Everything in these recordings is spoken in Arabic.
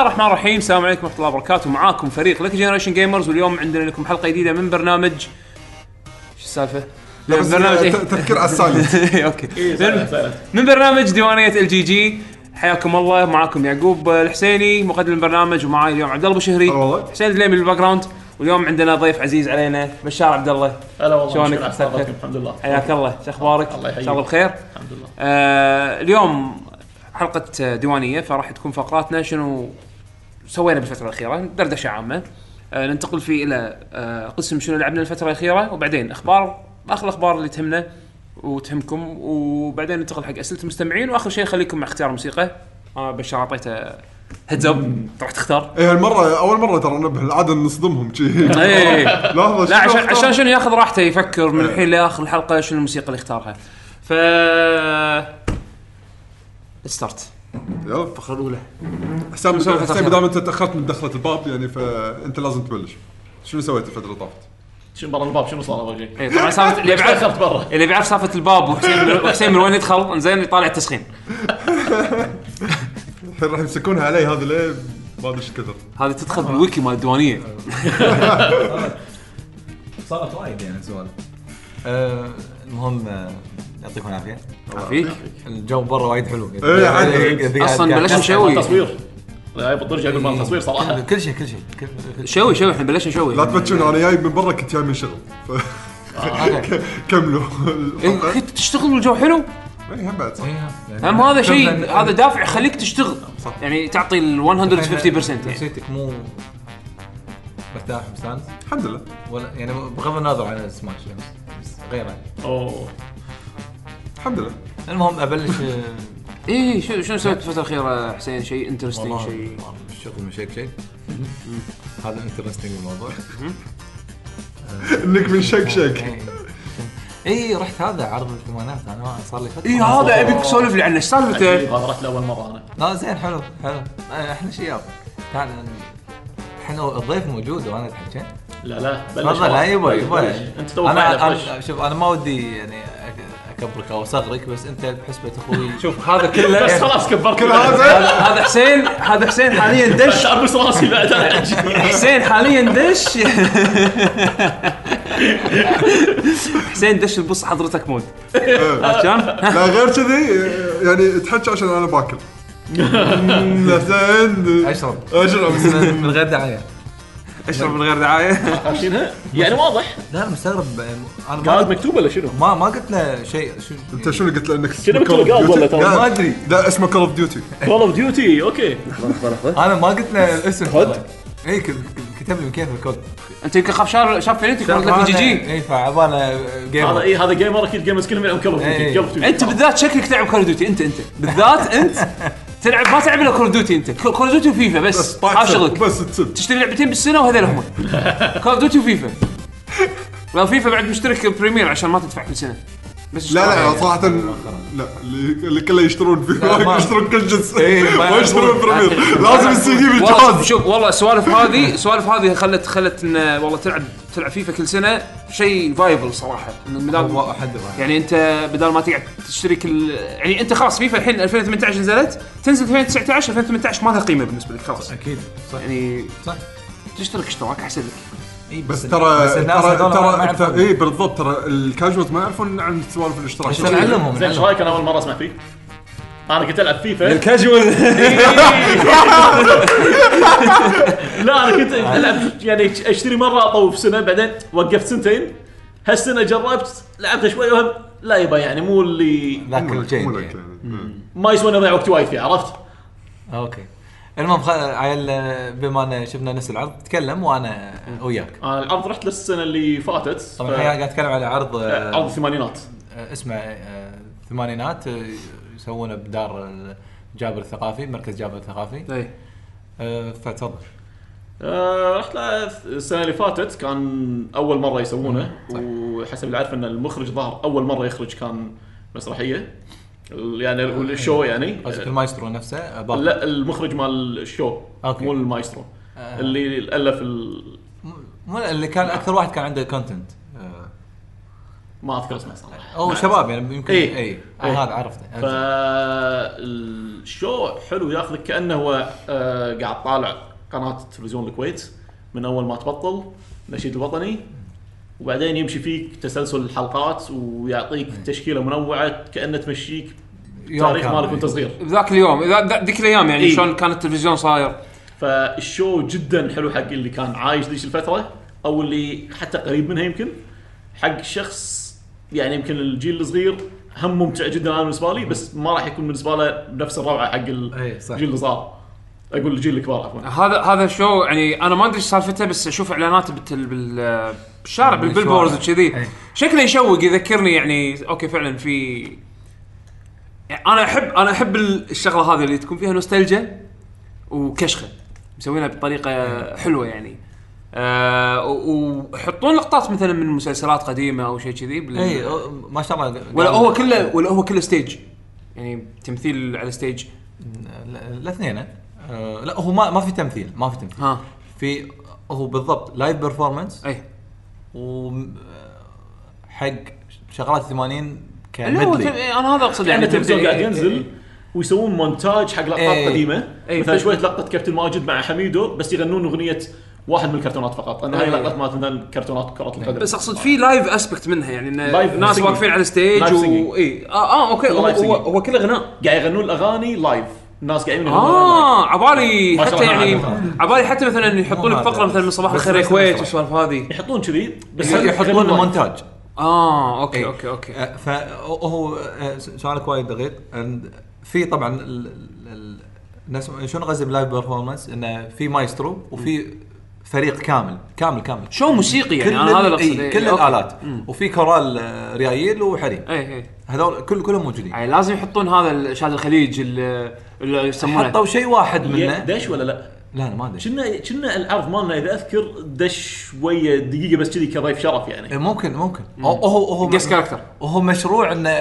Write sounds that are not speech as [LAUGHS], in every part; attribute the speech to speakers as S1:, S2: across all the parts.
S1: بسم الله الرحمن الرحيم. السلام عليكم ورحمة الله وبركاته. معاكم فريق لك Generation Gamers واليوم عندنا لكم حلقة جديدة من برنامج شو
S2: السالفة؟
S1: برنامج إيه؟
S2: ت- تذكير على ال
S1: silent. [LAUGHS] okay.
S3: إيه، سهلة.
S1: من برنامج ديوانية LGG. حياكم الله. معاكم يعقوب الحسيني مقدم البرنامج ومعاي اليوم عبد الله بوشهري.
S2: هلا والله.
S1: حسين الدليمي بال background واليوم عندنا ضيف عزيز علينا بشار عبد الله.
S3: هلا والله
S1: شلونك؟
S3: الحمد لله.
S1: حياك الله. شو أخبارك؟
S3: الله يحييك.
S1: إن شاء الله بخير.
S3: الحمد لله.
S1: آه اليوم حلقة ديوانية فراح تكون فقراتنا شنو سوينا بالفترة الأخيرة دردشة عامة. آه ننتقل فيه إلى آه قسم شنو لعبنا الفترة الأخيرة وبعدين أخبار آخر الاخبار اللي تهمنا وتهمكم وبعدين ننتقل حق أسئلة المستمعين وآخر شيء خليكم مع اختيار موسيقى. أنا بشار أعطيته هيدز اب راح تختار.
S2: إيه هالمرة أول مرة ترى نبه العاده نصدمهم شي.
S1: إيه. [LAUGHS]
S2: لحظة
S1: لا عشان؟ عشان شنو ياخذ راحته يفكر من الحين لآخر الحلقة شنو الموسيقى اللي اختارها. ف start
S2: يلا
S1: الفقره الأولى.
S2: حسام حسام؟ دام أنت تأخرت من دخلة الباب يعني فأنت لازم تبلش. شنو سويت الفترة اللي طافت؟
S3: شنو برا الباب؟ شنو صار أول شيء؟
S1: اي طبعا [LAUGHS] سالفة اللي بيعرف
S3: برا.
S1: اللي بيعرف سالفة الباب وحسين من [LAUGHS] وحسين من وين يدخل؟ إنزين يطالع التسخين.
S2: الحين [LAUGHS] راح يمسكونها علي هذا ليه؟ ما أدري إيش كثر.
S1: هذه تدخل بالويكي مال الديوانية.
S4: صارت وايد يعني سوالف. آه المهم يعطيكم العافية.
S1: فيك
S4: الجو برا وايد حلو.
S2: إيه،.
S1: أصلاً بلشنا نشوي.
S3: تصوير. لا بترجع أقول مال تصوير صراحة.
S4: كل شيء كل شيء
S1: شوي شوي إحنا بلشنا نشوي
S2: لا تبتشون أنا جاي من برا كنت جاي من شغل.
S4: okay. [LAUGHS]
S2: كملوا.
S1: إيه، كنت تشتغل والجو حلو؟
S2: اي هم بعد. صح
S4: إيه، يعني
S1: هم هذا شيء هذا دافع يخليك تشتغل.
S2: صح.
S1: يعني تعطي ال 150% يعني
S4: نفسيتك مو مرتاح مستانس؟
S2: الحمد لله.
S4: ولا يعني بغض النظر عن سماش بس, بس غيره.
S3: أوه.
S2: الحمد لله.
S4: المهم أبلش. [LAUGHS]
S1: إيه شو شنو سويت الفترة الأخيرة حسين؟ شيء interesting
S4: والله
S1: شيء.
S4: الشغل مشيك شيء [LAUGHS] هذا interesting الموضوع.
S2: إنك من شك شك
S4: اي إيه، رحت هذا عرض الثمانينات أنا صار لي فترة.
S1: اي هذا أبيك تسولف لي عنه. إيش سالفته؟
S3: رحت لأول مرة أنا.
S4: لا زين حلو حلو. آه، أحلى شيء تعال إحنا الضيف موجود وأنا اتحكى
S3: لا لا بلش.
S4: تفضل لا. يبا يبا.
S3: أنت توك أنا.
S4: شوف أنا ما ودي يعني اكبرك أو اصغرك بس أنت بحسبة أخوي. [LAUGHS]
S1: شوف هذا كله
S3: بس خلاص كبرت.
S2: كل هذا؟
S1: هذا حسين هذا حسين حاليا [LAUGHS] دش.
S3: ابوس راسي بعد. [LAUGHS]
S1: حسين حاليا دش. حسين دش البص حضرتك مود. عرفت شلون؟
S2: لا غير كذي يعني تحكي عشان أنا باكل. زين.
S4: اشرب
S2: اشرب
S4: من من غير دعاية.
S1: اشرب من غير
S3: دعاية. [LAUGHS] يعني واضح.
S4: لا أنا مستغرب. أنا ما
S3: كانت مكتوبه ولا شنو؟
S4: ما ما قلت له شيء. شو
S2: أنت شنو قلت له إنك
S3: شنو مكتوب قلب ولا ترى؟
S4: ما أدري.
S2: لا اسمه كول اوف ديوتي
S3: كول اوف ديوتي أوكي.
S4: أنا ما قلت له الاسم
S3: كود؟
S4: أي كتب لي كيف الكود.
S1: أنت يمكن خاف شار شاف فانيلتي كانت LGG.
S4: إي فعباله
S3: هذا
S4: gamer
S3: إي هذا gamer أكيد gamers كلهم يلعبون Call of
S4: إيه.
S3: Duty of
S1: أنت بالذات شكلك تلعب Call Duty انت أنت. بالذات أنت. [LAUGHS] تلعب ما تلعب إلا Call Duty أنت. Call Duty وفيفا بس.
S2: بس
S1: هذا شغلك
S2: بس تسد
S1: تشتري لعبتين بالسنة وهذول هم. [LAUGHS] Call Duty وفيفا. لو فيفا بعد مشترك premier عشان ما تدفع كل سنة. بس
S2: لا لا. صراحة لا اللي كله يشترون في
S4: لا، ما-
S2: يشترون كل جزء.
S4: إيه، ما
S2: يشترون. premier لازم السي دي بالجهاز.
S1: شوف والله السوالف هذه السوالف هذه خلت خلت ان والله تلعب تلعب فيفا كل سنة شيء viable صراحة. إنه بدال
S4: حد
S1: يعني أنت بدل ما تقعد تشتري كل يعني أنت خلاص فيفا الحين 2018 نزلت تنزل 2019 2018 ما لها قيمة بالنسبة لك خلاص.
S4: أكيد. صح.
S1: يعني
S4: صح.
S1: تشترك اشتراك أحسن لك.
S4: إي
S2: بس ترى
S4: بس
S2: ترى
S4: ما
S2: ترى
S4: يعرفون.
S2: إي بالضبط ترى ال casuals ما يعرفون عن سوالف الاشتراك.
S4: بس نعلمهم
S3: زين
S4: إيش.
S3: رأيك؟ أنا أول مرة أسمع فيه؟ أنا كنت ألعب فيفا.
S1: الكاجوال [LAUGHS]
S3: لا أنا كنت ألعب يعني أشتري مرة أطوف سنة بعدين وقفت سنتين. هالسنة جربت لعبتها شوي وهم لا يبا يعني مو اللي
S4: ذاك
S2: لك
S4: يعني.
S3: ما يسوى اني اضيع وقت وايد فيه عرفت؟
S4: أوكي. المهم. عيل بما أن شفنا نفس العرض تكلم وأنا وياك.
S3: أنا العرض رحت للسنة اللي فاتت. ف-
S4: طبعا الحين قاعد أتكلم على عرض
S3: عرض الثمانينات
S4: آه، اسمه آه، ثمانينات. آه، يسوونه بدار جابر الثقافي مركز جابر الثقافي.
S1: أي.
S4: آه، فتفضل.
S3: آه، رحت له السنة اللي فاتت كان أول مرة يسوونه. وحسب اللي عارف إن المخرج ظهر أول مرة يخرج كان مسرحية. يعني ال show يعني.
S4: قصدك المايسترو نفسه آه، باقي.
S3: لا المخرج مال ال
S4: show okay.
S3: مو المايسترو.
S4: آه.
S3: اللي ألف ال...
S4: مو اللي كان أكثر واحد كان عنده content
S3: ما أذكر اسمه صراحة
S4: هو شباب يعني يمكن
S3: إيه.
S4: اي
S3: إيه.
S4: هذا عرفته
S3: فال show حلو ياخذك كأنه هو آه، قاعد طالع قناة تلفزيون الكويت من أول ما تبطل نشيد الوطني وبعدين يمشي فيك تسلسل الحلقات ويعطيك تشكيلة منوعة كأنه تمشيك تاريخ. مالك وأنت صغير
S1: ذاك اليوم ذيك الأيام يعني
S3: إيه.
S1: شلون كان التلفزيون صاير
S3: فال show جدا حلو حق اللي كان عايش ذيك الفترة أو اللي حتى قريب منها يمكن حق شخص يعني يمكن الجيل الصغير هم ممتع جدا أنا بالنسبة لي بس ما راح يكون بالنسبة له بنفس الروعة حق. الجيل الصغار. أقول الجيل الكبار عفوا.
S1: هذا هذا show يعني أنا ما أدري إيش سالفته بس أشوف إعلانات بال بالشارع بال billboards
S4: وكذي.
S1: شكله يشوق يذكرني يعني okay فعلا في يعني أنا أحب أنا أحب الشغلة هذه اللي تكون فيها نوستالجيا وكشخة. مسوينها بطريقة حلوة يعني. آه و- ويحطون لقطات مثلا من مسلسلات قديمة أو شيء كذي بال-
S4: اي ما شاء الله.
S1: ولا هو كله ولا هو كله stage يعني تمثيل على stage
S4: لا- الاثنين آه، لا هو ما ما في تمثيل ما في تمثيل.
S1: ها.
S4: في هو بالضبط live performance
S1: اي
S4: و حق شغلات 80
S1: اللي هو
S4: ك medley
S1: تم- أنا هذا أقصد
S3: يعني
S1: يعني
S3: التلفزيون قاعد
S1: تمثيل-
S3: ينزل ويسوون مونتاج حق لقطات
S4: إيه.
S3: قديمة.
S1: إيه.
S3: مثلا شوية لقطة كابتن ماجد مع حميدو بس يغنون أغنية واحد من الكرتونات فقط لأن هاي
S1: إيه.
S3: لقطات مالت مثلا كرتونات كرة القدم
S1: بس أقصد في live aspect منها يعني إن
S3: live
S1: ناس. واقفين على stage
S3: live
S1: و. اي آه, آه okay هو, هو. هو كله غناء
S3: قاعد يغنون الأغاني live الناس قاعدين يغنون
S1: آه عبالي حتى يعني. عبالي حتى مثلا يحطون لك
S4: فقرة.
S1: مثلا من صباح الخير يا الكويت والسوالف هذه
S3: يحطون كذي بس
S4: يحطون. مونتاج
S1: آه okay
S4: إيه.
S1: okay okay
S4: آه، فهو آه، سؤالك وايد دقيق And في طبعا ال- ال- ال- الناس شلون قصدي ب live performance إنه في مايسترو وفي فريق كامل كامل كامل.
S1: show موسيقي يعني؟
S4: كل
S1: أنا هذا
S4: ال-
S1: اللي اقصد
S4: إي،
S1: إيه،
S4: كل
S1: okay.
S4: الآلات. وفي كورال آه، ريايل وحريم.
S1: إي إي.
S4: هذول كل كلهم موجودين.
S1: يعني لازم يحطون هذا شاد الخليج اللي يسمونه.
S4: حطوا شيء واحد منه.
S3: دش ولا لا؟
S4: لا لا ما ادري
S3: كنا كنا العرض مالنا إذا أذكر دش شوية دقيقة بس كذي كضيف شرف يعني.
S4: ممكن ممكن. هو هو هو
S1: guest character.
S4: وهو مشروع إنه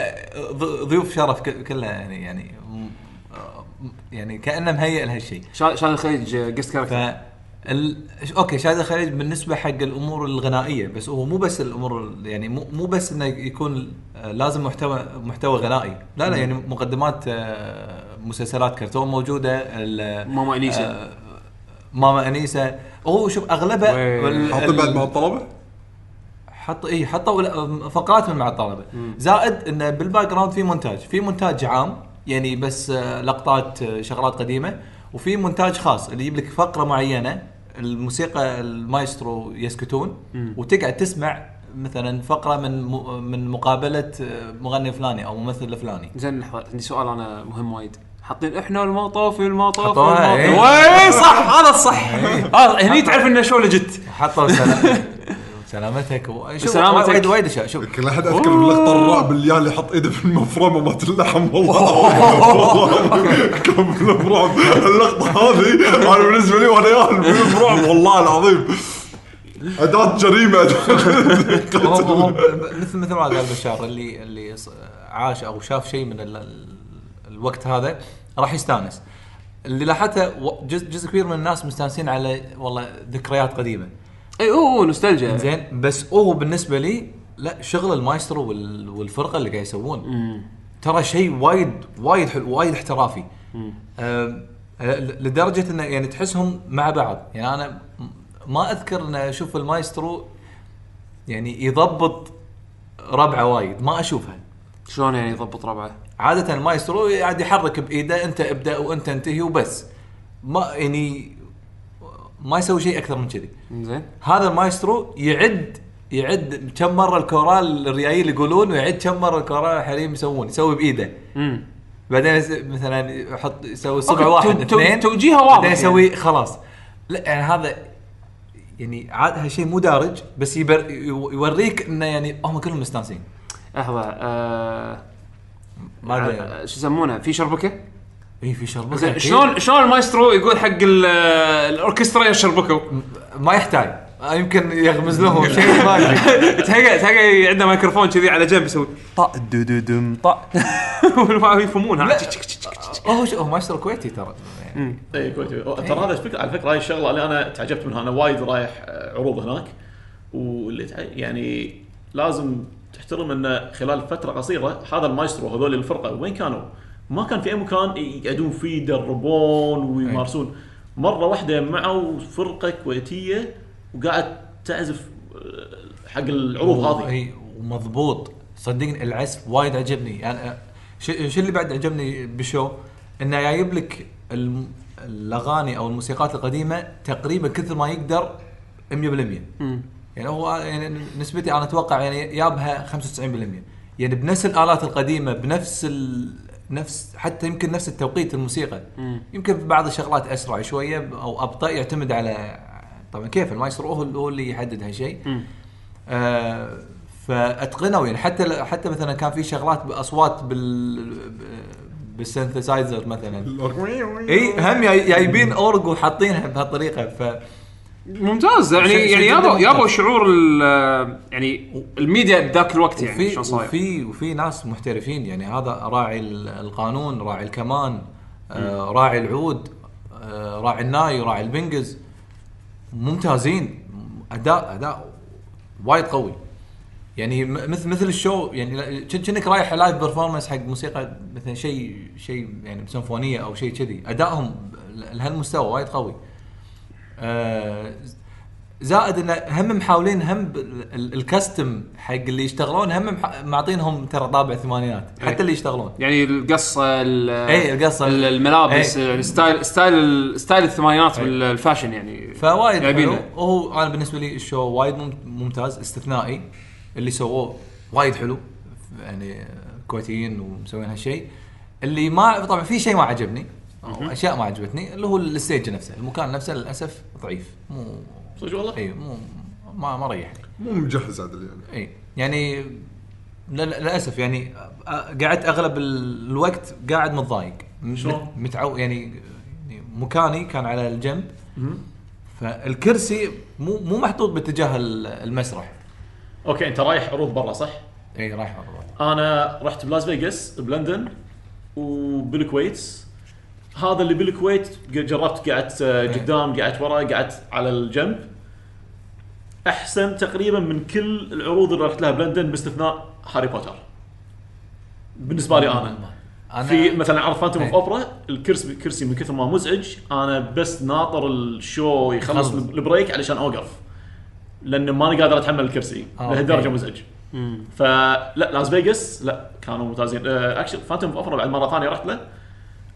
S4: ض- ضيوف شرف ك- كلها يعني يعني آه، يعني كأنه مهيئ لهالشيء.
S1: شادي الخليج guest
S4: ف
S1: character.
S4: ال... okay شادي الخليج بالنسبة حق الأمور الغنائية بس هو مو بس الأمور ال- يعني مو مو بس إنه يكون لازم محتوى محتوى غنائي. لا لا يعني مقدمات آه، مسلسلات كرتون موجودة ال-
S1: ماما أنيسة.
S4: آه، ماما أنيسة. هو شوف اغلبها
S2: حاطين بعد مع الطلبة؟
S4: حط اي حطوا فقرات من مع الطلبة. زائد انه بال background في مونتاج. في مونتاج عام يعني بس آه، لقطات شغلات قديمة وفي مونتاج خاص اللي يجيب لك فقرة معينة الموسيقى المايسترو يسكتون وتقعد تسمع مثلا فقرة من من مقابلة آه، مغني فلاني أو ممثل فلاني.
S1: زين لحظه عندي سؤال أنا مهم وايد. حاطين إحنا المطاف المطاف المطاف.
S4: إيه.
S1: وي صح هذا الصح. آه هني تعرف إنه شو لجت.
S4: حطوا سلامتك.
S1: سلامتك.
S4: وايد وايد أشياء. شوف.
S2: كل أحد أذكر باللقطه الرعب اللي اللي يحط إيده في المفرمة مالت اللحم والله. كان فيلم رعب اللقطة هذه أنا بالنسبة لي وأنا ياهل فيلم رعب والله العظيم.
S4: أداة جريمة مثل مثل ما قال بشار اللي اللي عاش أو شاف شيء من ال- ال- الوقت هذا راح يستانس. اللي لاحظته جزء كبير من الناس مستانسين على والله ذكريات قديمة.
S1: إي أوه نوستالجيا.
S4: زين بس هو بالنسبة لي لا شغل المايسترو وال- والفرقة اللي قاعد يسوون. ترى شيء وايد وايد حلو وايد احترافي. آم، ل- لدرجة إنه يعني تحسهم مع بعض. يعني أنا ما أذكر ان أشوف المايسترو يعني يضبط ربعه وايد. ما أشوفها.
S1: شلون يعني يضبط ربعه؟
S4: عادة المايسترو قاعد يحرك بإيده أنت ابدأ وأنت انتهي وبس. ما يعني ما يسوي شيء أكثر من كذي.
S1: زين.
S4: هذا المايسترو يعد يعد كم مرة الكورال الريايل يقولون ويعد كم مرة الكورال الحريم يسوون يسوي بإيده.
S1: امم
S4: بعدين مثلا يحط يسوي صبع واحد
S1: two-
S4: اثنين
S1: توجيهه واضح
S4: بعدين
S1: يعني.
S4: يسوي خلاص. لا يعني هذا يعني عاد هالشيء مو دارج بس يبر يو- يوريك إنه يعني هم كلهم مستانسين.
S1: لحظه آه
S4: ما أدري.
S1: آه، شو يسمونه؟ في شربكة؟
S4: اي في شربكه
S1: زين. شلون شلون المايسترو يقول حق ال- الأوركسترا يشربكوا؟
S4: ما يحتاج. آه، يمكن يغمز لهم شيء ما أدري. [LAUGHS]
S1: تلقى عنده ميكروفون كذي على جنب يسوي طا دو دو دم طا [LAUGHS] يفهمونها
S4: لا. هو شو- هو مايسترو كويتي ترى. يعني
S3: اي كويتي. ترى هذا الفكرة على فكرة هاي الشغلة اللي أنا تعجبت منها. أنا وايد رايح عروض هناك واللي يعني لازم تحترم انه خلال فترة قصيرة هذا المايسترو هذول الفرقة وين كانوا؟ ما كان في أي مكان يقعدون فيه يدربون ويمارسون. مرة واحدة جمعوا فرقة كويتية وقاعد تعزف آه، حق العروض هذه.
S4: اي ومضبوط. صدقني العزف وايد عجبني. يعني شو شو اللي بعد عجبني بالشو إنه جايب لك الأغاني أو الموسيقات القديمة تقريبا كثر ما يقدر 100% يعني هو يعني نسبتي أنا أتوقع يعني يابها 95% يعني بنفس الآلات القديمة بنفس ال... نفس حتى يمكن نفس التوقيت الموسيقى. يمكن في بعض الشغلات أسرع شوية أو أبطأ يعتمد على طبعا كيف المايسترو؟ هو هو اللي يحدد هالشيء. آه فأتقنوا يعني حتى حتى مثلا كان في شغلات بأصوات بال بال synthesizer مثلا. [LAUGHS] إي هم جاي- جايبين اورج وحاطينها بهالطريقة. ف
S1: ممتاز. يعني يعني
S4: ممتاز.
S1: يابوا شعور يعني الميديا بذاك الوقت يعني شلون صاير؟
S4: وفي وفي ناس محترفين. يعني هذا راعي ال- القانون راعي الكمان آه راعي العود آه راعي الناي راعي ال bongos. ممتازين. اداء أداء وايد قوي. يعني مثل مثل ال show يعني كأنك رايح live performance حق موسيقى مثلا شيء شيء يعني سيمفونيه أو شيء كذي ادائهم لهالمستوى وايد قوي. زائد انه هم محاولين هم ال costume حق اللي يشتغلون هم معطينهم ترى طابع ثمانينات حتى
S1: إيه.
S4: اللي يشتغلون
S1: يعني القصة ال-
S4: إيه، القصة.
S1: ال- الملابس
S4: إيه.
S1: ال style style style الثمانينات بال fashion يعني
S4: فوايد. حلو وهو أنا بالنسبة لي ال show وايد مم- ممتاز استثنائي اللي سووه وايد حلو يعني كويتيين ومسوين هالشيء اللي ما طبعا في شيء ما عجبني أو أشياء ما عجبتني اللي هو ال stage نفسه المكان نفسه للأسف ضعيف. مو
S3: صدق والله؟
S4: اي مو ما ما ريحني
S2: مو مجهز عدل يعني.
S4: اي يعني لل- للأسف يعني قعدت أغلب ال- الوقت قاعد متضايق.
S3: شلون؟
S4: متعو يعني مكاني كان على الجنب. فالكرسي مو مو محطوط باتجاه ال- المسرح.
S3: أوكي أنت رايح عروض برا صح؟
S4: اي رايح مرة.
S3: أنا رحت بلاس فيغاس بلندن وبالكويت. هذا اللي بالكويت جربت قعدت آه، قدام قعدت ورا قعدت على الجنب. أحسن تقريبا من كل العروض اللي رحت لها بلندن باستثناء Harry Potter. بالنسبة لي أنا.
S4: أنا
S3: في مثلا عرض Phantom of
S4: إيه.
S3: اوبرا الكرسي كرسي من كثر ما مزعج أنا بس ناطر ال show
S4: يخلص.
S3: ال break علشان أوقف. لأن ماني قادر أتحمل الكرسي.
S4: آه، لهالدرجة.
S3: مزعج. فلا لاس فيغاس لا كانوا ممتازين. actually Phantom of Opera بعد مرة ثانية رحت له.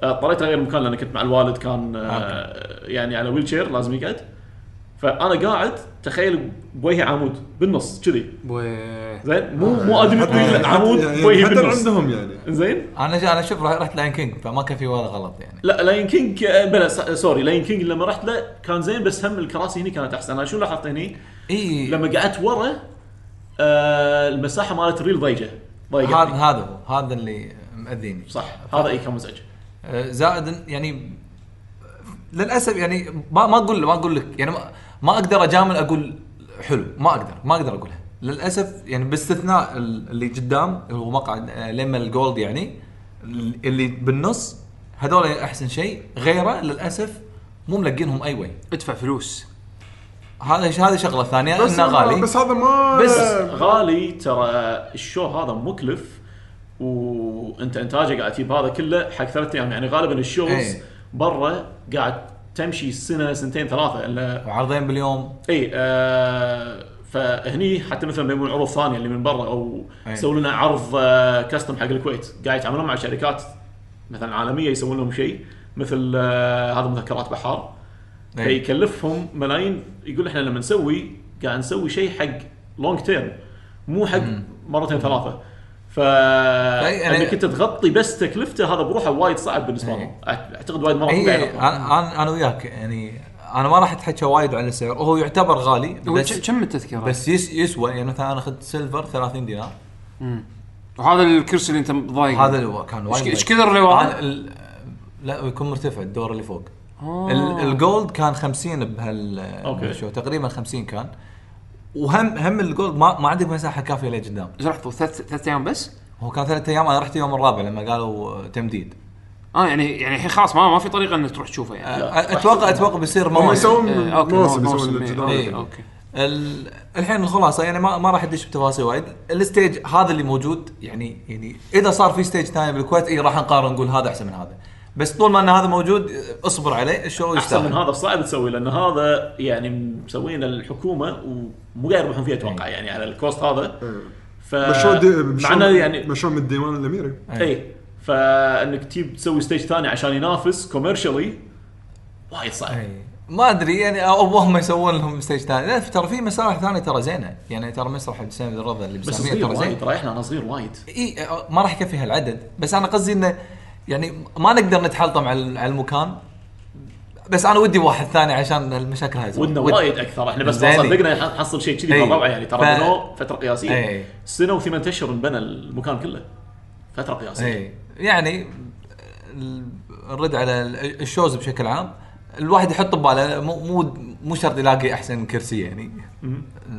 S3: اضطريت اغير المكان لأن كنت مع الوالد كان آه، يعني على wheelchair لازم يقعد. فأنا قاعد تخيل بوجهي عمود بالنص كذي. زين؟ مو مو ادمي طويل لا عمود
S2: يعني
S3: بالنص.
S2: عندهم يعني.
S3: زين؟
S4: أنا جا- أنا شوف رح- رحت Lion King فما كان في ولا غلط يعني.
S3: لا Lion King آه، بلا س- sorry Lion King لما رحت له كان زين بس هم الكراسي هني كانت أحسن. أنا شو لاحظت هني؟
S4: إي.
S3: لما قعدت ورا آه المساحة مالت الريل ضيقة.
S4: هذا
S3: ضيقة.
S4: هذا هو. هذا اللي مأذيني.
S3: صح هذا إي كان مزعج.
S4: آه، زائد يعني للأسف يعني ما ما أقول ما أقول لك يعني ما, ما أقدر أجامل أقول حلو ما أقدر ما أقدر أقولها. للأسف يعني باستثناء ال- اللي قدام هو مقعد آه، لما ال gold يعني اللي بالنص هذول أحسن شيء. غيره للأسف مو ملقينهم أي وي
S1: ادفع فلوس.
S4: هذا هذه شغلة
S2: ثانية
S4: انه غالي.
S2: بس هذا ما
S4: بس
S3: غالي ترى ال show هذا مكلف. وانت انتاجه قاعد تجيب هذا كله حق ثلاث أيام. يعني غالبا ال shows
S4: إيه.
S3: برا قاعد تمشي سنة سنتين ثلاثة. الا
S4: وعرضين باليوم.
S3: اي آه فهني حتى مثلا بيبون عروض ثانية اللي من برا أو
S4: أي.
S3: يسوون لنا عرض آه custom حق الكويت. قاعد يتعاملون مع شركات مثلا عالمية يسوون لهم شيء مثل آه هذا مذكرات بحار.
S4: أي.
S3: فيكلفهم ملايين. يقول إحنا لما نسوي قاعد نسوي شيء حق long term مو حق مرتين ثلاثة. ف
S4: يعني-
S3: انك انت تغطي بس تكلفته هذا بروحه وايد صعب
S4: بالنسبة.
S3: لهم اعتقد وايد مرات
S4: اي
S3: قاعد
S4: أنا. أنا وياك يعني أنا ما راح أتحكى وايد عن السعر هو يعتبر غالي بس
S1: كم التذكره؟
S4: بس يس يسوى يعني مثلا أنا أخذت silver 30 دينار
S1: وهذا الكرسي اللي أنت ضايق
S4: هذا اللي هو كان وايد إيش.
S1: كثر اللي وراه؟
S4: لا يكون مرتفع الدور اللي فوق
S1: آه.
S4: ال- ال gold كان 50 بهال
S3: أوكي.
S4: بهال show تقريبا 50 كان وهم هم ال gold ما ما عندك مساحة كافية لقدام
S1: إيش رحت ثلاث ثلاث أيام بس؟
S4: هو كان ثلاث أيام أنا رحت يوم الرابع لما قالوا تمديد.
S1: آه يعني يعني الحين خلاص ما ما في طريقة إنك تروح تشوفه يعني.
S3: لا،
S4: أتوقع أتوقع بيصير
S2: هم يسوون
S1: آه،
S2: أوكي
S1: موسم،
S2: يسوون
S1: إيه،
S2: الجدار.
S4: إيه.
S1: أوكي.
S4: ال- الحين الخلاصة يعني ما ما راح ادش بتفاصيل وايد. ال stage هذا اللي موجود يعني يعني إذا صار في stage ثاني بالكويت اي راح نقارن نقول هذا أحسن من هذا. بس طول ما إن هذا موجود اصبر عليه ال
S3: show أحسن من
S4: يستاهل
S3: هذا صعب تسوي لأن هذا يعني مسوينه الحكومة ومو قاعد يربحون فيه أتوقع يعني على ال cost هذا. ف
S2: مشروع
S3: يعني
S2: مشروع من الديوان الأميري.
S3: اي فإنك تجيب تسوي stage ثاني عشان ينافس commercially وايد صعب.
S4: إي. ما أدري يعني أو هم يسوون لهم stage ثاني. لا ترى في مسارح ثانية ترى زينة. يعني ترى مسرح حسين الرضا اللي
S3: بس صغير
S4: ترى زين.
S3: وايد رايحنا أنا صغير وايد.
S4: اي ما راح يكفي هالعدد. بس أنا قصدي إنه يعني ما نقدر نتحلطم على على المكان بس أنا ودي واحد ثاني عشان المشاكل هاي.
S3: ودنا
S4: ود-
S3: وايد أكثر. إحنا بس ما. صدقنا نحصل شيء كذي. بالروعه يعني. ترى
S4: ف-
S3: فترة قياسية.
S4: إي.
S3: سنة وثمان أشهر انبنى المكان كله. فترة قياسية.
S4: إي. يعني ال- نرد على ال- الشوز بشكل عام. الواحد يحط بباله مو مو مو شرط يلاقي أحسن كرسي يعني.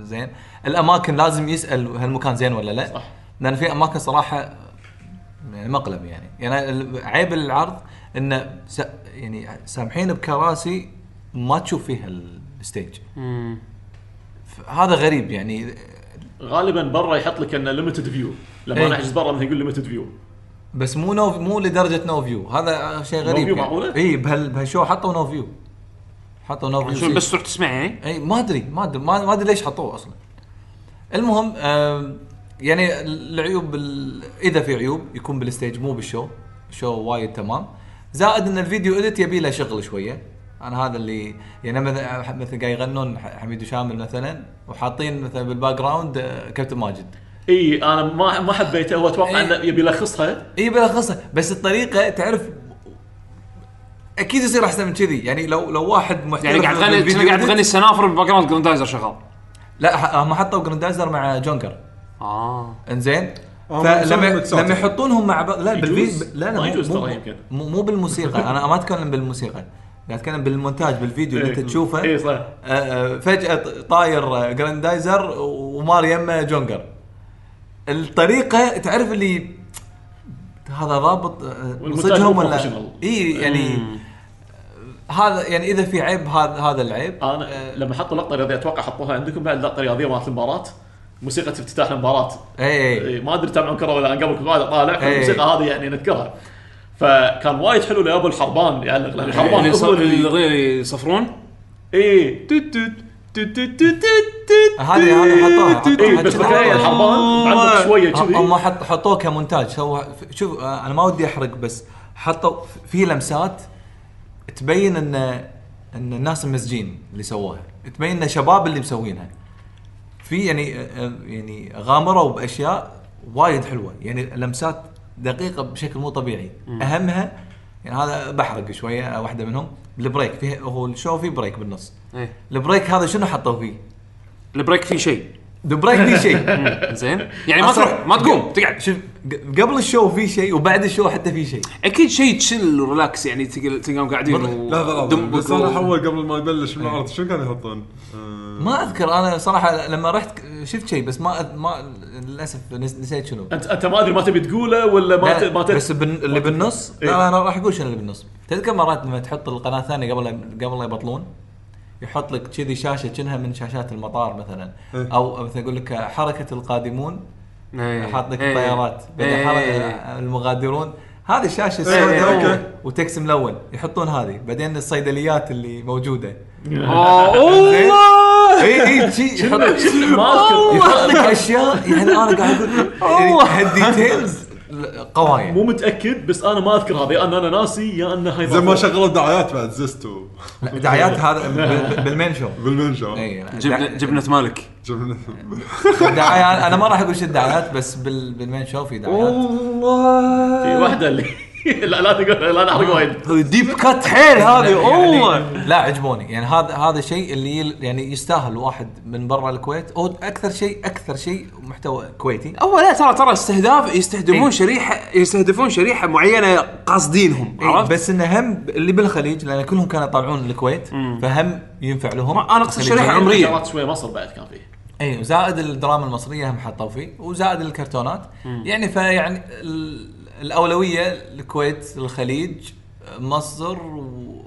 S4: زين. الأماكن لازم يسأل هالمكان زين ولا لا.
S3: صح.
S4: لأن في أماكن صراحة يعني مقلب يعني. يعني ال- عيب العرض انه س يعني سامحين بكراسي ما تشوف فيها الستيج. هذا غريب يعني.
S3: غالبا برا يحط لك إنه limited view لما
S4: إي.
S3: أنا احجز برا مثلا يقول limited view
S4: بس مو نو مو لدرجة no view هذا شيء غريب
S3: view
S4: يعني.
S3: معقولة؟
S4: اي بهال بهالشو حطوا no view حطوا no
S1: view بس تروح تسمع يعني
S4: اي ما أدري ما أدري ما ما أدري ليش حطوه أصلا. المهم يعني العيوب ال- إذا في عيوب يكون بالستيج مو بالشو. الشو وايد تمام. زائد إن الفيديو edit يبي له شغل شوية. أنا هذا اللي يعني مثلا مثلا قاعد يغنون حميد وشامل مثلا وحاطين مثلا بال background آه، كابتن ماجد.
S3: إي أنا ما ما حبيته هو أتوقع
S4: إي.
S3: إنه يبي يلخصها
S4: إي بلخصها بس الطريقة تعرف أكيد يصير أحسن من كذي. يعني لو لو واحد محترف
S1: يعني قاعد تغني قاعد
S4: edit-
S1: تغني السنافر بال background جراندايزر شغال.
S4: لا هم حطوا جراندايزر مع جونجر
S1: آه.
S4: إنزين؟
S2: آه،
S4: فلما. لما يحطونهم مع بعض لا. بالفيديو لا لا
S3: ما
S4: مو-
S3: يجوز
S4: مو,
S3: ترى يمكن.
S4: مو, مو بالموسيقى. أنا ما أتكلم بالموسيقى. قاعد أتكلم بالمونتاج بالفيديو اللي أنت تشوفه.
S3: اي صح.
S4: آه، آه، فجأة طاير جراندايزر ومار يمه جونجر. الطريقة تعرف اللي هذا ضابط
S3: مو
S4: ولا. إي يعني هذا يعني إذا في عيب هذا هذا العيب. أنا
S3: لما حطوا لقطة رياضية أتوقع حطوها عندكم بعد لقطة رياضية مالت المباراة. موسيقى افتتاح المباراة.
S4: اي اي
S3: إيه، ما أدري تابعون كرة ولا قبل كنت اطالع
S4: إيه.
S3: الموسيقى هذه يعني نذكرها. فكان وايد حلو لأبو الحربان يعلق لأن الحربان
S1: اللي يصفرون؟
S3: اي
S4: هذه هذه حطوها
S3: اي بس. تخيل الحربان بعدك شوية كذي.
S4: هم حط حطوه كمونتاج. سوى شوف أنا ما ودي أحرق بس حطوا في لمسات تبين ان إن الناس المسجين اللي سووها تبين إن شباب اللي مسوينها. في يعني يعني غامروا باشياء وايد حلوة. يعني لمسات دقيقة بشكل مو طبيعي. أهمها يعني هذا بحرق شوية واحدة منهم. ال break فيه هو ال show فيه break بالنص.
S1: إيه.
S4: ال break هذا شنو حطوا فيه؟
S1: ال break فيه شيء.
S4: ال break فيه شيء. [LAUGHS]
S1: زين؟ يعني ما تروح ما تقوم تقعد.
S4: شوف قبل ال show في شيء وبعد ال show حتى في شيء.
S1: أكيد شيء chill و relax يعني تقل- تلقاهم قاعدين و-
S2: لحظه لحظه
S1: دم-
S2: بس أنا اول قبل ما يبلش العرض شو كانوا يحطون؟ آه،
S4: ما أذكر أنا صراحة لما رحت شفت شيء بس ما ما للأسف نس- نسيت شنو.
S3: انت أنت ما أدري ما تبي تقوله ولا ما
S4: لا،
S3: ت- ما ت-
S4: بس بن اللي بالنص؟
S3: إيه.
S4: لا لا أنا راح أقول شنو اللي بالنص. تذكر مرات لما تحط القناة الثانية قبل قبل لا يبطلون؟ يحط لك كذي شاشة كأنها من شاشات المطار مثلا.
S2: إيه.
S4: أو مثلا يقول لك حركة القادمون
S1: إيه.
S4: حاط لك
S1: إيه.
S4: الطيارات بعدين
S1: إيه.
S4: المغادرون. هذه الشاشة
S2: إيه، إيه،
S4: السوداء. وتكس ملون يحطون هذه. بعدين الصيدليات اللي موجودة.
S1: اوه
S4: اي اي شي يحط
S3: ما اذكر
S4: يحط لك أشياء. يعني أنا قاعد أقول يعني هالديتيلز. قوايا
S3: مو متأكد بس أنا ما أذكر هذا يا أن أنا ناسي يا أن هاي
S2: زي ما شغلوا دعايات بعد زستو
S4: لا، دعايات هذا ب- بالمين شو
S2: بالمنشا
S4: إي لا،
S1: جبنه جبنة مالك.
S2: جبنا
S4: دعايات أنا ما راح أقول شو الدعايات بس بال- بالمين شو في دعايات.
S1: والله.
S3: في واحدة اللي [LAUGHS] لا لا تقول لا نحرق وايد.
S1: deep cut حيل هذه
S4: يعني
S1: والله
S4: لا عجبوني. يعني هذا هذا شيء اللي يل- يعني يستاهل واحد من برا الكويت. أو أكثر شيء أكثر شيء محتوى كويتي.
S1: هو لا ترى ترى استهداف يستهدفون
S4: إيه.
S1: شريحه يستهدفون شريحة معينة قاصدينهم
S4: إيه،
S1: عرفت؟
S4: بس انه هم اللي بالخليج لأن كلهم كانوا يطالعون الكويت فهم ينفع لهم.
S1: أقصد شريحة
S4: الخليجيين.
S1: عمرية.
S3: شغلات شوية مصر بعد كان فيه.
S4: اي وزائد الدراما المصرية هم حطوا فيه وزائد الكرتونات. يعني فيعني الأولوية الكويت الخليج مصر و...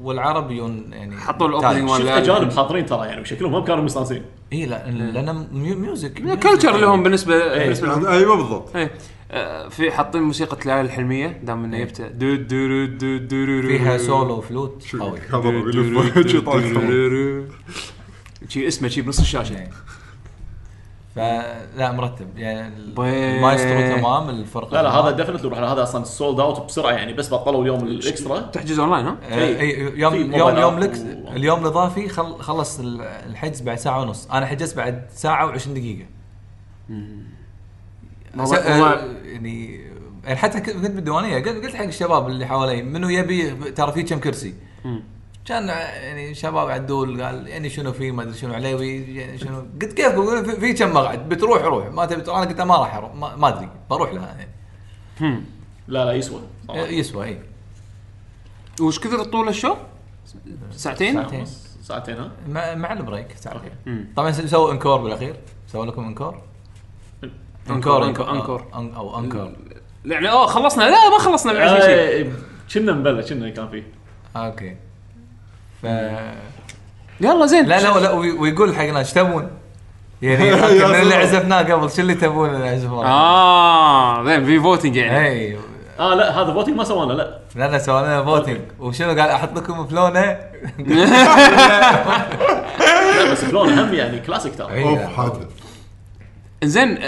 S4: والعرب يون يعني
S1: حطوا ال opening
S3: شفت
S1: مال
S3: أجانب حاضرين ترى يعني وشكلهم هم كانوا مستانسين.
S4: اي لا لأن mu- music
S1: culture لهم بالنسبة بالنسبة لهم.
S2: يعني أيوه بالضبط.
S1: إيه. آه، في حاطين موسيقى الليالي الحلمية دام إنه جبته دو دو دو دو رو
S4: فيها. solo flute قوي. [LAUGHS]
S2: شي
S1: اسمه شي بنص الشاشة
S4: فلا مرتب. يعني
S1: بي-
S4: المايسترو تمام الفرقة
S3: لا لا هذا. definitely روح هذا أصلا sold out بسرعة يعني بس بطلوا اليوم ال extra.
S1: تحجز اونلاين ها؟
S4: آه، إي، يوم
S3: في
S4: يوم يوم
S3: آب
S4: لك
S3: و-
S4: اليوم الإضافي خل خلص ال- الحجز بعد ساعة ونص. أنا حجزت بعد ساعة و20
S1: دقيقة.
S4: يعني يعني حتى كنت بالديوانية قلت قلت حق الشباب اللي حوالي منو يبي ترى في كم كرسي. كان يعني شباب عدول قال يعني شنو في ما أدري شنو عليوي يعني شنو. قلت كيف؟ في- في كم مقعد. بتروح روح. ما تبي تروح. أنا قلت ما راح أروح. ما, ما أدري. بروح لها. يعني.
S3: لا لا يسوى. صراحة.
S4: يسوى اي
S1: وش كثر طول ال show؟ ساعتين؟
S4: ساعتين.
S3: ساعتين ها؟
S4: مع, مع ال break ساعتين.
S3: okay.
S4: طبعا سووا encore بالأخير. سووا لكم
S1: encore؟ encore encore.
S4: encore أو encore.
S1: يعني أوه خلصنا. لا ما خلصنا بعد شيء
S3: آه، كنا مبلش كنا كان فيه
S4: أوكي. ف
S1: يلا زين.
S4: لا لا لا وي- ويقول حقنا إيش تبون؟ يعني [LAUGHS] من اللي. عزفناه قبل شو اللي تبون؟ نعزف ورا؟
S1: آه زين في فوتنج يعني.
S4: اي
S3: آه لا هذا فوتنج ما سوانا لا.
S4: لا لا سوينا فوتنج وشنو قال أحط لكم فلونه [LAUGHS]
S3: لا بس فلون هم يعني كلاسيك ترى.
S4: إي.
S2: أوف
S1: زين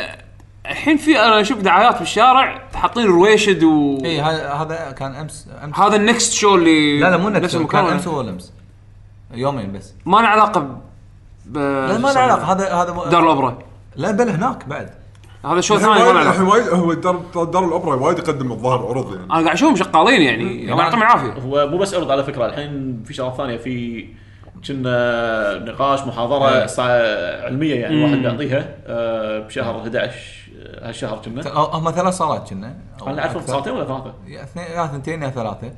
S1: الحين في أنا أشوف دعايات بالشارع حاطين رويشد و
S4: اي هذا هذا كان امس أمس.
S1: هذا ال next show اللي
S4: لا لا مو
S1: المكان
S4: كان؟ أمس ولا امس يومين بس.
S1: ما له علاقة ب
S4: لا ما له علاقة. هذا هذا
S1: دار الأوبرا.
S4: لا بل هناك بعد.
S1: هذا
S2: show
S1: ثاني ما له
S2: الحين
S1: علاقة؟
S2: وايد هو دار دار الأوبرا وايد يقدم الظاهر عروض يعني.
S1: أنا قاعد أشوفهم شغالين يعني. الله يعطيهم العافية.
S3: هو مو بس عرض على فكرة الحين في شغلات ثانية في كنا نقاش محاضرة ساعة علمية يعني واحد بيعطيها آه، بشهر 11 آه، هالشهر كنا.
S4: هم ثلاث صالات كنا.
S3: أنا اعرفهم
S4: أكثر.
S3: صارتين ولا ثلاثة؟
S4: يا اثنين يا ثنتين يا ثلاثة.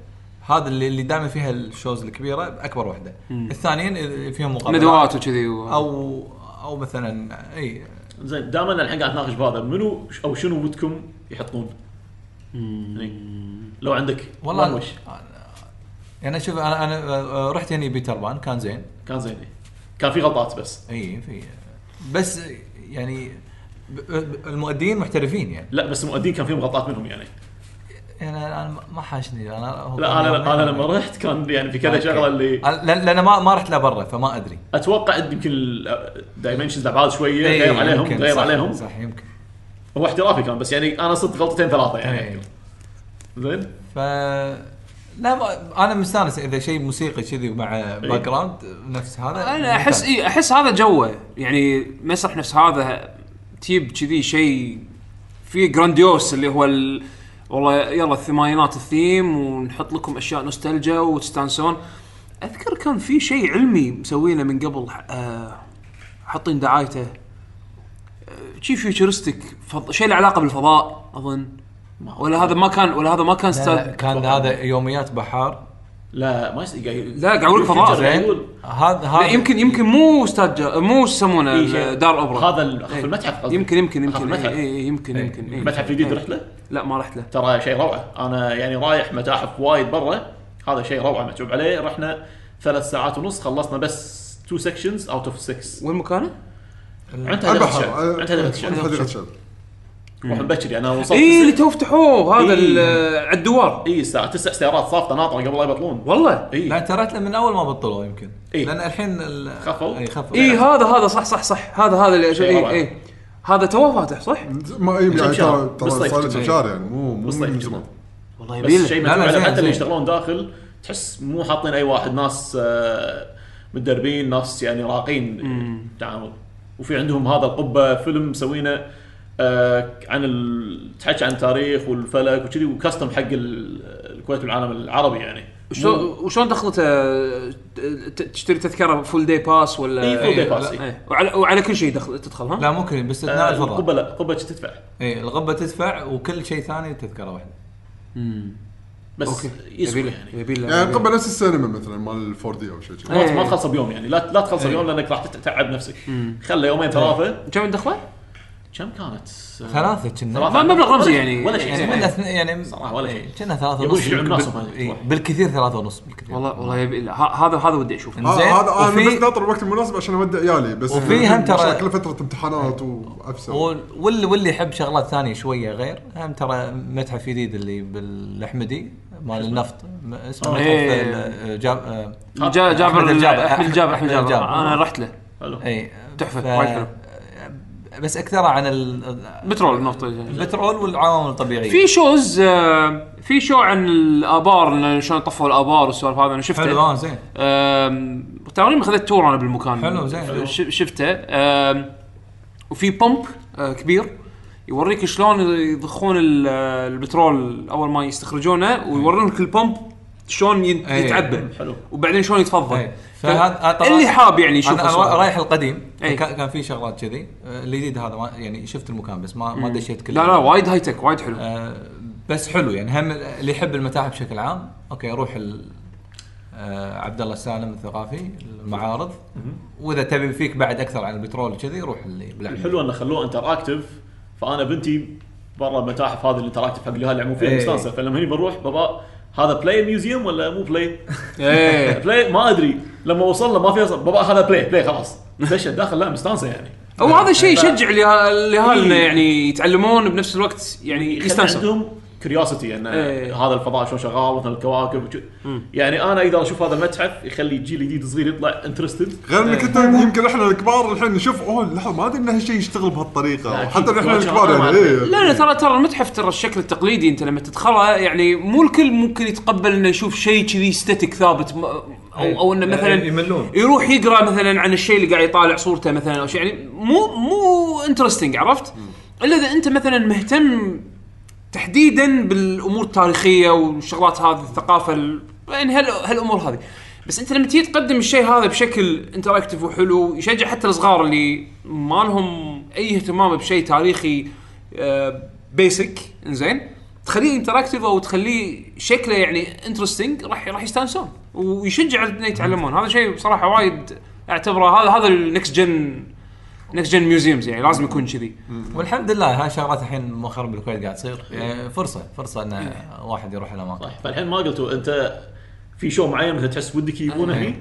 S4: هذا اللي اللي دائما فيها ال shows الكبيرة أكبر واحدة الثانيين فيهم مقابلات
S1: ندوات وكذي و...
S4: أو أو مثلا إي.
S3: زين دائما الحين قاعد نتناقش بهذا. منو أو شنو ودكم يحطون؟ يعني لو عندك
S4: والله
S3: وش؟
S4: يعني شوف أنا أنا آه، رحت هني Peter Pan كان زين.
S3: كان زين. كان في غلطات بس.
S4: إي في. بس يعني المؤدين محترفين يعني.
S3: لا بس المؤدين كان فيهم غلطات منهم يعني.
S4: يعني أنا ما حاشني. أنا
S3: لا أنا أنا لما رحت كان يعني في كذا. شغلة اللي
S4: أنا- لأن ما ما رحت لبرا فما أدري.
S3: أتوقع يمكن ال dimensions بعاد شوية
S4: إي،
S3: غير عليهم غير
S4: صح-
S3: عليهم.
S4: صح يمكن.
S3: هو احترافي كان بس يعني أنا صدت غلطتين ثلاثة يعني.
S4: إي.
S3: زين؟
S4: ف لا ما- أنا مستانس إذا شيء موسيقي كذي مع background نفس هذا.
S1: أنا احس اي أحس هذا جوه. يعني مسرح نفس هذا تجيب كذي شيء فيه grandiose اللي هو ال... والله يلا الثمانينات الثيم ونحط لكم أشياء نوستالجيا وتستانسون. أذكر كان في شيء علمي مسوينه من قبل آه حاطين دعايته. آه، شيء futuristic فض... شيء له علاقة بالفضاء أظن. ولا هذا ما كان ولا هذا ما كان
S4: لا، لا،
S1: استاد
S4: كان هذا يوميات بحار.
S3: لا ما يصير
S1: لا، قاعد أقول لك فضاء،
S4: زين هذا
S1: لا
S4: هذا
S1: يمكن يمكن مو ااستاد جا... مو شو يسمونه
S3: إي شيء.
S1: دار اوبرا
S3: هذا
S1: إيه.
S3: في المتحف قصدي
S1: يمكن يمكن يمكن.
S3: المتحف.
S1: اي اي يمكن
S4: إيه.
S1: يمكن. إيه.
S3: المتحف الجديد
S1: إيه.
S3: رحت له؟
S1: لا ما رحت له.
S3: ترى شيء روعة. أنا يعني رايح متاحف وايد برا. هذا شيء روعة مكتوب عليه. رحنا ثلاث ساعات ونص خلصنا بس two sections out of 6
S1: وين مكانه؟
S3: عند هدف
S2: البحر
S3: الشعب عند هدف الشعب روح مبكر أنا وصلت
S1: اي اللي تو فتحوه هذا
S3: إيه.
S1: ال- على الدوار
S3: اي الساعة 9 سيارات صافطة ناطرة قبل لا يبطلون
S1: والله
S3: اي
S4: لا ترى من أول ما بطلوا يمكن
S3: إيه.
S4: لأن الحين ال-
S3: خفوا؟
S4: اي خفوا
S1: اي هذا هذا صح صح صح هذا هذا اللي اي. اي هذا تو فاتح صح؟
S2: ما اي يعني؟ ترى صار
S3: كم شهر.
S2: يعني مو مو من. زمان
S1: والله
S3: بس
S1: يبيله
S3: شيء حتى اللي. يشتغلون داخل تحس مو حاطين أي واحد ناس آه، متدربين ناس يعني راقين تعامل وفي عندهم هذا القبة فيلم مسوينه عن ال... تحكي عن التاريخ والفلك وكذي و custom حق ال- الكويت والعالم العربي يعني
S1: شلون وشلون دخلته تشتري تذكرة full day pass ولا
S3: اي full day
S4: إيه، pass.
S3: إيه.
S1: إيه. وعلى وعلى كل شيء دخل تدخل ها؟
S4: لا ممكن باستثناء
S3: آه،
S4: الفضاء
S3: القبة لا قبه تدفع
S4: اي القبة تدفع وكل شيء ثاني تذكرة واحدة
S3: بس
S1: أوكي
S3: يسوى يعني
S1: يبيله
S2: يعني. قبل نفس السينما مثلا مال 4 دي أو شيء.
S3: ما
S1: إيه.
S3: تخلصه بيوم يعني لا لا تخلصه
S4: إيه.
S3: بيوم لأنك راح تتعب نفسك خله يومين ثلاثة
S1: كم تدخله؟
S3: كم كانت؟
S4: ثلاثة كنا
S3: ثلاثة.
S1: مبلغ رمزي يعني.
S3: ولا شيء
S4: يعني من اثنين يعني
S3: صراحة ولا شيء.
S4: إيه، كنا ثلاثة
S3: يبون
S4: ونص
S3: يشيلون
S4: بال-
S3: هذه.
S4: إيه، بالكثير ثلاثة ونص بالكثير
S1: والله والله يبي ه- هذا هذا ودي أشوفه
S2: آه،
S4: زين،
S2: هذا أنا
S4: وفي-
S2: بس ناطر الوقت المناسب عشان اودع عيالي بس
S4: وفي هم ترى-
S2: كل فترة امتحانات
S4: وال- واللي واللي يحب شغلات ثانية شوية غير هم ترى متحف جديد اللي بالأحمدي مال النفط م- اسمه متحف
S1: إيه.
S4: ال- جاب آه،
S1: جا- جابر
S4: أحمد الجابر.
S1: أحمد الجابر أحمد
S4: أحمد
S1: الجابر
S4: الجابر.
S1: أنا رحت له
S3: حلو
S4: اي
S1: تحفة، وايد حلو.
S4: بس أكثر عن ال-
S1: بترول النفط
S4: البترول والعوامل الطبيعية.
S1: في shows آه، في show عن الآبار شلون طفوا الآبار والسوالف هذا أنا شفته.
S4: حلو آه زين.
S1: تقريبا خذيت tour أنا بالمكان.
S4: حلو، زين.
S1: شفته. وفي pump آه، كبير. يوريك شلون يضخون ال- البترول أول ما يستخرجونه ويورونك ال pump شلون
S4: أي.
S1: يتعبى.
S4: حلو.
S1: وبعدين شلون يتفضل
S4: أي. فهذا
S1: اللي حاب يعني يشوف
S4: أنا
S1: أنا.
S4: رايح القديم.
S1: أي.
S4: كان كان في شغلات كذي. آه، الجديد هذا ما يعني شفت المكان بس ما ما دشيت كله
S1: لا لا وايد high tech وايد حلو.
S4: آه، بس حلو يعني. هم اللي يحب المتاحف بشكل عام okay روح ال آه، عبد الله السالم الثقافي المعارض. وإذا تبي فيك بعد أكثر عن البترول كذي روح اللي.
S3: الحلو انه خلوه interactive فأنا بنتي برا المتاحف هذه ال interactive حق اليهال يلعبون فيها. مستانسة. فلما هني بنروح بابا هذا play museum ولا مو play؟ [LAUGHS]
S1: إيه.
S3: play ما أدري. لما وصلنا ما في بابا هذا play play خلاص. دشت داخل لا مستانسة يعني.
S1: هو هذا الشيء يشجع الاهالي الاهالي يعني يتعلمون بنفس الوقت يعني يستانسون.
S3: عندهم curiosity انه
S1: إيه.
S3: هذا الفضاء شلون شغال مثلا الكواكب وشو. يعني أنا أقدر أشوف هذا المتحف يخلي جيل جديد صغير يطلع interested
S2: غير إنك أنت يمكن إحنا الكبار الحين نشوف أوه لحظة ما أدري ان هالشيء يشتغل
S3: بهالطريقة.
S2: حتى
S3: إحنا
S2: الكبار يعني إيه
S1: لا لا ترى ترى المتحف ترى الشكل التقليدي أنت لما تدخله يعني مو الكل ممكن يتقبل إنه يشوف شيء كذي static ثابت أو أو إنه مثلا
S4: يملون.
S1: يروح يقرأ مثلا عن الشيء اللي قاعد يطالع صورته مثلا أو شيء يعني مو مو interesting عرفت؟ إلا إذا أنت مثلا مهتم تحديدا بالأمور التاريخية والشغلات هذه الثقافة ال- يعني هال هالأمور هذه. بس أنت لما تيجي تقدم الشيء هذا بشكل interactive وحلو يشجع حتى الصغار اللي ما لهم أي اهتمام بشيء تاريخي basic إنزين تخليه interactive أو تخليه شكله يعني interesting راح راح يستانسون ويشجع انه يتعلمون. هذا شيء بصراحة وايد أعتبره هذا هذا ال next gen نكست جن ميوزيومز يعني لازم يكون كذي.
S4: والحمد لله هاي شغلات الحين مؤخرا بالكويت قاعد تصير. يعني فرصة فرصة إن واحد يروح الاماكن
S3: صح. فالحين ما قلتوا أنت في شو معين مثلا تحس ودك يجيبونه هني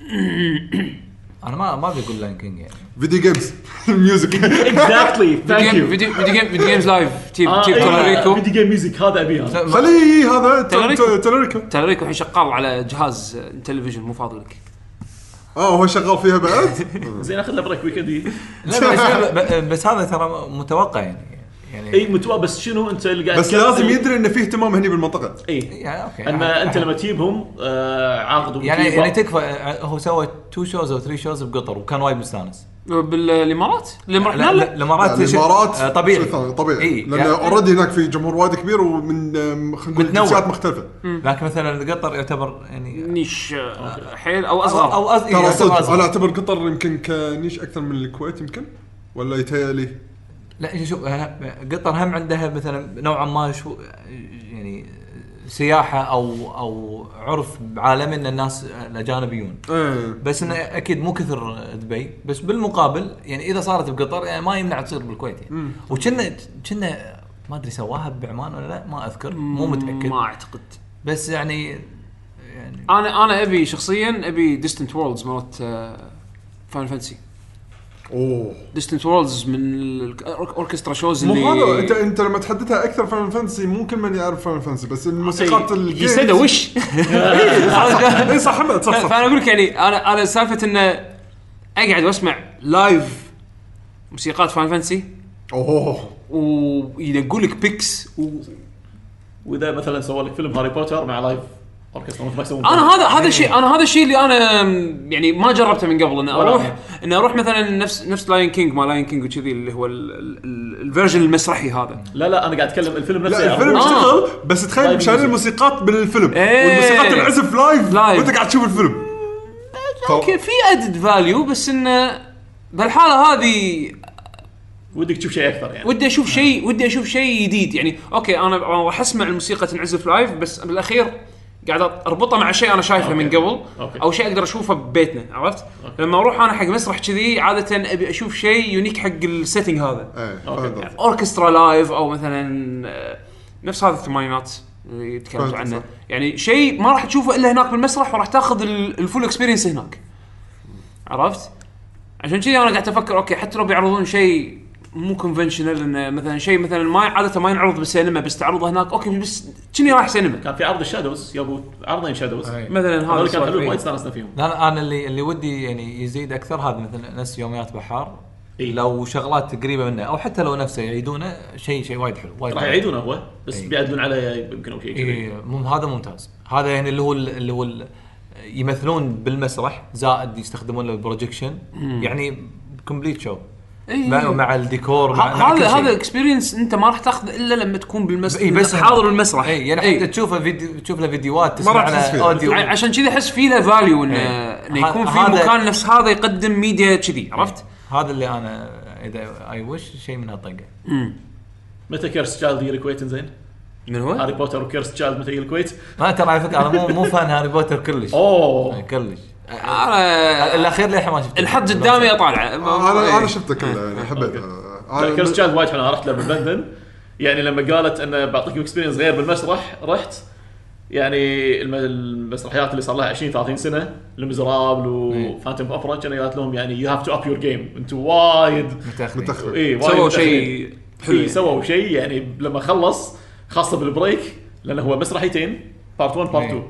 S3: [COUGHS]
S4: أنا ما ما أبي أقول لاين كينج يعني.
S2: فيديو جيمز ميوزك
S3: اكزاكتلي ثانك
S1: فيديو
S3: يو
S1: فيديو جيم فيديو جيمز لايف تيب تيب
S3: إيه،
S1: توريكو
S3: فيديو جيم ميوزك هذا ابيه أنا
S2: خليه هذا
S1: تلريكو.
S2: تلريكو
S1: توريكو الحين شغال على جهاز تلفزيون مو فاضي لك.
S2: آه هو شغال فيها بعد؟ [LAUGHS]
S3: زين اخذ له break weekend
S4: لا [LAUGHS] بس, هذا ترى متوقع يعني يعني
S3: اي متوقع بس شنو أنت اللي قاعد
S2: بس لازم يدري ان في اهتمام هني بالمنطقة.
S3: اي
S4: يعني okay
S3: ان أنت لما تجيبهم آه، عاقد
S4: يعني يعني تكفى هو سوى two shows أو three shows بقطر وكان وايد مستانس.
S1: بالإمارات؟ لما
S4: لا
S1: رحنا
S4: لا.
S1: له
S4: الامارات
S2: الإمارات
S4: آه، طبيعي.
S2: طبيعي.
S4: اي
S2: لأن
S4: يعني-
S2: already هناك في جمهور وايد كبير ومن خلينا نقول. جنسيات مختلفة.
S4: لكن مثلا قطر يعتبر يعني
S1: نيش آه، حيل أو
S4: أصغر. أو
S2: ترى
S4: يعتبر
S2: صدق
S4: أصغر.
S2: أنا أعتبر قطر يمكن كنيش أكثر من الكويت يمكن؟ ولا يتهيألي؟
S4: لا شوف آه، قطر هم عندها مثلا نوعا ما شو يعني سياحة أو أو عرف عالمي إن الناس الاجانب يجون
S2: إيه.
S4: بس إنه أكيد مو كثر دبي بس بالمقابل يعني إذا صارت بقطر يعني ما يمنع تصير بالكويت يعني. وكنا كنا ما أدري سواها بعمان ولا لا ما أذكر مو متأكد.
S1: ما أعتقد.
S4: بس يعني يعني
S1: أنا أنا أبي شخصيا أبي Distant Worlds مالت Final Fantasy
S2: أوه.
S1: Distant Worlds من الاوركسترا shows
S2: مو
S1: اللي
S2: هذا انت أنت لما تحددها أكثر Final Fantasy مو كل من يعرف Final Fantasy بس الموسيقات
S1: ال
S2: games
S1: سدى وش؟ [LAUGHS]
S2: إي صح حمد صح صح. [LAUGHS]
S1: فأنا أقول لك يعني أنا أنا سالفة انه أقعد وأسمع live موسيقات Final Fantasy
S2: أوه.
S1: ويدقوا لك pieces و...
S3: وإذا مثلا سووا لك فيلم هاري بوتر مع live اوركسترا مثل ما يسوون
S1: أنا هذا هذا الشيء أنا هذا الشيء اللي أنا يعني ما جربته من قبل اني
S3: أروح.
S1: اني أروح مثلا نفس نفس Lion King ما Lion King وكذي اللي هو ال- ال- ال- ال version المسرحي هذا
S3: لا لا أنا قاعد أتكلم الفيلم نفسه
S2: لا الفيلم
S3: يعرضون.
S2: يشتغل بس تخيل
S3: music.
S2: الموسيقات بالفيلم
S1: إيه.
S2: والموسيقات تنعزف live
S1: live.
S2: وأنت قاعد تشوف الفيلم
S1: okay في added value بس انه بالحاله هذه
S3: ودك تشوف شيء أكثر يعني
S1: ودي أشوف شيء ودي أشوف شيء جديد يعني أوكي أنا أنا راح أسمع الموسيقى تنعزف live بس بالأخير قاعد أربطه مع شيء أنا شايفه من قبل
S3: أوكي.
S1: أو شيء أقدر أشوفه ببيتنا عرفت؟ لما أروح أنا حق مسرح كذي عادة أبي أشوف شيء unique حق ال setting هذا
S2: إيه
S3: أوكي.
S1: أوركسترا live أو مثلا آه، نفس هذا الثمانينات اللي تكلمت عنه
S2: صح.
S1: يعني شيء ما راح تشوفه إلا هناك بالمسرح وراح تاخذ ال- ال full experience هناك عرفت؟ عشان كذي أنا قاعد أفكر أوكي حتى لو بيعرضون شيء مو conventional إنه مثلا شيء مثلا ما عادة ما ينعرض بالسينما بس تعرضه هناك أوكي بس كني رايح سينما
S3: كان في عرض ال Shadows يابو عرضين
S4: Shadows.
S1: مثلا هذا
S3: كان. حلو وايد استانسنا فيهم
S4: لا لا، أنا اللي اللي ودي يعني يزيد أكثر هذا مثل نفس يوميات بحار
S3: إي.
S4: لو شغلات قريبة منه أو حتى لو نفسه يعيدونه شيء شيء وايد حلو وايد
S3: راح. يعيدونه هو بس
S4: إي.
S3: بيعدلون عليه يمكن أو شيء
S4: إي مم هذا ممتاز هذا يعني اللي هو اللي هو يمثلون بالمسرح زائد يستخدمون له ال projection يعني complete show
S1: إي.
S4: مع, مع الديكور مع,
S1: هذا
S4: شيء.
S1: هذا experience أنت ما راح تاخذه إلا لما تكون بالمسرح
S4: اي بس
S1: حاضر المسرح
S4: اي يعني
S1: إي.
S4: حتى تشوفه فيديو تشوف له فيديوهات
S2: ما راح
S4: تسمع. له
S1: audio عشان كذي أحس في له value إنه
S4: إيه.
S1: إنه يكون في مكان نفس هذا يقدم ميديا كذي عرفت؟
S4: هذا اللي أنا إذا اي وش شيء من هالطقه
S3: متى Cursed Child يجي الكويت زين؟
S1: من هو؟
S3: هاري بوتر و Cursed Child متى يجي الكويت؟
S4: ما ترى على فكرة أنا مو مو fan هاري بوتر كلش
S3: أوه
S4: كلش
S1: أنا
S4: الأخير للحين ما شفته.
S1: الحد قدامي أطالعه.
S2: أنا أنا شفته كله يعني حبيته.
S3: Cursed
S2: أنا
S3: Child وايد حلو أنا رحت له بلندن يعني لما قالت أنه بعطيكم experience غير بالمسرح رحت. يعني الم- المسرحيات اللي صار لها 20 30 سنة Les Misérables و Phantom Opera كان قالت لهم يعني you have to up your game أنتم وايد
S4: متأخرين.
S2: متاخر
S3: اي وايد
S1: سووا. شيء حلو
S3: إي،
S1: يعني.
S3: سووا شيء يعني لما خلص خاصة بال break لأنه هو مسرحيتين part 1 part 2
S4: إي.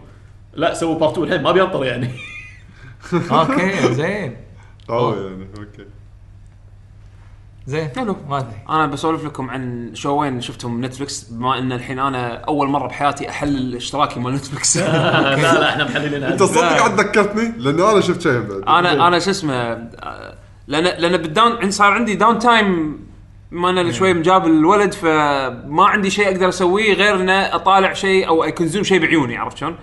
S3: لا سووا part 2 الحين ما بينطر يعني. [LAUGHS]
S4: أوكي زين
S2: قوي يعني أوكي.
S4: زين
S1: حلو.
S4: ما أدري.
S1: أنا بسولف لكم عن showين شفتهم نتفلكس بما إن الحين أنا أول مرة بحياتي أحلل اشتراكي مال نتفلكس [LAUGHS] [LAUGHS]
S3: لا لا إحنا محللين
S2: أنت صدق قاعد ذكرتني؟ لأنه أنا شفت شيء بعد.
S1: أنا أنا شو اسمه لأن لأن بال down صار عندي downtime ما أنا شوي مجاب الولد فما عندي شيء أقدر أسويه غير ان أطالع شيء أو أ consume شيء بعيوني عرفت شلون؟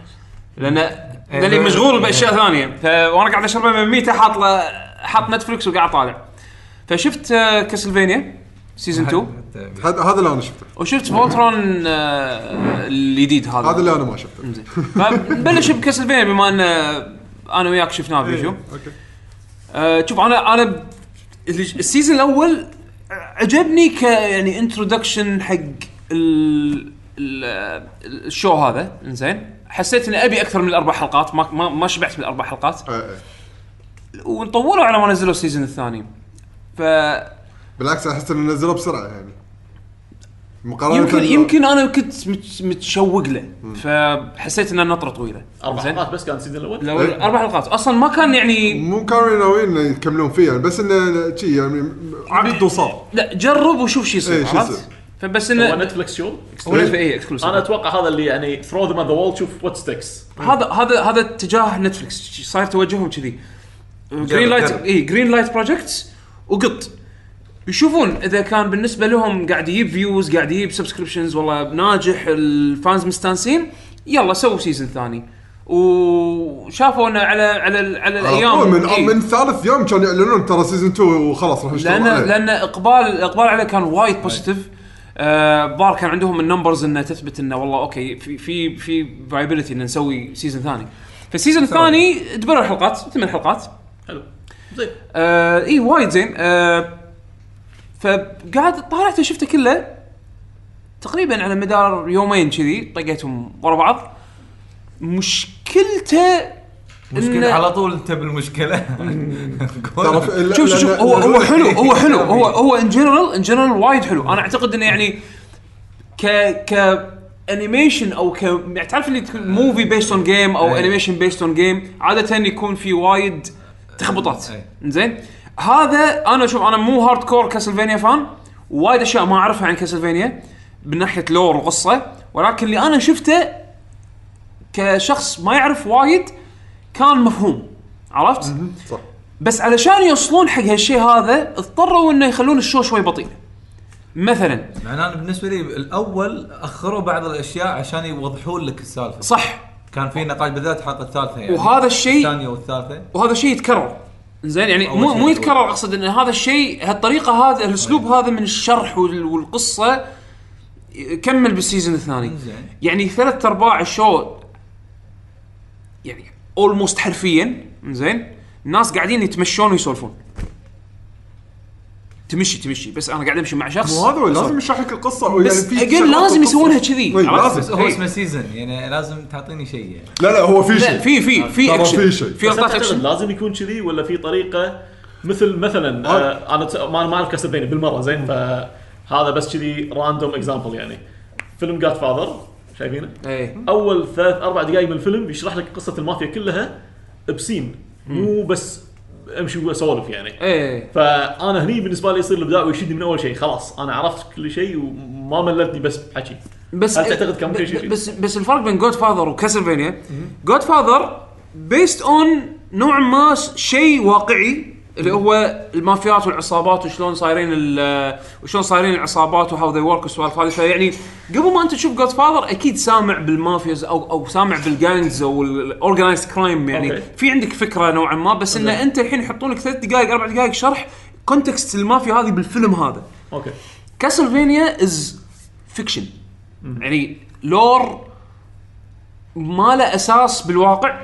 S1: لأن لاني مشغول بأشياء ثانية. ف- وأنا قاعد أشرب من ميتة حاط له حاط نتفلكس وقاعد طالع. فشفت Castlevania season 2
S2: هذا هذا اللي أنا شفته.
S1: وشفت Voltron آه، الجديد هذا.
S2: هذا اللي أنا ما شفته.
S1: زين فنبلش ب Castlevania بما إن آه، أنا وياك شفناه بيشو
S2: أوكي.
S1: آه، شوف أنا أنا ب- ال season الأول عجبني ك يعني introduction حق ال ال- ال show هذا. زين حسيت إني أبي أكثر من الأربع حلقات ما ما, ما شبعت من الأربع حلقات.
S2: إيه، إيه.
S1: وطولوا على ما نزلوا ال season الثاني. ف
S2: بالعكس أحس إنه نزلوه بسرعة يعني. مقارنة
S1: يمكن يمكن أنا كنت مت- متشوق له فحسيت ان النطره
S3: طويلة.
S1: أربع؟
S3: حلقات بس كان ال season الأول؟
S1: لو
S2: إيه.
S1: أربع حلقات. أصلا ما كان يعني
S2: مو كانوا ناويين يكملون فيه يعني بس انه شي يعني عقد وصار
S1: لا جرب وشوف شو يصير
S2: إيه، شو
S1: عرفت؟ فبس
S3: هو
S1: انه
S3: نتفلكس show
S1: هو نتفلكس اي exclusive
S3: أنا أتوقع هذا اللي يعني throw them the wall شوف what sticks
S1: هذا هذا هذا اتجاه نتفلكس صاير توجههم كذي. green
S4: light.
S1: اي green light projects وقط. يشوفون إذا كان بالنسبة لهم قاعد يجيب views قاعد يجيب subscriptions والله ناجح ال fans مستانسين يلا سووا سيزون ثاني. وشافوا إنه على على على
S2: على الأيام من
S1: إي.
S2: من ثالث يوم كانوا يعلنون ترى season 2 وخلاص راح نشتغل
S1: لأن
S2: عليه.
S1: لأن إقبال الاقبال عليه كان وايد positive آه بار كان عندهم ال numbers إنه تثبت إنه والله أوكي في في في viability ان نسوي season ثاني. فال season الثاني دبروا الحلقات ثمان حلقات.
S3: حلو. زين.
S1: آه إي وايد زين. آه فقاعد طالعته شفته كله تقريبا على مدار يومين كذي طقيتهم ورا بعض. مشكلته
S4: مشكلة. على طول انت
S2: بالمشكلة. [LAUGHS]
S1: شوف شوف شوف هو هو حلو هو حلو هو هو in general in general وايد حلو. أنا أعتقد إنه يعني ك ك animation أو ك يعني تعرف اللي movie based on game
S4: أو.
S1: animation based on game عادة يكون في وايد تخبطات.
S4: أي.
S1: زين هذا أنا شوف أنا مو hardcore Castlevania fan وايد أشياء ما أعرفها عن Castlevania من ناحية lore وقصة ولكن اللي أنا شفته كشخص ما يعرف وايد كان مفهوم. عرفت؟
S2: صح.
S1: بس علشان يوصلون حق هالشيء هذا اضطروا إنه يخلون ال show شوي بطيء. مثلا.
S4: مع أنا بالنسبة لي الأول أخروا بعض الأشياء عشان يوضحون لك السالفة.
S1: صح.
S4: كان في نقاش بالذات الحلقة الثالثة يعني.
S1: وهذا الشيء
S4: الثانية والثالثة.
S1: وهذا الشيء يتكرر. زين يعني مو مو
S4: يتكرر.
S1: أقصد إن هذا الشيء هالطريقة هذا الأسلوب هذا من الشرح وال- والقصة كمل بال season
S4: الثاني.
S1: يعني ثلاث أرباع ال show يعني almost حرفيا زين؟ الناس قاعدين يتمشون ويسولفون. تمشي تمشي. بس أنا قاعد أمشي مع شخص.
S2: مو هذا لازم. يشرح لك القصة
S1: بس
S2: في
S1: again
S2: شغلات
S1: لازم. يسوونها كذي؟
S2: لازم؟
S4: بس هو. اسمه season يعني لازم تعطيني شيء. يعني
S2: لا لا هو في
S1: لا
S2: شيء.
S1: في في في اكشن
S2: في شيء.
S1: في
S3: بس
S1: لقطات اكشن
S3: لازم يكون كذي ولا في طريقة مثل مثلا آه أنا ما ما أعرف Castlevania بالمرة زين؟ فهذا بس كذي random example يعني. فيلم Godfather شايفينه؟
S1: إيه.
S3: أول ثلاث أربع دقائق من الفيلم يشرح لك قصة المافيا كلها ب scene. مو بس أمشي واسولف يعني.
S1: إيه.
S3: فأنا هني بالنسبة لي يصير الإبداع ويشدني من أول شيء. خلاص أنا عرفت كل شيء وما ملتني بس بحكي.
S1: بس
S3: هل تعتقد
S1: ب-
S3: شيء؟
S1: بس بس الفرق بين جود فاذر و Castlevania Godfather based on نوعا ما شيء واقعي اللي هو المافيات والعصابات وشلون صايرين وشلون صايرين العصابات و how they work والسوالف هذه. فيعني قبل ما انت تشوف Godfather أكيد سامع بال mafias أو أو سامع بال gangs أو ال organized crime يعني
S3: okay.
S1: في عندك فكرة نوعا ما بس إن أنت الحين يحطون لك ثلاث دقائق أربع دقائق شرح context المافيا هذه بالفيلم هذا.
S3: Okay.
S1: Castlevania is fiction يعني lore ما له أساس بالواقع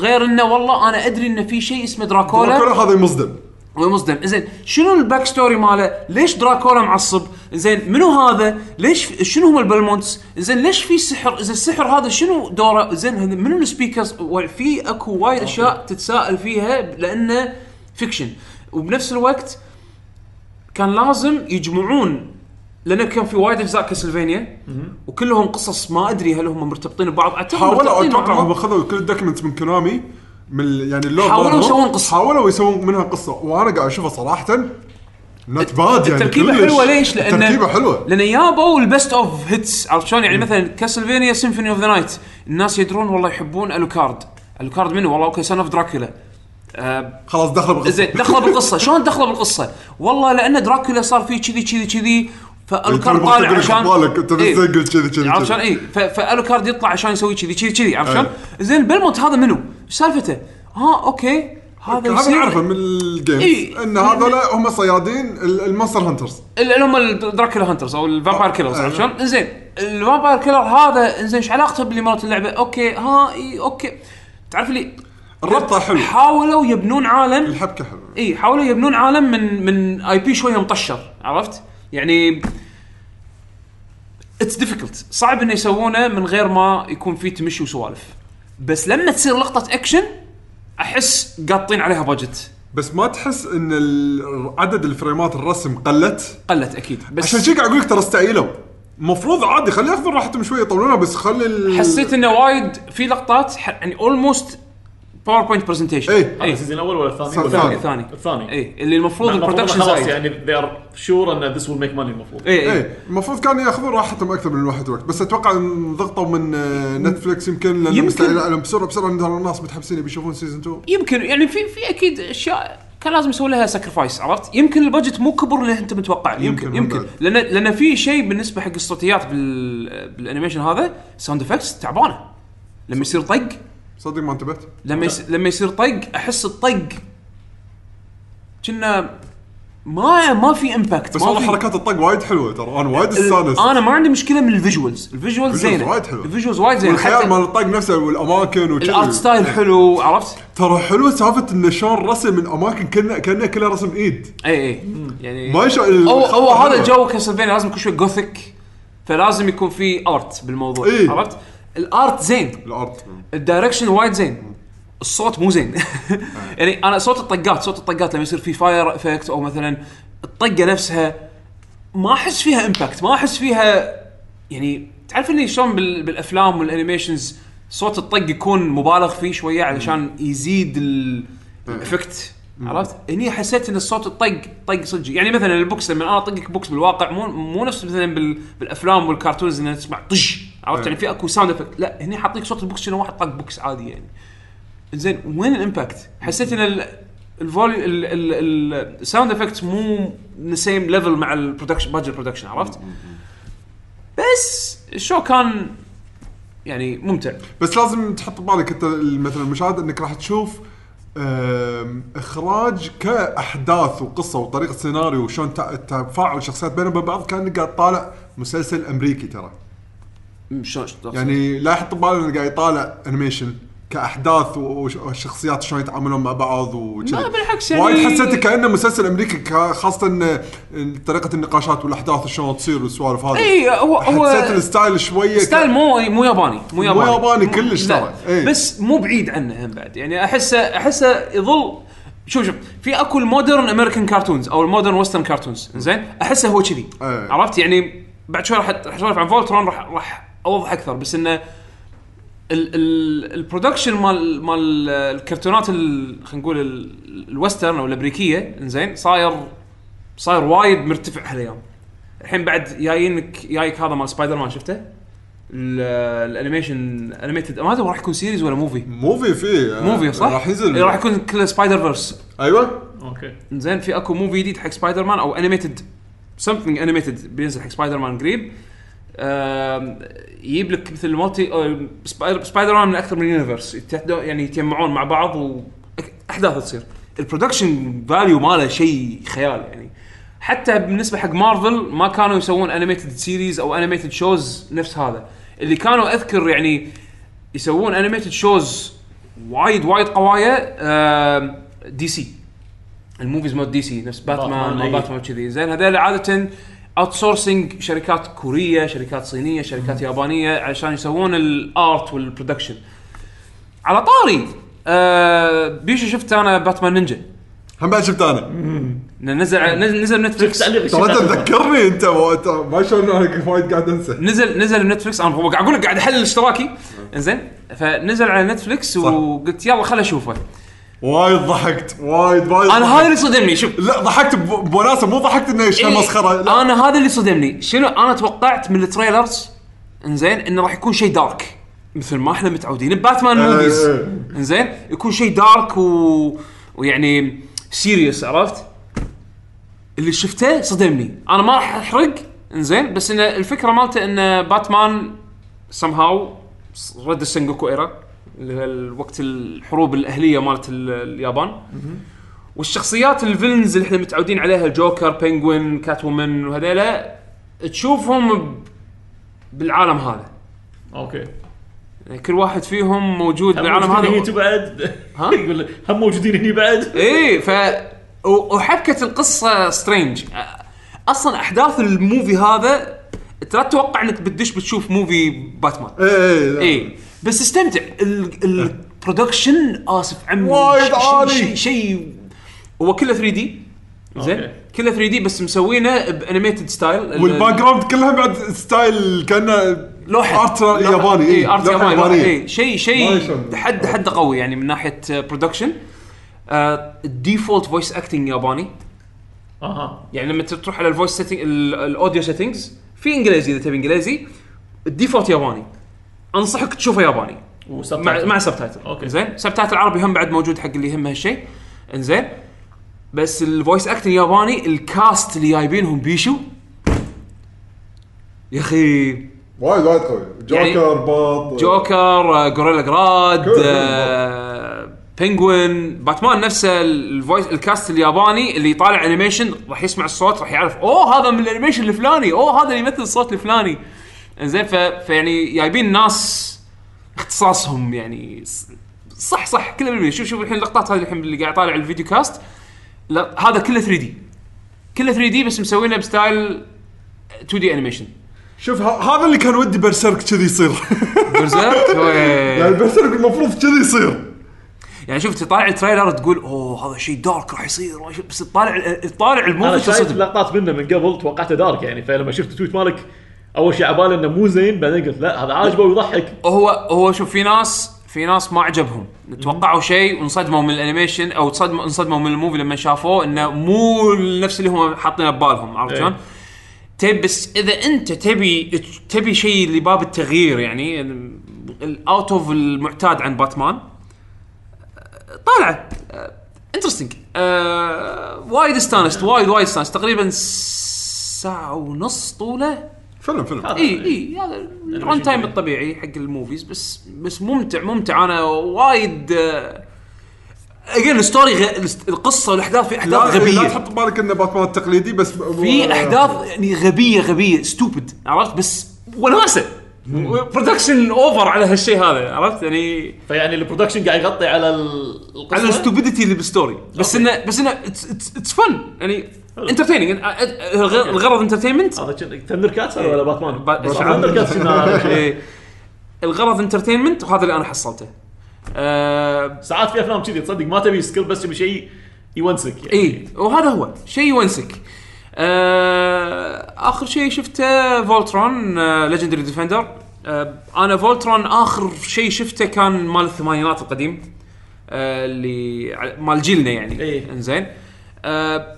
S1: غير إنه والله أنا أدري انه في شيء اسمه دراكولا.
S2: دراكولا هذا مصدم.
S1: ومصدم زين شنو ال back story ماله؟ ليش دراكولا معصب؟ زين منو هذا؟ ليش شنو هم ال Belmonts؟ زين ليش في سحر؟ اذا السحر هذا شنو دوره؟ زين منو ال Speakers؟ في أكو وايد أشياء تتساءل فيها لأنه fiction وبنفس الوقت كان لازم يجمعون لأن كان في وايد أجزاء Castlevania وكلهم قصص ما أدري هل هم مرتبطين ببعض. أعتقد
S2: حاولوا
S1: أتوقع.
S2: هم خذوا كل ال documents من Konami من يعني ال
S1: lore
S2: حاولوا
S1: يسوون قصة.
S2: حاولوا يسوون منها قصة. وأنا قاعد أشوفها صراحة not bad يعني التركيبة.
S1: حلوة ليش؟ لأن
S2: التركيبة حلوة.
S1: لأن يابوا ال best of hits عرفت شلون؟ يعني مثلا Castlevania Symphony of the Night الناس يدرون والله يحبون Alucard Alucard منه والله okay son of دراكولا آه
S2: خلاص دخلوا بالقصة
S1: زين دخله بالقصة [LAUGHS] شلون دخله بالقصة؟ والله لأن دراكولا صار فيه كذي كذي كذي ف Alucard
S2: تبي
S1: طالع عشان
S2: بالك، أنت بس
S1: إيه.
S2: تقول كذي كذي
S1: عرفت. شلون اي ف Alucard يطلع عشان يسوي كذي كذي كذي عرفت شلون؟
S2: أي.
S1: زين Belmont هذا منو؟ إيش سالفته؟ ها okay هذا
S2: هذا نعرفه من ال games
S1: إيه.
S2: إن هذول هم صيادين ال- ال monster hunters
S1: اللي هم الدراكولا hunters أو ال vampire
S2: killers.
S1: عرفت شلون؟ إنزين ال vampire killer هذا إنزين إيش علاقته باللي مرات اللعبة؟ okay ها إي okay تعرف لي
S2: الربطة حلوة
S1: حاولوا يبنون عالم
S2: الحبكة حلوة
S1: إي حاولوا يبنون عالم من من IP شوية مطشر عرفت؟ يعني it's difficult صعب إنه يسوونه من غير ما يكون في تمشي وسوالف. بس لما تصير لقطة اكشن أحس قاطين عليها budget
S2: بس ما تحس إن ال- عدد ال frameات الرسم قلت؟
S1: قلت أكيد. بس
S2: عشان شي قاعد أقول لك ترى استعجلوا. المفروض عادي خلي ياخذون راحتهم شوي يطولونها بس خلي ال...
S1: حسيت إنه وايد في لقطات ح- يعني almost PowerPoint presentation
S2: إيه.
S3: هذا ال season الأول ولا الثاني؟
S2: الثاني.
S1: الثاني.
S3: الثاني.
S1: اي اللي المفروض
S3: المفروض
S1: ال
S3: production خلاص يعني they are sure إن this will make money المفروض.
S1: اي اي
S2: إيه. المفروض كانوا ياخذون راحتهم أكثر من واحد وقت. بس أتوقع إن ضغطوا من آه، Netflix يمكن لأن
S1: يمكن.
S2: مستعجل عليهم بسرعة بسرعة الناس متحمسين بيشوفون season 2
S1: يمكن. يعني في في أكيد أشياء كان لازم يسوي لها sacrifice عرفت؟ يمكن ال budget مو كبر اللي أنت متوقع. يمكن
S2: يمكن،
S1: يمكن, لأن لأن في شيء بالنسبة حق الصوتيات بال بال animation هذا sound effects تعبانة. لما يصير طق
S2: صدق ما انتبهت
S1: لما يس... لما يصير طق أحس الطق كنا ما ما في impact
S2: بس والله
S1: في
S2: حركات الطق وايد حلوة ترى أنا وايد استانس
S1: أنا ما عندي مشكلة من ال visuals
S2: ال
S1: visuals زينة
S2: وايد حلوة.
S1: ال visuals وايد زينة
S2: والخيال
S1: حتى
S2: مال الطق نفسه والأماكن. ال
S1: art style حلو عرفت؟
S2: ترى حلوة سالفة انه شلون رسم من اماكن كنا كانه كلها رسم ايد
S1: اي اي يعني
S2: ما يشع
S1: هو هو هذا. جو Castlevania لازم يكون شوي gothic فلازم يكون في art بالموضوع
S2: إيه.
S1: عرفت؟ ال art زين.
S2: ال
S1: art ال direction وايد زين. الصوت مو زين. [LAUGHS] يعني أنا صوت الطقات صوت الطقات لما يصير في fire effect أو مثلا الطقة نفسها ما أحس فيها impact ما أحس فيها يعني تعرف إني شلون بال- بالأفلام وال animations صوت الطق يكون مبالغ فيه شوية علشان يزيد ال- ال effect عرفت؟ هني حسيت إن الصوت الطق طق صدق. يعني مثلا البوكس لما أنا أطقك بوكس بالواقع مو مو نفس مثلا بال بالأفلام وال cartoons إن تسمع طش عرفت
S2: إيه.
S1: يعني في أكو sound effect لا هني حاطيك صوت البوكس شنو واحد طق بوكس عادي يعني زين وين ال impact؟ حسيت إن ال ال foley ال sound effect مو same level مع ال production budget production عرفت؟ بس ال show كان يعني ممتع
S2: بس لازم تحط ببالك أنت مثلا المشاهد إنك راح تشوف إخراج كأحداث وقصة وطريقة سيناريو وشلون تفاعل الشخصيات بينهم وبين بعض كأنك قاعد طالع مسلسل أمريكي ترى يعني لا يحط بباله إنه قاعد يطالع animation كأحداث والشخصيات شلون يتعاملون مع بعض وكذي
S1: لا، بالعكس يعني-
S2: وايد حسيته كأنه مسلسل أمريكي خاصة إن طريقة النقاشات والأحداث شلون تصير والسوالف هذه
S1: إي هو هو
S2: حسيت ال style شوية
S1: style مو مو ياباني مو ياباني
S2: ياباني كلش ترى. إيه.
S1: بس مو بعيد عنه هم بعد يعني احسه أحسه يظل شوف شوف في أكو ال modern American cartoons أو ال modern western cartoons زين أحسه هو كذي
S2: إيه.
S1: عرفت يعني بعد شوي راح راح اسولف عن Voltron راح راح أوضح أكثر بس إنه ال- ال- ال production مال مال الكرتونات ال- خلينا نقول ال- ال western أو الأمريكية زين صاير صاير وايد مرتفع هالأيام. الحين بعد جايينك جايك هذا مال سبايدر مان شفته؟ ال- ال animation animated ما أدري راح يكون series ولا movie
S2: movie فيه
S1: movie صح؟
S2: راح ينزل.
S1: إيه، راح يكون كله Spider-Verse
S2: أيوه.
S3: okay.
S1: زين في أكو movie جديد حق سبايدر مان أو animated something animated بينزل حق سبايدر مان قريب. يجيب لك مثل مالتي آه، سبايدر, مان من أكثر من universe يعني يتجمعون مع بعض وأحداث تصير. ال production value ماله شيء خيال يعني. حتى بالنسبة حق مارفل ما كانوا يسوون animated series أو animated shows نفس هذا. اللي كانوا أذكر يعني يسوون animated shows وايد وايد قوية DC ال movies مال DC نفس باتمان
S3: أو.
S1: باتمان كذي زين هذول عادة outsourcing شركات كورية شركات صينية شركات يابانية عشان يسوون ال art وال production على طاري آه بيشو شفت أنا Batman Ninja
S2: هم بعد شفت أنا.
S1: نزل نزل نزل
S3: Netflix
S2: ترى تذكرني أنت ما شلون أنا وايد قاعد أنسى.
S1: نزل نزل Netflix أنا قاعد أقول لك قاعد أحلل اشتراكي. إنزين. فنزل على Netflix وقلت يلا خل أشوفه.
S2: وايد ضحكت. وايد وايد أنا.
S1: هذا اللي صدمني شوف.
S2: لا ضحكت ب- بوناسة مو ضحكت إنه
S1: إيه،
S2: مسخرة. لا.
S1: أنا هذا اللي صدمني. شنو؟ أنا توقعت من ال trailers إنزين إنه راح يكون شيء dark مثل ما إحنا متعودين. باتمان
S2: إيه،
S1: movies
S2: إيه.
S1: إنزين يكون شيء dark و... ويعني serious عرفت؟ اللي شفته صدمني. أنا ما راح أحرق إنزين بس إن الفكرة مالته إن Batman somehow رد ال Sengoku era. اللي هو الوقت الحروب الأهلية مالت ال- اليابان. والشخصيات ال villains اللي إحنا متعودين عليها ال Joker Penguin Catwoman وهذيلا تشوفهم بالعالم هذا.
S3: okay.
S1: يعني كل واحد فيهم موجود بالعالم
S3: موجودين هني
S1: هذا.
S3: أنتوا بعد؟
S1: ها؟ [LAUGHS]
S3: يقول هم موجودين هني بعد؟ [LAUGHS]
S1: إيه ف و- وحبكة القصة strange أصلا أحداث ال movie هذا انت لا تتوقع إنك بتدش بتشوف movie Batman.
S2: إيه إيه
S1: إيه. بس استمتع. ال- ال production آسف عمي
S2: وايد
S1: ش- ش-
S2: عالي.
S1: شيء شيء هو كله 3D زين.
S3: okay.
S1: كله 3D بس مسوينه ب animated
S2: style وال back ground كلها بعد style كأنه
S1: لوحة.
S2: art ياباني.
S1: اي art
S2: لوحة
S1: ياباني. اي شيء
S2: ما
S1: شيء. حد حد قوي يعني من ناحية production ال default voice acting ياباني.
S3: أها.
S1: يعني لما تروح على ال voice setting ال audio settings في إنجليزي إذا تبي إنجليزي ال default ياباني. أنصحك تشوفه ياباني. مع مع subtitle
S3: okay.
S1: زين؟ subtitle عربي هم بعد موجود حق اللي يهمه هالشيء إنزين. بس ال voice acting ياباني ال cast اللي جايبينهم بيشو. يا أخي.
S2: وايد وايد قوي.
S1: يعني
S2: جوكر باط
S1: جوكر آه، Gorilla
S2: Grodd
S1: آه، Penguin Batman نفسه ال voice ال cast الياباني اللي يطالع animation راح يسمع الصوت راح يعرف أوه هذا من ال animation الفلاني أوه هذا اللي يمثل الصوت الفلاني. إنزين ف... فيعني جايبين ناس اختصاصهم يعني صح صح كله بالمية. شوف شوف الحين اللقطات هذه الحين اللي قاعد طالع الفيديو cast. لا هذا كله 3D. كله 3D بس مسوينه ب style 2D animation
S2: شوف ه- هذا اللي كان ودي Berserk كذي يصير. [LAUGHS]
S1: Berserk؟
S2: يعني Berserk المفروض كذي يصير.
S1: يعني شوف تطالع ال trailer تقول أوه هذا شيء dark راح يصير. بس تطالع تطالع
S3: أنا
S1: ال movie
S3: شايف
S1: تصدم
S3: لقطات منه من قبل توقعته dark يعني فلما شفت ال tweet مالك أول شيء عبالي إنه مو زين بعدين قلت لا هذا عاجبه ويضحك.
S1: هو هو شوف في ناس في ناس ما عجبهم. توقعوا شيء وانصدموا من ال animation أو انصدموا من ال movie لما شافوه إنه مو نفس اللي هم حاطينه ببالهم عرفت. شلون؟ تبي بس إذا أنت تبي تبي شيء لباب التغيير يعني ال out of المعتاد عن باتمان طالعه interesting وايد استانست وايد وايد استانست. تقريبا ساعة ونص طوله.
S2: فيلم فيلم.
S1: إي إي هذا ال runtime الطبيعي حق ال movies بس بس ممتع ممتع. أنا وايد again ال story غ... القصة والأحداث في
S2: لا,
S1: احداث
S2: لا
S1: غبية.
S2: تحط ببالك إنه باتمان التقليدي بس
S1: في أحداث يعني غبية غبية stupid عرفت؟ بس وناسه production over على هالشيء هذا عرفت؟ يعني
S3: فيعني ال production قاعد يغطي على ال- القصة؟
S1: على ال stupidity اللي بال story بس انه بس إنه it's fun يعني entertaining الغرض entertainment
S3: هذا ThunderCats ولا باتمان؟
S1: با- ThunderCats. الغرض entertainment وهذا اللي أنا حصلته. آه،
S3: ساعات في أفلام كذي تصدق ما تبي skill بس تبي شيء يونسك يعني.
S1: اي وهذا هو. شيء يونسك. آخر شيء شفته Voltron آه Legendary Defender آه أنا Voltron آخر شيء شفته كان مال الثمانينات القديم آه اللي مال جيلنا يعني.
S3: إيه.
S1: إنزين. آه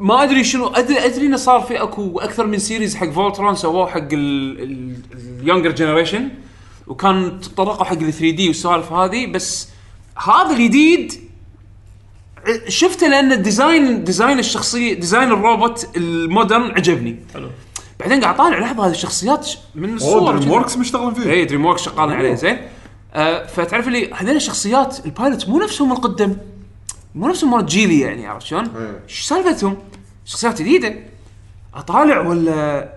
S1: ما أدري شنو ادري أدري إنه صار في أكو أكثر من series حق Voltron سووه حق ال younger generation وكان تطرقوا حق ال 3D والسوالف هذه بس هذا الجديد شفته لأن ال design design الشخصيه design الروبوت ال modern عجبني.
S3: حلو.
S1: بعدين قاعد طالع لحظة هذه الشخصيات من
S2: أوه
S1: الصور
S2: DreamWorks مشتغلين فيه.
S1: اي DreamWorks شغالين عليه زين. آه فتعرف اللي هذول الشخصيات ال pilot مو نفسهم القدم. مو نفسهم مال جيلي يعني عرفت شلون؟ إيش سالفتهم؟ شخصيات جديدة. أطالع ولا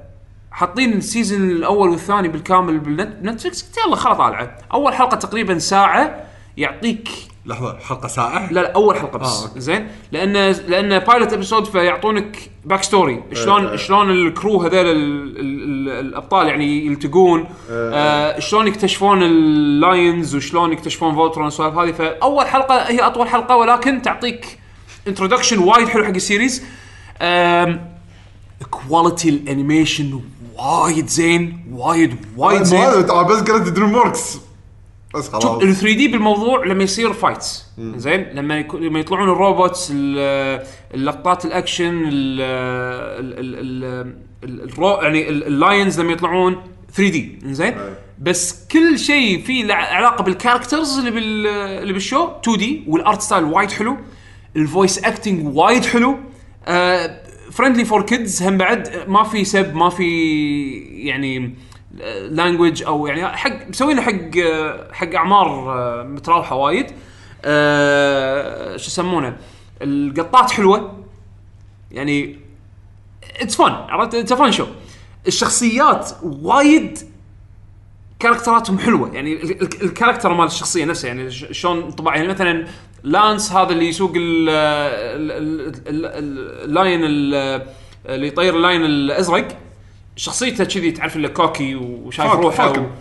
S1: حاطين ال season الأول والثاني بالكامل بال Netflix قلت يلا خلاص طالعه أول حلقة تقريبا ساعة يعطيك
S2: لحظة حلقة ساعة؟
S1: لا لا أول حلقة بس.
S2: آه، أوكي.
S1: زين. لأن لأن pilot episode فيعطونك backstory شلون
S2: إيه.
S1: شلون ال crew هذول ال- ال- ال- الأبطال يعني يلتقون. آه شلون يكتشفون ال lions وشلون يكتشفون Voltron والسوالف هذه. فأول حلقة هي أطول حلقة ولكن تعطيك introduction وايد حلو حق ال series. quality ال animation وايد زين وايد وايد زين.
S2: ما بس قلت DreamWorks. بس خلاص.
S1: ال 3 دي بالموضوع لما يصير fights زين؟ لما يكو لما يطلعون ال robots ال- اللقطات الأكشن ال ال ال ال الرو يعني ال- ال lions لما يطلعون 3D زين. بس كل شيء فيه علاقة بال characters اللي بال اللي بال show 2D وال art style وايد حلو ال voice acting وايد حلو. friendly for kids هم بعد ما في سب ما في يعني language أو يعني حق مسوينه حق حق أعمار آه، متراوحة وايد. آه، شو يسمونه؟ القطات حلوة. يعني it's fun عرفت؟ it's fun show الشخصيات وايد كاركتراتهم حلوة. يعني ال- ال- ال character مال الشخصية نفسها يعني شلون طبع يعني مثلا Lance هذا اللي يسوق ال- ال- ال- ال- ال lion ال- اللي يطير ال lion الأزرق. شخصيته كذي تعرف له cocky وشايف روحه
S2: falcon.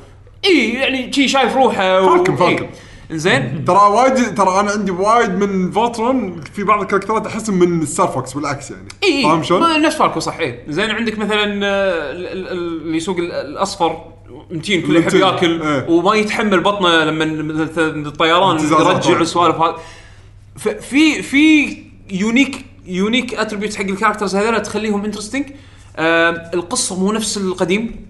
S1: إي يعني شي شايف روحه و...
S2: falcon.
S1: إي. زين [LAUGHS]
S2: ترى وايد ترى أنا عندي وايد من Voltron في بعض الكاركترات احسهم من Star Fox بالعكس يعني
S1: إي
S2: فاهم شلون؟
S1: نفس Falco صح إي زين عندك مثلا آه، ال- ال- ال- اللي يسوق ال- الأصفر متين كله يحب ياكل
S2: إيه.
S1: وما يتحمل بطنه لما مثلا الطيران. يرجع والسوالف هذه ففي في unique unique attribute حق ال characters هذول تخليهم interesting القصة مو نفس القديم.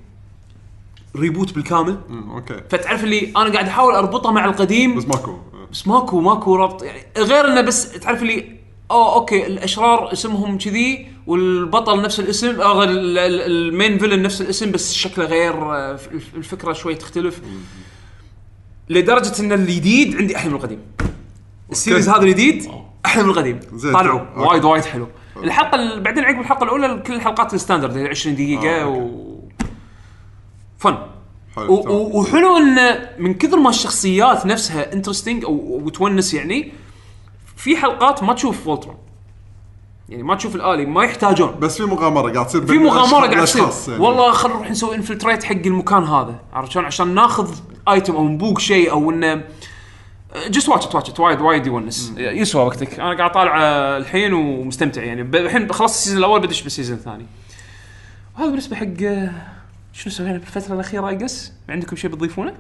S1: reboot بالكامل.
S2: أوكي.
S1: فتعرف اللي أنا قاعد أحاول أربطها مع القديم؟
S2: بس ماكو.
S1: بس ماكو ماكو ربط. يعني غير إنه بس تعرف اللي أوه أوكي الأشرار اسمهم كذي والبطل نفس الاسم ال- ال- ال main villain نفس الاسم بس شكله غير آه، الف- الفكرة شوي تختلف. لدرجة إن الجديد عندي أحلى من القديم. ال series هذا الجديد أحلى من القديم. طالعوا. وايد وايد حلو. الحلقة ال- بعدين عقب الحلقة الأولى كل الحلقات ال standard يعني 20 دقيقة
S2: آه،.
S1: و fun
S2: حلو
S1: و-
S2: تمام.
S1: و- وحلو انه من كثر ما الشخصيات نفسها interesting أو وتونس يعني في حلقات ما تشوف Voltron يعني ما تشوف الآلي ما يحتاجون
S2: بس في مغامرة قاعد تصير
S1: في
S2: بين
S1: مغامرة
S2: الأشخاص-
S1: قاعد تصير
S2: يعني.
S1: والله خل نروح نسوي infiltrate حق المكان هذا عرفت شلون عشان ناخذ item أو نبوق شيء أو إنه just watch watch وايد وايد يونس. يسوى وقتك. أنا قاعد طالع آه، الحين ومستمتع يعني. ب- الحين خلصت ال season الأول بدش بال season الثاني. وهذا بالنسبة حق آه، شنو سوينا بالفترة الأخيرة I guess عندكم شيء بتضيفونه؟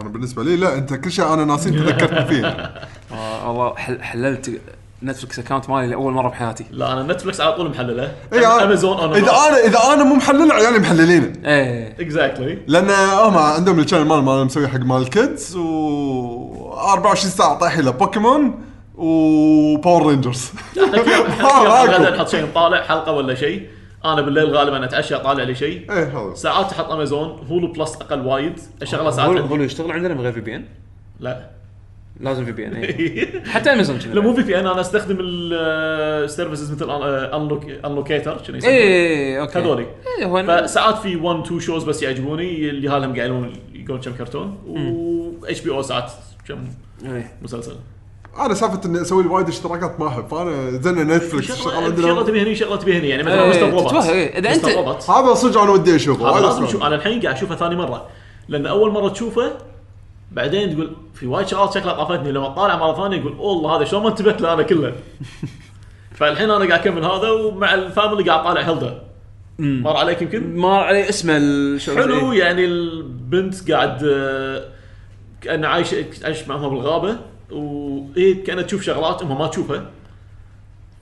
S2: أنا بالنسبة لي لا أنت كل شيء أنا ناسي تذكرتني فيه. [LAUGHS]
S1: آه والله حل حللت Netflix account مالي لأول مرة بحياتي.
S3: لا أنا Netflix على طول محلله.
S2: اي أنا-
S3: امازون أنا
S2: إذا أنا إذا أنا مو محلل عيالي محللينه
S1: إيه.
S3: exactly
S2: لأن هم عندهم ال channel مال مال مسوي حق مال ال kids و 24 ساعة طايح له Pokémon و Power Rangers.
S3: غدا [LAUGHS] نحط شيء نطالع حلقة ولا شيء. أنا بالليل غالبا أتعشى طالع لي شيء.
S2: إيه هذا.
S3: ساعات أحط Amazon Hulu Plus أقل وايد. اشغله ساعات
S1: هو
S3: عندي.
S1: هو يشتغل عندنا من غير VPN
S3: لا.
S1: لازم VPN إيه. [LAUGHS] حتى امازون
S3: لا مو في في أنا أنا أستخدم ال services مثل Unlocator شنو يسمونه؟
S1: okay.
S3: هذولي.
S1: إيه، هو
S3: فساعات في 1 2 shows بس يعجبوني اللي هالهم قاعدين يقولون كم كرتون. و HBO ساعات كم
S1: إيه.
S3: مسلسل؟
S2: أنا سالفة إني أسوي لي وايد اشتراكات ما أحب فأنا زين Netflix
S3: شغله شغله تبي هني شغلة تبي هني يعني مثلا
S1: إيه، Mr. Robot.
S3: Mr. Robot.
S2: هذا صدق أنا ودي أشوفه
S3: لازم. أشوف. أنا الحين قاعد أشوفه ثاني مرة. لأن أول مرة تشوفه بعدين تقول في وايد شغلات شكلها طافتني لما طالع مرة ثانية يقول والله هذا شلون ما انتبهت له أنا كله؟ [LAUGHS] فالحين أنا قاعد أكمل هذا ومع ال family قاعد طالع Hilda. مر عليك يمكن؟
S1: ما عليه اسمه
S3: حلو
S1: إيه.
S3: يعني البنت قاعد كانه عايش عايش معهم بالغابة وايه كأنها تشوف شغلات امها ما تشوفها.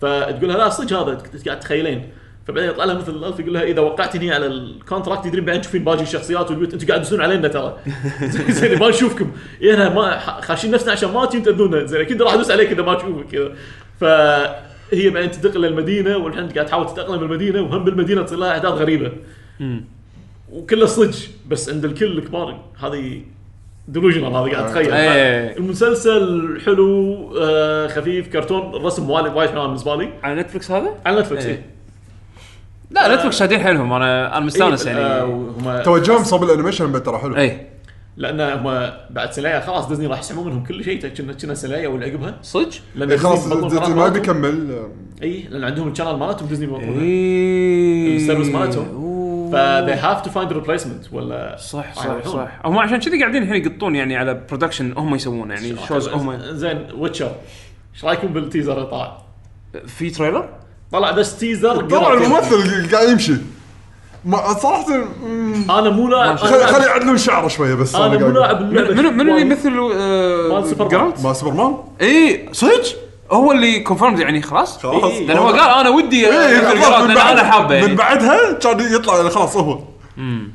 S3: فتقول لها لا صدق هذا قاعد تخيلين. فبعدين يطلع لها مثل ال elf يقول لها إذا وقعتني على ال contract تدرين بعدين تشوفين باقي الشخصيات والبيوت أنتم قاعد تدوسون علينا ترى. [LAUGHS] زين ما نشوفكم. إيه أنا ما خاشين نفسنا عشان ما تجون تاذونا زين أكيد راح أدوس عليك إذا ما تشوفك كذا. فهي بعدين تنتقل للمدينه والحين قاعد تحاول تتأقلم بالمدينة وهم بالمدينة تصير لها أحداث غريبة. وكله صدق بس عند الكل الكبار هذه delusional هذا قاعد تخيل
S1: إيه.
S3: المسلسل حلو آه خفيف كرتون الرسم وايد وايد حلو بالنسبة لي
S1: على نتفلكس هذا؟
S3: على نتفلكس
S1: إيه.
S3: إيه.
S1: لا نتفلكس شادين حيلهم أنا أنا مستانس
S3: آه،
S1: يعني
S3: وهم
S2: توجههم صوب ال animation بعد ترى حلو
S1: اي
S3: لأن هم بعد سلايا خلاص ديزني راح يسحبون منهم كل شيء كنا كنا سلايا واللي عقبها
S1: صدق؟
S3: لأن
S2: إيه خلاص
S3: ديزني
S2: ما. بيكمل
S3: اي لأن عندهم ال channel مالتهم ديزني
S1: اي
S3: ال service مالتهم. ف they have to find a replacement ولا
S1: صح صح. صح هم عشان كذي قاعدين الحين يقطون يعني على production هم يسوونه يعني shows هم
S3: زين Witcher إيش رايكم بال teaser اللي طلع؟
S1: في trailer؟
S3: طلع بس teaser كذا.
S2: الممثل قاعد يمشي ما صراحة
S3: أنا مو لاعب
S2: خلي
S3: أنا-
S2: خلي يعدلون شعره شوية بس
S3: أنا مو لاعب
S1: منو منو اللي. يمثل آه،
S3: مال سوبرمان.
S1: جرانت؟
S2: ما سوبرمان
S1: اي صدق؟ هو اللي confirmed يعني خلاص؟
S2: خلاص
S3: إيه.
S1: لأن هو قال أنا ودي
S2: إيه، من لأن
S1: أنا حابه
S2: من
S1: يعني
S2: بعدها كان يطلع خلاص هو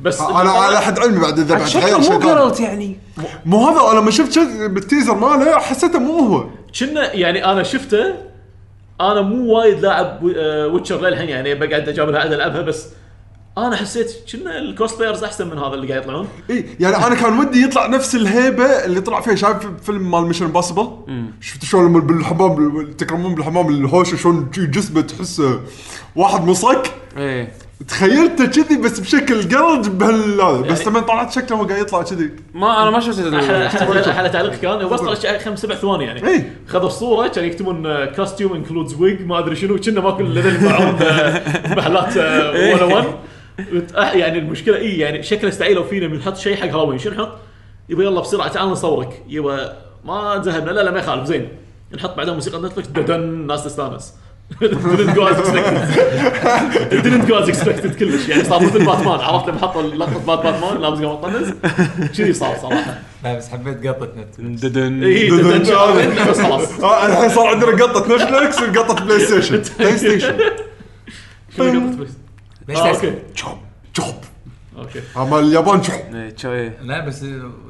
S3: بس
S2: أنا على حد علمي بعد اذا بعد
S1: شكله
S2: غير
S1: مو
S2: شيء ثاني.
S1: Geralt يعني
S2: مو هذا أنا لما شفت بال teaser ماله حسيته مو هو
S3: كنا يعني أنا شفته أنا مو وايد لاعب Witcher للحين يعني بقعد اجابلها قاعد العبها بس أنا حسيت كنا ال cosplayers أحسن من هذا اللي قاعد يطلعون؟
S2: إي يعني أنا كان ودي يطلع نفس الهيبة اللي طلع فيها. شايف فيلم مال Mission Impossible شفت شلون لما بالحمام تكرمون بالحمام الهوشة شلون جسمه تحسه واحد مصك؟
S1: إيه.
S2: تخيلته كذي بس بشكل قرد بهال هذا بس
S3: يعني-
S2: لما طلعت شكله هو قاعد يطلع كذي.
S1: ما أنا ما شفت
S3: على تعليق كان. بس طلع شيء خمس سبع ثواني يعني.
S2: إيه.
S3: خذوا الصورة كانوا يكتبون كاستيوم انكلودز ويج ما أدري شنو. كنا ماكو الا اللي يبيعون آه، محلات
S1: إيه.
S3: 101 وت- أح- يعني المشكلة اي يعني شكله استعيلوا فينا بنحط شيء حق هالوين. شنو نحط؟ يبا يلا بسرعة تعال نصورك. يبا ما ذهبنا لا لا ما يخالف. زين. نحط بعدين موسيقى نتفلكس ددن الناس تستانس didn't go as expected. [LAUGHS] Didn't go as expected كلش. يعني صار مثل باتمان عرفت لما حطوا لقطه بات باتمان لابس قمر طنز كذي صار صراحة.
S4: لا بس حبيت قطة نت
S1: ددن
S3: اي
S2: ددن.
S3: ددن بس خلاص. [LAUGHS]
S2: آه الحين صار عندنا قطة نتفلكس وقطة بلاي ستيشن بلاي ستيشن
S3: آه،
S4: تحس-
S3: أوكي.
S2: شوب شوب أوكي. مال اليابان شوب
S1: إيه، شو إيه
S4: لا بس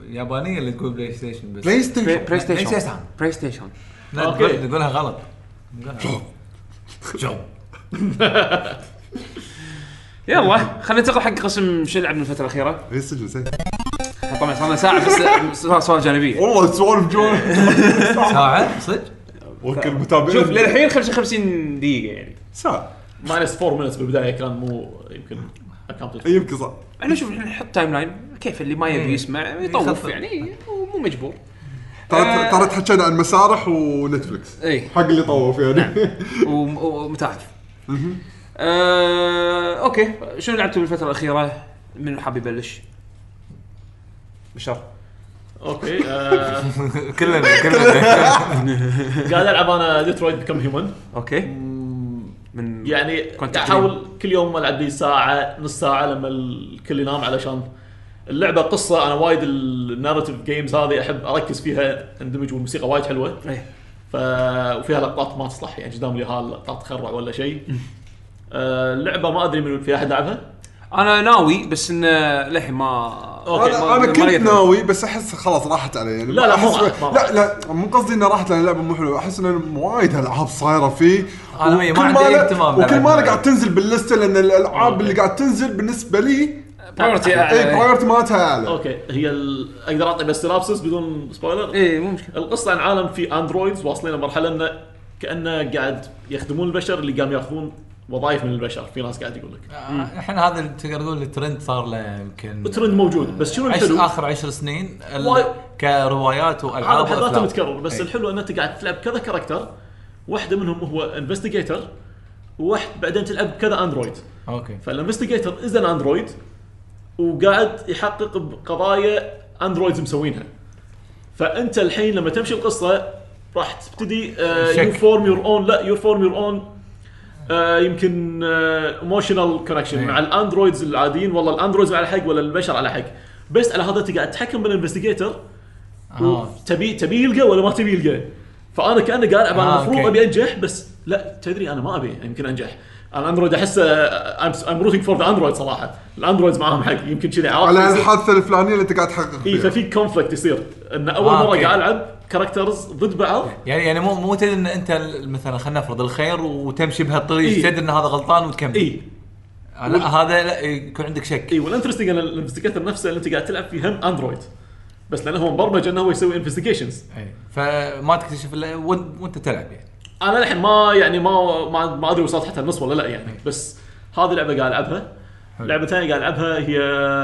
S4: يابانية اللي تقول بلاي ستيشن بس.
S2: بلاي
S1: بلاي
S2: ستيشن
S1: بلاي ستيشن.
S4: ستيشن.
S1: بلاي ستيشن
S4: لا
S3: أوكي.
S4: تقول- تقولها غلط. [LAUGHS]
S1: يلا خلينا ننتقل حق قسم شو لعبنا الفترة الأخيرة؟
S2: اي سجل زين؟
S1: طبعا صار لنا ساعة بس سؤال- سؤال جانبية.
S2: والله سوالف جوال
S4: ساعة؟ صدق؟
S2: وكل المتابعين
S1: شوف للحين 55 دقيقة يعني.
S2: ساعة.
S3: minus 4 minutes بالبداية كان مو يمكن.
S2: إي، يمكن صح.
S1: إحنا شوف إحنا نحط timeline كيف اللي ما يبي
S4: إيه.
S1: يسمع يطوف
S4: يخفف.
S1: يعني مو مجبور.
S2: ترى
S1: آه.
S2: ترى تحكينا عن مسارح ونتفلكس
S1: اي
S2: حق اللي طوف يعني.
S1: وم- ومتاحف آه، أوكي. شنو لعبتوا بالفترة الأخيرة؟ من حاب يبلش؟ بشر.
S3: أوكي آه، [LAUGHS]
S4: كلنا كلنا. [LAUGHS]
S3: قاعد ألعب أنا Detroit Become Human
S1: أوكي. من
S3: يعني احاول كل يوم ألعب لي ساعة نص ساعة لما الكل ينام علشان اللعبة قصة أنا وايد ال narrative games هذه أحب أركز فيها اندمج والموسيقى وايد حلوة.
S1: إيه.
S3: ف وفيها لقطات ما تصلح يعني قدام لي لقطات تخرع ولا شيء. [LAUGHS] آه، اللعبة ما أدري من في أحد لعبها.
S1: أنا ناوي بس إنه للحين ما
S3: أوكي،
S1: ما-
S2: أنا
S1: ما
S2: أنا كنت ناوي بس أحس خلاص راحت علي. يعني
S3: لا، لا، مو
S2: لا لا مو قصدي انها راحت لأن اللعبة مو حلوة. أحس ان وايد العاب صايرة فيه.
S4: ويا ما
S2: وكل
S4: عندي
S2: لا-
S4: اهتمام
S2: وكل ما. قاعد تنزل باللسته لأن الألعاب اللي قاعد تنزل بالنسبة لي
S1: priority
S2: أي priority مالتها أعلى
S3: أوكي هي ال... أقدر أعطي بس synopsis بدون spoiler
S1: اي مو مشكلة
S3: القصة عن عالم في androids واصلين لمرحلة إنه كأنه قاعد يخدمون البشر اللي قام ياخذون وظائف من البشر في ناس قاعد يقول لك
S4: آه، الحين هذا اللي تقدر تقول الترند صار له يمكن
S3: الترند موجود بس شنو الحلو؟
S4: آخر عشر سنين. كروايات
S3: هذا
S4: والعاب
S3: بحد ذاته
S4: وأفلام.
S3: متكرر بس
S4: إي.
S3: الحلو ان أنت قاعد تلعب كذا character واحدة منهم هو investigator وواحد بعدين تلعب كذا android
S4: أوكي
S3: فال investigator is an android وقاعد يحقق بقضايا androids مسوينها فأنت الحين لما تمشي القصة راح تبتدي. you form your own لا you form your own يمكن emotional
S4: connection.
S3: مع ال androids العاديين والله ال androids على حق ولا البشر على حق بس على هذا انت قاعد تتحكم بال investigator
S4: آه.
S3: تبي تبي يلقى ولا ما تبي يلقى فأنا كأني قاعد العب أنا
S4: آه،
S3: المفروض. أبي أنجح بس لا تدري أنا ما أبي يمكن أنجح. أنا android احسه I'm rooting for the android صراحة. ال androids معاهم حق يمكن كذي
S2: على الحادثة الفلانية اللي أنت قاعد تحقق
S3: إي
S2: فيها.
S3: ففي conflict يصير. إن أول
S4: آه، مرة.
S3: قاعد ألعب characters ضد بعض.
S4: يعني يعني مو مو تدري إن أنت ال- مثلا خلينا نفرض الخير وتمشي بهالطريق
S3: إي.
S4: تدري إن هذا غلطان وتكمل.
S3: إي.
S4: لا هذا لا يكون عندك شك.
S3: إي وال interesting ان ال investigator نفسه اللي أنت قاعد تلعب فيه هم android بس لأنه هو مبرمج إنه هو يسوي
S4: investigations. فما تكتشف الا وانت تلعب يعني.
S3: أنا للحين ما يعني ما ما, ما أدري وصلت حتى النص ولا لا يعني. بس هذه لعبة قاعد ألعبها. لعبة ثانية قاعد ألعبها هي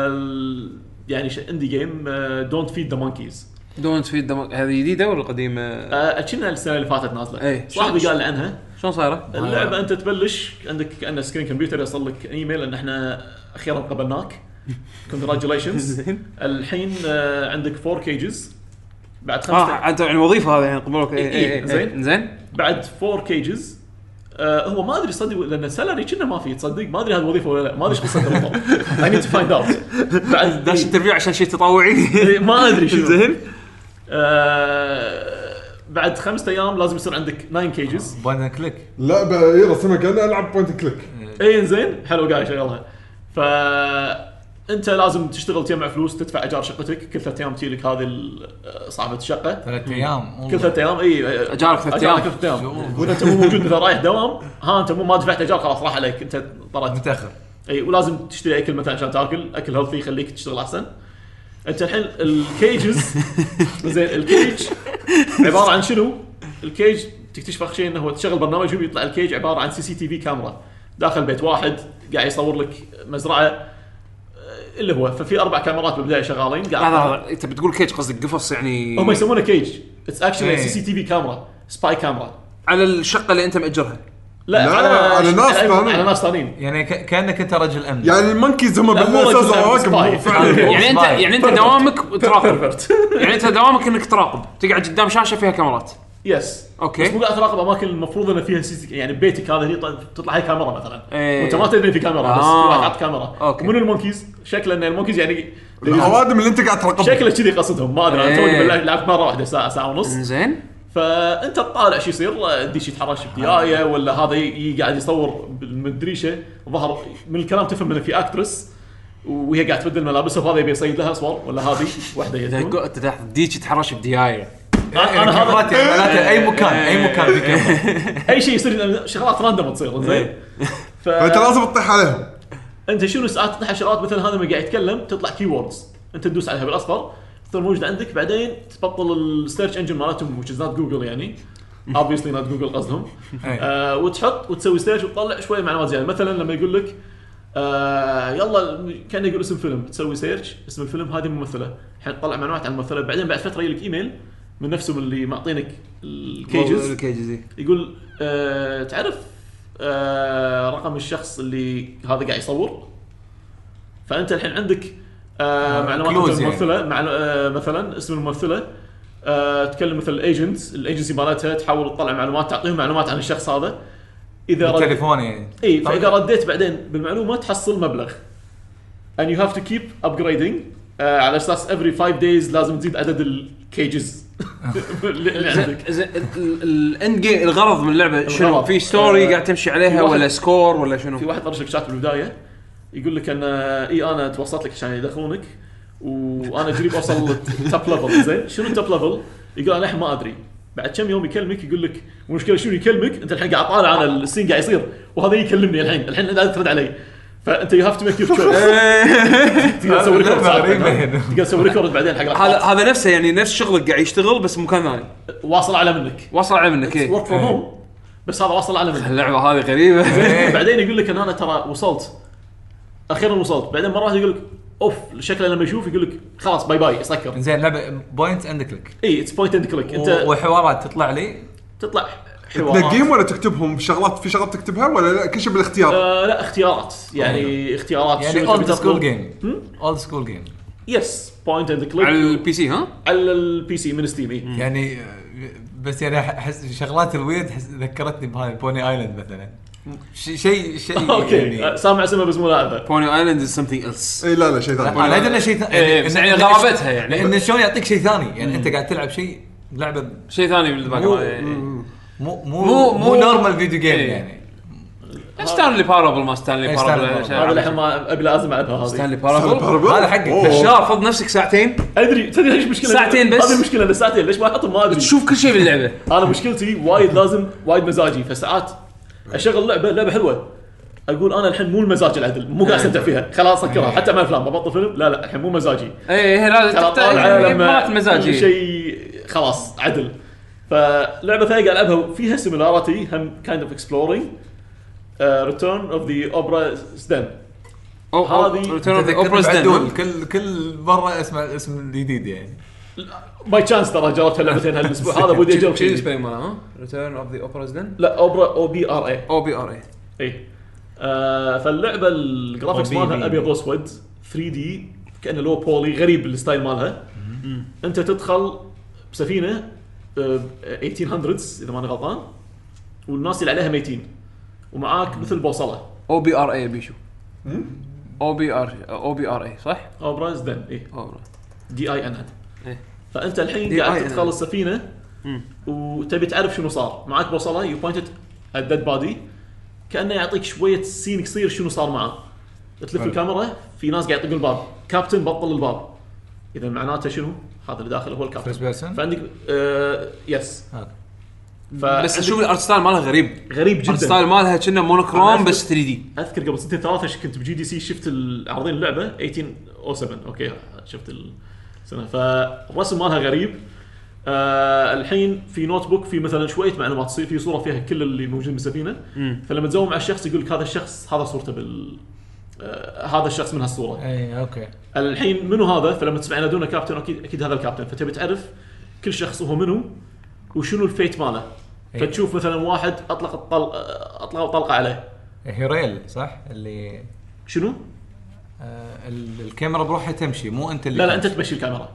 S3: ال- يعني indie game Don't Feed the Monkeys
S1: Don't Feed هذه جديدة ولا قديمة؟
S3: كنا السنة اللي فاتت نازلة.
S1: إيه.
S3: صاحبي قال لي عنها.
S1: شلون صايرة؟
S3: اللعبة أنت تبلش عندك كانه screen كمبيوتر يوصل لك ايميل إن إحنا أخيرا قبلناك. [LAUGHS] congratulations الحين آه، عندك four cages بعد خمس
S1: آه انت يعني وظيفة هذا يعني قبلوك
S3: إيه، إيه، زين.
S1: زين.
S3: بعد four cages آه هو ما أدري صدق لأن salary كنا ما في تصدق. ما أدري هذه وظيفة ولا لا. ما أدري إيش قصته بالضبط [LAUGHS] [LAUGHS] I need to find out بعد
S1: داش interview عشان شيء تطوعي.
S3: ما أدري شنو.
S1: زين.
S3: آه بعد خمسة أيام لازم يصير عندك 9 cages
S4: point click
S2: لعبه اي رسمها كاني ألعب point click
S3: إي زين. حلو قاعد يشغلها ف انت لازم تشتغل تجمع فلوس تدفع ايجار شقتك. كل ثلاث أيام تجي لك هذه صاحبة الشقة.
S4: ثلاث أيام؟
S3: كل ثلاث أيام إي
S1: إيجارك ثلاث أيام.
S3: كل ثلاث أيام. وإذا أنت مو موجود مثلا رايح دوام ها أنت مو ما دفعت ايجار خلاص راح عليك. أنت طرت.
S4: متأخر.
S3: إي ولازم تشتري اكل مثلا عشان تأكل. أكل healthy يخليك تشتغل أحسن. أنت الحين ال cages. [LAUGHS] زين ال cage عبارة عن شنو؟ ال cage تكتشف اخر شيء إنه هو تشغل برنامج هو يطلع ال cage عبارة عن CCTV camera. داخل بيت واحد قاعد يصور لك مزرعة. اللي هو ففي أربع كاميرات بالبدايه شغالين قاعد
S1: لحظه انت بتقول cage قصدك قفص يعني
S3: هم يسمونه cage It's actually. CCTV camera spy camera
S1: على الشقة اللي أنت مأجرها.
S3: لا,
S2: لا،
S3: على
S2: على ناس ثانيين.
S3: على ناس ثانيين.
S4: يعني ك- كأنك أنت رجل أمن.
S2: يعني ال monkeys هم
S3: لا،
S2: بالاساس
S1: يعني انت. يعني أنت
S3: Perfect.
S1: دوامك تراقب. يعني أنت دوامك إنك تراقب. تقعد قدام شاشة فيها كاميرات.
S3: yes
S1: okay.
S3: بس مو قاعد تراقب أماكن المفروض إن فيها CC يعني ببيتك هذا تطلع هي كاميرا مثلا
S1: إيه.
S3: وأنت ما تدري في كاميرا بس
S1: آه.
S3: في واحد حاط كاميرا
S1: okay.
S3: ومنو ال monkeys؟ شكله إن ال monkeys يعني [LAUGHS]
S2: الاوادم اللي أنت قاعد تراقبهم
S3: شكله كذي قصدهم ما أدري أنا توني
S1: إيه.
S3: بالله لعبت مرة واحدة ساعه ساعة ونص
S1: زين
S3: فأنت تطالع شو يصير ديش يتحرش بديايه ولا هذا قاعد يصور من الدريشه ظهر من الكلام تفهم إنه في اكترس وهي قاعد تبدل ملابسها وهذا يبي يصيد لها صور ولا هذه [LAUGHS] واحدة هي تكون.
S1: انت تحت ديك تحرش بديايه
S3: أنا
S4: كاميرات
S3: هذا
S4: يعني معناته أي مكان أي مكان في كاميرا [LAUGHS]
S3: أي شيء يصير شغلات راندوم تصير زين. [LAUGHS] ف...
S2: فأنت لازم تطيح عليهم.
S3: أنت شنو ساعات تطلع شغلات؟ مثل هذا ما قاعد يتكلم تطلع كي ووردز أنت تدوس عليها بالأصفر تصير موجوده عندك. بعدين تبطل ال search engine مالتهم which is not جوجل يعني. [LAUGHS] Obviously not جوجل قصدهم.
S4: إيه.
S3: آه وتحط وتسوي search وتطلع شوية معلومات زيادة. مثلا لما يقول لك آه يلا كان يقول اسم فيلم تسوي search اسم الفيلم هذه ممثلة. الحين تطلع معلومات عن الممثلة. بعدين بعد فترة يجيك ايميل من نفسهم اللي معطينك ال
S1: cages. ال cages إيه.
S3: يقول آه تعرف آه رقم الشخص اللي هذا قاعد يصور؟ فأنت الحين عندك آه
S4: آه،
S3: معلومات عن
S4: يعني.
S3: الممثله معلو... آه مثلا اسم الممثلة آه تكلم مثل ال agent ال agency مالتها تحاول تطلع معلومات تعطيهم معلومات عن الشخص هذا. إذا رد...
S4: يعني
S3: اي فإذا رديت بعدين بالمعلومة تحصل مبلغ. And you have to keep upgrading آه على أساس every 5 days لازم تزيد عدد ال cages اللي عندك
S1: زين ال end game الغرض من اللعبة شنو
S3: الغرض.
S1: في story
S3: آه،
S1: قاعد تمشي
S3: في
S1: عليها
S3: واحد-
S1: ولا score ولا شنو؟
S3: في واحد طرش لك شات بالبدايه يقول لك أن إي أنا توسطت لك عشان يدخلونك وأنا قريب أوصل top level زين شنو ال top level؟ يقول أنا الحين ما أدري بعد كم يوم يكلمك يقول لك المشكلة شنو يكلمك أنت الحين قاعد طالع أنا ال scene قاعد يصير وهذا يكلمني الحين الحين لازم ترد علي فأنت you have to make your choice تقدر تسوي
S4: record.
S3: تقدر تسوي record بعدين حق
S1: هذا. هذا نفسه يعني نفس شغلك قاعد يشتغل بس مكان ثاني.
S3: واصل اعلى منك.
S1: واصل أعلى منك
S3: ورك
S1: إيه.
S3: from home بس هذا واصل اعلى منك.
S1: اللعبة هذه غريبة. [LAUGHS]
S3: بعدين يقول لك إن أنا ترى وصلت. أخيرا وصلت. بعدين مرات يقول لك أوف شكله لما يشوف يقول لك خلاص bye bye سكر
S4: زين لعبة point and click
S3: إي it's point and click أنت
S4: وحوارات تطلع لي؟
S3: تطلع.
S2: تنقيهم ولا تكتبهم؟ شغلات في شغلات تكتبها ولا لا؟ كل شيء بالاختيار.
S3: آه لا اختيارات. يعني اختيارات.
S4: يعني old
S3: school.
S4: game old school game
S3: yes point and
S1: على
S3: click
S1: ال PC ها؟
S3: على ال P C من Steam.
S4: يعني آه، بس يعني أحس شغلات ال weird حس- ذكرتني بهاي Pony Island مثلا. ش- شيء شيء
S3: okay. [LAUGHS]
S4: يعني
S3: آه، سامع اسمها بس مو لاعبه
S1: Pony Island is something else
S2: إي لا لا شيء ثاني.
S4: أنا أدري إنه شيء ثاني
S1: إيه، بس يعني غرابتها يعني.
S4: لأن شلون يعطيك شيء ثاني. يعني أنت قاعد تلعب شيء لعبة
S1: شيء ثاني
S4: بال
S1: background
S4: مو
S1: مو-
S4: مو مو normal video game
S1: إيه.
S4: يعني.
S1: Stanley Parable ما Stanley
S4: إيه،
S1: Parable
S4: Stanley
S3: هذا الحين ما أبي لازم العبها هذه.
S1: Stanley Parable
S4: هذا حقك.
S1: بشار فض نفسك ساعتين.
S3: أدري. تدري إيش المشكلة
S1: ساعتين بس.
S3: هذه المشكلة أنا ساعتين. ليش ما احطهم ما أدري.
S1: تشوف كل شيء باللعبة.
S3: أنا مشكلتي وايد لازم وايد مزاجي. فساعات أشغل لعبه لعبة حلوة. أقول أنا الحين مو المزاج العدل. مو قاعد أستمتع فيها. خلاص سكرها حتى مع أفلام. ببطل فيلم. لا لا. الحين مو مزاجي.
S1: اي إيه، تقطع-
S3: طالعه
S1: إيه، مزاجي.
S3: شيء خلاص عدل. فلعبة ثانية قاعد ألعبها فيها similarity هم kind of exploring Return of the Obra Dinn هذه
S1: ريتيرن اوف
S4: تذكرني
S1: اوبرا
S4: بعدول كل كل مرة اسمع اسم جديد يعني.
S3: باي تشانس ترى جربتها لعبتين هالأسبوع. هذا ودي أجرب
S1: شيء. مالها ها؟ ريتيرن اوف ذا اوبرا دن
S3: لا اوبرا أو بي ار اي
S1: أو بي ار اي
S3: اي فاللعبة الجرافكس. مالها ابيض واسود 3 دي كأنه لو بولي غريب الستايل مالها. أنت تدخل بسفينة 1800 إذا ماني غلطان. والناس اللي عليها ميتين. ومعاك مثل بوصلة.
S1: O B R A بيشو. O B R O B R A صح؟
S3: Obra Dinn اي. D I N N
S1: إيه.
S3: فأنت الحين. قاعد تدخل السفينة وتبي تعرف شنو صار. معاك بوصلة you point it ال dead body كأنه يعطيك شوية scene قصير شنو صار معاه. تلف الكاميرا في ناس قاعد يطقون الباب. كابتن بطل الباب. إذا معناته شنو؟ هذا اللي داخل هو
S4: first
S3: الكابتن
S4: person؟
S3: فعندك آه
S4: yes.
S1: بس شوف ال art style مالها غريب.
S3: غريب
S1: ال art style
S3: جدا
S1: مالها كأنه
S3: أنا monochrome
S1: بس 3D.
S3: أذكر قبل سنتين ثلاثة كنت ب GDC شفت عارضين اللعبة 1807 أوكي شفت السنة فالرسم مالها غريب. آه الحين في notebook في مثلا شوية معلومات تصير في صورة فيها كل اللي موجودين بالسفينة. فلما تزوم على الشخص يقول لك هذا الشخص هذا صورته بال هذا الشخص من هالصورة.
S4: اي أوكي.
S3: الحين منو هذا؟ فلما تسمع ينادونه كابتن أكيد أكيد هذا الكابتن. فتبي تعرف كل شخص هو منو وشنو ال fate ماله.
S4: إيه.
S3: فتشوف مثلا واحد أطلق الطل... اطلقوا طلقه عليه.
S4: هيريل صح؟ اللي
S3: شنو؟
S4: آه ال- الكاميرا بروحها تمشي مو أنت اللي
S3: لا لا أنت تمشي الكاميرا.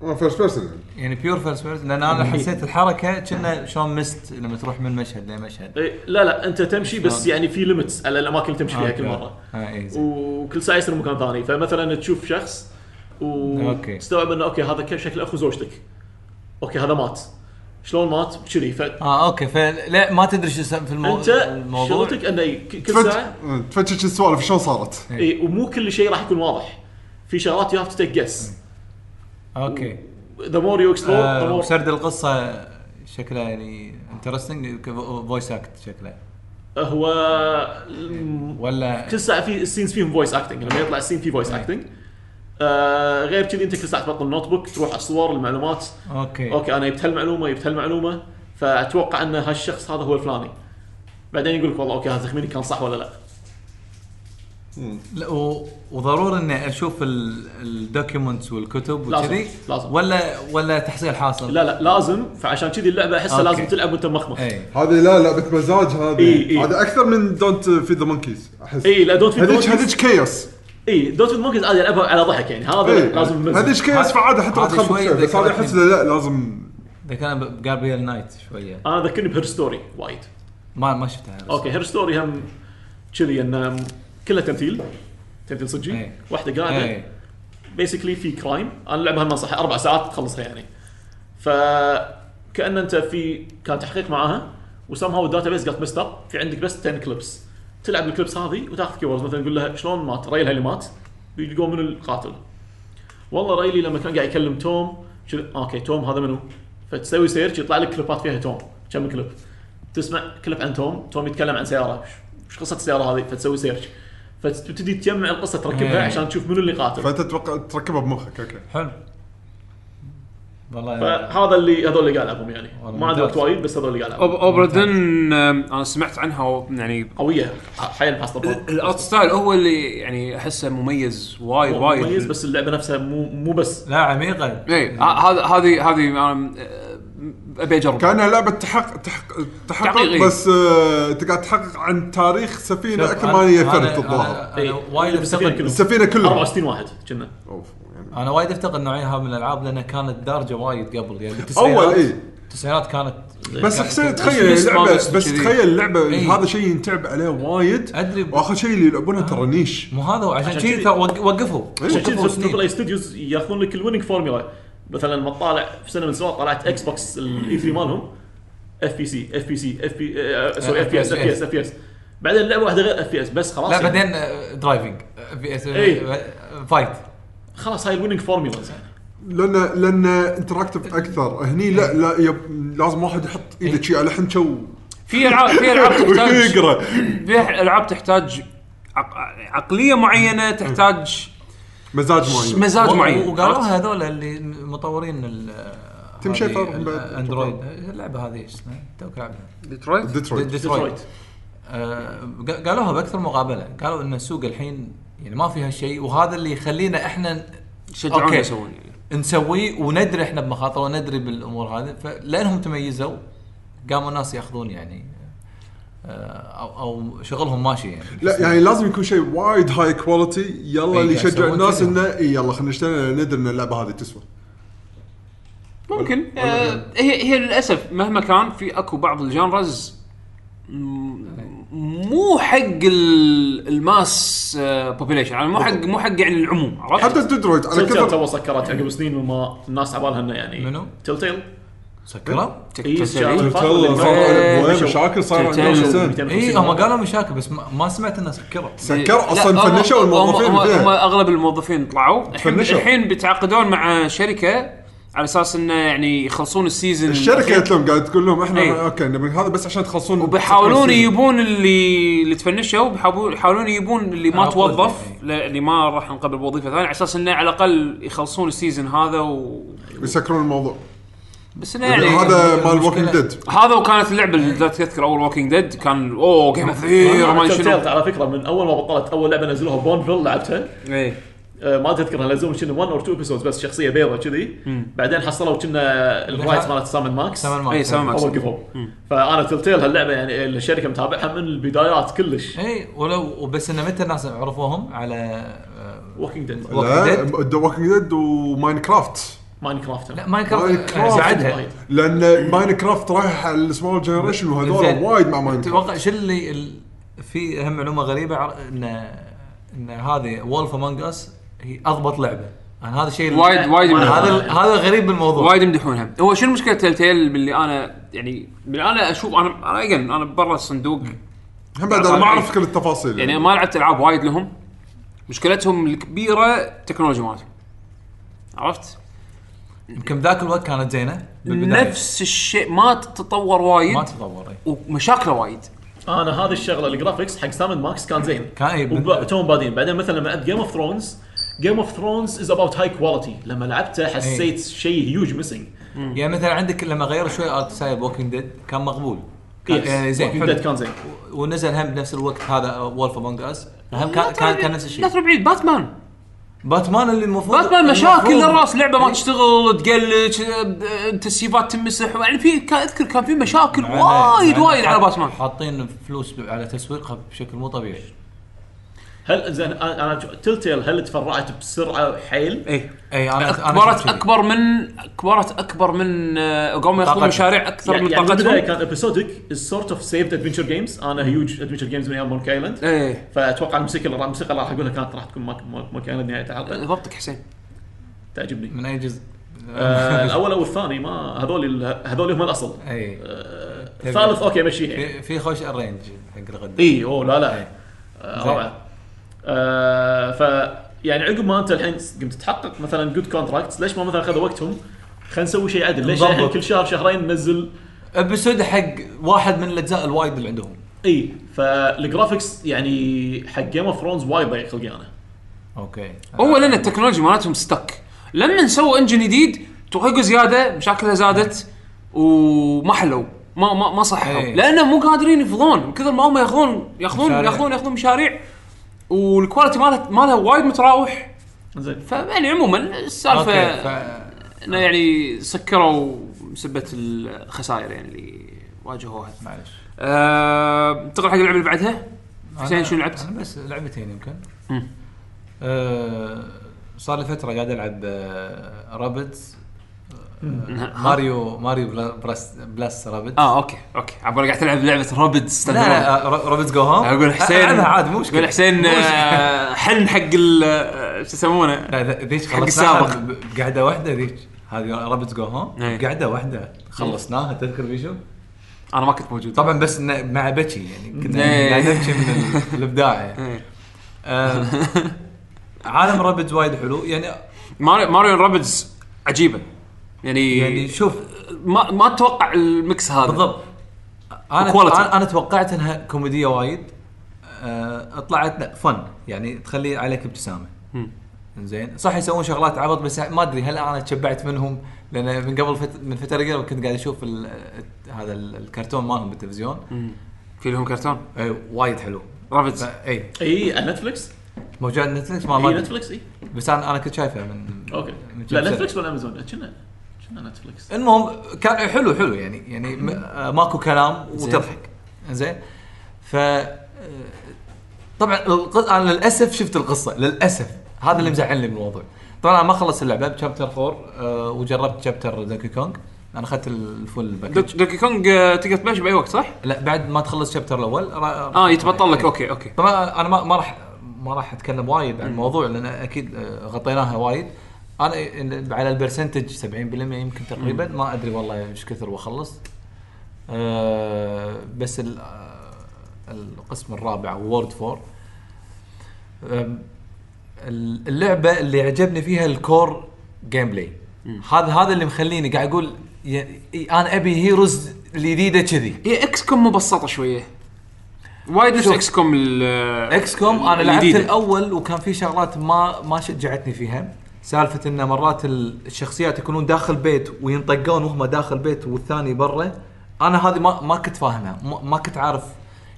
S2: first person
S4: يعني pure first person لأن أنا حسيت الحركة كنا شلون Myst لما تروح من مشهد لمشهد.
S3: إيه، لا لا أنت تمشي بس يعني في limits على الأماكن اللي تمشي فيها كل
S4: مرة. اي زين.
S3: وكل ساعة يصير مكان ثاني. فمثلا تشوف شخص. وتستوعب إنه أوكي هذا كيف شكل أخو زوجتك؟ أوكي هذا مات. شلون مات؟ كذي فانت
S4: آه أوكي. فلا ما تدري شو في المو... الموضوع.
S3: شغلتك إنه كل ساعه
S2: تفتش السوالف شلون صارت؟
S3: اي ومو كل شيء راح يكون واضح. في شغلات you have to take
S4: guess
S3: أوكي. the more you explore
S4: the
S3: more
S4: وسرد القصة شكلها يعني interesting voice act شكله
S3: هو
S4: ولا
S3: كل ساعة في ال scenes فيهم voice acting لما يطلع ال scene في voice acting آه غير كذي أنت كل ساعة تبطل notebook تروح على الصور المعلومات.
S4: أوكي.
S3: أوكي أنا جبت هالمعلومه جبت هالمعلومه فأتوقع أن هالشخص هذا هو الفلاني. بعدين يقول لك والله أوكي هذا تخميني كان صح ولا لا.
S4: لا و... وضروري إني أشوف ال documents والكتب
S3: لازم،
S4: وكذي
S3: لازم.
S4: ولا ولا تحصيل حاصل؟
S3: لا لا لازم. فعشان كذي اللعبة
S4: أحسها.
S3: لازم تلعب وأنت مخمخ.
S4: إي.
S2: هذه لا لعبه مزاج هذه.
S3: إي، إي.
S2: هذا أكثر من دونت في ذا مونكيز أحس.
S3: إي لا دونت في
S2: هذيك كيوس
S3: إي دونت في مونكيز عادي ألعبها على ضحك يعني. هذا
S2: إي.
S3: لازم.
S2: هذيك كيوس فعادة حتى ما فيها بس
S4: ذكرتني.
S2: أحس لا لازم.
S4: ذا كان بجاربيال نايت شوية.
S3: أنا ذكرني بهير ستوري وايد.
S4: ما ما شفتها.
S3: أوكي هير ستوري هم كذي انه كلها تمثيل. تمثيل صجي.
S4: إيه.
S3: واحدة
S4: قاعدة.
S3: بيسكلي في كرايم أنا اللعبه هالنصح أربع ساعات تخلصها يعني. فكأن أنت في كان تحقيق معاها وسام هاو ال database قالت murder في عندك بس 10 clips تلعب ال clips هذه وتاخذ keywords مثلا تقول لها شلون مات؟ ريلها اللي مات. بيلقون من القاتل؟ والله ريلي لما كان قاعد يكلم توم شنو؟ أوكي توم هذا منو؟ فتسوي search يطلع لك كليبات فيها توم. كم كليب تسمع كليب عن توم؟ توم يتكلم عن سيارة. وش قصة السيارة هذه؟ فتسوي search فتبتدي تجمع القصة تركبها
S4: إيه.
S3: عشان تشوف منو اللي قاتل.
S2: فأنت تتوقع تركبها بمخك أوكي.
S4: حلو. والله
S3: فهذا اللي هذول اللي قاعد العبهم يعني. ما عندي وقت. وايد بس هذول اللي قاعد العبهم
S1: أوب- Obra Dinn آم، أنا سمعت عنها و- يعني
S3: قوية. حيل بحصل
S1: ال art style هو اللي يعني أحسه مميز وايد وايد.
S3: مميز بس اللعبة نفسها مو مو بس.
S4: لا عميقة.
S1: إيه ه- هذا هذه هذه أنا أبي أجرب.
S2: كانها لعبة تحقق تحقق
S1: تحقيق،
S2: تحقق
S1: إيه.
S2: بس آه، انت قاعد تحقق عن تاريخ سفينة
S4: أكثر
S2: ما هي فرد
S4: أنا-
S2: الظاهر.
S3: إيه.
S4: أنا وايد
S3: السفينة
S4: افتقد
S3: كلهم.
S2: السفينه كلها
S3: 64 واحد كنا.
S2: أوف، يعني.
S4: أنا وايد أفتقد نوعية هذه من الألعاب لانها كانت دارجة وايد قبل يعني [LAUGHS] بالتسعينات
S2: اول اي
S4: التسعينات كانت
S2: بس حسين تخيل اللعبه
S1: بس.
S2: تخيل اللعبة
S4: إيه.
S2: هذا شيء ينتعب عليه وايد
S4: أدري.
S2: وآخر شيء اللي يلعبونه ترى niche.
S4: مو هذا وعشان
S3: عشان
S4: كذي. وقفوا.
S3: عشان كذي
S4: وقفوا
S3: تربل اي
S4: سنين
S3: ستوديوز ياخذون لك ال winning formula مثلا لما تطالع في سنة من السنوات طلعت Xbox ال E3 مالهم. اف بي سي اف بي سي اف بي سوري اف بي اس اف بي اس اف بي اس بعدين لعبة واحدة غير FPS بس خلاص.
S4: لا
S3: يعني.
S4: بعدين driving في اس
S3: إيه.
S4: فايت
S3: خلاص هاي ال winning
S2: formulas لأن لأن interactive أكثر. هني لا لا yep لازم واحد يحط إيده شي على حنشه و-
S1: في ألعاب في ألعاب [LAUGHS] تحتاج في ألعاب تحتاج عق- عقلية معينة تحتاج
S2: مزاج معين.
S1: مزاج معين. عرفت؟
S4: وقالوها هذول اللي مطورين ال Tim
S2: Schafer.
S4: Android اللعبة هذه إيش اسمها؟ توك لعبها
S2: Detroit
S4: Detroit Detroit ق- قالوها بأكثر مقابلة. قالوا إن السوق الحين يعني ما فيها شيء وهذا اللي يخلينا إحنا
S1: يشجعون
S4: أوكي.
S1: يسوون.
S4: نسويه وندري إحنا بمخاطر وندري بالأمور هذه. فلانهم تميزوا قاموا الناس ياخذون يعني أو أو شغلهم ماشي يعني.
S2: لا يعني لازم يكون شيء وايد high quality يلا
S4: إيه،
S2: اللي يشجع الناس. انه إي يلا خلينا نشتري ندري إن اللعبة هذه تسوى.
S1: ممكن. آه هي هي للأسف مهما كان في أكو بعض ال genres مو حق ال- ال mass population يعني مو حق مو حق يعني العموم عرفت؟
S2: حتى على
S3: Telltale
S2: كثر
S3: تو سكرت عقب سنين وما الناس عبالها إنه يعني
S4: منو؟ Telltale
S3: إيه،.
S2: Telltale صار
S1: إيه.
S2: وين مشاكل صار
S4: اي هم. قالوا مشاكل بس ما, سمعت إنه سكروا
S2: سكر
S1: لا، أصلا
S2: فنشوا الموظفين
S1: هم, أغلب الموظفين طلعوا الحين
S2: فنشوا.
S1: الحين بيتعاقدون مع شركة على أساس إنه يعني يخلصون ال
S2: season
S1: الشركة.
S2: قالت لهم قاعد تقول لهم إحنا
S1: إيه.
S2: okay نبي هذا بس عشان تخلصون
S1: وبيحاولون يجيبون اللي اللي تفنشوا بيحاولون يحاولون يجيبون اللي ما توظف اللي ما راح نقبل بوظيفة ثانية على أساس إنه على الأقل يخلصون ال season هذا و
S2: يسكرون الموضوع
S1: بس إنه يعني
S2: هذا مال ووكينج ديد
S1: هذا وكانت اللعبة اللي لا تذكر أول Walking Dead كان أوه game of the year
S3: مال Telltale
S1: شنو.
S3: على فكرة من أول ما بطلت أول لعبة نزلوها Bone فيل لعبتها.
S1: إيه.
S3: آه، ما تذكر نزلوا شنو 1 or 2 episodes بس شخصية بيضة كذي. بعدين حصلوا كنا الرايتس مالت سامن ماكس
S4: سامن ماكس
S1: اي سامن ماكس
S3: وقفوا فأنا Telltale هاللعبة يعني الشركة متابعها من البدايات كلش.
S4: اي ولو وبس انه متى الناس عرفوهم على
S3: ووكينج ديد
S2: ووكينج ديد وماينكرافت.
S3: ماين كرافت
S4: لا ماينكرافت
S2: ماينكرافت.
S4: ساعدها
S2: لأن Minecraft رايح على ال small generation
S4: وهذول.
S2: وايد مع ماينكرافت
S4: تتوقع شو اللي ال... في أهم معلومة غريبة؟ عر- ان إن هذه Wolf Among Us هي أضبط لعبة. أنا هذا الشيء
S1: وايد- وايد
S4: هذا هذا غريب بالموضوع.
S1: وايد يمدحونها. هو شنو مشكله Telltale باللي أنا يعني باللي أنا أشوف أنا أنا أنا برا الصندوق.
S2: هم بعد أنا ما أعرف كل التفاصيل.
S1: يعني ما لعبت ألعاب وايد لهم. مشكلتهم الكبيرة التكنولوجيا مالتهم. عرفت؟
S4: يمكن ذاك الوقت كانت زينة
S1: نفس الشيء ما تتطور وايد
S4: ما تطور إي.
S1: ومشاكله وايد.
S3: أنا هذه الشغلة ال graphics حق Sam and Max كان زين.
S4: كان إي،
S3: توهم بادين بعدين مثلا لما لعبت Game of Thrones Game of Thrones is about high quality لما لعبته حسيت شيء huge missing
S4: يعني مثلا عندك لما غيروا شوي art style Walking Dead كان مقبول. كان. يعني زين. حلو.
S3: كان زين.
S4: ونزل هم بنفس الوقت هذا Wolf Among Us هم كان كان, كان نفس
S1: لا
S4: الشيء
S1: تروح بعيد باتمان
S4: باتمان اللي المفروض
S1: باتمان مشاكل
S4: المفروض-
S1: للراس لعبة ما. تشتغل ت glitch آه، save ات تمسح يعني في كان اذكر كان في مشاكل وايد وايد على باتمان
S4: حاطين فلوس على تسويقها بشكل مو طبيعي
S3: هل زين أنا أنا Telltale هل تفرعت بسرعة حيل؟
S1: إيه
S4: اي أنا
S1: كبرت أكبر من كبرت أكبر من آه، قاموا ياخذون. مشاريع أكثر
S3: يعني
S1: من
S3: يعني بالبداية
S1: طاقتهم
S3: كان episodic sort of سيفد adventure games أنا huge adventure games من أيام Monkey Island
S1: إيه.
S3: فأتوقع الموسيقى الموسيقى اللي راح أقولها كانت راح تكون Monkey Island نهايه الحلقة
S1: ضبطك حسين.
S3: تعجبني.
S4: من أي جزء؟
S3: آه، الأول أو الثاني ما هذول ال- هذول هم الأصل.
S4: اي
S3: آه، الثالث okay مشيها
S4: في في خوش ال range حق الغد
S3: اي أوه لا لا.
S4: إيه.
S3: آه، ف يعني عقب ما انت الحين قمت تحقق مثلا good contracts ليش ما مثلا اخذوا وقتهم؟ خلينا نسوي شيء عدل. ليش. الحين كل شهر شهرين ننزل؟
S4: episode حق واحد من الأجزاء الوايد اللي عندهم.
S3: إي فال graphics يعني حق Game of Thrones وايد ضيق خلقي أنا
S4: okay.
S1: هو لأن التكنولوجيا مالتهم stuck لما سووا engine جديد توهقوا زيادة مشاكلها زادت وما حلوا ما ما ما صحوا. لانهم مو قادرين يفضون. من كثر ما هم ياخذون ياخذون. ياخذون ياخذون مشاريع والكواليتي مالها مالها وايد متراوح
S3: زين
S1: فيعني عموما
S4: السالفة ف...
S1: إنه يعني سكروا سبة الخسائر يعني اللي واجهوها
S4: معلش
S1: آه، انتقل حق اللعبة اللي بعدها حسين
S4: أنا-
S1: شو لعبت؟
S4: أنا بس لعبتين يمكن
S1: مم.
S4: آه صار لي فترة قاعد ألعب آه رابدز
S1: ها؟
S4: Mario Mario Bros plus Rabbids
S1: آه okay okay. عبالي قاعد تلعب لعبة Rabbids
S4: لا لا Rabbids Go Home
S1: أقول حسين
S4: العبها عادي مو مشكلة.
S1: أقول حسين. آه، حن حق ال آه، شو يسمونه؟
S4: لا ذيك
S1: حق السابق.
S4: بقعدة واحدة ذيك. هذه Rabbids Go Home
S1: إيه.
S4: قعده واحدة. خلصناها تذكر بيشو؟
S1: أنا ما كنت موجود.
S4: طبعا بس مع بكي يعني كنا
S1: إيه.
S4: قاعد نبكي من ال- [LAUGHS] الإبداع. يعني
S1: إيه. [LAUGHS]
S4: عالم Rabbids وايد حلو. يعني
S1: Mario Mario Rabbids عجيبة. يعني
S4: يعني شوف.
S1: ما ما أتوقع ال mix هذا.
S4: بالضبط. أنا
S1: و
S4: quality. أنا أنا توقعت إنها كوميدية وايد. آه، طلعت لا fun. يعني تخلي عليك
S1: ابتسامة.
S4: زين. صح يسوون شغلات عبط بس ما أدري هل أنا تشبعت منهم؟ لأن من قبل فت... من فترة قريبه كنت قاعد أشوف ال... هذا ال- الكرتون مالهم بالتلفزيون.
S1: مم. في لهم كرتون؟
S4: أي وايد حلو.
S1: Rabbids
S4: اي
S3: إي على Netflix
S4: موجود على Netflix ما إي.
S3: Netflix إي.
S4: بس أنا أنا كنت شايفه من
S3: okay.
S4: من
S3: لا. نتفلكس ولا امازون كنا نتفلكس
S4: المهم كان حلو حلو يعني يعني آه، ماكو كلام وتضحك. زين؟ ف آه، طبعا أنا للأسف شفت القصة للأسف. هذا اللي مزعلني بالموضوع طبعا أنا ما خلصت اللعبة ب chapter 4 آه، وجربت chapter Donkey Kong أنا أخذت ال full
S1: package Donk- Donkey Kong تقدر تبلش بأي وقت صح؟
S4: لا بعد ما تخلص chapter الأول
S1: آه يتبطل لك. okay okay.
S4: طبعا أنا ما راح ما راح أتكلم وايد عن الموضوع لأن أكيد غطيناها وايد. أنا على ال percentage 70% يمكن تقريبا ما أدري والله إيش كثر وأخلص. أه بس آه، القسم الرابع world 4 أم، ال- اللعبة اللي عجبني فيها ال core gameplay هذا هذا اللي مخليني قاعد أقول يعني أنا أبي Heroes الجديدة كذي.
S1: هي XCOM مبسطة شوية. وايد نفس. إكس كوم
S4: إكس كوم أنا لعبت. الأول وكان في شغلات ما ما شجعتني فيها. سالفة إن مرات ال- الشخصيات يكونون داخل بيت وينطقون وهم داخل بيت والثاني برا أنا هذه ما ما كنت فاهمها ما, ما كنت عارف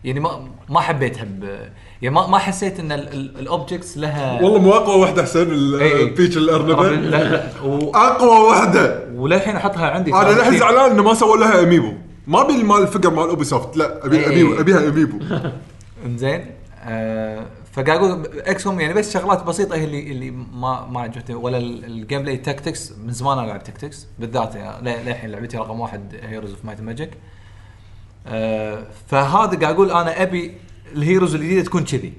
S4: يعني ما ما حبيتها ب- يعني ما ما حسيت إن ال objects لها
S2: والله مو أقوى واحدة حسين. ال Peach
S4: لا
S2: الارنبه
S4: لا
S2: أقوى واحدة.
S4: وللحين أحطها عندي أنا
S2: للحين. زعلان إنه ما سووا لها amiibo. ما أبي مال الفقر مال Ubisoft لا ابي أبيها amiibo. [LAUGHS]
S4: إنزين آه فقاعد أقول XCOM يعني بس شغلات بسيطة هي اللي اللي ما ما عجبتني. ولا ال- ال gameplay tactics من زمان أنا ألعب tactics بالذات يعني للحين لعبتي رقم واحد Heroes of Might Magic فهذا قاعد أقول أنا أبي ال heroes الجديدة تكون كذي.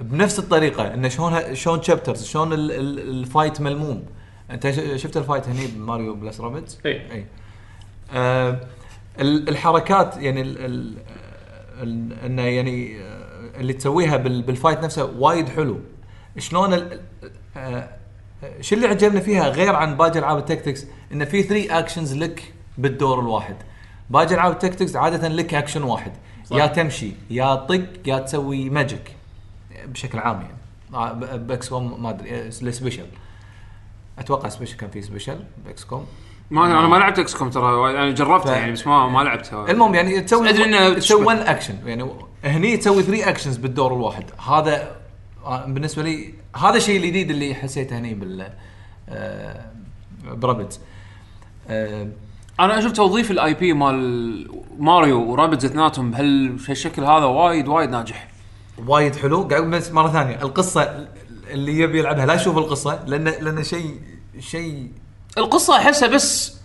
S4: بنفس الطريقة انه شلون شلون chapters شلون ال- ال- ال fight ملموم. أنت شفت ال fight هني ب Mario Plus
S3: Rabbids.
S4: اي آه ال- الحركات يعني ال ال ال- إنه يعني آه، اللي تسويها بال- بال fight نفسه وايد حلو. شلون ال- آه، آه، شو اللي عجبني فيها غير عن باقي العاب ال tactics؟ انه في 3 actions لك بالدور الواحد. باقي العاب ال tactics عادة لك اكشن واحد.
S3: صح.
S4: يا تمشي يا طق يا تسوي magic بشكل عام يعني. آه، ب XCOM ما أدري آه، special أتوقع special كان في special ب XCOM
S1: ما أنا ما لعبت XCOM ترى أنا جربتها
S4: ف-
S1: يعني بس ما ما لعبتها.
S4: المهم يعني تسوي
S1: أدري إنها
S4: تسوي. 1 اكشن يعني هني تسوي 3 actions بالدور الواحد. هذا آه، بالنسبة لي هذا الشيء الجديد اللي حسيته هني بال آه، ب Rabbids آه،
S1: أنا أشوف توظيف ال IP مال Mario و Rabbid اثنيناتهم بهالشكل هذا وايد وايد ناجح.
S4: وايد حلو. قاعد بس مرة ثانية القصة اللي يبي يلعبها لا يشوف القصة لأن لأن شيء شيء
S1: القصة أحسها بس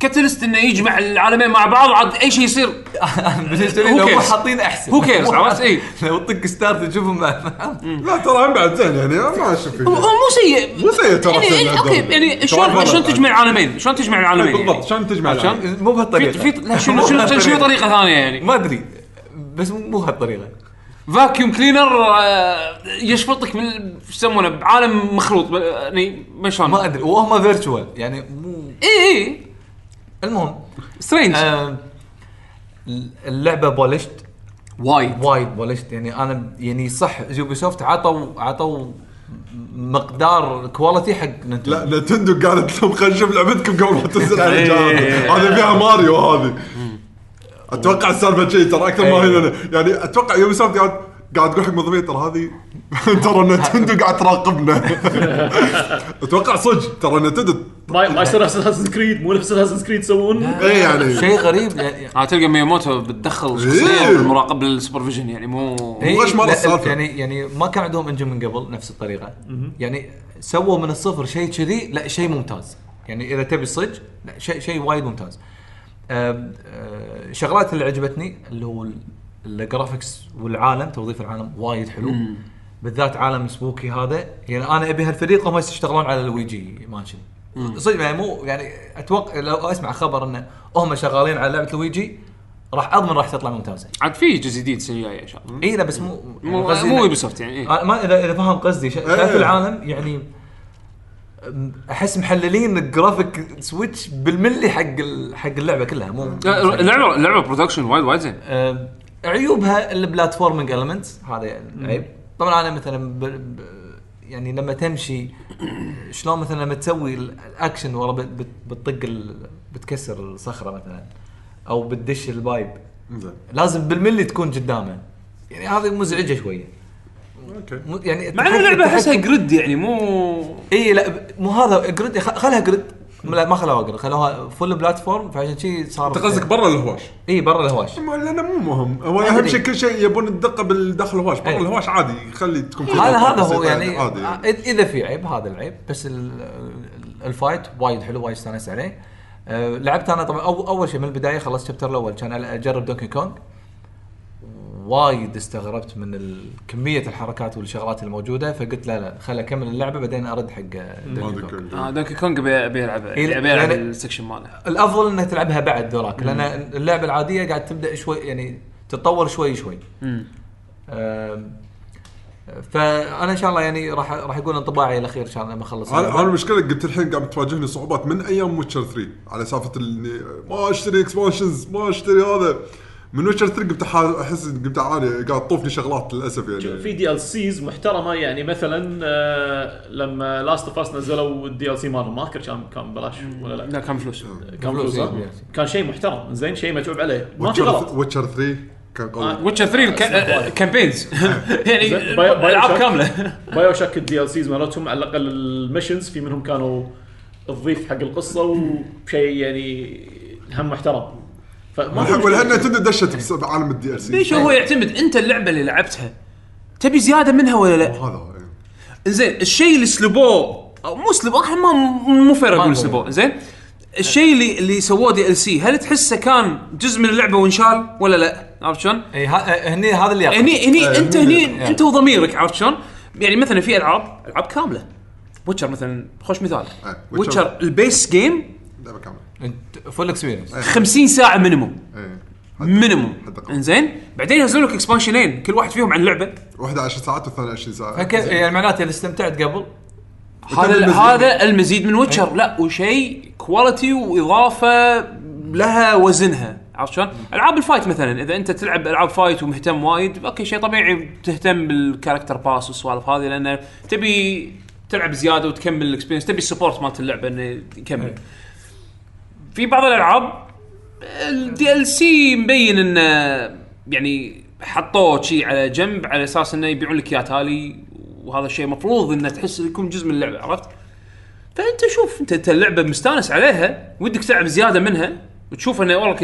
S1: catalyst إنه يجمع العالمين مع بعض وعاد أي شيء يصير [LAUGHS]
S4: بالنسبة لي
S1: Who
S4: لو مو? حاطين أحسن
S1: Who cares؟ عرفت؟ إي. [LAUGHS]
S4: لو طق start تشوفهم
S2: لا ترى هم بعد زين يعني ما أشوف
S1: هو
S2: فيه
S1: هو مو سيء
S2: مو سيء ترى
S1: يعني
S2: أوكي.
S1: يعني شلون شلون. تجمع العالمين؟ شلون تجمع العالمين؟
S2: بالضبط؟ شلون تجمع
S1: عشان-
S2: العالم؟
S4: مو بهالطريقة
S1: في لا، شنو شنو شنو طريقة ثانية يعني؟
S4: ما أدري بس مو مو هالطريقة
S1: vacuum cleaner آه، يشفطك بال شو يسمونه بعالم مخلوط يعني ما شلون
S4: ما أدري وهم virtual يعني مو
S1: اي اي
S4: المهم
S1: strange
S4: آه اللعبة polished.
S1: وايد.
S4: وايد polished يعني أنا يعني صح Ubisoft عطوا عطوا مقدار quality حق Nintendo
S2: لا Nintendo قالت لهم خلينا نشوف لعبتكم قبل ما تنزل على. الجهاز هذه فيها ماريو هذه. أتوقع السالفة شيء ترى أكثر ما
S4: إيه.
S2: هنا يعني أتوقع Ubisoft قاعد قاعد تقول حق موظفين ترى هذه [LAUGHS] ترى Nintendo قاعد تراقبنا. [LAUGHS] أتوقع صدق ترى Nintendo
S3: ما ما يصير نفس Assassin's Creed مو نفس Assassin's Creed يسوون؟
S2: اي يعني
S4: شيء غريب. يعني
S1: ها تلقى مياموتو بتدخل شخصيا
S2: إيه.
S1: بالمراقبه ال supervision يعني مو
S4: إيه،
S2: وغش مرة
S4: لا،
S2: السالفة.
S4: يعني يعني ما كان عندهم engine من قبل نفس الطريقة. يعني سووا من الصفر شيء كذي لا شيء ممتاز. يعني إذا تبي صدق لا شيء شيء وايد ممتاز. آه، شغلات اللي عجبتني اللي هو ال- ال graphics والعالم توظيف العالم وايد حلو. بالذات عالم spooky هذا. يعني أنا أبي هالفريق هم يشتغلون على Luigi's Mansion صدق يعني مو يعني أتوقع لو أسمع خبر انه هم شغالين على لعبة لويجي راح أضمن راح تطلع ممتازة
S1: عاد في جزء جديد السنة الجايه إن شاء الله
S4: إي لا بس مو
S1: مو
S4: قصدي
S1: مو Ubisoft يعني إيه.
S4: ما اذا إذا فاهم قصدي شا- شايف
S2: إيه.
S4: العالم يعني أحس محللين ال graphic Switch بالملي حق ال- حق اللعبة كلها مو
S1: اللعبه اللعبه production وايد وايد زين
S4: عيوبها ال platforming elements هذا عيب طبعا أنا مثلا. يعني لما تمشي شلون مثلا لما تسوي ال- الاكشن ورا بت... بت... بتطق ال... بتكسر الصخرة مثلا أو بتدش ال pipe
S2: زين.
S4: لازم بالملي تكون قدامه. يعني هذه مزعجة
S2: شوية.
S4: أوكي. يعني
S1: مع ان اللعبة أحسها grid يعني مو
S4: اي لا مو هذا grid خ- خلها grid لا ما خلوها grid خلوها full platform فعشان شي صار
S2: انت قصدك برا الهواش؟
S4: إي برا الهواش.
S2: لأنه مو مهم. هو اهم. شيء كل شيء يبون الدقة بالداخل الهواش. برا. الهواش عادي خلي تكون في
S4: هذا هذا هو يعني
S2: عادي.
S4: آه، إذا في عيب هذا العيب. بس ال- ال fight وايد حلو وايد استانست عليه. آه، لعبت أنا طبعا أو أول شيء من البداية خلصت ال chapter الأول كان أجرب Donkey Kong وايد استغربت من كمية الحركات والشغلات الموجودة فقلت لا لا خل أكمل اللعبة بعدين أرد حق Donkey
S2: كل-
S1: آه Donkey Kong ابي ابي العبها ابي العب
S4: ال
S1: section ماله.
S4: الأفضل انك تلعبها بعد ذولاك لأن اللعبة العادية قاعد تبدأ شوي يعني تتطور شوي شوي. فأنا إن شاء الله يعني راح راح يكون انطباعي الأخير إن شاء الله لما أخلص
S2: أنا المشكلة قلت الحين قاعد تواجهني صعوبات من أيام Witcher 3 على سالفة اني ما أشتري expansions ما أشتري هذا. من Witcher 3 قمت أحس قمت أعاني قاعد تطوفني شغلات للأسف يعني.
S3: في DLCs محترمة يعني مثلا آه، لما Last of Us نزلوا ال DLC مالهم ما أذكر كان كان ببلاش ولا لا.
S1: لا كان فلوس
S3: كان
S4: فلوس،؟ إيه.
S3: كان شيء محترم زين شيء متعوب عليه. ما في غلط.
S2: Witcher 3 كان قوي.
S3: آه.
S1: Witcher 3 campaigns يعني العاب.
S3: كاملة. BioShock ال DLCs مالتهم على الأقل ال missions في منهم كانوا تضيف حق القصة وشيء يعني هم محترم. فما مشكلة.
S2: Nintendo دشت بعالم ال DLC
S1: ليش هو يعتمد أنت اللعبة اللي لعبتها تبي زيادة منها ولا لا؟
S2: هذا هو، إيه.
S1: زين الشيء اللي سلبوه أو مو سلبوه إحنا ما مو fair
S4: أقول.
S1: سلبوه زين الشيء اللي اللي سووه DLC هل تحسه كان جزء من اللعبة وانشال ولا لا؟ عرفت شلون؟
S4: إي هني هذا اللي.
S1: هني هني
S2: آه،
S1: أنت
S2: هني-
S1: هني أنت وضميرك عرفت شلون؟ يعني مثلا في ألعاب ألعاب كاملة Witcher مثلا خوش مثال.
S2: Witcher
S1: ال base
S2: game لعبة
S4: كاملة full experience
S1: 50
S2: ساعة
S1: minimum
S2: إيه. minimum.
S1: إنزين؟ بعدين ينزلوا لك expansion ين كل واحد فيهم عن لعبة.
S2: واحدة 10 ساعات والثانية 20 ساعة.
S4: فكيف يعني معناته إذا استمتعت قبل
S1: هذا
S2: المزيد.
S1: هذا المزيد من Witcher لا وشيء quality وإضافة لها وزنها. عرفت شلون؟ ألعاب ال fight مثلا إذا أنت تلعب ألعاب fight ومهتم وايد okay شيء طبيعي تهتم بال character pass والسوالف هذه لأن تبي تلعب زيادة وتكمل ال experience تبي ال support مالت اللعبة إنه يكمل. في بعض الألعاب ال DLC مبين انه يعني حطوه شيء على جنب على أساس إنه يبيعون لك اياه تالي وهذا الشيء مفروض انه تحس يكون جزء من اللعبة عرفت؟ فأنت شوف أنت أنت اللعبة مستانس عليها ودك تلعب زيادة منها وتشوف إنه والله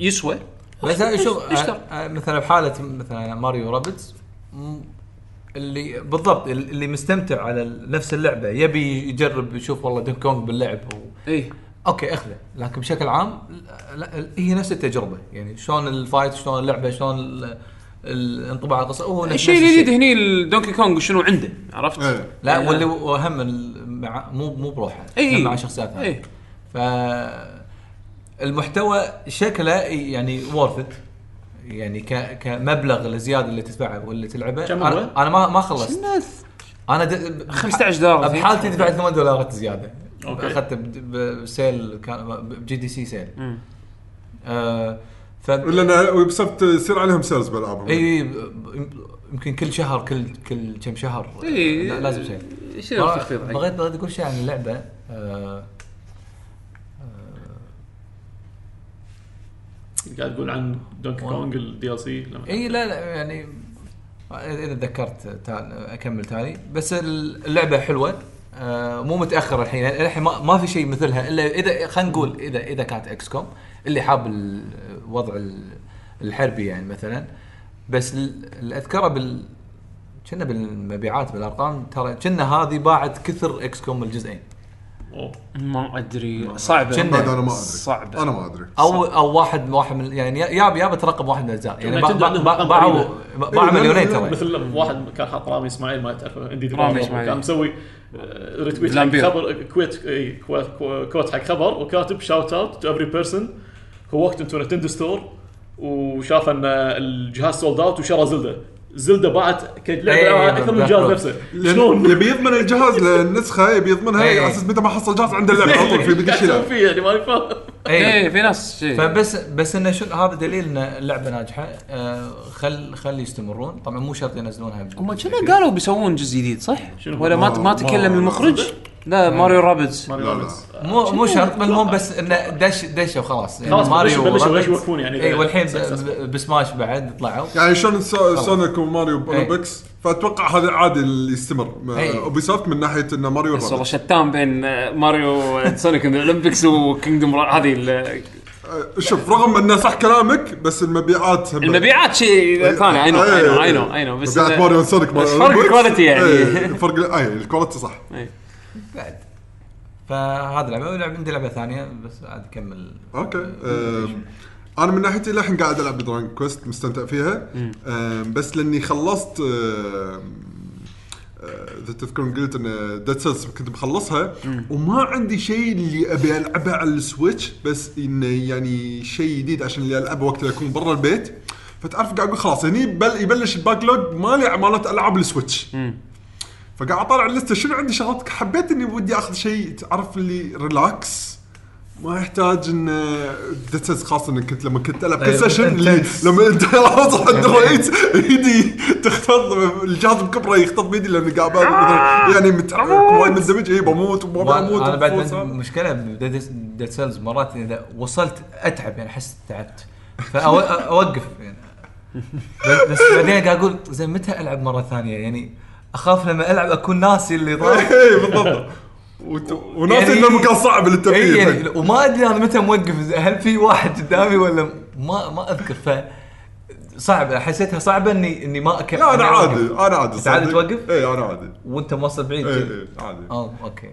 S1: يسوى.
S4: أنا شوف مثلا بحالة مثلا ماريو Rabbids اللي بالضبط اللي مستمتع على نفس اللعبة يبي يجرب يشوف والله Donkey Kong باللعب و...
S1: اي
S4: okay اخذه. لكن بشكل عام لا هي نفس التجربة. يعني شلون ال fight شلون اللعبة شلون ال- الانطباع على القصة. هو نفس
S1: الشيء الجديد هني ال Donkey Kong شنو عنده عرفت؟
S2: إيه.
S4: لا
S1: يعني
S4: واللي واهم ال- مع مو مو بروحه
S1: اي
S4: هم مع شخصيات ثانية.
S1: اي
S4: ف المحتوى شكله يعني worth يعني ك... كمبلغ الزياده اللي تدفعه واللي تلعبه.
S3: كم هو؟
S4: أنا, أنا ما ما خلصت. أنا د...
S1: 15 دولار
S4: بحالتي دفعت 8 دولارات زيادة.
S3: okay.
S4: اخذته ب sale كان ب GDC sale. آه ف
S2: لأن Ubisoft يصير عليهم sales بالالعابهم
S4: إي يمكن كل شهر كل كل كم شهر. لا- لازم شيء
S1: تخفيض.
S4: بغيت بغيت أقول شيء عن اللعبة. آه،
S3: قاعد تقول عن Donkey Kong ال DLC
S4: إي لا لا يعني إذا تذكرت أكمل تالي. بس اللعبة حلوة. آه، مو متأخر الحين. الحين ما, ما في شيء مثلها إلا اذا خلينا نقول اذا إذا كانت إكس كوم اللي حاب الوضع ال- الحربي يعني مثلا. بس ال- اللي اذكره بال كنا بالمبيعات بالأرقام ترى كنا هذه باعت كثر إكس كوم الجزئين.
S1: ما أدري. صعبة.
S4: كنا-
S2: أنا ما أدري.
S1: صعبة.
S2: أنا ما أدري.
S4: أو أو واحد واحد من يعني يا يا بترقب واحد من الأجزاء. يعني باعوا. باعوا مليونين ترى.
S3: مثل واحد كان حاط رامي إسماعيل ما تعرفه اندي
S1: رامي.
S3: كان مسوي ريتويت حق. خبر كويت إي، كويت كويت حق خبر وكاتب شاوت اوت تو افري بيرسون هو وقت انتو نتندو ستور وشاف أن الجهاز سولد اوت وشرى زلدة زلدة باعت
S4: إي،
S3: لعبة أكثر من الجهاز
S4: بالضبط.
S3: نفسه شلون؟
S2: يبي يضمن الجهاز للنسخه يبي يضمنها
S4: إيه.
S2: على أساس متى ما حصل جهاز عنده اللعبة على طول في [LAUGHS] بدي
S3: فيه يعني فاهم
S1: إيه في ناس شي.
S4: فبس بس إنه شو هذا دليل إن اللعبة ناجحة آه خل خلي يستمرون طبعا مو شرط ينزلونها
S1: هم كنا قالوا بيسوون جزء جديد صح؟
S3: شنو؟
S1: ولا ما
S2: ما-
S1: تكلم
S2: ما-
S1: المخرج؟ لا ماريو
S2: لا.
S3: رابز.
S4: مو مو شرط المهم بس إنه دش دشوا خلاص يعني
S3: خلاص بلشوا- بلشوا- يوقفون يعني
S4: اي والحين بسماش بعد طلعوا
S2: يعني شلون سو- سونيك وماريو
S4: إيه.
S2: اولمبيكس فأتوقع هذا عادي اللي يستمر
S4: إيه.
S2: اوبي سوفت من ناحية إنه ماريو
S1: بس والله. شتان بين آه، ماريو سونيك الاولمبيكس وكينجدوم هذه ال-
S2: آه، شوف رغم إنه صح كلامك بس المبيعات هم-
S1: المبيعات شيء ثاني اي نو اي نو اي نو اي نو بس
S2: مبيعات ماريو وسونيك
S1: بس فرق الكواليتي يعني.
S2: إيه، فرق اي الكواليتي صح
S1: إيه.
S4: بعد فهذا لعبة ولعب عندي لعبة ثانية بس عاد اكمل
S2: okay أم، أنا من ناحيتي للحين قاعد ألعب Dragon Quest مستمتع فيها. بس لأني خلصت إذا تذكرون قلت إن Dead Cells كنت مخلصها وما عندي شيء اللي أبي ألعبه على ال Switch بس انه يعني شيء جديد عشان اللي ألعبه وقت اللي أكون برا البيت. فتعرف قاعد أقول خلاص هني بل يبلش ال backlog مالي مالت العاب ال Switch. فقاعد أطالع اللسته شنو عندي شغلات؟ حبيت إني ودي أخذ شيء تعرف اللي relax ما يحتاج إن Dead خاصة إنك كنت لما كنت
S4: ألعب
S2: Station اللي
S4: intense.
S2: لما أنت خلاص عند الرئيس ايدي تختض الجهاز بكبره يختض بيدي لاني قاعد مثلاً يعني وايد مندمج اي بموت وما بموت
S4: أنا بعد مشكلة ب Dead Cells مرات إذا وصلت أتعب يعني أحس تعبت. فاوقف يعني. بس- بعدين قاعد أقول زين متى ألعب مرة ثانية؟ يعني أخاف لما ألعب أكون ناسي اللي [LAUGHS]
S2: اي بالضبط. وت- وناس
S4: يعني-
S2: إنه مكان صعب انت
S4: اي
S2: فيه
S4: يعني وما أدري أنا متى موقف هل في واحد قدامي ولا ما ما أذكر ف صعب حسيتها صعبة اني إني ما أكمل
S2: لا أنا عادي أنا عادي
S4: أنت عادي. توقف؟
S2: اي أنا عادي
S4: وأنت موصل بعيد
S2: اي. اي عادي
S4: آه okay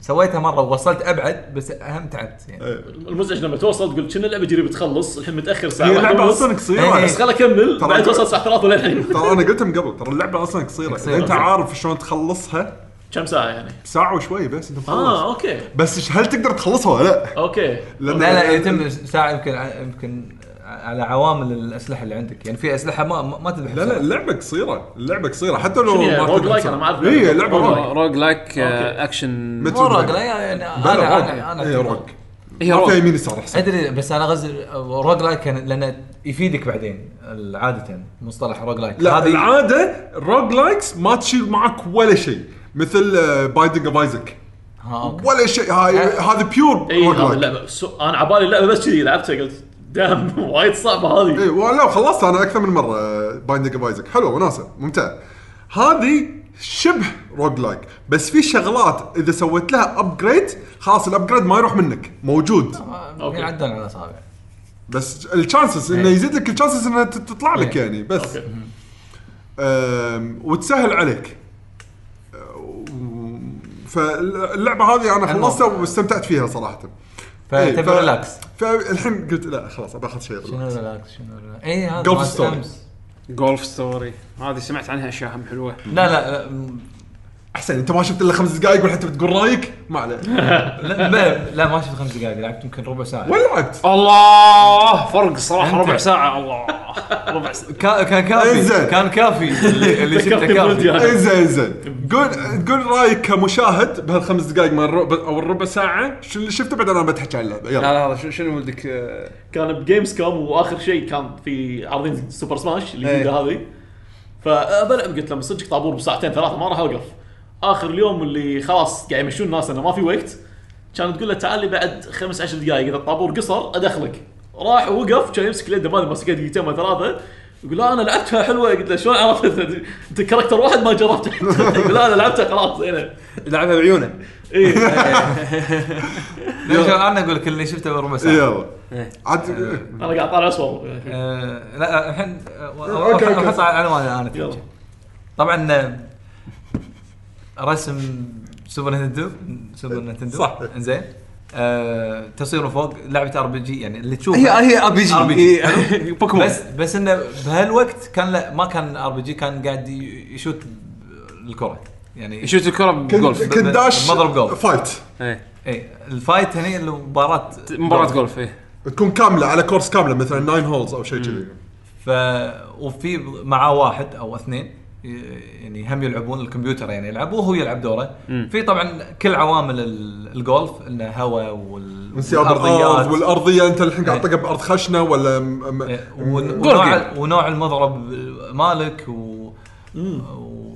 S4: سويتها مرة ووصلت أبعد بس أهم تعبت يعني
S2: إيه.
S3: المزعج لما توصل تقول كنا اللعبة جري بتخلص الحين متأخر ساعة
S2: هي اللعبه. أصلا
S4: إيه.
S2: قصيره
S3: بس خل
S2: أكمل
S3: بعد توصل الساعة 3 للحين
S2: ترى أنا قلت من قبل ترى اللعبة أصلا قصيرة
S4: قصيرة.
S2: أنت عارف شلون تخلصها
S3: كم ساعة يعني؟
S2: ساعة وشوي بس إنت
S3: آه
S2: مخلص
S3: أوكي.
S2: بس هل تقدر تخلصها ولا لا؟
S3: أوكي.
S2: لأن
S4: لا لا يتم ساعة يمكن يمكن على عوامل الأسلحة اللي عندك. يعني في أسلحة ما ما تذبح
S2: لا لا. اللعبه قصيرة. اللعبه قصيرة. حتى لو؟ ما
S3: روج لايك؟ أنا ما أعرف.
S2: اي.
S3: لعبة روج
S2: روج.
S1: روج لايك
S3: أوكي.
S2: أكشن.
S4: مو روج لا يعني
S2: بلا
S4: أنا
S2: روج.
S4: أنا أنا
S2: هي روج.
S1: هي rogue.
S2: يمين يسار أحسن.
S4: أدري بس أنا غزل roguelike كان لأنه يفيدك بعدين عادة مصطلح roguelike.
S2: لا العادة ال roguelikes ما تشيل معك ولا شيء. مثل Binding of Isaac
S4: ها okay.
S2: ولا شيء. هاي هذا pure
S3: اي هذه اللعبة. أنا عبالي اللعبة بس كذي لعبتها قلت دام [LAUGHS] وايد صعبة هذه.
S2: اي ولا خلصت أنا أكثر من مرة Binding of Isaac حلوة وناسه ممتع هذه شبه roguelike بس في شغلات إذا سويت لها upgrade خلاص ال upgrade ما يروح منك موجود.
S3: okay.
S4: يعدل على الاصابع
S2: بس ال chances إنه
S4: إيه.
S2: يزيد لك ال chances إنها تطلع لك
S4: إيه.
S2: يعني بس.
S3: okay.
S2: أم، وتسهل عليك. فاللعبة هذه
S4: أنا.
S2: خلصتها واستمتعت فيها صراحة إيه،
S4: فتبي
S2: ف-
S4: relax
S2: فالحين قلت لا خلاص باخذ شيء
S4: شنو
S2: relax.
S4: relax شنو relax اي هذا
S2: Story.
S4: أمس.
S1: جولف Story هذه سمعت عنها أشياء هم حلوة
S4: لا لا
S2: أحسن أنت ما شفت إلا خمس دقائق والحين تبي تقول رأيك؟ ما عليه [LAUGHS]
S4: لا ما- لا ما شفت خمس دقائق لعبت يمكن ربع ساعة.
S2: وين لعبت؟
S1: الله فرق صراحة
S4: أنت.
S1: ربع ساعة الله. ربع ساعة. [LAUGHS]
S4: كا- كان كافي.
S2: إنزين.
S4: كان كافي. اللي, [LAUGHS] اللي شفته كافي.
S2: انزين زين قول قول رأيك كمشاهد بهالخمس دقائق من الربع أو الربع ساعة شو اللي شفته بعدين أنا بتحكي عن اللعبه
S1: لا
S2: يلا
S1: لا شو- شنو آه،
S3: كان ب Gamescom وآخر شيء كان في عارضين Super Smash الجديده
S1: إيه.
S3: هذه. فبلعب قلت لهم صدق طابور بساعتين ثلاثة ما راح أوقف. آخر اليوم اللي خلاص قاعد يمشون الناس أنه ما في وقت كانت تقول له تعال لي بعد خمس عشر دقائق إذا الطابور قصر أدخلك. راح ووقف كان يمسك اليد مالي ماسكها دقيقتين ولا ثلاثة يقول لا أنا لعبتها حلوة قلت له شلون؟ عرفت؟ أنت character واحد ما جربته. يقول لا أنا لعبتها خلاص زينه
S1: لعبها بعيونه. [LAUGHS]
S4: ليش أنا أقول لك اللي شفته بربع ساعة.
S2: يلا.
S1: إيه.
S2: عاد.
S3: أنا قاعد طالع اصور
S4: آه، لا الحين آه،. أحط على أنا. طبعا آه، رسم Super Nintendo Super Nintendo
S2: صح.
S4: إنزين. آه، تصوير من فوق لعبة RPG يعني اللي تشوفها
S1: هي هي
S4: RPG.
S1: بوكيمون
S4: بس بس إنه بهالوقت كان لا ما كان RPG كان قاعد يشوت الكرة. يعني
S1: يشوت الكرة بجولف.
S2: كنت داش
S4: مضرب جولف.
S1: fight
S4: اي ال fight هني اللي مباراة
S1: مباراة جولف إيه.
S2: تكون كاملة على course كاملة مثلا 9 holes أو شيء كذي.
S4: ف وفي معاه واحد أو اثنين. يعني هم يلعبون الكمبيوتر يعني يلعب وهو يلعب دوره. في طبعا كل عوامل ال- الجولف إنه هواء وال-
S2: انسياب الأرض والأرضية أنت الحين قاعد تطقها بأرض خشنة ولا م- م-
S4: إيه، ونوع ونوع المضرب مالك و... و...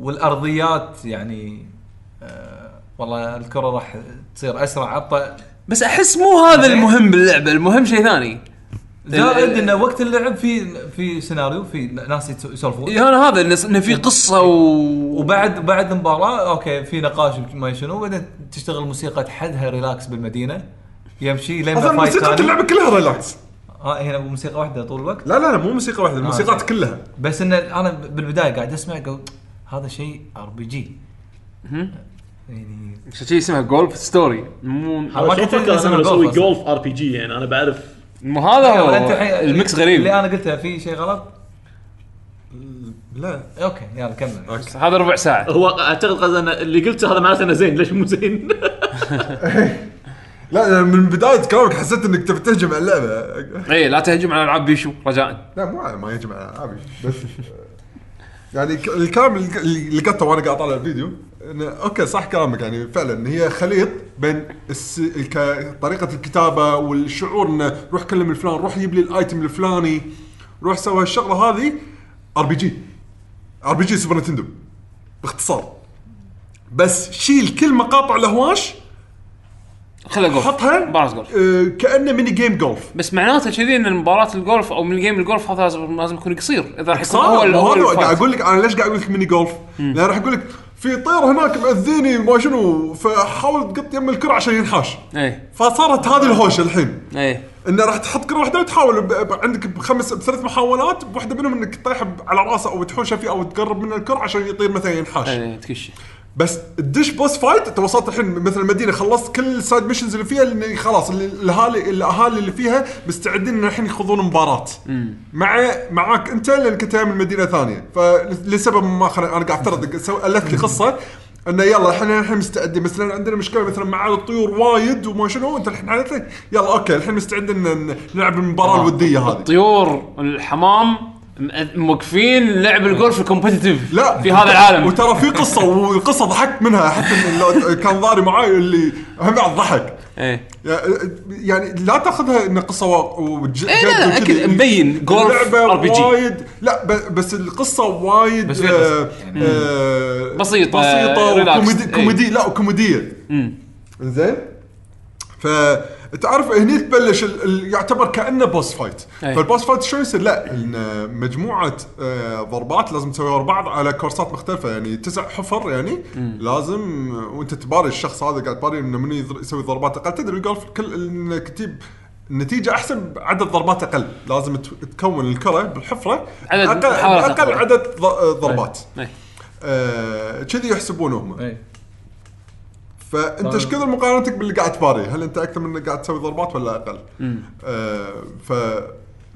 S4: والأرضيات يعني آه والله الكرة راح تصير أسرع أبطأ.
S1: بس أحس مو هذا. المهم باللعبة المهم شيء ثاني.
S4: زائد انه وقت اللعب في في سيناريو في ناس يسولفون.
S1: يعني أنا هذا إنه- انه في قصة و
S4: وبعد بعد المباراه okay في نقاش ما شنو بعدين تشتغل موسيقى حدها relax بالمدينة. يمشي لين
S2: أصلا
S4: ما fight
S2: موسيقى
S4: ثاني.
S2: اللعبة كلها relax
S4: آه هنا موسيقى واحدة طول الوقت؟
S2: لا لا لا مو موسيقى واحدة الموسيقات
S4: زين.
S2: كلها.
S4: بس انه أنا بالبداية قاعد أسمع قلت هذا شيء RPG يعني
S1: شيء اسمها Golf Story مو
S4: كنت
S3: كنت
S4: أدري أنا
S3: بسوي.
S4: جولف
S3: ار بي جي يعني أنا بعرف
S1: مو هذا هو.
S4: أنت الحين-
S1: ال mix غريب.
S4: اللي أنا قلته في شيء غلط؟
S2: لا.
S4: okay يلا كمل.
S1: هذا ربع ساعة.
S3: هو أعتقد قصدي أنا اللي قلته هذا معناته إنه زين. ليش مو زين؟ [LAUGHS]
S2: لا أنا من بداية كلامك حسيت إنك تبي تهجم على اللعبة.
S1: اي إيه، لا تهجم على ألعاب بيشو رجاء.
S2: لا مو ما يهجم على العابي بس يعني ك- الكلام اللي اللي قلته وأنا قاعد أطالع الفيديو okay صح كلامك. يعني فعلا هي خليط بين الس... الك... طريقة الكتابة والشعور إنه روح كلم الفلان روح جيب لي ال item الفلاني روح سوي هالشغلة هذه آر بي جي. آر بي جي سوبر نتندو باختصار. بس شيل كل مقاطع الهواش
S1: خلها جولف
S2: حطها
S1: مباراه جولف
S2: آه كأنه mini game جولف
S1: بس معناته كذي إن المباراه الجولف أو من game الجولف هذا لازم لازم يكون قصير. إذا راح يكون اول
S2: هذا قاعد. أقول لك أنا ليش قاعد أقول لك mini golf؟ لأن راح أقول لك في طير هناك مأذيني ما شنو فحاول تقط يم الكرة عشان ينحاش.
S1: إيه.
S2: فصارت هذه الهوشة الحين.
S1: إيه.
S2: إنه راح تحط كرة واحدة وتحاول ب... ب... عندك بخمس بثلاث محاولات بواحده منهم إنك تطيح على رأسه أو تحوشه فيه أو تقرب من الكرة عشان يطير مثلا ينحاش.
S1: إيه تكشي
S2: بس الدش boss fight انت وصلت الحين مثل المدينة خلصت كل ال side missions اللي فيها لأن خلاص اللي- الاهالي الأهالي اللي فيها مستعدين إن الحين يخوضون مباراة. مع معاك أنت لانك انت من مدينه ثانية فلسبب ما خل... أنا قاعد أفترض ألفت لي قصة إنه يلا إحنا الحين مستعدين مثلا عندنا مشكلة مثلا مع الطيور وايد وما شنو أنت الحين يلا okay الحين مستعدين نلعب المباراة الودية هذه.
S1: الطيور الحمام موقفين لعب الجولف ال competitive
S2: لا.
S1: في هذا العالم.
S2: وترى في قصة والقصة ضحكت منها حتى لو كان ضاري معاي اللي هم بعد ضحك.
S1: إيه.
S2: يعني لا تأخذها إن قصة وا- وج-
S1: إيه لا، لا،. أكيد. مبين جولف
S2: اللعبة
S1: RPG.
S2: وايد. لا ب- بس القصة وايد
S4: بس
S2: آه،
S4: يعني.
S2: آه،
S1: بسيطة،
S2: بسيطة
S1: relax،
S2: وكوميدي
S1: إيه.
S2: كوميدي لا كوميديه
S1: امم
S2: زين؟ فتعرف هني تبلش ال... ال... يعتبر كأنه boss fight
S1: أي.
S2: فال boss fight شلون يصير؟ لا إن مجموعة آه، ضربات لازم تسويها ورا بعض على كورسات مختلفة. يعني تسع حفر يعني لازم وانت تباري الشخص هذا قاعد تباري إنه من يسوي ضربات أقل. تدري الجولف كل إنك تجيب النتيجة أحسن بعدد ضربات أقل، لازم ت- تكون الكرة بالحفرة
S1: عدد
S2: أقل
S1: أقل.
S2: عدد ض- ضربات. آه، كذي يحسبونه هم.
S4: أي.
S2: فأنت
S4: طيب.
S2: إيش كثر مقارنتك باللي قاعد تباري؟ هل أنت أكثر من قاعد تسوي ضربات ولا أقل؟ آه ف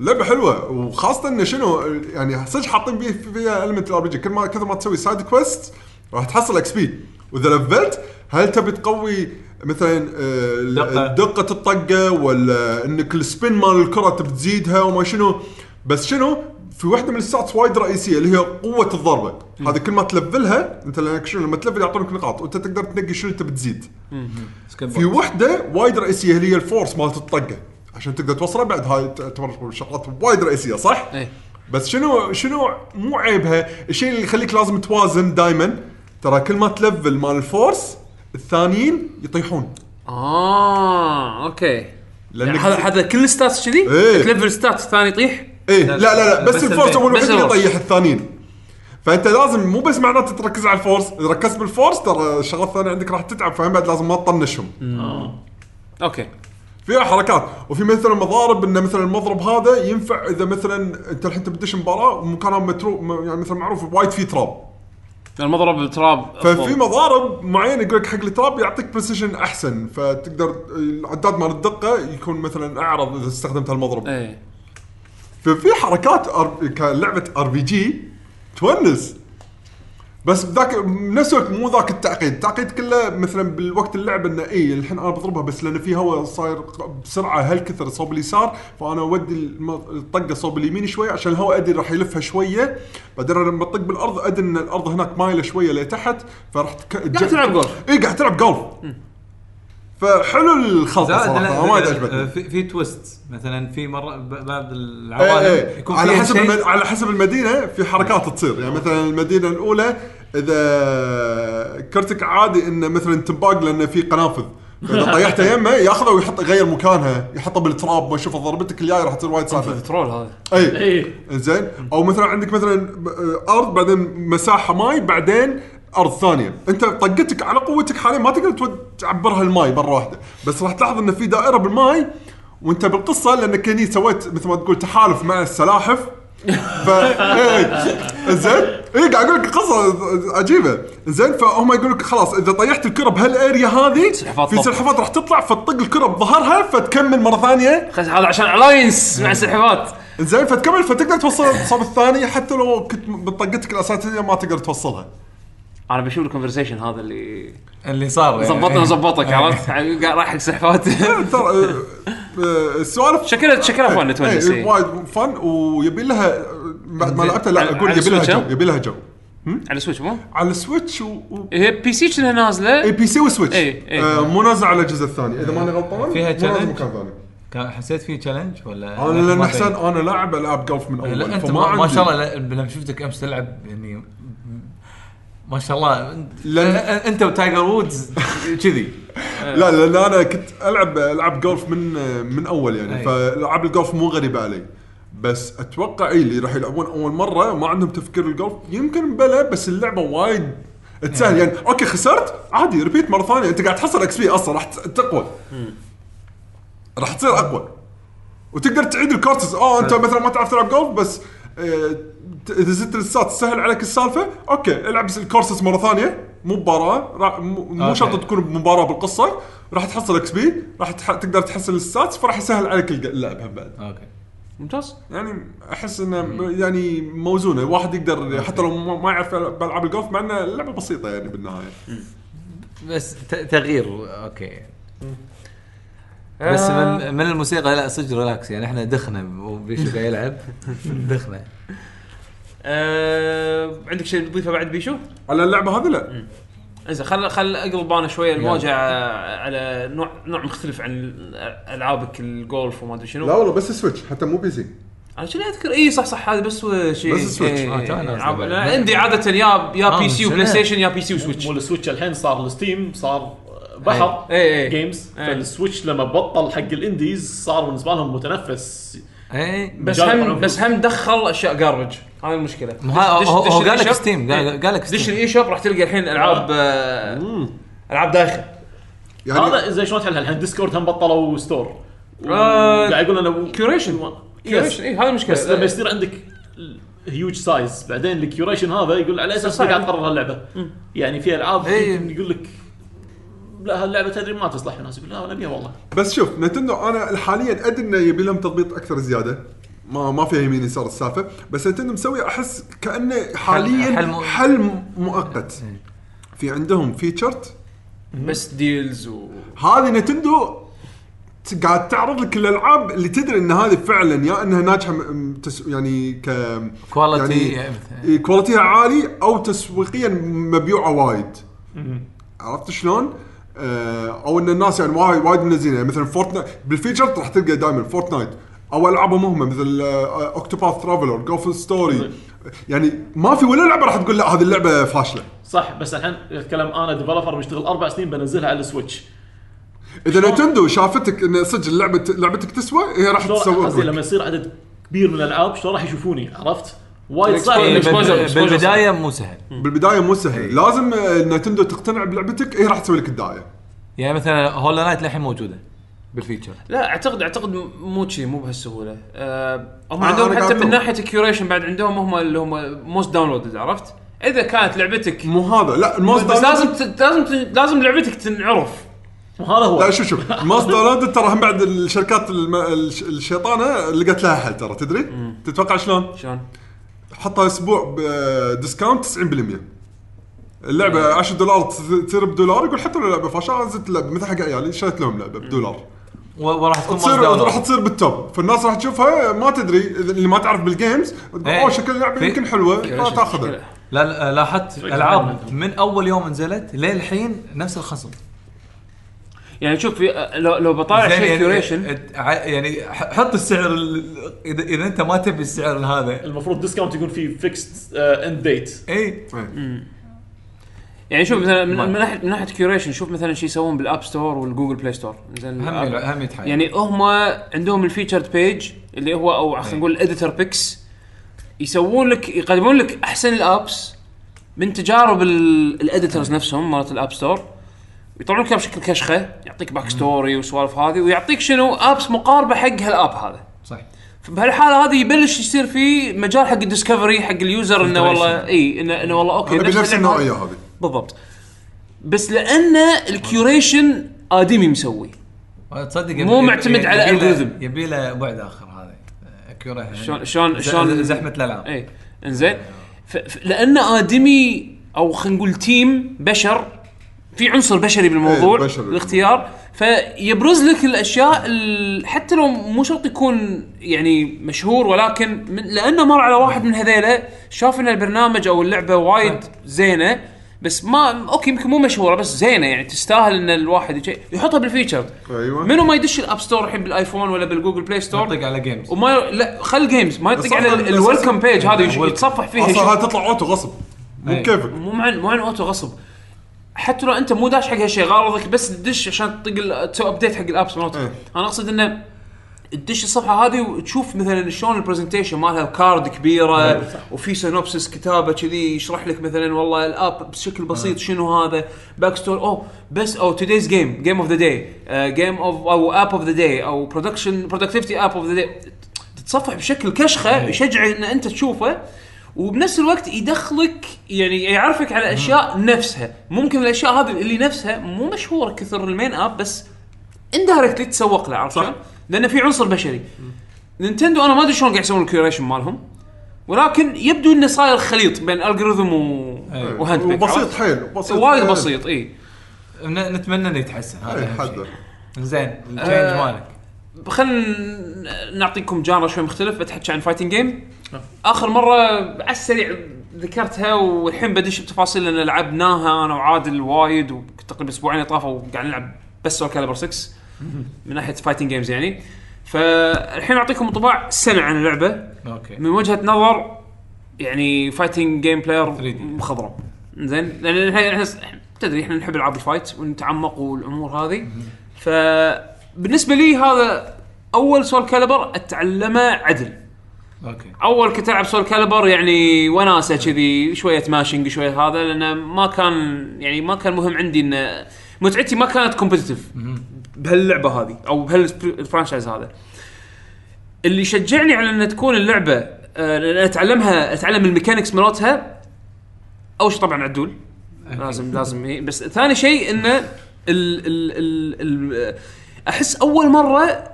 S2: لعبة حلوة وخاصة انه شنو يعني صدق حاطين فيه فيها ال element ال RPG كل ما كثر ما تسوي side quest راح تحصل XP وإذا لفلت هل تبي تقوي مثلا آه،
S4: دقة.
S2: دقه الطقة ولا إنك ال spin مال الكرة تبي تزيدها وما شنو بس شنو في واحدة من ال stats وايد رئيسية اللي هي قوة الضربة هذه كل ما تلفلها انت لانك شنو لما تلفل يعطونك نقاط وانت تقدر تنقي شنو تبي تزيد في وحده وايد رئيسية اللي هي ال force مالت الطقة عشان تقدر توصلها بعد هاي تعتبر شغلات وايد رئيسية صح؟
S1: إيه.
S2: بس شنو شنو مو عيبها الشيء اللي يخليك لازم توازن دائما ترى كل ما تلفل مال ال force الثانيين يطيحون
S1: آه أوكي يعني هذا هذا كل stats كذي؟
S2: إيه.
S1: تلفل stat الثاني يطيح؟
S2: إيه لا لا لا بس,
S4: بس
S2: ال
S4: force.
S2: اول وحده
S1: ال force.
S2: يطيح الثانيين فأنت لازم مو بس معناته تركز على ال force إذا ركزت بال force ترى الشغلات الثانية عندك راح تتعب فهم بعد لازم ما تطنشهم
S3: آه.
S1: أوكي
S2: فيها حركات وفي مثلا مضارب انه مثلا المضرب هذا ينفع إذا مثلا أنت الحين تبدش مباراة ومكانها مترو يعني مثلا معروف وايد فيه تراب
S1: المضرب بالتراب
S2: ففي. مضارب معينه يقول لك حق التراب يعطيك precision أحسن فتقدر العداد مال الدقة يكون مثلا أعرض إذا استخدمت هالمضرب
S1: إيه
S2: ففي حركات أر... كلعبة RPG تونس. بس ذاك بنفس الوقت مو ذاك التعقيد، التعقيد كله مثلا بالوقت اللعب إنه اي الحين أنا بضربها بس لأن في هواء صاير بسرعة هالكثر صوب اليسار. فأنا أودي الطقة صوب اليمين شوي عشان الهواء أدري راح يلفها شوية. بعدين أنا لما أطق بالأرض أدري إن الأرض هناك مايلة شوية لتحت فراح تك...
S1: قاعد تلعب جولف.
S2: اي قاعد تلعب جولف. فحلو الخلطة
S4: صراحة
S2: ما عجبتني
S4: في, في twist. مثلا في مرة بعض
S2: إيه
S4: العوالم
S2: إيه.
S4: يكون
S2: على حسب المد... على حسب المدينة في حركات تصير. يعني مثلا المدينة الأولى إذا كرتك عادي انه مثلا تنباق لأنه في قنافذ. فاذا طيحته [LAUGHS] يمه ياخذه ويحط يغير مكانها يحطه بالتراب ما يشوف ضربتك الجايه راح تصير وايد صعبه
S1: troll هذا.
S2: اي
S3: اي
S2: زين أو مثلا عندك مثلا ب- أرض بعدين مساحة ماي بعدين أرض ثانية. أنت طقتك على قوتك حاليا ما تقدر تعبرها الماي مرة واحدة. بس راح تلاحظ إن في دائرة بالماي وأنت بالقصة لأنك هني سويت مثل ما تقول تحالف مع السلاحف. ف [LAUGHS] إيه. زين اي قاعد أقول لك قصة عجيبة. زين فهم يقول لك خلاص إذا طيحت الكره بهال area
S1: هذه
S2: في. سلحفات راح تطلع فتطق الكره بظهرها فتكمل مرة
S1: ثانية. هذا عشان ال alliance مع السلحفات
S2: زين فتكمل فتقدر توصل الصوب الثاني حتى لو كنت بطقتك الأساسية ما تقدر توصلها.
S1: أنا بشوف ال conversation هذا اللي
S4: اللي صار يعني.
S1: ظبطنا وظبطك عرفت قاعد رايح حق سلحفات [LAUGHS]
S2: ترى آه، آه، السوالف
S1: شكلها شكلها فن تونس
S2: إيه،
S1: إيه.
S2: وايد فن ويبي لها بعد ما. لعبتها لا
S1: أقول
S2: يبي لها
S1: ال
S2: Switch،
S1: جو؟
S2: يبي لها جو
S1: على Switch مو؟
S2: على ال Switch و... و...
S1: هي PC كأنها نازلة
S2: اي PC و Switch
S1: إيه، إيه.
S2: آه مو نازل على الجزء الثاني إذا ماني غلطان
S4: فيها challenge؟
S2: مكان ثاني
S4: كان حسيت فيه challenge ولا أنا
S2: لأن
S4: في؟
S2: أنا لاعب العاب جولف من
S4: لا
S2: أول
S4: أنت
S2: فما
S4: ما, ما شاء الله لا- لما شفتك أمس تلعب يعني ما شاء الله.
S2: لأن-
S4: أنت وتايجر وودز كذي. [LAUGHS]
S2: لا لأن أنا كنت ألعب العاب جولف من من أول يعني.
S4: أي.
S2: فألعاب الجولف مو غريبة علي. بس أتوقع إي اللي راح يلعبون أول مرة ما عندهم تفكير الجولف يمكن بلا بس اللعبة وايد تسهل. يعني أوكي خسرت؟ عادي repeat مرة ثانية. أنت قاعد تحصل XP أصلا راح تقوى. راح تصير أقوى. وتقدر تعيد الكورتس آه أنت مثلا ما تعرف تلعب جولف بس إذا زدت ال stats تسهل عليك السالفة أوكي العب الكورسس مرة ثانية مو مباراة را- مو. شرط تكون بمباراة بالقصة راح تحصل XP راح تح- تقدر تحسن ال stats فراح يسهل عليك اللعب هم بعد.
S4: أوكي.
S1: ممتاز.
S2: يعني أحس إنه يعني موزونة واحد يقدر حتى لو ما يعرف بألعاب الجولف مع إنه اللعبه بسيطة يعني بالنهاية.
S4: بس ت- تغيير أوكي. بس
S1: آه.
S4: من, من الموسيقى لا صدق relax يعني إحنا دخنا وبيشو قاعد يلعب. [LAUGHS] دخنا.
S1: آه عندك شيء تضيفه بعد بيشو؟
S2: على اللعبة هذه لا.
S1: إنزين خل خل أقلب أنا شوية المواجهة على نوع نوع مختلف عن ألعابك الجولف وما أدري شنو.
S2: لا والله بس Switch حتى مو PC.
S1: أنا شنو أذكر؟ إي صح صح هذا بس شيء
S2: بس ال Switch.
S1: إيه،
S4: آه،.
S1: أنا عندي عادة يا يا
S4: آه،
S1: PC
S4: من و
S1: PlayStation يا PC و Switch.
S3: مو ال Switch الحين صار ال Steam صار بحر
S1: اي اي
S3: games
S1: إيه.
S3: فال Switch لما بطل حق ال indies صار بالنسبة لهم متنفس.
S4: اي
S1: بس هم بس هم دخل أشياء garbage هذه المشكلة.
S4: هو-
S1: دش
S4: هو قال لك. Steam، قال-
S1: إيه.
S4: قال لك
S1: دش
S4: ستيم.
S1: ال eShop راح تلقى الحين ألعاب آه، ألعاب دايخه
S2: يعني
S3: هذا زي شلون تحلها؟ الحين Discord هم بطلوا store
S1: آه،
S3: قاعد يقول لنا
S1: curation curation اي هذه المشكلة.
S3: بس لما يصير عندك huge size بعدين ال curation هذا يقول على
S1: أساس.
S3: قاعد تقرر هاللعبة؟ يعني في ألعاب
S4: إيه.
S3: يقول لك لا هاللعبه تدري ما تصلح الناس يقول لا أنا ابيها والله.
S2: بس شوف Nintendo أنا حاليا أدري إنه يبي لهم تضبيط أكثر زيادة. ما ما فيها يمين يسار السالفة. بس Nintendo مسوي أحس كأنه حاليا
S4: حل
S2: حل,
S4: مو-
S2: حل مؤقت. في عندهم featured
S1: best deals و
S2: هذه Nintendo قاعد تعرض لك الألعاب اللي تدري إن هذه فعلا يا إنها ناجحة م- م- تس يعني ك
S4: quality
S2: يعني إيه، quality ها عالي أو تسويقيا مبيوعة وايد. عرفت شلون؟ آه، أو إن الناس يعني وايد وايد منزلين يعني مثلا فورتنايت بال featured راح تلقى دائما فورتنايت أو ألعابهم هم مثل Octopath Traveler، Golf Story يعني ما في ولا لعبة راح تقول لا هذه اللعبة فاشلة.
S3: صح بس الحين اتكلم أنا developer بيشتغل أربع سنين بنزلها على السويتش
S2: إذا نتندو شافتك إن صدق اللعبه لعبتك تسوى هي راح لك.
S3: لما يصير عدد كبير من الألعاب شلون راح يشوفوني؟ عرفت؟ وايد صعب
S1: exposure-
S4: بالبداية مو سهل.
S2: بالبداية مو سهل. لازم آه، نتندو تقتنع بلعبتك. هي راح تسوي لك الدعايه
S4: يعني مثلا هولا نايت للحين موجودة بال featured.
S1: لا اعتقد أعتقد مو شيء مو بهالسهولة. آه هم
S2: آه،
S1: عندهم
S2: أنا
S1: حتى
S2: قاعد
S1: من
S2: أقول.
S1: ناحية ال curation بعد عندهم هم اللي هم most downloaded عرفت؟ إذا كانت لعبتك
S2: مو هذا. لا ال
S1: most
S2: بس
S1: لازم ت- لازم ت- لازم لعبتك تنعرف.
S3: هذا هو.
S2: لا شوف شوف. ال most downloaded ترى هم بعد الشركات الم... الش- الشيطانة لقت لها حل ترى تدري؟ تتوقع شلون؟
S1: شلون؟
S2: حطها أسبوع ب discount 90% اللعبة 10 دولار تص- تصير بدولار يقول حتى لو لعبة فاشلة نزلت اللعبه مثل حق عيالي شريت لهم لعبة بدولار.
S4: وراح تكون
S2: تصير راح تصير بال top فالناس راح تشوفها ما تدري اللي ما تعرف بال games تقول
S4: إيه.
S2: أوه شكل
S4: اللعبة
S2: يمكن حلوة فتاخذها
S4: لا لا لاحظت ألعاب من أول يوم نزلت للحين نفس الخصم.
S1: يعني شوف في لو لو بطالع شيء
S4: يعني curation يعني ح- حط السعر ال- اذا إذا أنت ما تبي السعر هذا.
S3: المفروض discount يكون فيه fixed end date
S4: إي.
S1: يعني شوف مثلا من, ناحيه من ناحية curation شوف مثلا شو يسوون بال App Store وال Google Play Store زين
S4: هم هم يتحايل
S1: يعني هم عندهم ال featured page اللي هو أو خلينا نقول ال editor picks يسوون لك يقدمون لك أحسن ال apps من تجارب ال editors نفسهم مالت ال App Store يطلعون لك بشكل كشخة يعطيك back story وسوالف هذه ويعطيك شنو؟ apps مقاربة حق هالأب هذا.
S4: صح
S1: فبهالحاله هذه يبلش يصير في مجال حق ال discovery حق ال user إنه والله إي انه إنه والله
S2: أوكي بنفس
S1: اللعبة
S2: النوعية هذه.
S1: بالضبط. بس لأن ال curation آدمي مسوي.
S4: تصدق
S1: مو معتمد على algorithm.
S4: يبي له بعد آخر هذا.
S1: شلون شلون شلون زحمة الألعاب. إي إنزين. لأن آدمي أو خلينا نقول team بشر في عنصر بشري بالموضوع
S2: إيه، بشري.
S1: الاختيار فيبرز لك الأشياء ال- حتى لو مو شرط يكون يعني مشهور ولكن من لأنه مر على واحد من هذيلا شاف إن البرنامج أو اللعبة وايد زينة بس ما أوكي يمكن مو مشهورة بس زينة يعني تستاهل إن الواحد يحطها بال
S2: featured أيوه.
S1: منو ما يدش ال App Store الحين بال iPhone ولا بال Google Play Store؟
S4: يطق على games
S1: وما. لا خل games ما يطق على ال
S2: welcome
S1: page هذا. يتصفح فيها
S2: أصلا تطلع auto غصب. مو
S4: أي.
S2: كيفك.
S1: مو مع مو عن auto غصب. حتى لو انت مو داش حق هالشيء غرضك بس تدش عشان تطق تسوي update حق ال apps مالتك.
S2: إيه.
S1: أنا اقصد إنه تدش الصفحة هذه وتشوف مثلا شلون ال presentation مالها card كبيرة وفي synopsis كتابة كذي يشرح لك مثلا والله ال app بشكل بسيط شنو هذا. back story أوه بس أو today's game، game of the day، game of أو app of the day أو production productivity app of the day تتصفح بشكل كشخة يشجع إن أنت تشوفه. وبنفس الوقت يدخلك يعني يعرفك على اشياء نفسها ممكن الأشياء هذه اللي نفسها مو مشهورة كثر ال main app بس indirectly تسوق له عرفت. شلون؟ لأن في عنصر بشري نينتندو أنا ما أدري شلون قاعد يسوون ال curation مالهم ولكن يبدو إنه صاير خليط بين algorithm و...
S4: أي.
S1: و hand pick
S2: وبسيط
S1: عرفت؟
S2: حيل بسيط
S1: وايد
S2: حيل.
S1: بسيط اي
S4: نتمنى إنه يتحسن هذا
S2: إيه،.
S4: زين ال change
S1: آه،
S4: مالك
S1: خلينا نعطيكم genre شوي مختلف. بتحكي عن fighting game آخر مرة على السريع ذكرتها والحين بدش بتفاصيل لأن لعبناها أنا وعادل وايد وتقريبا أسبوعين طافوا قاعد نلعب بس Soulcalibur 6 من ناحية fighting games يعني. فالحين أعطيكم انطباع سنه عن اللعبة.
S4: أوكي.
S1: من وجهة نظر يعني fighting game player
S4: 3D.
S1: مخضرم. زين؟ لأن إحنا تدري إحنا نحب ألعاب ال fight ونتعمق والأمور هذه. فبالنسبه لي هذا أول Soulcalibur أتعلمه عدل.
S4: أوكي.
S1: أول كنت العب Soulcalibur يعني وناسة كذي شوية mashing شوية هذا لأنه ما كان يعني ما كان مهم عندي ان متعتي ما كانت competitive بهاللعبة هذه أو بهال franchise هذا. اللي شجعني على ان تكون اللعبة آه، أتعلمها أتعلم ال mechanics مالتها أول شيء طبعا عدل. لازم لازم بس ثاني شيء إنه ال ال ال ال أحس أول مرة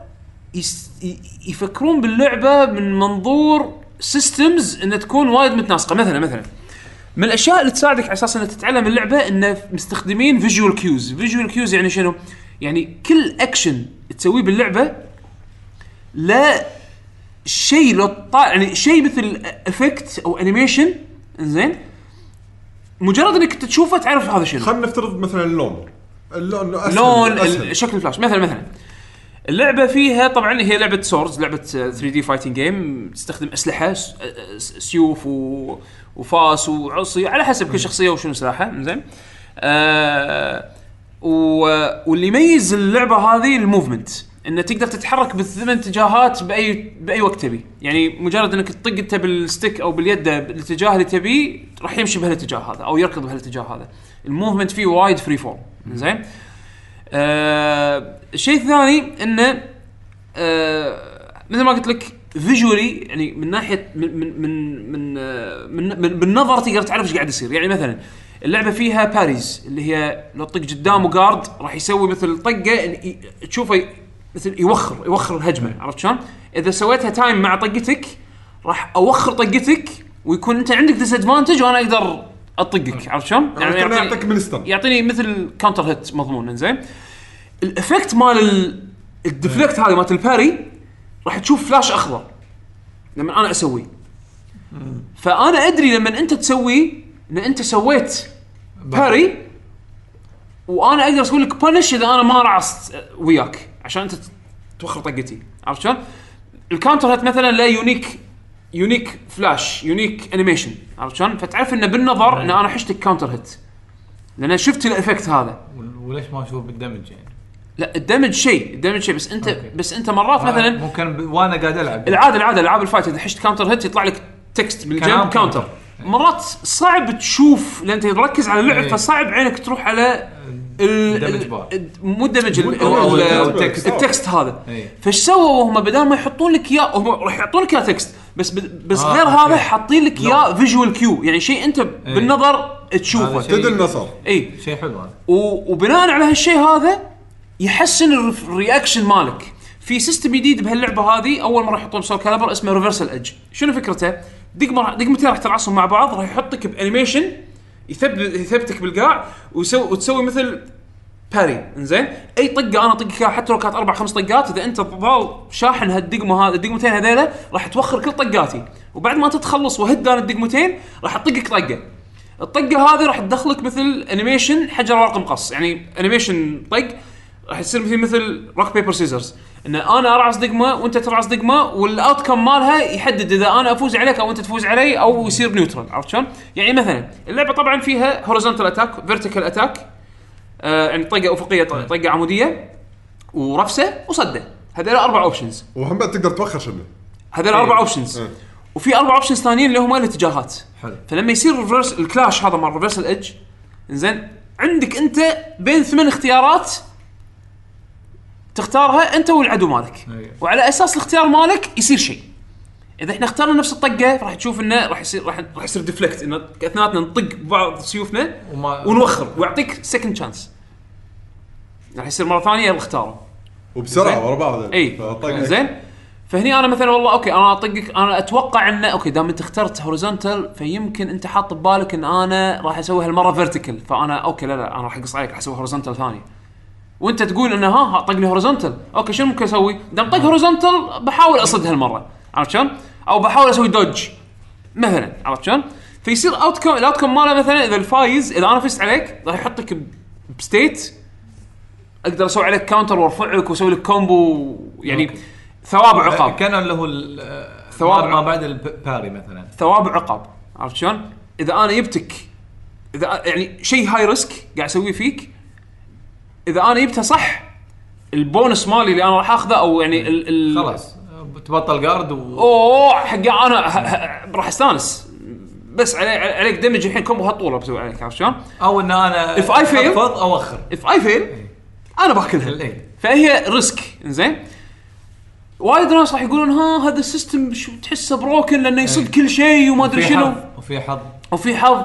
S1: yes يفكرون باللعبة من منظور systems إنها تكون وايد متناسقة. مثلا مثلا من الأشياء اللي تساعدك على أساس إنك تتعلم اللعبة انه مستخدمين visual cues visual cues يعني شنو؟ يعني كل اكشن تسويه باللعبة لا شيء لو طالع يعني شيء مثل effect أو animation زين مجرد إنك تشوفه تعرف هذا شنو.
S2: خلينا نفترض مثلا اللون. اللون أسهل
S1: لون
S2: أسهل.
S1: شكل الفلاش. مثلا مثلا. اللعبة فيها طبعا هي لعبة swords لعبة 3 D fighting game تستخدم أسلحة س- س- سيوف و... وفاس وعصي على حسب كل شخصية وشنو سلاحها. زين آه و... واللي يميز اللعبة هذه ال movement. إنه تقدر تتحرك بالثمان اتجاهات بأي بأي وقت تبي. يعني مجرد إنك تطق أنت بال stick أو باليد بالاتجاه اللي تبيه راح يمشي بهالاتجاه هذا أو يركض بهالاتجاه هذا. ال movement فيه وايد free form زين آه الشيء الثاني إنه آه مثل ما قلت لك visually يعني من ناحية من من من من, آه، من, بالنظر تقدر تعرف إيش قاعد يصير يعني مثلا اللعبة فيها parries اللي هي لو تطق قدامه guard راح يسوي مثل طقة تشوفه مثل يوخر يوخر الهجمة عرفت شلون؟ إذا سويتها time مع طقتك راح أوخر طقتك ويكون أنت عندك disadvantage وأنا أقدر أطقك عرفت شلون؟
S2: يعني كان
S1: يعطي-
S2: يعطيك منستن
S1: يعطيني مثل counter hit مضمون إنزين؟ ال effect مال ال- ال deflect هذه مالت ال parry راح تشوف فلاش أخضر. لما أنا اسويه فأنا أدري لما أنت تسويه إن أنت سويت parry وأنا أقدر أسوي لك punish إذا أنا ما رعصت وياك عشان أنت توخر طقتي. عرفت شلون؟ ال counter hit مثلا لا unique unique flash unique animation عرفت شلون؟ فتعرف إنه بالنظر ان أنا حشتك counter hit لأن شفت ال effect هذا
S4: وليش ما أشوف بال damage يعني؟
S1: لا ال damage شيء ال damage شيء بس انت
S4: okay.
S1: بس أنت مرات مثلا
S4: ممكن ب... وأنا قاعد ألعب
S1: العادة العادة العاب ال fight إذا حشت counter hit يطلع لك
S4: text
S1: بالجنب
S4: counter.
S1: مرات صعب تشوف لأن أنت تركز على اللعب
S4: إيه.
S1: فصعب عينك تروح على ال- ال
S4: damage
S1: ال- بار.
S2: مو
S1: ال
S2: damage.
S1: ال text هذا
S4: إيه.
S1: فايش سووا هم بدل ما يحطون لك إياه هم راح يحطون لك إياه text بس بس
S4: آه،
S1: غير. هذا حاطين لك إياه visual cue يعني شيء أنت بالنظر تشوفه.
S2: تدري انه صار
S1: اي
S4: شيء حلو هذا.
S1: وبناء على هالشيء هذا يحسن الر- ال reaction مالك. في system جديد بهاللعبة هذه أول مرة يحطون ب Soulcalibur اسمه Reversal Edge شنو فكرته؟ دقمه دقمتين راح ترعصهم مع بعض راح يحطك ب animation يثبت يثبتك بالقاع وتسوي مثل parry. إنزين؟ أي طقة أنا اطقك حتى لو كانت أربع خمس طقات إذا أنت ضال شاحن هالدقمة هذا الدقمتين هذيلا راح توخر كل طقاتي. وبعد ما تتخلص وأهد أنا الدقمتين راح أطقك طقة. الطقة هذه راح تدخلك مثل animation حجر ورق مقص. يعني animation طق راح يصير مثل مثل rock paper scissors إن أنا ارعص دقمة وأنت ترعص دقمة وال outcome مالها يحدد إذا أنا أفوز عليك أو أنت تفوز علي أو يصير neutral عرفت شلون؟ يعني مثلا اللعبة طبعا فيها horizontal attack vertical attack آه يعني طقة أفقية ط- طقة عمودية ورفسة وصدة. هذول أربع options
S2: وهم بعد تقدر توخر شنو
S1: هذول أربع options
S2: إيه.
S1: وفي أربع options ثانيين اللي هم الاتجاهات.
S4: حلو.
S1: فلما يصير ال reverse ال clash هذا مال Reversal Edge زين عندك أنت بين ثمان اختيارات تختارها أنت والعدو مالك.
S4: أيوة.
S1: وعلى أساس الاختيار مالك يصير شيء. إذا إحنا اخترنا نفس الطقة راح تشوف إنه راح يصير راح راح يصير deflect إن اثنيناتنا نطق ببعض سيوفنا
S4: وما
S1: ونوخر ويعطيك second chance راح يصير مرة ثانية يلا اختاره وبسرعة.
S2: ورا بعض. إي.
S1: زين؟ فهني أنا مثلا والله okay أنا أطقك أنا أتوقع إنه okay دام أنت اخترت horizontal فيمكن أنت حاط ببالك إن أنا راح أسوي هالمرة vertical فأنا okay لا لا أنا راح أقص عليك راح أسوي horizontal ثاني. وأنت تقول إنه ها ها طق لي horizontal okay شنو ممكن أسوي؟ دام طق horizontal بحاول أصد هالمرة. عرفت شلون؟ أو بحاول أسوي dodge مثلا عرفت شلون؟ فيصير outcome ال outcome ماله مثلا إذا الفايز إذا أنا فزت عليك راح يحطك ب state. أقدر أسوي عليك counter وأرفعك وأسوي لك combo يعني ثواب وعقاب
S4: كان اللي هو
S1: ثواب
S4: ما بعد ال parry مثلا.
S1: ثواب وعقاب عرفت شلون؟ إذا أنا جبتك إذا يعني شيء هاي risk قاعد أسويه فيك إذا أنا جبتها صح البونس مالي اللي أنا راح أخذه أو يعني ال ال
S4: خلاص. تبطل guard و
S1: أوه حق أنا راح أستانس. بس علي عليك damage الحين combo هالطولة بسوي عليك عرفت شلون؟
S4: أو إن أنا
S1: If I fail-
S4: أخفض أو اخر
S1: if I fail أنا باكلها.
S4: إيه.
S1: فهي risk زين وايد ناس راح يقولون ها هذا ال system شو تحسه broken لأنه يصد كل شيء وما
S4: أدري
S1: شنو.
S4: وفي حظ.
S1: وفي حظ.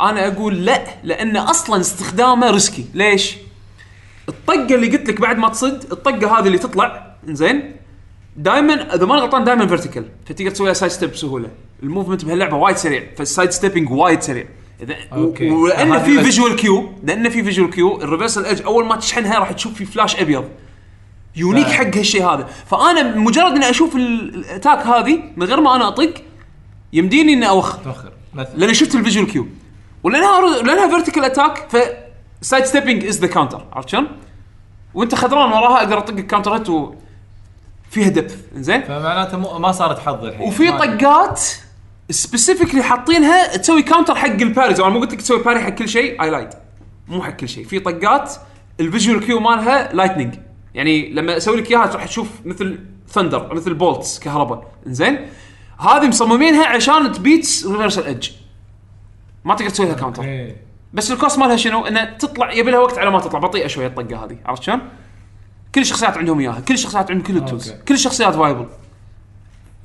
S1: أنا أقول لا لأن أصلا استخدامه risky ليش؟ الطقة اللي قلت لك بعد ما تصد الطقة هذه اللي تطلع زين دائما إذا ما غلطان دائما vertical فتقدر تسوي لها side step بسهولة. ال movement بهاللعبة وايد سريع. فال side stepping وايد سريع. إذا okay.
S4: ولأن
S1: في visual cue لأن في visual cue ال Reversal Edge أول ما تشحنها راح تشوف في فلاش أبيض.
S4: unique
S1: حق هالشيء هذا. فأنا مجرد إني أشوف ال- ال attack هذه من غير ما أنا أطق يمديني إني أوخر.
S4: توخر
S1: لأني شفت ال visual cue ولأنها لأنها vertical attack ف side stepping is the counter عرفت شلون؟ وأنت خضران وراها أقدر أطق ال counter hit فيها depth زين
S4: فمعناته مو ما صارت حظ الحين.
S1: وفي طقات specifically حاطينها تسوي counter حق ال parries أنا مو قلت لك تسوي parry حق كل شيء. إيه لا مو حق كل شيء. في طقات ال visual cue مالها lightning يعني لما أسوي لك إياها راح تشوف مثل thunder مثل bolts كهرباء. زين هذه مصممينها عشان ت beats Reversal Edge ما تقدر تسوي لها
S4: counter.
S1: بس ال cost مالها شنو؟ انها تطلع يبي لها وقت على ما تطلع. بطيئة شوية الطقة هذه. عرفت شلون؟ كل الشخصيات عندهم إياها، كل الشخصيات عندهم كل ال
S4: tools، okay.
S1: كل الشخصيات viable.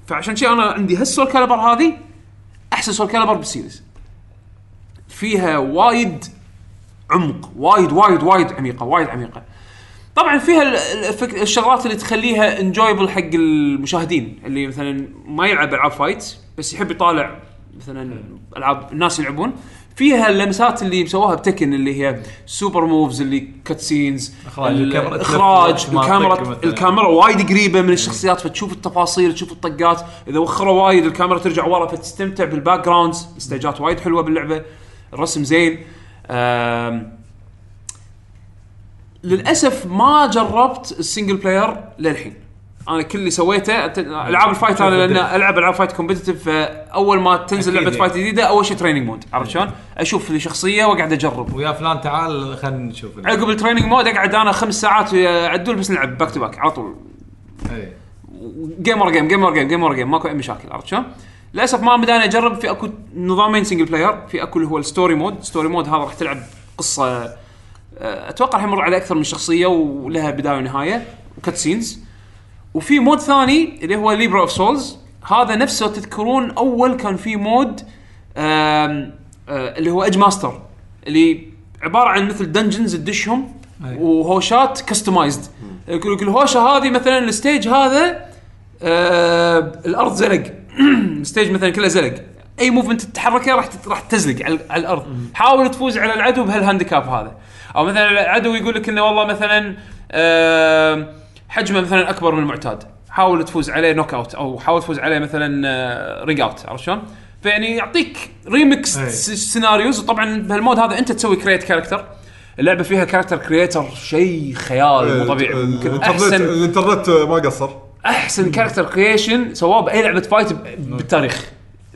S1: فعشان شي أنا عندي هال Soulcalibur هذه أحسن Soulcalibur بال series. فيها وايد عمق، وايد وايد وايد عميقة، وايد عميقة. طبعا فيها الشغلات اللي تخليها enjoyable حق المشاهدين اللي مثلا ما يلعب ألعاب fight بس يحب يطالع مثلا ألعاب الناس يلعبون فيها اللمسات اللي مسووها بتكن اللي هي super moves اللي
S4: cutscenes
S1: الاخراج الكاميرا. الكاميرا وايد قريبة من الشخصيات فتشوف التفاصيل تشوف الطقات. إذا وخروا وايد الكاميرا ترجع ورا فتستمتع بال backgrounds استيجات وايد حلوة باللعبة. الرسم زين. للأسف ما جربت ال single player للحين. أنا كل اللي سويته ألعاب ال fight أنا لأن العب ألعاب fight competitive فاول ما تنزل
S4: لعبة.
S1: fight جديدة أول شيء training mode عرفت شلون؟ أشوف لي شخصية وأقعد أجرب
S4: ويا فلان تعال خلينا نشوف
S1: عقب ال training mode أقعد أنا خمس ساعات ويا عدول بس نلعب back to back على طول
S4: إيه.
S1: جيمر جيم جيمر جيم جيمر جيم ماكو أي مشاكل عرفت شلون؟ للأسف ما بداني أجرب في أكو نظامين single player في أكو اللي هو ال story mode story mode هذا راح تلعب قصة آه، أتوقع راح يمر على أكثر من شخصية ولها بداية ونهاية و cutscenes وفي mode ثاني اللي هو Libra of Souls هذا نفسه تذكرون أول كان في mode آم، آه، اللي هو Edge Master اللي عبارة عن مثل dungeons تدشهم. وهوشات customized الهوشه هذه مثلا ال stage هذا آه الأرض زلق. [CLEARS THROAT] ال stage مثلا كله زلق. أي movement تتحركه راح راح تزلق على, على الأرض. حاول تفوز على العدو بهال handicap هذا. أو مثلا العدو يقول لك إنه والله مثلا آه حجمه مثلا أكبر من المعتاد. حاول تفوز عليه knock out أو حاول تفوز عليه مثلا آه ring out عرفت شلون؟ فيعني يعطيك ريمكس
S4: أي.
S1: scenarios وطبعا بهال mode هذا أنت تسوي create character اللعبة فيها character creator شيء خيال مو طبيعي يمكن
S2: الانترنت الانترنت ما قصر.
S1: أحسن character creation سواه بأي لعبة fight بالتاريخ.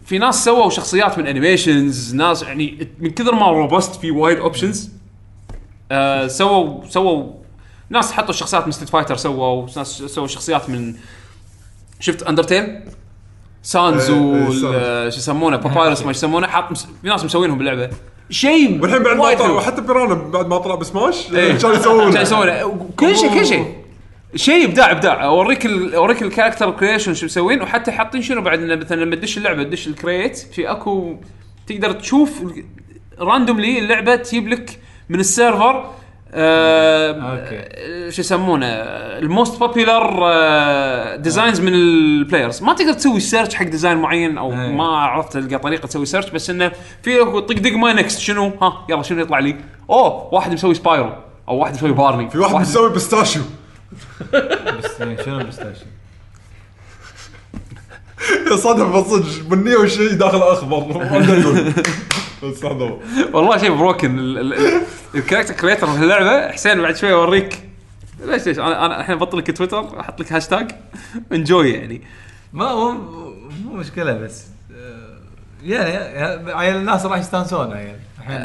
S1: في ناس سووا شخصيات من animations ناس يعني من كثر ما robust في وايد options آه سووا سووا ناس حطوا شخصيات من Street Fighter سووا ناس سووا شخصيات من شفت
S2: Undertale Sans
S1: وال-. آه، شو يسمونه؟ Papyrus ما يسمونه؟ حاط مس- في ناس مسوينهم باللعبه شيء
S2: والحين بعد ما طلع. وحتى Piranha بعد ما طلع بسماش
S1: إيه.
S2: كانوا يسوون
S1: كانوا يسوونه. كل شيء كل شيء. شيء إبداع إبداع. اوريك ال... اوريك ال character creation شو مسوين؟ وحتى حاطين شنو بعد؟ إنه مثلا لما تدش اللعبة تدش ال create في اكو تقدر تشوف randomly اللعبة تجيب لك من ال server آه
S4: okay.
S1: آه، شو يسمونه؟ ال most popular designs من ال players ما تقدر تسوي search حق design معين أو
S4: أي.
S1: ما عرفت تلقى طريقة تسوي search بس إنه في طق دق ما next شنو؟ ها يلا شنو يطلع لي؟ أوه واحد مسوي سبايرو أو واحد مسوي بارلي
S2: في واحد مسوي بستاشيو
S4: بس يعني شنو البلايستيشن؟
S2: صدم بصج مني وشيء داخل اخضر [LAUGHS]
S1: والله شيء بروكن ال- ال- ال- الكاركتر كريتر في اللعبة حسين بعد شوي اوريك ليش ليش؟ أنا أنا الحين بطل لك تويتر أحط لك هاشتاج انجوي يعني.
S4: ما مو مو مشكلة بس آه، يعني يعني عيال الناس راح يستانسون يعني الحين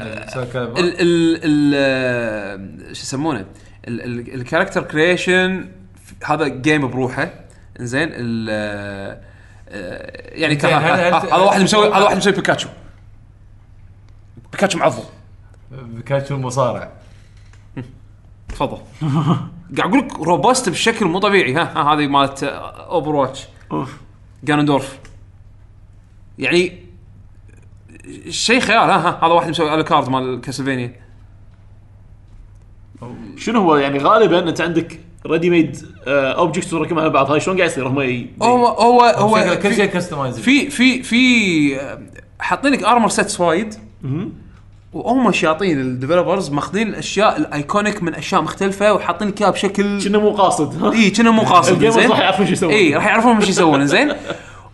S1: ال شو يسمونه؟ ال- ال- ال character creation هذا game بروحه. زين ال آه، يعني هذا واحد مسوي هذا واحد مسوي بيكاتشو بيكاتشو معضل
S4: بيكاتشو المصارع
S1: تفضل. [LAUGHS] قاعد أقول لك robust بشكل مو طبيعي. ها, ها هذه مالت Overwatch Ganondorf يعني شيء خيال ها, ها هذا واحد مسوي الكارد مال Castlevania
S3: شنو هو؟ يعني غالبا أنت عندك ready made objects تركبها على بعض. هاي شلون قاعد يصير؟ هم
S1: هو هو هو
S4: كل
S1: في-
S4: شيء customize
S1: في في في حاطين لك armor sets وايد. وهم شاطين ال developers ماخذين الأشياء ال iconic من أشياء مختلفة وحاطين لك إياها بشكل
S3: كنا مو قاصد. ها
S1: إي كنا مو قاصد زين؟
S3: راح يعرفون شو يسوون.
S1: إي راح يعرفون إيش يسوون زين؟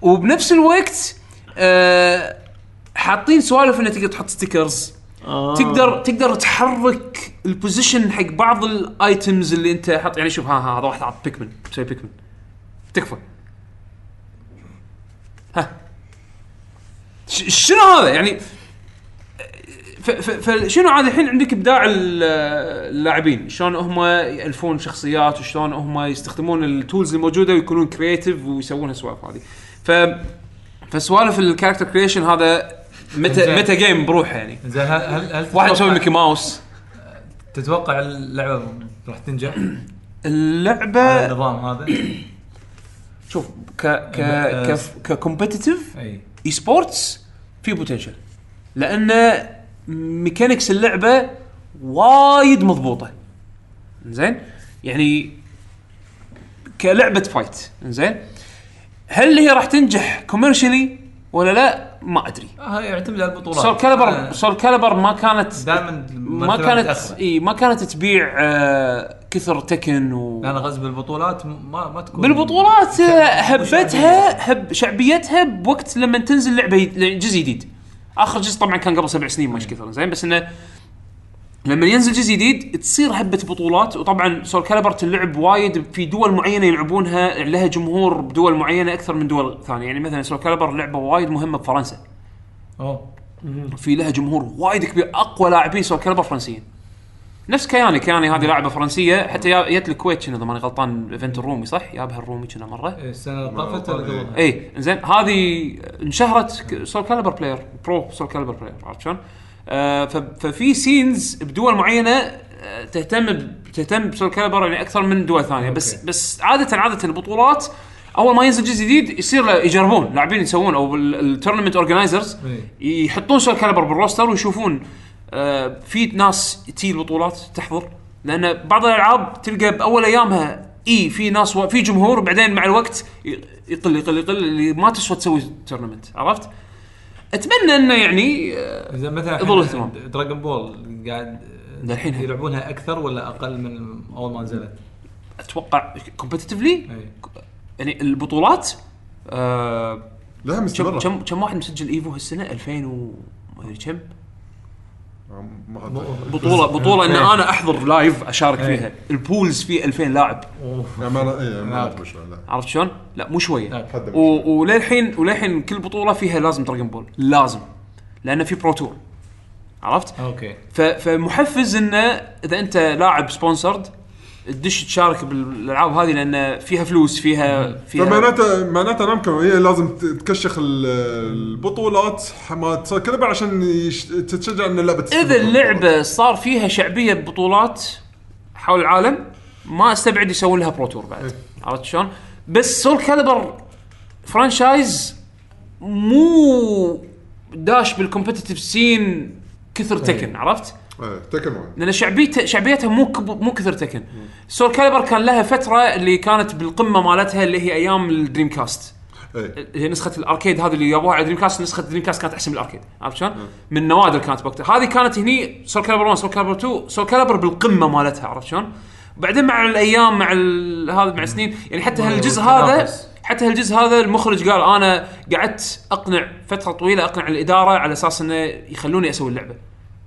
S1: وبنفس الوقت آه حاطين سوالف انه تقدر تحط stickers
S3: آه.
S1: تقدر تقدر تحرك ال position حق بعض ال items اللي أنت حاط. يعني شوف ها ها هذا واحد حاط Pac-Man مسوي بيكمن تكفى. ها. شنو هذا؟ يعني فشنو عاد الحين عندك ابداع ال- اللاعبين؟ شلون هم يألفون شخصيات وشلون هم يستخدمون ال tools الموجودة ويكونون creative ويسوون هالسوالف هذه. ف فسوالف ال character creation هذا متى. متى game بروحه يعني.
S4: زين هل هل هل
S1: واحد مسوي ميكي ماوس
S4: تتوقع اللعبة راح تنجح؟ على
S1: اللعبه
S4: النظام هذا؟
S1: شوف ك ك ك ك
S4: competitive
S1: e e. sports في potential لأن mechanics اللعبة وايد مضبوطة. زين يعني كلعبة fight زين هل هي راح تنجح commercially ولا لا؟ ما أدري.
S4: آه يعتمد على البطولات.
S1: Soulcalibur Soulcalibur ما كانت
S4: دائما
S1: ما كانت إي ما كانت تبيع آه كثر Tekken و
S4: لا أنا قصدي بالبطولات ما ما تكون
S1: بالبطولات آه، هبتها. هب شعبيتها بوقت لما تنزل لعبة جزء جديد. آخر جزء طبعا كان قبل سبع سنين مش كثر زين بس إنه لما ينزل جزء جديد تصير هبة بطولات. وطبعا Soulcalibur تلعب وايد في دول معينة يلعبونها لها جمهور بدول معينة أكثر من دول ثانية. يعني مثلا Soulcalibur لعبة وايد مهمة بفرنسا.
S4: أوه.
S1: في لها جمهور وايد كبير أقوى لاعبين سول كاليبر فرنسيين. نفس كياني كياني هذه لاعبة فرنسية حتى يا- جت الكويت كنا إذا ماني غلطان event الرومي صح؟ جابها الرومي كنا مرة
S4: إيه، السنة اللي طافت ولا
S2: إيه.
S4: قبلها؟
S1: اي زين هذه انشهرت سول كاليبر player pro سول كاليبر player عرفت شلون؟ آه ففي scenes بدول معينة آه، تهتم تهتم بسول كاليبر يعني أكثر من دول ثانية بس
S4: أوكي.
S1: بس عادة عادة البطولات أول ما ينزل جزء جديد يصير له- يجربون لاعبين يسوون أو ال tournament
S4: organizers.
S1: يحطون سول كاليبر بال roster ويشوفون في ناس تيي البطولات تحضر لأن بعض الألعاب تلقى بأول أيامها إي في ناس و... في جمهور وبعدين مع الوقت يقل يقل يقل اللي ما تسوى تسوي tournament عرفت؟ أتمنى إنه يعني آه،
S4: زين مثلا
S1: يظل اهتمام.
S4: دراجون بول قاعد
S1: للحين.
S4: يلعبونها أكثر ولا أقل من أول ما نزلت؟
S1: أتوقع كومبتتفلي
S4: اي
S1: يعني البطولات آه
S2: لها
S1: كم
S2: مستمرة
S1: كم كم واحد مسجل إيفو هالسنة 2000 و كم
S2: ما أدري.
S1: بطوله بطولة إن
S4: إيه.
S1: أنا أحضر لايف أشارك
S4: إيه.
S1: فيها البولز فيه 2000 لاعب
S2: ما إيه، ما
S4: لا.
S2: أدري شلون، لا.
S1: عرفت شلون؟ لا مو
S2: شوية مش-
S1: وللحين وللحين كل بطولة فيها لازم دراجون بول لازم لأنه في برو تور عرفت؟
S4: أوكي
S1: ف- فمحفز إنه إذا أنت لاعب sponsored تدش تشارك بالألعاب هذه لأن فيها فلوس فيها فيها
S2: فمعناته معناته نامكو هي لازم تكشخ ال- البطولات سول كاليبر عشان يش- تتشجع ان اللعبة
S1: إذا اللعبة صار فيها شعبية ببطولات حول العالم ما أستبعد يسوون لها pro tour بعد. عرفت شلون؟ بس سول كاليبر franchise مو داش بال competitive scene كثر تكن عرفت؟
S2: إيه تكن واحد.
S1: لأن شعبيتها شعبيتها مو كب- مو كثر تكن سول كاليبر كان لها فترة اللي كانت بالقمة مالتها اللي هي أيام الدريم كاست
S2: إيه.
S1: هي نسخة ال arcade هذه اللي جابوها على دريم كاست نسخة دريم كاست كانت أحسن من ال arcade. عرفت شلون؟ من النوادر كانت بوقتها. هذه كانت هني سول كاليبر 1 سول كاليبر 2 سول كاليبر بالقمة مالتها. عرفت شلون؟ بعدين مع الأيام مع هذا مع السنين يعني حتى هالجزء هذا. حتى هالجزء هذا المخرج قال أنا قعدت أقنع فترة طويلة أقنع الإدارة على أساس إنه يخلوني أسوي اللعبة.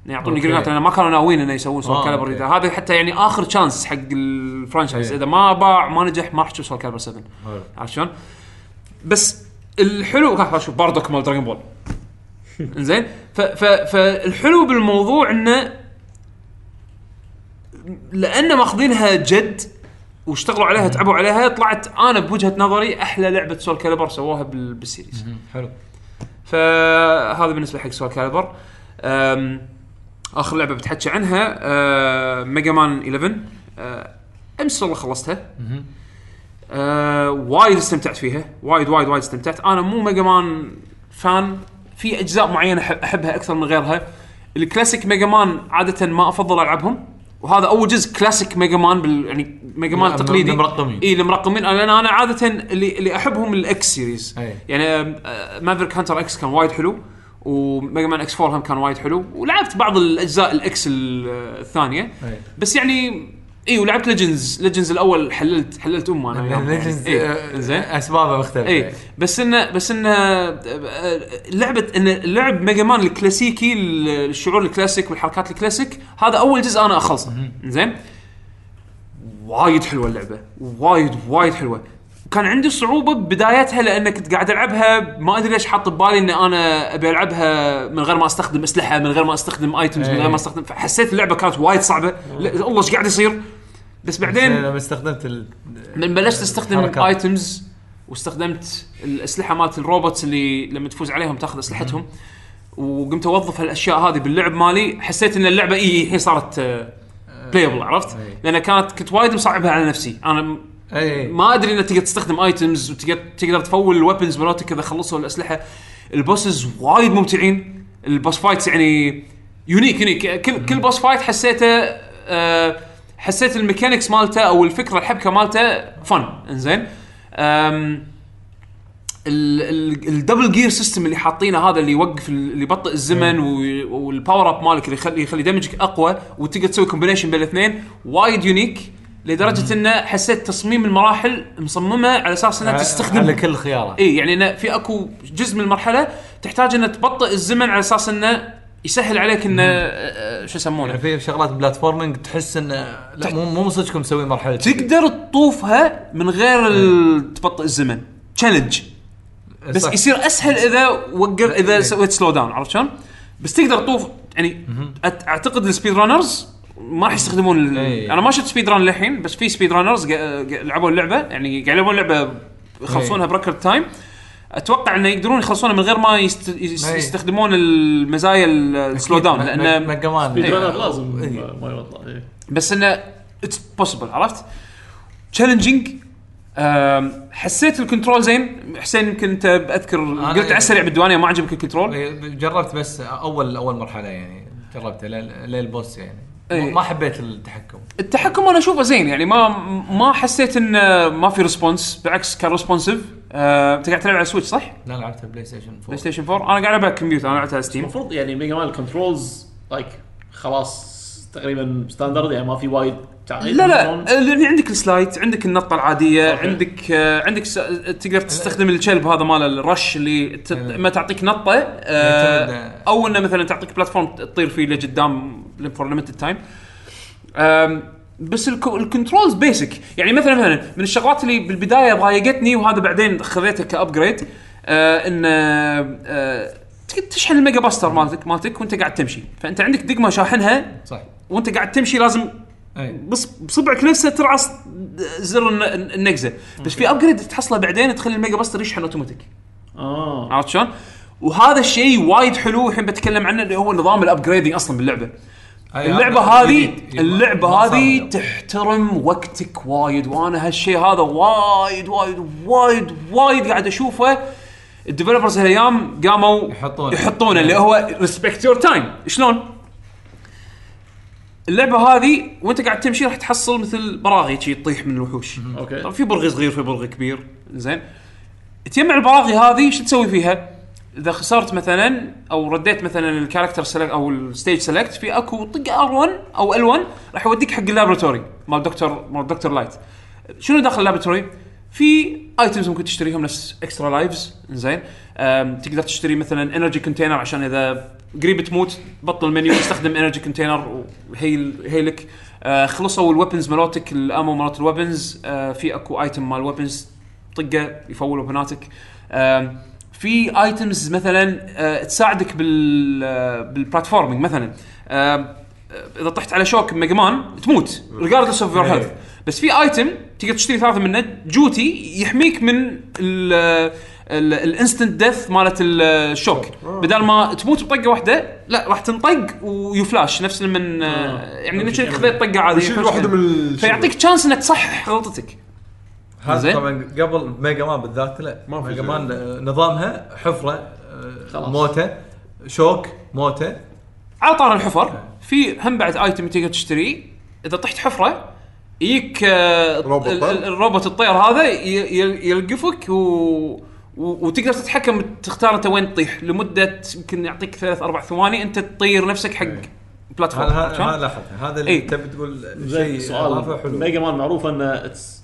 S1: يعطوني.
S4: green
S1: light لأن ما كانوا ناويين إنه يسوون سول
S4: آه،
S1: كاليبر
S4: أوكي.
S1: هذا حتى يعني آخر chance حق ال
S4: franchise.
S1: إذا ما باع ما نجح ما راح تشوف سول كاليبر 7 عرفت شلون؟ بس الحلو شوف باردوك مال دراجون بول زين فالحلو بالموضوع إنه لأن ماخذينها جد واشتغلوا عليها تعبوا عليها طلعت أنا بوجهة نظري أحلى لعبة سول كاليبر سووها بال- بال series.
S4: حلو.
S1: فهذا بالنسبة حق سول كاليبر آخر لعبة بتحكي عنها أه، ميجا مان 11 أه، أمس والله خلصتها. أه، وايد استمتعت فيها. وايد وايد وايد استمتعت. أنا مو ميجا مان fan. في أجزاء معينة أحبها أكثر من غيرها. الكلاسيك ميجا مان عادة ما أفضل ألعبهم. وهذا أول جزء كلاسيك ميجا مان بال يعني ميجا مان التقليدي
S4: المرقمين.
S1: إي المرقمين لأن أنا عادة اللي اللي أحبهم ال X series
S4: أي.
S1: يعني مافريك هانتر X كان وايد حلو. وميجا مان X 4 هم كان وايد حلو ولعبت بعض الأجزاء ال X
S4: ال- الثانية.
S1: بس يعني إي ولعبت ليجندز ليجندز الأول خللت خللت أمه أنا يعني.
S4: ليجندز
S1: إيه، زين
S4: أسبابه مختلفة.
S1: إي. بس انه بس انه آه، لعبة إن لعب ميجا مان الكلاسيكي الشعور الكلاسيك والحركات الكلاسيك هذا أول جزء أنا أخلصه. زين وايد حلوة اللعبة. وايد وايد حلوة. كان عندي صعوبة ببدايتها لأن كنت قاعد ألعبها ما أدري ليش حاط ببالي إن أنا أبي ألعبها من غير ما أستخدم أسلحة من غير ما أستخدم items من غير ما استخدم فحسيت اللعبة كانت وايد صعبة لا، الله إيش قاعد يصير بس بعدين
S4: لما استخدمت ال...
S1: من بلشت أستخدم
S4: الحركات.
S1: items واستخدمت الأسلحة مالت ال robots اللي لما تفوز عليهم تاخذ أسلحتهم وقمت أوظف هالأشياء هذه باللعب مالي حسيت إن اللعبة اي الحين صارت playable عرفت؟
S4: إي.
S1: لأن كانت كنت وايد مصعبها على نفسي أنا
S4: اي
S1: ما أدري انك تقدر تستخدم items وتقدر تقدر تفول ال weapons مالتك اذا خلصوا الأسلحة. ال bosses وايد ممتعين. ال boss fights يعني unique unique كل كل boss fight حسيته آه حسيت ال mechanics مالته أو الفكرة الحبكة مالته fun إنزين؟ ال double gear system اللي حاطينه هذا اللي يوقف ال- اللي يبطئ الزمن وال power up مالك اللي يخلي يخلي damage ك أقوى وتقدر تسوي combination بين الاثنين. وايد unique لدرجة إنه حسيت تصميم المراحل مصممة على أساس إنها تستخدم
S4: على كل خيارة.
S1: اي يعني إنه في أكو جزء من المرحلة تحتاج إنه تبطئ الزمن على أساس إنه يسهل عليك إنه آه، شو يسمونه؟
S4: يعني في شغلات platforming تحس إنه لا مو مو صدق كم مسوي مرحلة
S1: تقدر تطوفها من غير ال- تبطئ الزمن. challenge بس
S4: صح.
S1: يصير أسهل إذا وقف إذا سويت slow down عرفت شلون؟ بس تقدر تطوف يعني أعتقد ال speed runners ما راح يستخدمون ال-
S4: إي.
S1: أنا ما شفت speed run للحين بس في speed runners لعبوا اللعبة يعني قاعد يلعبون اللعبة يخلصونها
S4: إي.
S1: ب record time أتوقع إنه يقدرون يخلصونها من غير ما يست... يس-
S4: إي.
S1: يستخدمون المزايا ال slow down لأن
S4: ميجا مان
S3: speed
S1: إيه.
S3: runner لازم
S4: إيه.
S3: ما- ما يوطى إيه.
S1: بس إنه it's possible عرفت؟ challenging حسيت ال controls زين حسين يمكن أنت اذكر قلت على السريع بالديوانية ما عجبك ال control
S4: إيه، جربت بس اول أول مرحلة يعني جربتها لل- للبوس يعني
S1: إيه.
S4: ما حبيت التحكم
S1: التحكم أنا أشوفه زين يعني ما ما حسيت انه ما في response بالعكس كان responsive آه، أنت قاعد تلعب على سويتش صح؟
S4: لا لعبتها بلاي ستيشن 4
S1: بلاي ستيشن 4 أنا قاعد ألعب على الكمبيوتر أنا لعبتها على ستيم
S3: المفروض يعني ميجا مان ال controls like خلاص تقريبا standard يعني ما في وايد تعقيد
S1: لا لا؟ اللي عندك ال slide عندك النطة العادية
S3: أوكي.
S1: عندك آه، عندك س... تقدر تستخدم الكلب هذا مال الرش اللي ت... ما تعطيك نطة آه، أو إنه مثلا تعطيك platform تطير فيه لقدام for limited time بس ال controls basic يعني مثلا مثلا من الشغلات اللي بالبداية ضايقتني وهذا بعدين خذيته ك upgrade آه إن آه تشحن الميجا باستر مالتك مالتك وأنت قاعد تمشي. فأنت عندك دقمة شاحنها
S4: صح
S1: وأنت قاعد تمشي لازم بص بصبعك نفسه ترعص زر الن- النقزة. بس في upgrade تحصله بعدين تخلي الميجا باستر يشحن اوتوماتيك
S3: آه.
S1: عرفت شلون؟ وهذا الشيء وايد حلو الحين بتكلم عنه اللي هو نظام ال upgrading
S4: أصلا
S1: باللعبة.
S4: اللعبة
S1: هذه
S4: جديد. اللعبة
S1: هذه. تحترم وقتك وايد وأنا هالشيء هذا وايد وايد وايد وايد قاعد أشوفه ال developers هالأيام قاموا
S4: يحطون.
S1: يحطونه اللي هو respect your time شلون؟ اللعبة هذه وأنت قاعد تمشي راح تحصل مثل براغي شي تطيح من الوحوش
S3: أوكي
S1: طبعا في برغي صغير في برغي كبير زين تجمع البراغي هذه شو تسوي فيها؟ إذا خسرت مثلا أو رديت مثلا ال character select أو ال stage select في أكو طق R1 أو L1 راح يوديك حق ال laboratory مال دكتور مال دكتور لايت. شنو داخل ال laboratory؟ في items ممكن تشتريهم نفس extra lives زين تقدر تشتري مثلا energy container عشان إذا قريب تموت بطل المنيو استخدم energy container و heal هيلك. آه، خلصوا ال weapons مالتك ال ammo مالت ال weapons آه، في أكو item مال weapons طقة يفول وبناتك في items مثلا آه، تساعدك بال آه، بال platforming مثلا. آه، إذا طحت على شوك ميجا مان تموت regardless of
S4: your.
S1: health بس في item تقدر تشتري ثلاثة منه جوتي يحميك من ال instant death مالت الشوك. بدل ما تموت بطقة واحدة لا راح تنطق ويفلاش نفس آه، يعني نفس خذيت
S2: طقة عادية. من
S1: فيعطيك chance إنك تصحح غلطتك.
S4: هذا
S1: زين.
S4: طبعا قبل ميجا مان بالذات لا
S2: ما في
S4: ميجا. مان نظامها حفرة
S3: خلاص.
S4: موتة شوك موتة
S1: على طار الحفر في هم بعد item تقدر تشتريه إذا طحت حفرة يجيك آه،
S2: روبوت
S1: الروبوت الطير هذا ي- ي- يلقفك و وتقدر تتحكم تختار أنت وين تطيح لمدة يمكن يعطيك ثلاث أربع ثواني أنت تطير نفسك حق platform
S4: هذا
S1: شلون؟
S4: هذا لاحظ هذا اللي
S1: إيه.
S4: تبي تقول شيء
S3: سؤال
S4: حلو
S3: ميجا مان معروف أنه it's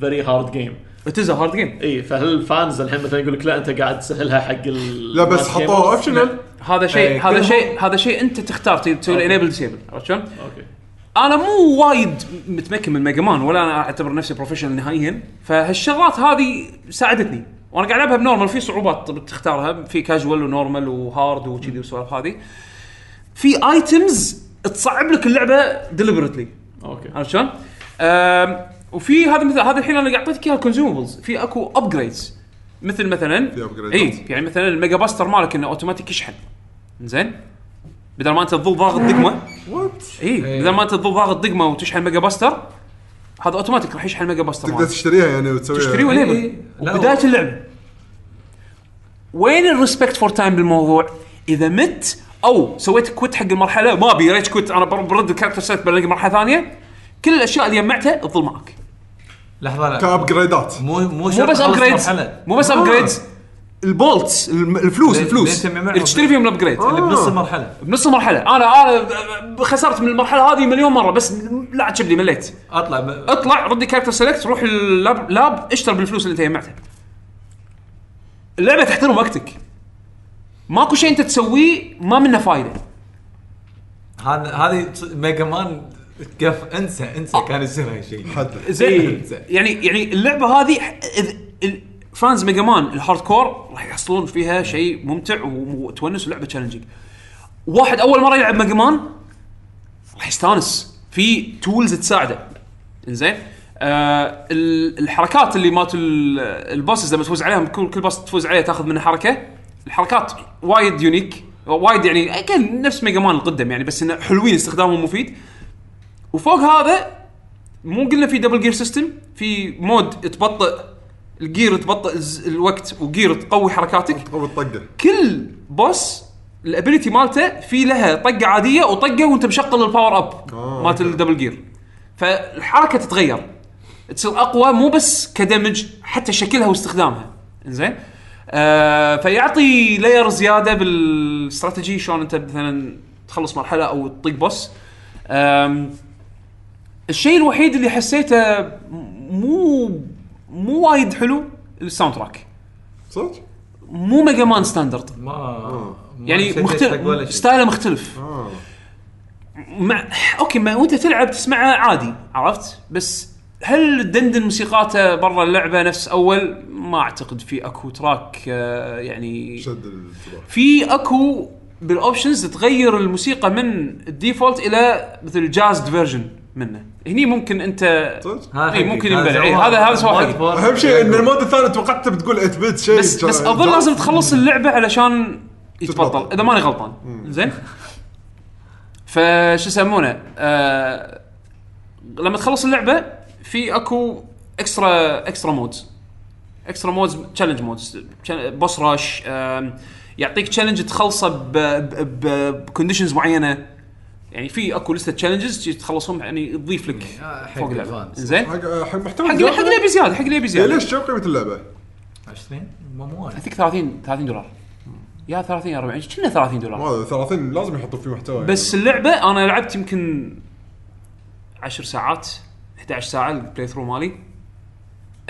S3: very hard game
S1: it's hard game
S3: إي فهل ال fans الحين مثلا يقول لك لا أنت قاعد تسهلها حق ال
S2: لا بس
S3: الناس
S2: حطوه
S3: gamers؟
S2: optional
S1: هذا
S4: إيه،
S1: شيء هذا
S4: كلهم-
S1: شيء هذا شيء أنت تختار تسوي. enable disable عرفت شلون؟
S3: أوكي.
S1: أنا مو وايد متمكن من ميجا مان ولا أنا أعتبر نفسي professional نهائيا. فهالشغلات هذه ساعدتني. وأنا قاعد ألعبها ب normal في صعوبات تختارها في casual و normal و hard وكذي والسوالف هذه. في items تصعب لك اللعبة deliberately
S3: أوكي.
S1: عرفت شلون؟ وفي هذا مثل هذا الحين أنا أعطيتك إياها ال consumables في أكو upgrades مثل مثلا
S2: في upgrades.
S1: اي يعني مثلا الميجا باستر مالك إنه اوتوماتيك يشحن. زين بدل ما أنت تظل ضاغط دقمة.
S2: وات
S1: اي
S4: إيه.
S1: بدل ما أنت تظل ضاغط دقمة وتشحن ميجا باستر هذا اوتوماتيك راح يشحن ميجا باستر
S2: تقدر
S1: مالك.
S2: تشتريها يعني وتسويها.
S1: تشتري
S4: إيه،
S1: وليبل
S4: إيه. لا، وبداية
S1: اللعبه وين ال respect for time بالموضوع؟ إذا مت أو سويت كويت حق المرحلة ما أبي ريتش كويت أنا بر- برد الكاركتر سيت بلاقي مرحلة ثانية. كل الأشياء اللي جمعتها تظل معك.
S4: لحظة لا.
S2: كابجريدات
S4: مو مو
S1: مو
S4: شرط
S1: بس
S4: تخلص
S1: ابجريدز
S4: مرحلة.
S1: مو بس
S2: آه.
S1: ابجريدز البولتس الم- الفلوس الفلوس.
S4: اللي
S1: تشتري فيهم الابجريد
S4: اللي بنص
S2: آه.
S4: المرحلة.
S1: بنص المرحلة. أنا أنا خسرت من المرحلة هذه مليون مرة بس لا عاد لي مليت.
S4: أطلع ب...
S1: اطلع ردي كاركتر سيلكت روح اللاب لاب اشتر بالفلوس اللي انت جمعتها اللعبة تحترم وقتك. ماكو شيء أنت تسويه ما منه فايدة.
S4: هذا هذه تص- ميجا مان قف انسى انسى كان يصير هالشيء
S1: زين. يعني يعني اللعبة هذه fans ميجا مان ال hardcore راح يحصلون فيها شيء ممتع وتونس ولعبه challenging واحد أول مرة يلعب ميجا مان راح يستانس. في tools تساعده. إنزين. آه ال- الحركات اللي مالت ال- ال bosses لما تفوز عليهم كل كل boss تفوز عليه تاخذ منه حركة. الحركات وايد unique وايد يعني نفس ميجا مان القدم يعني بس إنه حلوين استخدامهم مفيد. وفوق هذا مو قلنا في double gear system في mode تبطئ ال gear تبطئ الز- الوقت و gear تقوي حركاتك.
S2: أو الطقة.
S1: كل boss ال ability مالته في لها طقة عادية وطقة وانت مشغل ال power up
S2: آه،
S1: مالت
S2: أوكي.
S1: ال double gear فالحركة تتغير. تصير أقوى مو بس ك damage حتى شكلها واستخدامها. إنزين؟ آه فيعطي layer زيادة بالاستراتيجي شلون أنت مثلا تخلص مرحلة أو تطيق boss آم، الشيء الوحيد اللي حسيته مو مو وايد حلو ال soundtrack
S2: صدق؟
S1: مو Mega Man standard.
S4: ما ما
S1: يعني مختلف.
S4: style
S1: ه مختلف.
S2: آه.
S1: مع okay ما وأنت تلعب تسمعه عادي عرفت؟ بس هل دندن موسيقاته برا اللعبة نفس أول؟ ما أعتقد. في أكو track آه، يعني
S2: شد الانتباه.
S1: في أكو بال options تغير الموسيقى من ال default إلى مثل jazzed version منه. هني ممكن انت اي. ممكن ينبلع. هذا هذا.
S4: فور.
S2: أهم شيء إن ال mode الثاني توقعت بتقول 8 bit شيء
S1: بس بس
S2: أظن
S1: لازم تخلص اللعبة علشان يتبطل. إذا ماني غلطان. زين؟ فشو يسمونه؟ آه لما تخلص اللعبة في أكو extra extra modes extra modes challenge modes boss rush يعطيك challenge تخلصه ب conditions معينة. يعني في اكو لسته challenges تخلصهم يعني تضيف لك
S4: آه، حق
S1: فوق
S4: اللعبة.
S1: زين
S2: حق حق محتوى
S1: حق
S2: زيادة؟
S1: حق اللي يبي زيادة حق اللي يبي
S2: إيه،
S1: زيادة
S2: ليش كم قيمة اللعبة؟
S4: 20 مو. I
S1: think 30 30 دولار يا 30 يا 40 كنا 30 دولار
S2: ما أدري، 30 لازم يحطوا فيه محتوى
S1: بس اللعبة أنا لعبت يمكن 10 ساعات 11 ساعة ال playthrough مالي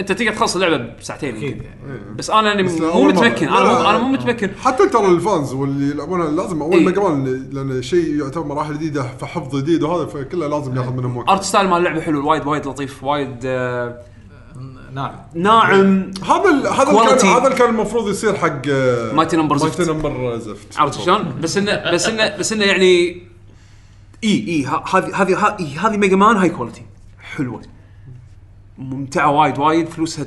S1: انت تقدر تخلص اللعبة بساعتين
S4: أكيد
S1: يمكن
S4: يعني.
S1: بس أنا يعني
S2: بس
S1: مو. متمكن أنا مو أنا مو. متمكن
S2: حتى ترى ال fans واللي يلعبونها لازم أول
S1: إيه.
S2: Mega Man لأن شيء يعتبر مراحل جديدة فحفظ جديد وهذا فكله لازم ياخذ منهم وقت
S1: art style مال اللعبة حلو وايد وايد لطيف وايد آه،
S2: هذا
S1: ناعم
S2: ال- هذا
S1: Quality.
S2: كان هذا اللي كان المفروض يصير حق
S1: Mighty Number زفت.
S2: Mighty Number زفت
S1: عرفت شلون؟ بس انه بس انه بس إنه يعني اي إي هذه هذه هذه Mega Man هاي quality حلوة ممتعة وايد وايد فلوسها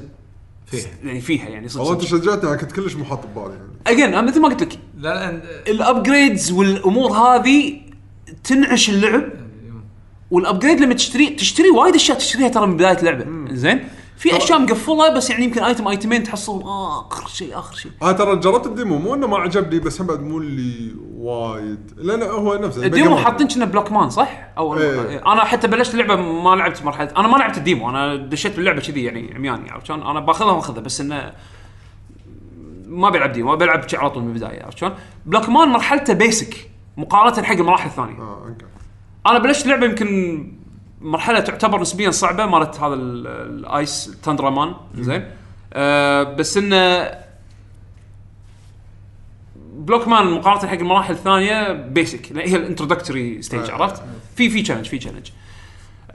S4: فيها.
S1: يعني فيها يعني صدق
S2: والله انت شجعتني أنا كنت كلش مو حاط ببالي. يعني
S1: اجين أنا مثل ما قلت لك
S4: لا لا
S1: ال upgrades والأمور هذه تنعش اللعب. وال upgrade لما تشتري تشتري وايد أشياء تشتريها ترى من بداية اللعبة. زين؟ في أشياء مقفلة بس يعني يمكن item item ين تحصلهم آه آخر شيء آخر شيء
S2: أنا ترى جربت ال demo مو إنه ما عجبني بس هم بعد مو اللي وايد لأن هو نفسه ال demo.
S1: حاطين كنا Block Man صح؟ أو
S2: إيه.
S1: أنا حتى بلشت اللعبة ما لعبت مرحلة أنا ما لعبت ال demo أنا دشيت باللعبه كذي يعني عمياني عرفت شلون؟ أنا باخذها وأخذها بس إنه ما بيلعب demo بيلعب شي على طول من البداية عرفت شلون؟ Block Man مرحلته basic مقارنة حق المراحل الثانية
S2: آه okay
S1: أنا بلشت لعبه يمكن مرحلة تعتبر نسبيا صعبة مالت هذا ال- ال ice Tundra Man زين. آه بس إنه Block Man مقارنة حق المراحل الثانية basic هي ال introductory stage
S2: آه.
S1: عرفت؟ في في challenge في challenge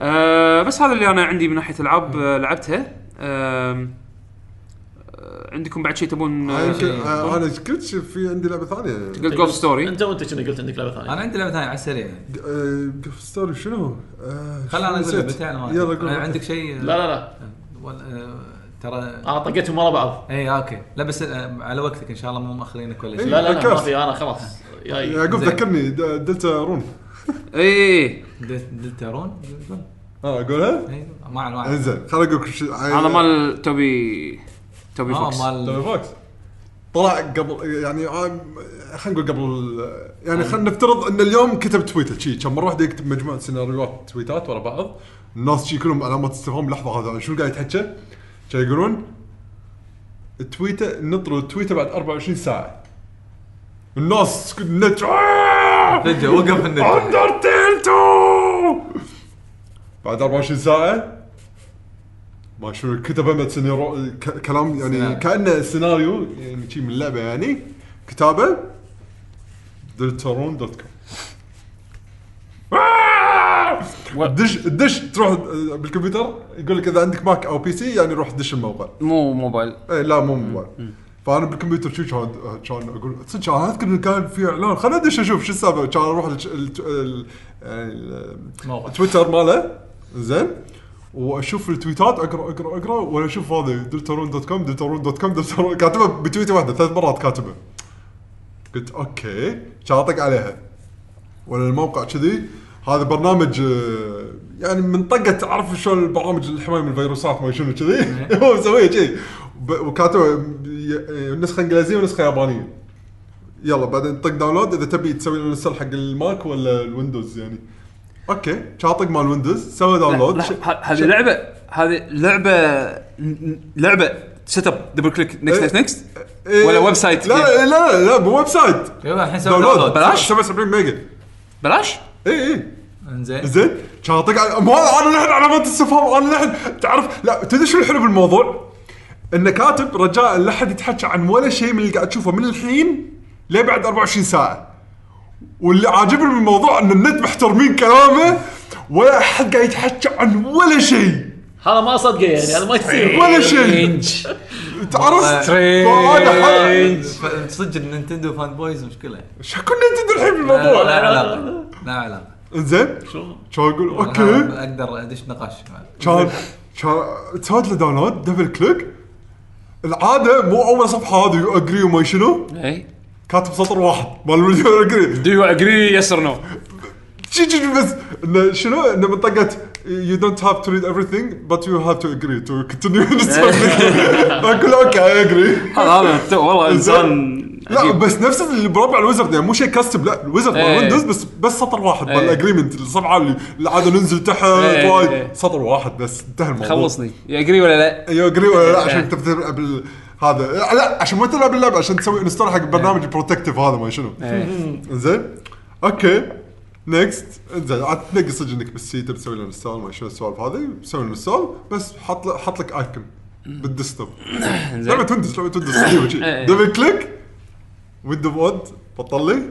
S1: آه بس هذا اللي أنا عندي من ناحية العاب آه لعبتها. آه عندكم بعد شيء تبون
S2: آه،
S1: آه
S2: آه، أنا قلت في عندي لعبة ثانية.
S1: قلت Golf Story
S3: أنت وانت كنا قلت عندك لعبة ثانية.
S4: أنا عندي لعبة ثانية على السريع.
S2: Golf Story شنو؟ آه،
S4: خل أنا
S2: أقول.
S4: لعبتي أنا
S2: يلا
S4: عندك شيء
S3: لا لا لا.
S4: ترى
S3: أنا طقيتهم ورا بعض.
S4: اي okay. لا بس على وقتك إن شاء الله مو مأخرينك ولا
S2: إيه.
S4: شيء
S3: لا لا لا ما. في أنا خلاص.
S2: يعقوب. ذكرني Deltarune.
S1: اي اي
S4: Del- Deltarune
S2: آه اقولها؟
S4: اي ما ما
S2: إنزين خليني أقول لك شيء
S1: هذا مال توبي توبي فوكس
S4: آه
S2: تومي
S4: مال
S2: Fox. طلع قبل يعني آه، خلينا نقول قبل يعني خلينا نفترض إن اليوم كتب تويتر. شي كم مرة واحد يكتب مجموعة سيناريوهات تويتات ورا بعض. الناس شي كلهم علامات استفهام. لحظة هذا شو قاعد يتحكى؟ شي يقولون التويته نطروا التويته بعد 24 ساعة. الناس النت. آه!
S4: فجأة وقف النت.
S2: Undertale 2 بعد 24 ساعة ما شنو كتب هم سيناريو ك- كلام يعني. كأنه سيناريو يعني شيء من اللعبه يعني. كتابة Deltarune dot com. دش دش تروح بالكمبيوتر يقول لك إذا عندك Mac أو PC يعني روح دش الموقع
S1: مو موبايل.
S2: إيه لا مو موبايل. فأنا بالكمبيوتر شو كان كان أقول صدق أنا اذكر انه كان في إعلان. خليني ادش أشوف شو السالفة. كان
S4: أروح.
S2: تويتر ماله. زين. وأشوف التويتات أقرأ أقرأ أقرأ ولا أشوف هذا Deltarune dot com Deltarune dot com Deltarune كاتبها بتويته واحدة ثلاث مرات كاتبة. قلت okay كان اطق عليها. ولا الموقع كذي هذا برنامج آه، يعني من طقه تعرف شلون البرامج الحماية من الفيروسات ما شنو كذي. [LAUGHS] هو مسويه كذي. وكاتبة ي- نسخة إنجليزية ونسخة يابانية. يلا بعدين طق download إذا تبي تسوي install حق ال Mac ولا ال Windows يعني. okay كان طق مال Windows سوى
S1: download. هذه لعبة هذه لعبة لعبة setup double click next next
S2: next
S1: ولا website
S2: لا لا لا مو website
S4: يلا الحين سوي download.
S1: بلاش؟
S2: 77 ميجا.
S1: بلاش؟
S2: اي اي
S4: إنزين.
S2: زين كان اطق على- مو هذا أنا للحين علامات استفهام أنا للحين. تعرف لا تدري شو الحلو بالموضوع؟ انه كاتب رجاء لا احد يتحكى عن ولا شيء من اللي قاعد تشوفه من الحين ليه بعد 24 ساعة. واللي عاجبني من الموضوع إن النت محترمين كلامه ولا أحد قاعد يتحكى عن ولا شيء.
S3: هذا ما صدقه يعني هذا ما يصير. [LAUGHS]
S2: ولا شيء. تعرف؟
S4: strange. صدق النينتندو fan boys مشكلة.
S2: شو كنا انت الحين بالموضوع
S4: لا علاقه لا علاقه
S2: زين
S3: شلون؟
S2: كان أقول؟
S4: okay. أقدر أدش نقاش.
S2: كان كان سويت له download double click. العادة مو أول صفحة هذه agree وما شنو.
S1: اي
S2: كاتب سطر واحد. مال الفيديو
S1: agree do you agree yes
S2: or no. بس. انه شنو؟ انه من طقه you don't have to read everything but you have to agree to continue [LAUGHS] أقول okay I agree
S1: هذا تو- والله إنسان
S2: لا. بس نفس اللي بربع ال wizard يعني مو شيء custom لا ال wizard مال
S1: إيه.
S2: ويندوز بس بس سطر واحد.
S1: إيه.
S2: مال ال agreement الصفحه اللي العاده ننزل تحت
S1: إيه،
S2: وايد.
S1: إيه.
S2: سطر واحد بس. انتهى الموضوع.
S1: خلصني. agree ولا لا؟
S2: أيوه agree ولا لا
S1: إيه.
S2: عشان ال- هذا لا عشان ما تلعب اللعبة عشان تسوي install حق البرنامج ال protective هذا ما شنو.
S1: إيه.
S2: زين okay next زين عاد تنقي صدق إنك بال C تبي تسوي له install ما شنو السوالف هذه سوي له install بس حط حط لك icon بال
S1: desktop. [COUGHS]
S2: لعبة ويندوز لعبة
S1: إيه.
S2: double click window mode بطل لي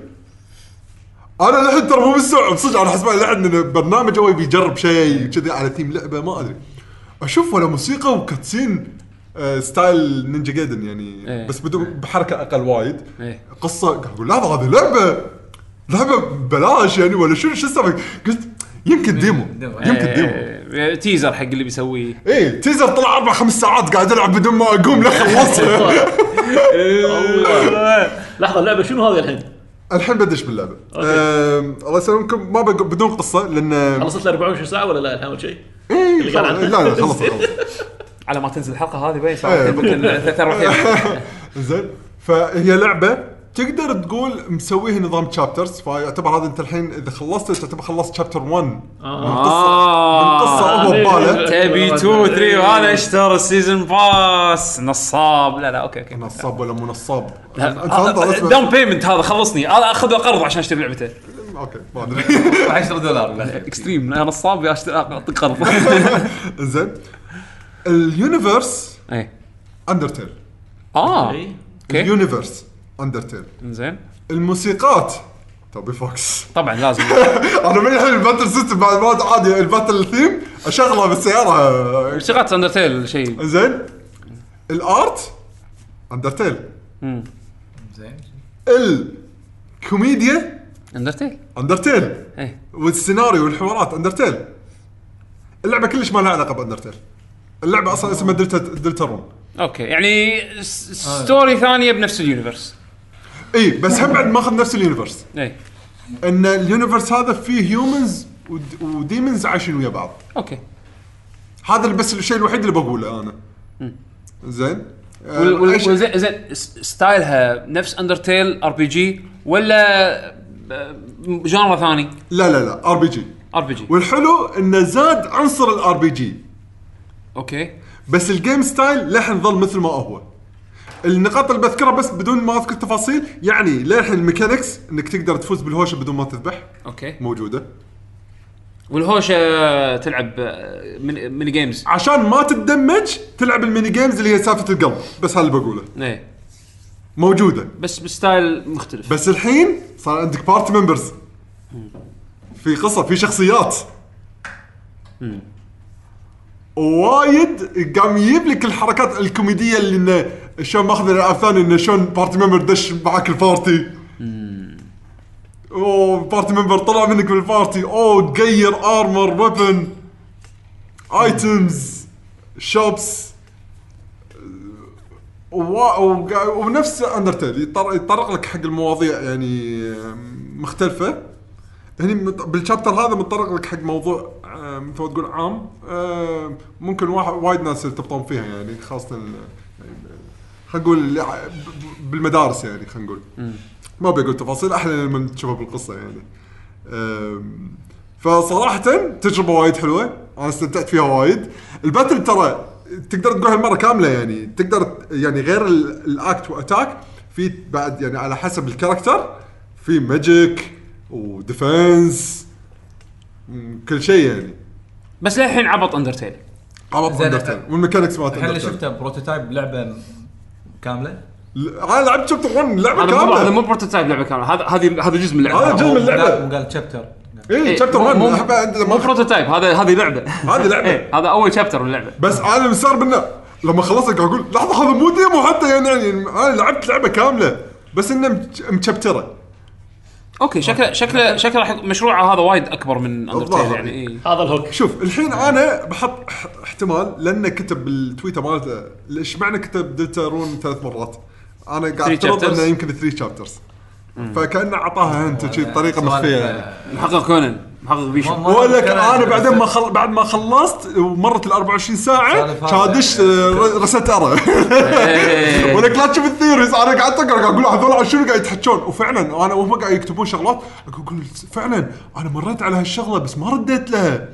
S2: أنا لحد ترى مو مستوعب صدق أنا حسب لحد انه برنامج هو يبي يجرب شيء كذي على ثيم لعبة ما أدري. أشوف ولا موسيقى و cutscene style نينجا جايدن يعني
S1: إيه.
S2: بس بدون بحركة أقل وايد
S1: إيه.
S2: قصة قاعد أقول لا هذه لعبة لعبة ببلاش يعني ولا شنو شو السالفه قلت يمكن
S4: demo.
S2: يمكن demo
S1: إيه، teaser حق اللي بيسويه
S2: إيه teaser طلع أربع خمس ساعات قاعد العب بدون ما أقوم لخلصها [LAUGHS] [LAUGHS]
S3: لحظة اللعبة شنو هذه الحين؟
S2: الحين بدش
S3: باللعبة.
S2: أم، الله يسلمكم ما بدون قصة لأن
S3: خلصت له 24 ساعة ولا لا الحين أول شيء؟ إيه.
S2: لا لا خلص خلص
S1: على ما تنزل الحلقة هذه باين. صار؟ يمكن ثلاث أربع أيام
S2: زين. فهي لعبة تقدر تقول مسويه نظام chapters فيعتبر هذا أنت الحين إذا خلصت تعتبر خلصت chapter 1 من قصه هو بباله
S1: تبي 2 3 وهذا اشترى ال season pass. نصاب. لا لا okay okay.
S2: نصاب ولا مو نصاب.
S1: down payment هذا خلصني. هذا اخذ قرض عشان أشتري لعبته. [LAUGHS]
S2: okay ما أدري. [LAUGHS]
S4: 10 دولار. [LAUGHS]
S1: extreme أنا نصاب اعطيك قرض
S2: زين. ال
S1: universe إيه.
S2: اندرتيل
S1: آه.
S3: okay.
S1: ال
S2: universe اندرتيل
S1: زين
S2: الموسيقات. توبي فوكس.
S1: طبعا لازم. [LAUGHS]
S2: أنا من الحين ال battle system بعد ما عادي ال battle theme أشغله بالسيارة.
S1: موسيقات اندرتيل شيء
S2: زين ال art اندرتيل
S4: زين
S2: الكوميديا
S1: اندرتيل
S2: اندرتيل
S1: إيه.
S2: والسيناريو والحوارات اندرتيل اللعبة كلش ما لها علاقة بأندرتيل. اللعبة أصلا اسمها دلتا دلتا رون
S1: okay يعني س- story ثانية بنفس ال
S2: universe إي بس هم بعد ماخذ نفس ال
S1: universe
S2: إيه إن ال universe هذا فيه humans و demons عايشين ويا بعض.
S1: okay.
S2: هذا اللي بس الشيء الوحيد اللي بقوله أنا. زين. آه،
S1: وال- وال-
S2: أي شيء-
S1: وزين زين س- style ها نفس اندرتيل RPG ولا genre ثاني؟
S2: لا لا لا ار بي جي
S1: ار بي جي
S2: والحلو انه زاد عنصر ال RPG
S1: okay.
S2: بس ال game style للحين ظل مثل ما هو. النقاط اللي بذكرها بس بدون ما أذكر تفاصيل يعني للحين ال mechanics إنك تقدر تفوز بالهوشة بدون ما تذبح.
S1: okay.
S2: موجودة.
S1: والهوشة تلعب آه، من- ميني games
S2: عشان ما تتدمج تلعب ال mini games اللي هي سالفة القلب. بس هذا اللي بقوله.
S1: إيه.
S2: موجودة.
S1: بس ب style مختلف.
S2: بس الحين صار عندك party members في قصة في شخصيات. وايد قام يجيب لك الحركات الكوميدية اللي انه شلون ماخذ الالعاب الثانية انه شلون party member دش معك ال party اوه party member طلع منك من ال party اوه تغير armor weapon items shops ونفس اندرتيل يطر- يتطرق لك حق المواضيع يعني مختلفة. هني بال chapter هذا متطرق لك حق موضوع مثل ما تقول عام. آه، ممكن واحد وايد ناس يرتبطون فيها يعني خاصة يعني خلينا نقول بالمدارس يعني خلينا نقول. ما بقول تفاصيل أحلى لما تشوفها بالقصة يعني. فصراحة تجربة وايد حلوة. أنا استمتعت فيها وايد. ال battle ترى تقدر تقول هالمره كاملة يعني. تقدر يعني غير ال- ال act و attack في بعد يعني على حسب ال character في magic و defense كل شيء يعني.
S1: بس للحين عبط اندرتيل
S2: عبط
S4: زين،
S2: اندرتيل وال mechanics مالت
S4: الحين اللي شفته prototype لعبة كاملة؟
S2: ل- أنا لعبت chapter 1 لعبة
S1: هذا مو هذا
S2: كامله
S1: مو prototype لعبة كاملة. هذا هذه هذا جزء من اللعبه
S2: هذا جزء من اللعبة.
S4: مو قال chapter
S2: اي chapter
S1: مو-
S2: 1
S1: مو- مو prototype هذا هذه لعبة.
S2: هذه لعبة.
S1: إيه هذا أول chapter من اللعبه
S2: بس أنا مستغرب انه لما خلصت قاعد أقول لحظة هذا مو demo حتى يعني, يعني أنا لعبت لعبة كاملة. بس إنه مج- مشبترة.
S1: okay شكله شكله شكله راح يكون- مشروعه هذا وايد أكبر من اندرتيل. يعني إيه.
S3: هذا ال hook.
S2: شوف الحين أنا بحط احتمال لأنه كتب بالتويتر مالته. إيش معنى كتب دلتا رون ثلاث مرات؟ أنا قاعد
S1: Three
S2: أفترض
S1: chapters.
S2: إنه يمكن 3 شابترز فكأنه أعطاها هنت شي بطريقة مخفية. يعني
S1: محقق كونان. محقق بيشو
S2: بقول لك أنا بعدين ما خل... بعد ما خلصت ومرت ال 24 ساعة
S4: سالفة
S2: كان
S4: هذا.
S2: ادش آه، [LAUGHS] رست أرى.
S1: إيه.
S2: ولك لا تشوف الثيوريز أنا قاعد أقرأ قاعد أقول هذول عن شنو قاعد يتحكون وفعلا أنا وهم قاعد يكتبون شغلات. أقول فعلا أنا مريت على هالشغلة بس ما رديت لها.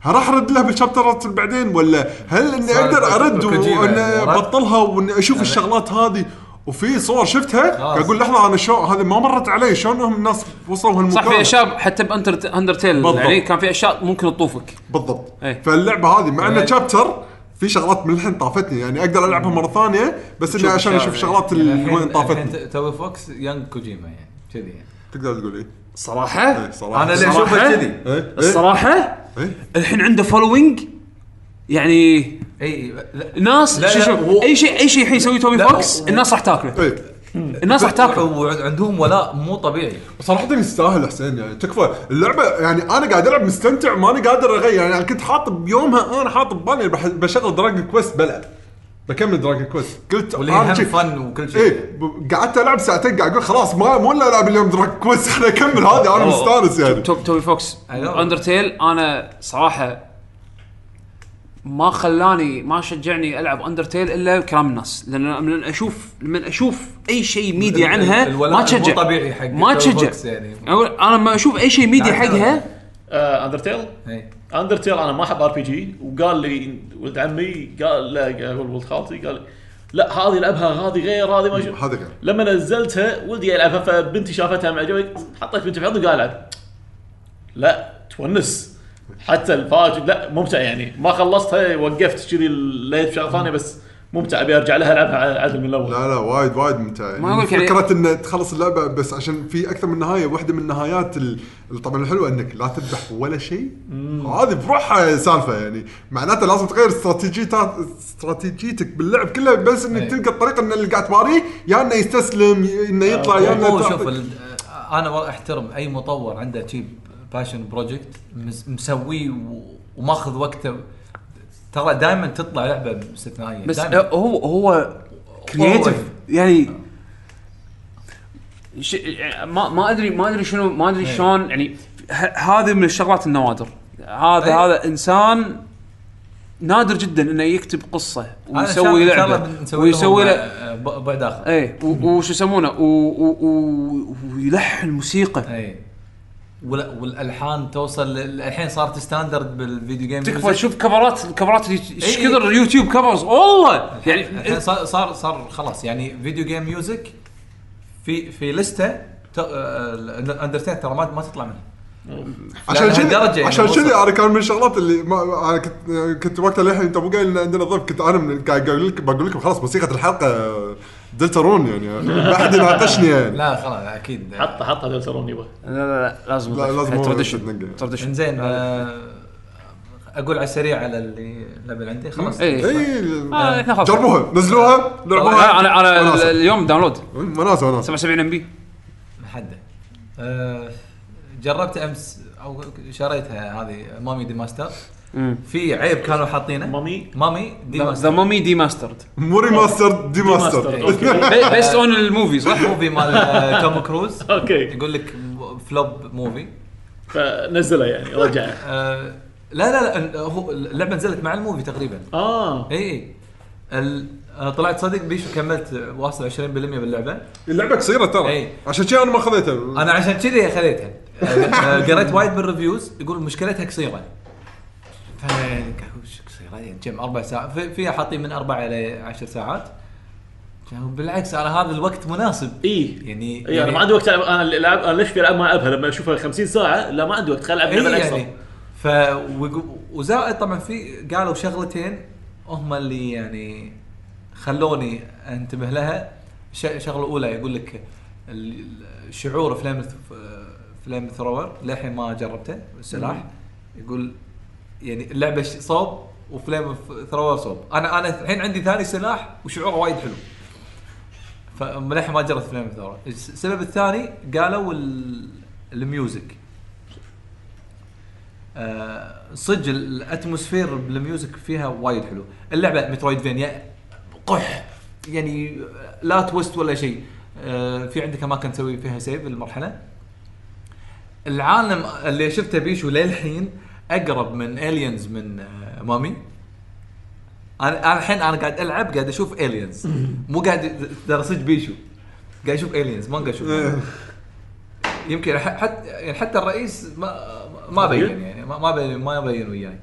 S2: هل راح أرد لها بالشابترات بعدين ولا؟ هل
S4: إني
S2: أقدر أرد
S4: كوجيما
S2: وان
S4: يعني رد؟
S2: بطلها وإني أشوف الشغلات هذه؟ وفي صور شفتها. قاعد أقول لحظة أنا شلون هذه ما مرت علي. شلون هم الناس وصلوا هالمكان
S1: صح في أشياء حتى ب Undertale
S2: بالضبط.
S1: يعني كان في أشياء ممكن تطوفك.
S2: بالضبط.
S1: إيه.
S2: فاللعبة هذه مع انها
S4: إيه.
S2: chapter في شغلات من الحين طافتني يعني أقدر ألعبها مرة ثانية بس إني عشان أشوف الشغلات اللي وين
S4: الحين
S2: طافتني
S4: الحين توي Fox young كوجيما يعني كذي يعني.
S2: تقدر تقول إيه؟
S1: صراحة؟
S2: إيه، صراحة.
S4: أنا اللي
S1: صراحة؟
S4: اشوفه كذي.
S2: إيه، الصراحة.
S1: الحين عنده following يعني
S4: إي
S1: ناس
S4: لا،
S1: شو
S4: لا،
S1: شو
S4: هو-
S1: أي شيء أي شيء الحين يسوي Toby
S4: لا،
S1: Fox
S4: هو-
S1: الناس راح تاكله. الناس راح تاكله.
S4: وعندهم ولاء مو طبيعي.
S2: صراحة يستاهل حسين يعني تكفى. اللعبة يعني أنا قاعد ألعب مستمتع ماني قادر أغير. يعني كنت حاط بيومها أنا حاط ببالي بح- بشغل Dragon Quest بلعب بكمل Dragon Quest قلت
S4: واللي
S2: أنا
S4: هم
S2: شي-
S4: فن وكل شيء.
S2: إيه ب- قعدت ألعب ساعتين قاعد أقول خلاص ما مو إلا ألعب اليوم Dragon Quest خليني أكمل هذه أنا مستانس يعني.
S1: تو- Toby Fox.
S4: I know.
S1: Undertale أنا صراحة ما خلاني ما شجعني ألعب Undertale إلا كلام الناس. لأن لما أشوف لما أشوف أي شيء ميديا عنها ما تشجع.
S4: مو طبيعي حق
S1: ما تشجع.
S4: يعني.
S1: أنا لما أشوف أي شيء ميديا
S4: لا،
S1: حقها
S3: آه Undertale
S4: إيه.
S3: Undertale أنا ما أحب RPG وقال لي ولد عمي قال لا قال ولد خالتي قال لي لا هذه العبها هذه غير هذه ما شو.
S2: هذا غير.
S3: لما نزلتها ولدي يلعبها فبنتي شافتها مع جوي حطيت بنتي في حضني قال العب لا تونس. حتى الفاجر لا ممتع يعني. ما خلصتها وقفت كذي لقيت شغله ثانية بس ممتع. أبي أرجع لها ألعبها عدل من الأول.
S2: لا لا وايد وايد ممتع
S1: ما أقول يعني-
S2: فكرة إن تخلص اللعبة بس عشان في أكثر من نهاية واحدة من النهايات طبعا الحلوة إنك لا تذبح ولا شيء. هذه بروحها سالفة يعني. معناته لازم تغير استراتيجيتات استراتيجيتك باللعب كله بس إنك
S4: إيه.
S2: تلقى الطريقة إن اللي قاعد تباريه يا إنه يستسلم يا إنه يطلع يا إنه
S4: شوف أنا والله أحترم أي مطور عنده cheap passion project مسويه وماخذ وقته. ترى دائما تطلع لعبة استثنائيه
S1: بس
S4: دايماً.
S1: هو هو creative
S4: هو-
S1: يعني ش... ما ما أدري ما أدري شنو ما أدري
S4: إيه.
S1: شلون يعني ه- هذه من الشغلات النوادر. هذا
S4: إيه.
S1: هذا إنسان نادر جدا إنه يكتب
S4: قصة
S1: ويسوي
S4: لعبة
S1: ويسوي له
S4: آه، بعد
S1: آخر. و- وش يسمونه؟ و- و- و- ويلحن موسيقى
S4: اي ولا- والألحان توصل الحين صارت standard بال video
S1: game
S4: تكفى.
S1: شوف كفرات الكفرات اللي إيش
S4: إيه.
S1: كثر YouTube covers والله
S4: الحين
S1: يعني
S4: صار صار صار خلاص يعني video game music في في لستة Undertale ترى ما ما تطلع منها
S2: عشان كذي
S4: يعني
S2: عشان. كذي أنا كان من الشغلات اللي ما أنا كنت كنت وقتها للحين انت مو قايل إن عندنا ضيف كنت أنا من قاعد أقول لك بقول لكم خلاص موسيقى الحلقة Deltarune يعني ما حد يناقشني يعني.
S4: لا خلاص أكيد.
S3: حط حطها Deltarune يبا.
S1: لا لا لا لازم
S2: لا، لازم.
S1: tradition
S4: إنزين آه، أقول على السريع على اللي اللعبه اللي عندي خلاص.
S1: اي
S2: اي
S1: آه، إحنا خلاص.
S2: جربوها. نزلوها لعبوها
S1: أنا
S2: أنا.
S1: اليوم download
S2: وناسه وناسه
S1: 77 MB
S4: محدد. آه، جربت أمس أو شريتها هذه Mummy Demaster. في عيب كانوا حاطينه. Mummy.
S1: Mummy
S4: The
S1: Demaster. Mummy Demastered
S2: مو remaster demaster.
S3: master
S2: okay.
S3: based
S1: on ال movie صح؟
S4: movie مال توم كروز
S3: okay
S4: يقول لك flop movie
S3: فنزلها يعني رجعها
S4: آه، [LAUGHS] لا لا لا هو اللعبه نزلت مع ال movie
S3: تقريبا.
S4: آه. إي ال- أنا طلعت صدق بيشو كملت واصل 20% باللعبة.
S2: اللعبة قصيرة ترى.
S4: إي.
S2: عشان كذا أنا ما خذيتها.
S4: أنا عشان كذي خذيتها. آه، [LAUGHS] آه، قريت وايد بال reviews يقول مشكلتها قصيرة. "شو قصيره يعني كم أربع ساعات في- فيها حاطين من أربع إلى عشر ساعات. بالعكس أنا هذا الوقت مناسب.
S3: إي.
S4: يعني
S3: إي أنا ما عندي وقت ألعب أنا الالعاب أنا ليش في ألعاب ما ألعبها؟ لما أشوفها 50 ساعة لا ما عندي وقت خل
S4: ألعب
S3: لعبة
S4: يعني
S3: أكثر.
S4: ف وزائد طبعا في قالوا شغلتين هم اللي يعني خلوني أنتبه لها. الشغله الاولى يقول لك شعور فليم فليم ثرور للحين ما جربته السلاح يقول يعني اللعبه صوب و flamethrower صوب. أنا أنا الحين عندي ثاني سلاح وشعوره وايد حلو. فللحين ما جربت flamethrower السبب الثاني قالوا ال- ال music. آه، صدق ال atmosphere بال music فيها وايد حلو. اللعبة Metroidvania قح. يعني لا twist ولا شيء. آه، في عندك أماكن تسوي فيها save المرحله العالم اللي شفته بيشو للحين أقرب من الينز من آه، مامي أنا الحين أنا قاعد ألعب قاعد أشوف الينز [CLEARS THROAT] مو قاعد ترى صدق بيشو قاعد أشوف الينز ما قاعد أشوف مامي. يمكن ح- حتى يعني حتى الرئيس ما ما بين يعني ما ما بين ما بين وياي.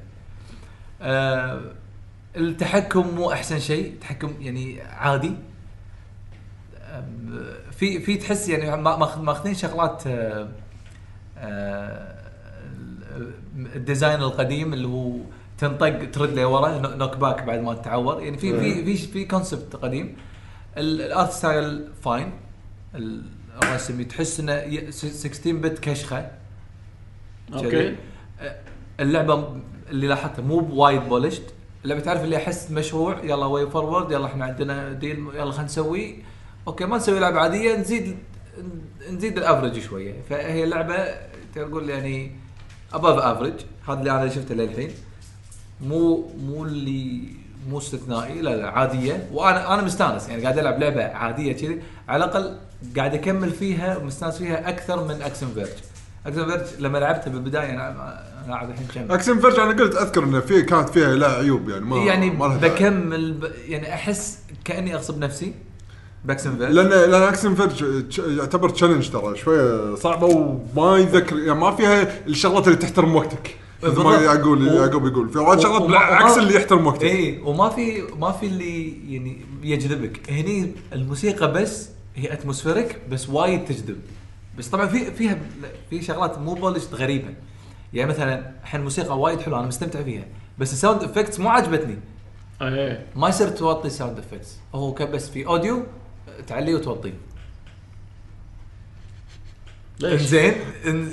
S4: آه التحكم مو أحسن شيء، التحكم يعني عادي. آه في في تحس يعني ما- ماخ- ماخذين شغلات آه ال design القديم اللي هو تنطق ترد لورا نو- knockback بعد ما تتعور. يعني في في في في concept قديم. ال- ال art style fine الرسم تحس إنه ي- س- 16
S3: bit
S4: كشخة. okay. اللعبة اللي لاحظتها مو بوايد bullshit اللعبه تعرف اللي أحس مشروع يلا WayForward يلا إحنا عندنا deal يلا خلينا نسوي. okay ما نسوي لعبة عادية نزيد نزيد ال average شوية. فهي لعبه تقول يعني above average هذا اللي أنا شفته للحين. مو مو اللي مو استثنائي لا لا عادية. وأنا أنا مستانس. يعني قاعد ألعب لعبة عادية كذي. على الأقل قاعد أكمل فيها ومستانس فيها أكثر من Axiom Verge Axiom Verge لما لعبتها بالبداية أنا لاعب الحين كم؟
S2: Axiom Verge أنا قلت أذكر إنه في كانت فيها لا عيوب يعني ما
S4: يعني
S2: ما.
S4: بكمل ب... يعني أحس كأني أغصب نفسي. ب
S2: Axiom Verge لأن لأن Verge يعتبر challenge ترى شوية صعبة وما يذكر يعني ما فيها الشغلات اللي تحترم وقتك. مثل ما. يعقوب يعقوب يقول في وايد شغلات بالعكس اللي يحترم وقتك.
S4: اي وما في ما في اللي يعني يجذبك. هني الموسيقى بس هي atmospheric بس وايد تجذب. بس طبعا في فيها في شغلات مو polished غريبة. يعني مثلا الحين الموسيقى وايد حلوة أنا مستمتع فيها. بس ال sound effects مو عجبتني
S3: إيه.
S4: ما يصير توطي ال sound effects هو بس في audio تعليه وتوطيه
S3: ليش؟
S4: زين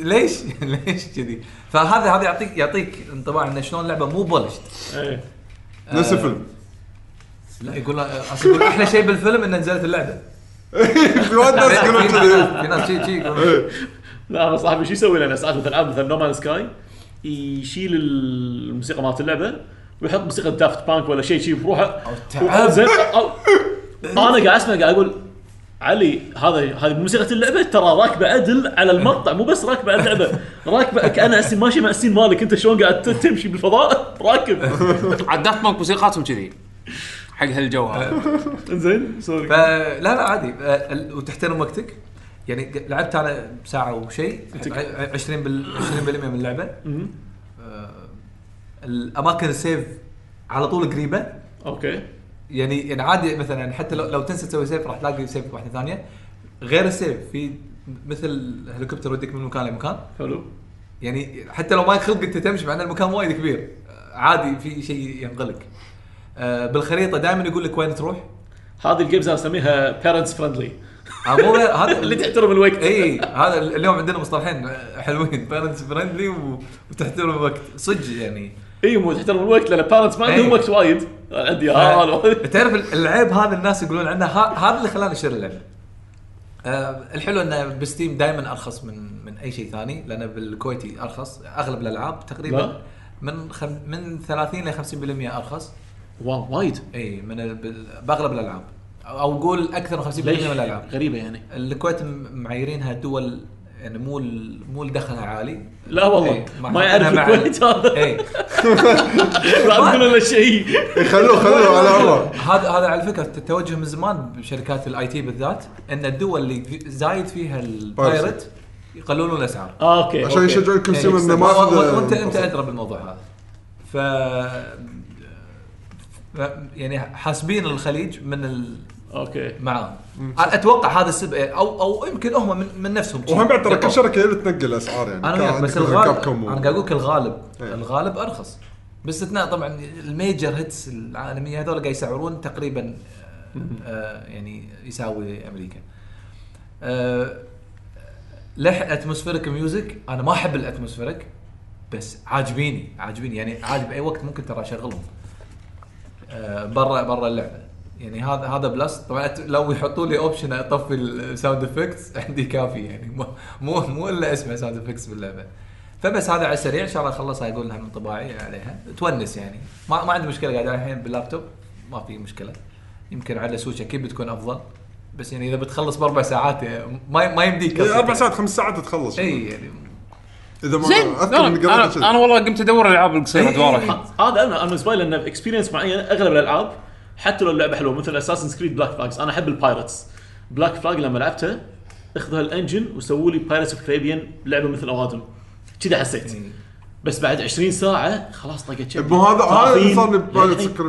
S4: ليش؟ [LAUGHS] ليش كذي؟ فهذا هذا يعطيك يعطيك انطباع إنه شلون اللعبه مو polished
S3: إيه
S2: نفس الفيلم
S4: لا يقول يقول أحلى شيء بالفيلم إنه نزلت اللعبة [LAUGHS]
S2: في وايد ناس يقولون كذي
S4: في ناس شي شي يقولون
S2: إيه.
S3: لا أنا صاحبي شو يسوي لنا ساعات مثلا العاب مثلا No Man's Sky يشيل الموسيقى مالت اللعبة ويحط موسيقى Daft Punk ولا شيء شيء بروحه
S4: تعب.
S3: أنا قاعد أسمع قاعد أقول علي هذا هذه موسيقى اللعبة؟ ترى راكبة عدل على المقطع مو بس راكبة على اللعبة. راكبة كانها سين ماشي مع ال scene مالك أنت شلون قاعد تمشي بالفضاء؟ [LAUGHS] راكب.
S1: عاد Daft Punk موسيقاتهم كذي. حق هالجو هذا.
S3: زين sorry.
S4: فلا لا عادي. وتحترم وقتك. يعني لعبت أنا ساعة وشيء ع- 20 بال 20% من اللعبة. آه، الأماكن ال save على طول قريبة.
S3: أوكي.
S4: يعني يعني عادي مثلا حتى لو, لو تنسى تسوي save راح تلاقي save واحدة ثانية. غير ال save في مثل هليكوبتر يوديك من مكان لمكان.
S3: حلو.
S4: يعني حتى لو ما يخلق أنت تمشي مع إن المكان وايد كبير. عادي في شيء ينقلك آه، بالخريطة دائما يقول لك وين تروح.
S3: هذه ال games أنا أسميها parents friendly
S4: آه، مو هذا [LAUGHS]
S3: اللي تحترم الوقت.
S4: إي هذا اليوم عندنا مصطلحين حلوين. parents friendly وتحترم الوقت. صدق يعني.
S3: إي مو تحترم الوقت لأن parents ما عندهم. وقت وايد. عندي هذا [LAUGHS]
S4: تعرف العيب هذا الناس يقولون عنه هذا اللي خلاني اشتري اللعبه آه الحلو إنه ب Steam دائما أرخص من من أي شيء ثاني لأنه بالكويتي أرخص. أغلب الألعاب
S3: لا.
S4: تقريبا من خم من 30 ل 50% أرخص.
S3: واو وايد.
S4: إي من بأغلب الألعاب. أو قول أكثر من 50% من الألعاب.
S3: غريبة يعني.
S4: الكويت معايرينها دول يعني مو ال- مو دخلها عالي
S3: لا والله.
S4: إيه،
S3: ما يعرف الكويت هذا.
S4: اي [LAUGHS]
S3: لا تقول له شيء.
S2: خلوه خلوه على [LAUGHS] الله.
S4: هذا هذا على فكرة التوجه من زمان بشركات ال IT بالذات إن الدول اللي زايد فيها ال pirate يقللون الأسعار.
S3: آه، أوكي
S2: عشان. يشجعون ال consumer إنه ما
S4: و- و-
S2: ياخذ
S4: وانت أنت أدرى بالموضوع هذا. ف ف- يعني حاسبين الخليج من ال...
S3: أوكي.
S4: معاهم. أتوقع هذا السبب أو أو يمكن هم من, من نفسهم.
S2: وهم بعد ترى كل. شركة هي اللي تنقل أسعار يعني. أنا
S4: وياك بس الغالب أنا قاعد أقول لك الغالب.
S2: إيه.
S4: الغالب أرخص. باستثناء طبعا ال major hits العالمية هذول قاعد يسعرون تقريبا آه يعني يساوي أمريكا. آه لح atmospheric music. أنا ما أحب ال atmospheric بس عاجبيني عاجبيني. يعني عادي باي وقت ممكن ترى أشغلهم. آه برا برا اللعبة. يعني هذا هذا plus. طبعا لو يحطوا لي option أطفي ال sound effects عندي كافي يعني. مو مو, مو إلا اسمع sound effects باللعبة. فبس هذا على السريع. إن شاء الله اخلصها أقول لها من طباعي عليها. تونس يعني. ما, ما عندي مشكلة قاعد الحين باللابتوب. ما في مشكلة. يمكن على سويتش أكيد بتكون أفضل. بس يعني إذا بتخلص بأربع ساعات ما ما يمديك
S2: إيه، أربع ساعات خمس ساعات تخلص
S4: اي يعني.
S2: إذا ما
S1: زين. أذكر
S2: أنا.
S1: أنا والله قمت أدور الالعاب القصيرة
S4: إيه.
S1: دواره
S3: هذا أنا أنا بالنسبة لي انه اكسبيرينس معين أغلب الألعاب حتى لو اللعبه حلوة مثل اساسن كريد بلاك فلاجز أنا أحب البايرتس بلاك فلاج لما لعبته اخذوا هالانجن وسووا لي بايرتس اوف كاريبيان لعبة مثل اوادم كذا حسيت.
S4: إيه.
S3: بس بعد 20 ساعة خلاص طقت شبي.
S2: مو هذا هذا اللي صار لي. ببالي
S3: يعني-
S2: سكر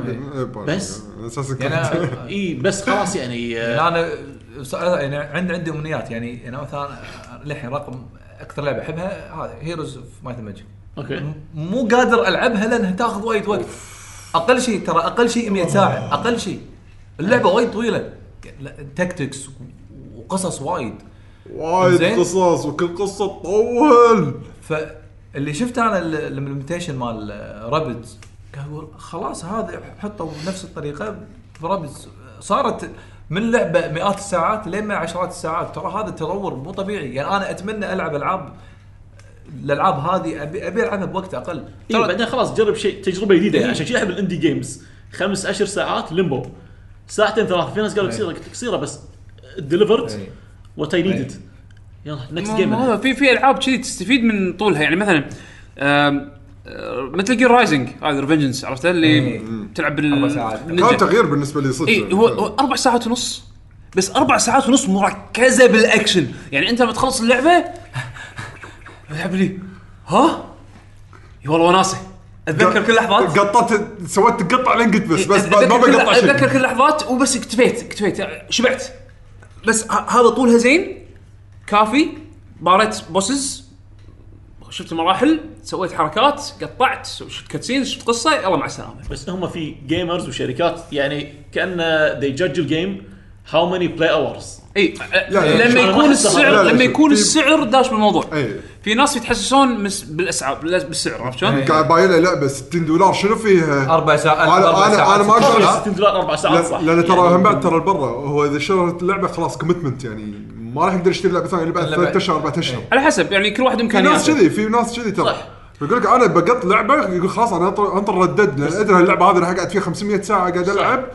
S3: بس؟
S2: Assassin's
S4: يعني
S2: Creed [LAUGHS]
S3: إي بس خلاص يعني آه،
S4: يعني أنا س- يعني عندي عندي أمنيات. يعني يعني مثلا للحين رقم أكثر لعبة أحبها هذه Heroes of Might Magic
S3: أوكي.
S4: مو قادر ألعبها لأنها تاخذ وايد وقت. أقل شيء ترى أقل شيء 100 ساعة أقل شيء. اللعبة وايد طويلة. tactics وقصص وايد.
S2: وايد. قصص وكل قصة تطول.
S4: فاللي شفت أنا ال implementation مال Rabbids أقول خلاص هذا حطوا بنفس الطريقة. Rabbids صارت من لعبة مئات الساعات لين عشرات الساعات. ترى هذا تطور مو طبيعي. يعني أنا أتمنى ألعب ألعاب الألعاب هذه ابي ابي العبها بوقت أقل.
S3: اي بعدين خلاص جرب شيء تجربة جديدة. يعني عشان شي أحب ال indie games خمس عشر ساعات Limbo ساعتين ثلاثة. في ناس قالوا
S4: إيه.
S3: قصيرة قلت قصيرة بس delivered
S4: إيه.
S3: what I needed يلا next game
S1: هذا في في ألعاب كذي تستفيد من طولها. يعني مثلا آه، مثل Gear Rising هذا Revengeance عرفت؟ اللي
S4: إيه.
S1: تلعب بال
S4: ساعات.
S1: بالنينجا.
S2: كان تغيير بالنسبة لي صدق.
S1: اي هو هو أربع ساعات ونص. بس أربع ساعات ونص مركزة بالأكشن. يعني أنت لما تخلص اللعبة تلعب لي. ها؟ يا والله وناسة. أتذكر كل لحظات
S2: قطت سويت قطع لين قلت بس بس
S1: أتذكر
S2: ما
S1: كل-
S2: بقطع
S1: أتذكر
S2: شيء
S1: كل لحظات وبس اكتفيت اكتفيت. شبعت. بس ه- هذا طولها زين كافي. باريت bosses. شفت المراحل سويت حركات. قطعت. شفت cutscenes شفت قصة. يلا مع السلامة.
S3: بس هم في gamers وشركات. يعني كأن they judge ال game how many play hours?
S1: إي
S2: لا،
S1: لما
S3: ما
S1: يكون السعر
S2: لا،
S1: لما
S2: شوف،
S1: يكون
S2: في-
S1: السعر داش بالموضوع.
S2: إي.
S1: في ناس يتحسسون مس- بالاسعار بال- بالسعر عرفت شلون؟
S2: قاعد باين له لعبة 60 دولار شنو فيها؟
S4: أربع ساعات
S2: أنا-
S4: أربع
S2: أنا-
S4: ساعات.
S2: أنا ما أقدر-
S4: ساعات.
S3: 60 دولار أربع ساعات صح.
S2: لأن لأن ترى هم بعد ترى برا هو إذا شريت اللعبه خلاص commitment يعني ما راح يقدر يشتري لعبة ثانية بعد
S4: إلا
S2: ثلاث
S4: بعد-
S2: أشهر أربع أشهر.
S1: على حسب يعني كل واحد
S2: في ناس
S1: امكانياته
S2: كذي في ناس كذي ترى.
S3: صح.
S2: يقول لك أنا بقط لعبة يقول خلاص أنا انطر أنطر ردد لأن إدري اللعبه هذه راح أقعد فيها 500 ساعة قاعد ألعب.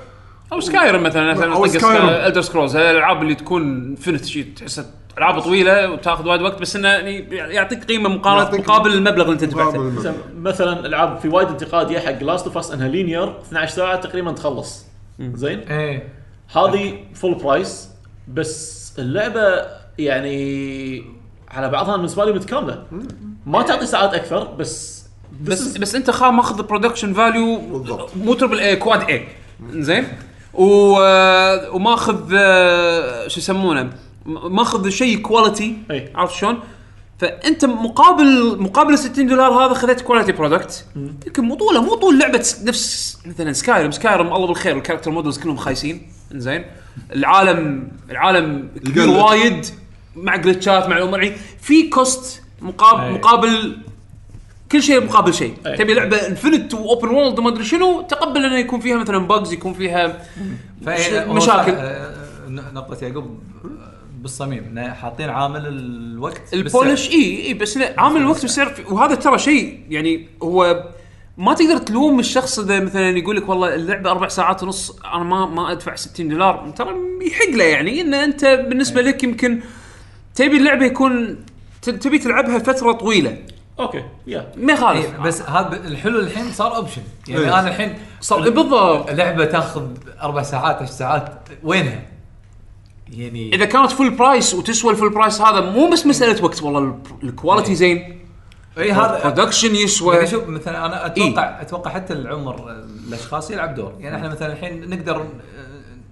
S1: أو Skyrim مثلا مثلا
S2: أو Skyrim.
S1: Elder Scrolls الألعاب اللي تكون فنت شيء تحسها ألعاب طويلة وتأخذ وايد وقت بس إنه يعني يعطيك قيمة مقارنه مقابل المبلغ اللي
S2: أنت
S1: دفعته.
S3: مثلا ألعاب في وايد انتقاديه حق Last of Us إنها linear 12 ساعة تقريبا تخلص. زين؟
S4: إيه.
S3: هذه full price بس اللعبة يعني على بعضها بالنسبة لي متكاملة. ما تعطي ساعات أكثر بس
S1: بس بس أنت خا ماخذ production value
S2: بالضبط.
S1: مو triple A كواد اي زين؟ و آه، وماخذ آه، شو يسمونه ماخذ شيء quality
S3: أي.
S1: عرفت شلون؟ فأنت مقابل مقابل ال 60 دولار هذا خذيت quality product يمكن مو طوله مو طول لعبة نفس مثلا Skyrim Skyrim الله بالخير ال character models كلهم خايسين زين العالم العالم كبير. وايد مع glitch ات مع الأمور يعني في cost مقابل
S4: أي.
S1: مقابل كل شيء مقابل شيء.
S3: أي.
S1: تبي لعبة infinite و open world وما أدري شنو تقبل إنه يكون فيها مثلا bugs يكون فيها مشاكل.
S4: آه، ن- نقطة يعقوب آه، بالصميم إنه حاطين عامل الوقت
S1: ال polish إي إي بس لا عامل الوقت والسعر في- وهذا ترى شيء يعني هو ما تقدر تلوم الشخص إذا مثلا يقول لك والله اللعبة أربع ساعات ونص أنا ما ما أدفع 60 دولار ترى يحق له يعني إن أنت بالنسبة لك يمكن تبي اللعبة يكون تبي تلعبها فترة طويلة.
S3: okay يا
S1: ما يخالف
S4: إيه، بس هذا الحلو الحين صار option يعني
S2: إيه.
S4: أنا الحين
S1: صار بالضبط.
S4: لعبه تاخذ أربع ساعات عشر ساعات وينها؟ يعني
S1: إذا كانت full price وتسوى ال full price هذا مو بس مسألة وقت والله ال- ال quality زين.
S4: اي هذا
S1: production يسوى.
S4: يعني شوف مثلا أنا أتوقع
S1: إيه.
S4: أتوقع حتى العمر الأشخاص يلعب دور. يعني إحنا مثلا الحين نقدر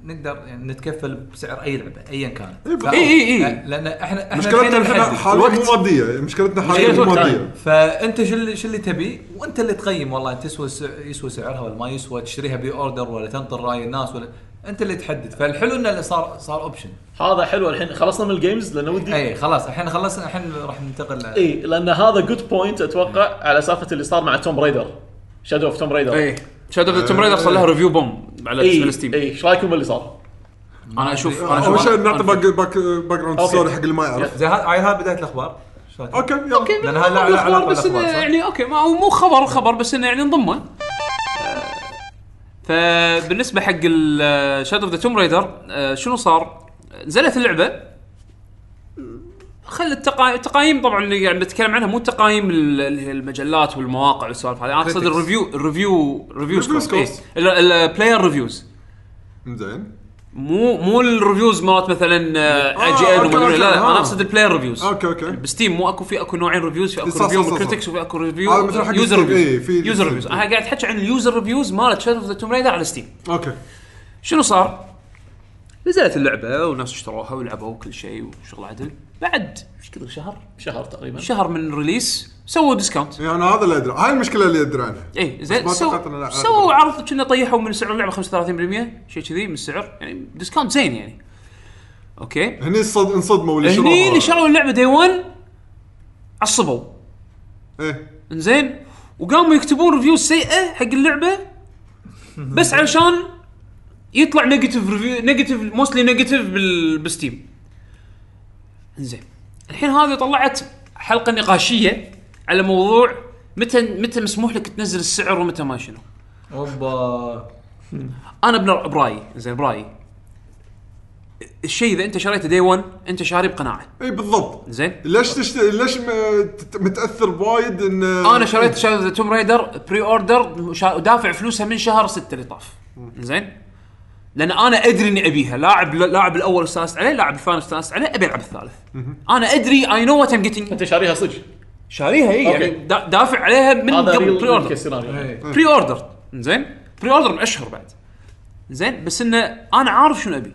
S4: نقدر يعني نتكفل بسعر أي لعبة ايا كانت
S2: إيه،
S4: فأو-
S1: إيه، إيه،.
S4: لأن إحنا إحنا
S2: مشكلتنا
S4: الحين إحنا.
S2: حاليا مو. مادية. مشكلتنا حاليا مو. مادية.
S4: فأنت شو اللي شو اللي تبي؟ وأنت اللي تقيم والله تسوى يسوى سعرها ولا ما يسوى تشتريها pre-order ولا تنطر رأي الناس ولا أنت اللي تحدد. فالحلو انه اللي صار صار option
S3: هذا حلو الحين. خلصنا من ال games لأن ودي
S4: اي خلاص. الحين خلصنا الحين راح ننتقل
S3: اي لأن هذا good point أتوقع على سالفة اللي صار مع Tomb Raider Shadow of Tomb Raider
S1: اي Shadow of Tomb Raider صار لها review bomb على
S3: اي
S1: على Steam
S3: اي إيش رأيكم باللي صار؟
S1: أنا أشوف أنا
S2: أول
S1: أشوف
S2: شيء نعطي باك باك باك جراوند
S3: okay.
S2: ستوري حق اللي ما يعرف
S4: زين هاي هاي بداية الأخبار إيش رأيك؟
S2: أوكي يلا
S4: لأن هذا لا لا
S1: الاخبار
S4: علاقة
S1: بس
S4: إنه صح؟
S1: يعني okay ما هو مو خبر خبر بس إنه يعني انضمه فبالنسبه حق Shadow of the Tomb Raider شنو صار؟ نزلت اللعبة خل التقا- التقايم طبعا اللي يعني بتكلم عنها مو التقايم ال- اللي هي المجلات والمواقع والسوالف هذه. أنا
S4: أقصد.
S1: ال review ال
S2: review
S1: review
S2: scores.
S1: ال player reviews
S2: زين
S1: مو مو ال reviews مالت مثلا
S2: IGN
S1: لا لا
S2: آه.
S1: أنا أقصد ال player
S2: reviews okay
S1: okay. ب Steam مو اكو في أكو نوعين reviews في
S2: أكو
S1: review
S2: صح، critics.
S1: وفي أكو
S2: review user
S1: reviews
S2: في user.
S1: reviews أنا قاعد احكي عن ال user reviews مالت Shadow of the Tomb Raider على Steam
S2: okay.
S1: شنو صار؟ نزلت اللعبة والناس اشتروها ولعبوا وكل شيء وشغل عدل. بعد إيش كثر شهر؟
S3: شهر تقريبا.
S1: شهر من ال release سووا discount
S2: يعني هذا اللي أدري. هاي المشكلة اللي أدري عنها.
S1: اي زين
S2: ما
S1: سو
S2: توقعت إن لا-
S1: سووا عرض كنا طيحوا من سعر اللعبة 35% شيء كذي من السعر. يعني discount زين يعني. okay؟
S2: هني صد انصدموا واللي
S1: هني اللي شروا اللعبة day 1 عصبوا.
S2: إيه.
S1: إنزين؟ وقاموا يكتبون reviews سيئة حق اللعبة بس علشان يطلع negative review negative mostly negative بال Steam انزين الحين هذه طلعت حلقة نقاشية على موضوع متى متى مسموح لك تنزل السعر ومتى ما شنو. أوبا. أنا برايي زين برايي. الشيء إذا أنت شريته day 1 أنت شاري بقناعة.
S2: إي بالضبط.
S1: زين.
S2: ليش تشت... ليش م... متأثر بوايد ان
S1: أنا شريت شريت Tomb Raider pre-order ودافع فلوسها من شهر 6 اللي طاف. زين. لأن أنا أدري إني أبيها. لاعب لاعب الأول استانست عليه لاعب الثاني استانست عليه أبي ألعب الثالث. أنا أدري I know what I'm getting
S3: أنت شاريها صدق؟
S1: شاريها هي. يعني دا- دافع عليها من قبل pre-order. pre-order زين؟ pre-order من أشهر بعد. زين؟ بس إنه أنا عارف شنو أبي.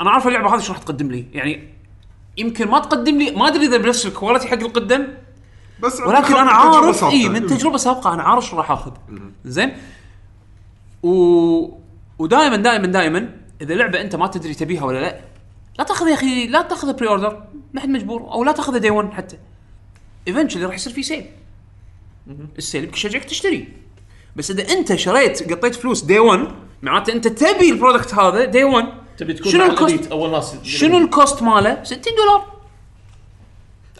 S1: أنا عارف اللعبة هذه شو راح تقدم لي. يعني يمكن ما تقدم لي ما أدري إذا بنفس ال quality حق القدم.
S2: بس
S1: ولكن
S2: أنا
S1: عارف. إي من تجربة سابقة أنا عارف شو راح آخذ. زين؟ و ودائما دائما دائما إذا لعبة أنت ما تدري تبيها ولا لا لا تأخذ يا أخي لا تأخذ pre-order ما حد مجبور أو لا تأخذ day 1 حتى. eventually راح يصير في sale ال sale يمكن يشجعك تشتري. بس إذا أنت شريت قطيت فلوس day 1 معناته أنت تبي ال product هذا day 1
S3: تبي تكون
S1: شنو ال
S3: cost؟ أول ناس
S1: شنو ال cost ماله؟ 60 دولار.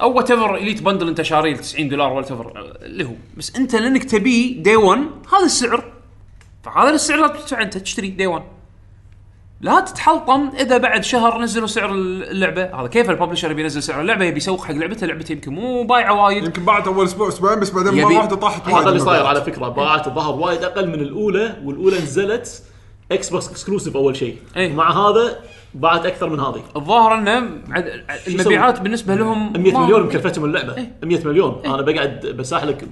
S1: أو whatever elite bundle أنت شاريه 90 دولار whatever اللي هو. بس أنت لأنك تبيه day 1 هذا السعر. فهذا السعر لا تدفع انت تشتري day 1 لا تتحلطم إذا بعد شهر نزلوا سعر اللعبة. هذا كيف ال publisher يبي ينزل سعر اللعبة؟ يبي يسوق حق لعبته لعبته يمكن مو بايعة وايد.
S2: يمكن بعد أول أسبوع أسبوعين بس بعدين مره واحدة طاحت وايد
S3: هذا اللي صاير. على فكرة باعت الظاهر وايد أقل من الأولى والأولى نزلت Xbox exclusive أول شيء.
S1: إيه.
S3: مع هذا باعت أكثر من هذه.
S1: الظاهر إنه عد- المبيعات بالنسبة لهم
S3: 100
S1: ما-
S3: مليون مكلفتهم اللعبة.
S1: إيه.
S3: 100 مليون. أنا بقعد بساح لك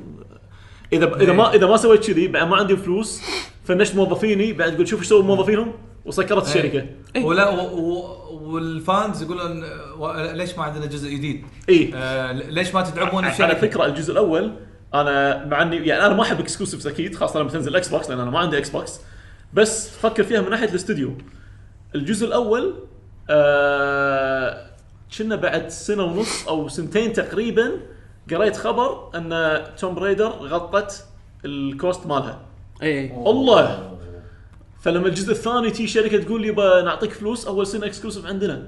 S3: اذا إذا ما إذا ما سويت كذي بعد ما عندي فلوس فنشت موظفيني بعد تقول شوف إيش سووا موظفينهم؟ وسكرت الشركة.
S1: إيه.
S4: ولا و- و- وال fans يقولون و- ليش ما عندنا جزء جديد؟
S3: اي
S4: آه ليش ما تدعمون
S3: على
S4: الشركة؟
S3: فكرة الجزء الأول أنا مع إني يعني أنا ما أحب exclusives أكيد خاصه لما تنزل Xbox لأن أنا ما عندي Xbox بس فكر فيها من ناحية الاستوديو. الجزء الأول آه كنا بعد سنة ونص أو سنتين تقريبا قريت خبر إن Tomb Raider غطت ال cost مالها.
S1: اي
S3: الله. فلما الجزء الثاني تي شركة تقول لي يبا نعطيك فلوس أول سنة exclusive عندنا.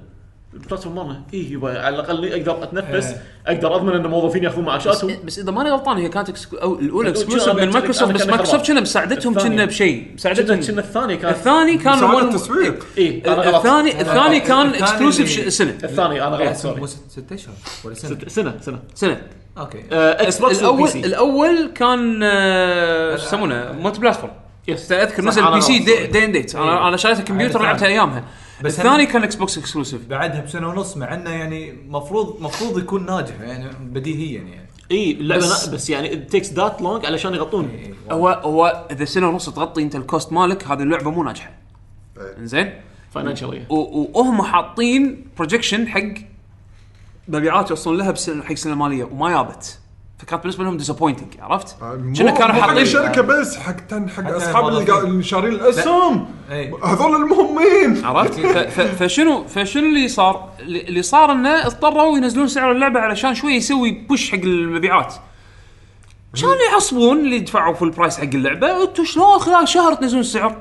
S3: ال platform مالنا اي يبا على الأقل أقدر أتنفس
S4: إيه.
S3: أقدر أضمن إن الموظفين ياخذون
S1: بس,
S3: معاشاتهم
S1: بس إذا ماني غلطان هي كانت exclu أو
S3: الأولى
S1: الأولى
S3: exclusive
S1: من مايكروسوفت بس مايكروسوفت. كنا مساعدتهم. كنا بشيء. مساعدتهم
S3: كنا الثاني كان
S1: الثاني كان
S2: مساعدة التسويق.
S3: اي أنا غلط
S1: الثاني الثاني كان
S4: exclusive
S1: سنة.
S3: الثاني أنا غلط
S4: مو
S3: سوري.
S4: ست ست أشهر ولا
S3: سنة سنة.
S1: سنة.
S4: okay.
S3: آه، Xbox الأول
S1: الأول كان آه، شو يسمونه؟ multi-platform
S3: yes
S1: اذكر نزل PC
S3: day.
S1: day date أنا أنا شريت الكمبيوتر
S4: فاهم.
S1: ايامها
S4: بس
S1: الثاني كان Xbox exclusive
S4: بعدها بسنة ونص مع إنه يعني مفروض مفروض يكون ناجح يعني بديهيا يعني.
S3: إي اللعبه
S1: بس-
S3: بس, يعني takes that long علشان يغطون.
S4: إيه،
S1: هو هو إذا سنة ونص تغطي أنت ال cost مالك هذه اللعبة مو ناجحة.
S2: إيه.
S1: زين
S3: financially
S1: وهم حاطين projection حق مبيعات يوصلون لها حق سنه ماليه وما يابت فكانت بالنسبة لهم disappointing عرفت؟
S2: آه،
S1: كنا كانوا
S2: مو حق
S1: حاطين
S2: الشركة بس حق تن حق أصحاب اللي شارين الأسهم
S4: اي
S2: هذول المهمين
S1: عرفت؟ [LAUGHS] فشنو فشنو اللي صار؟ اللي صار إنه اضطروا ينزلون سعر اللعبة علشان شوي يسوي push حق المبيعات. كانوا يعصبون اللي دفعوا full price حق اللعبة أنتم شلون خلال شهر تنزلون السعر؟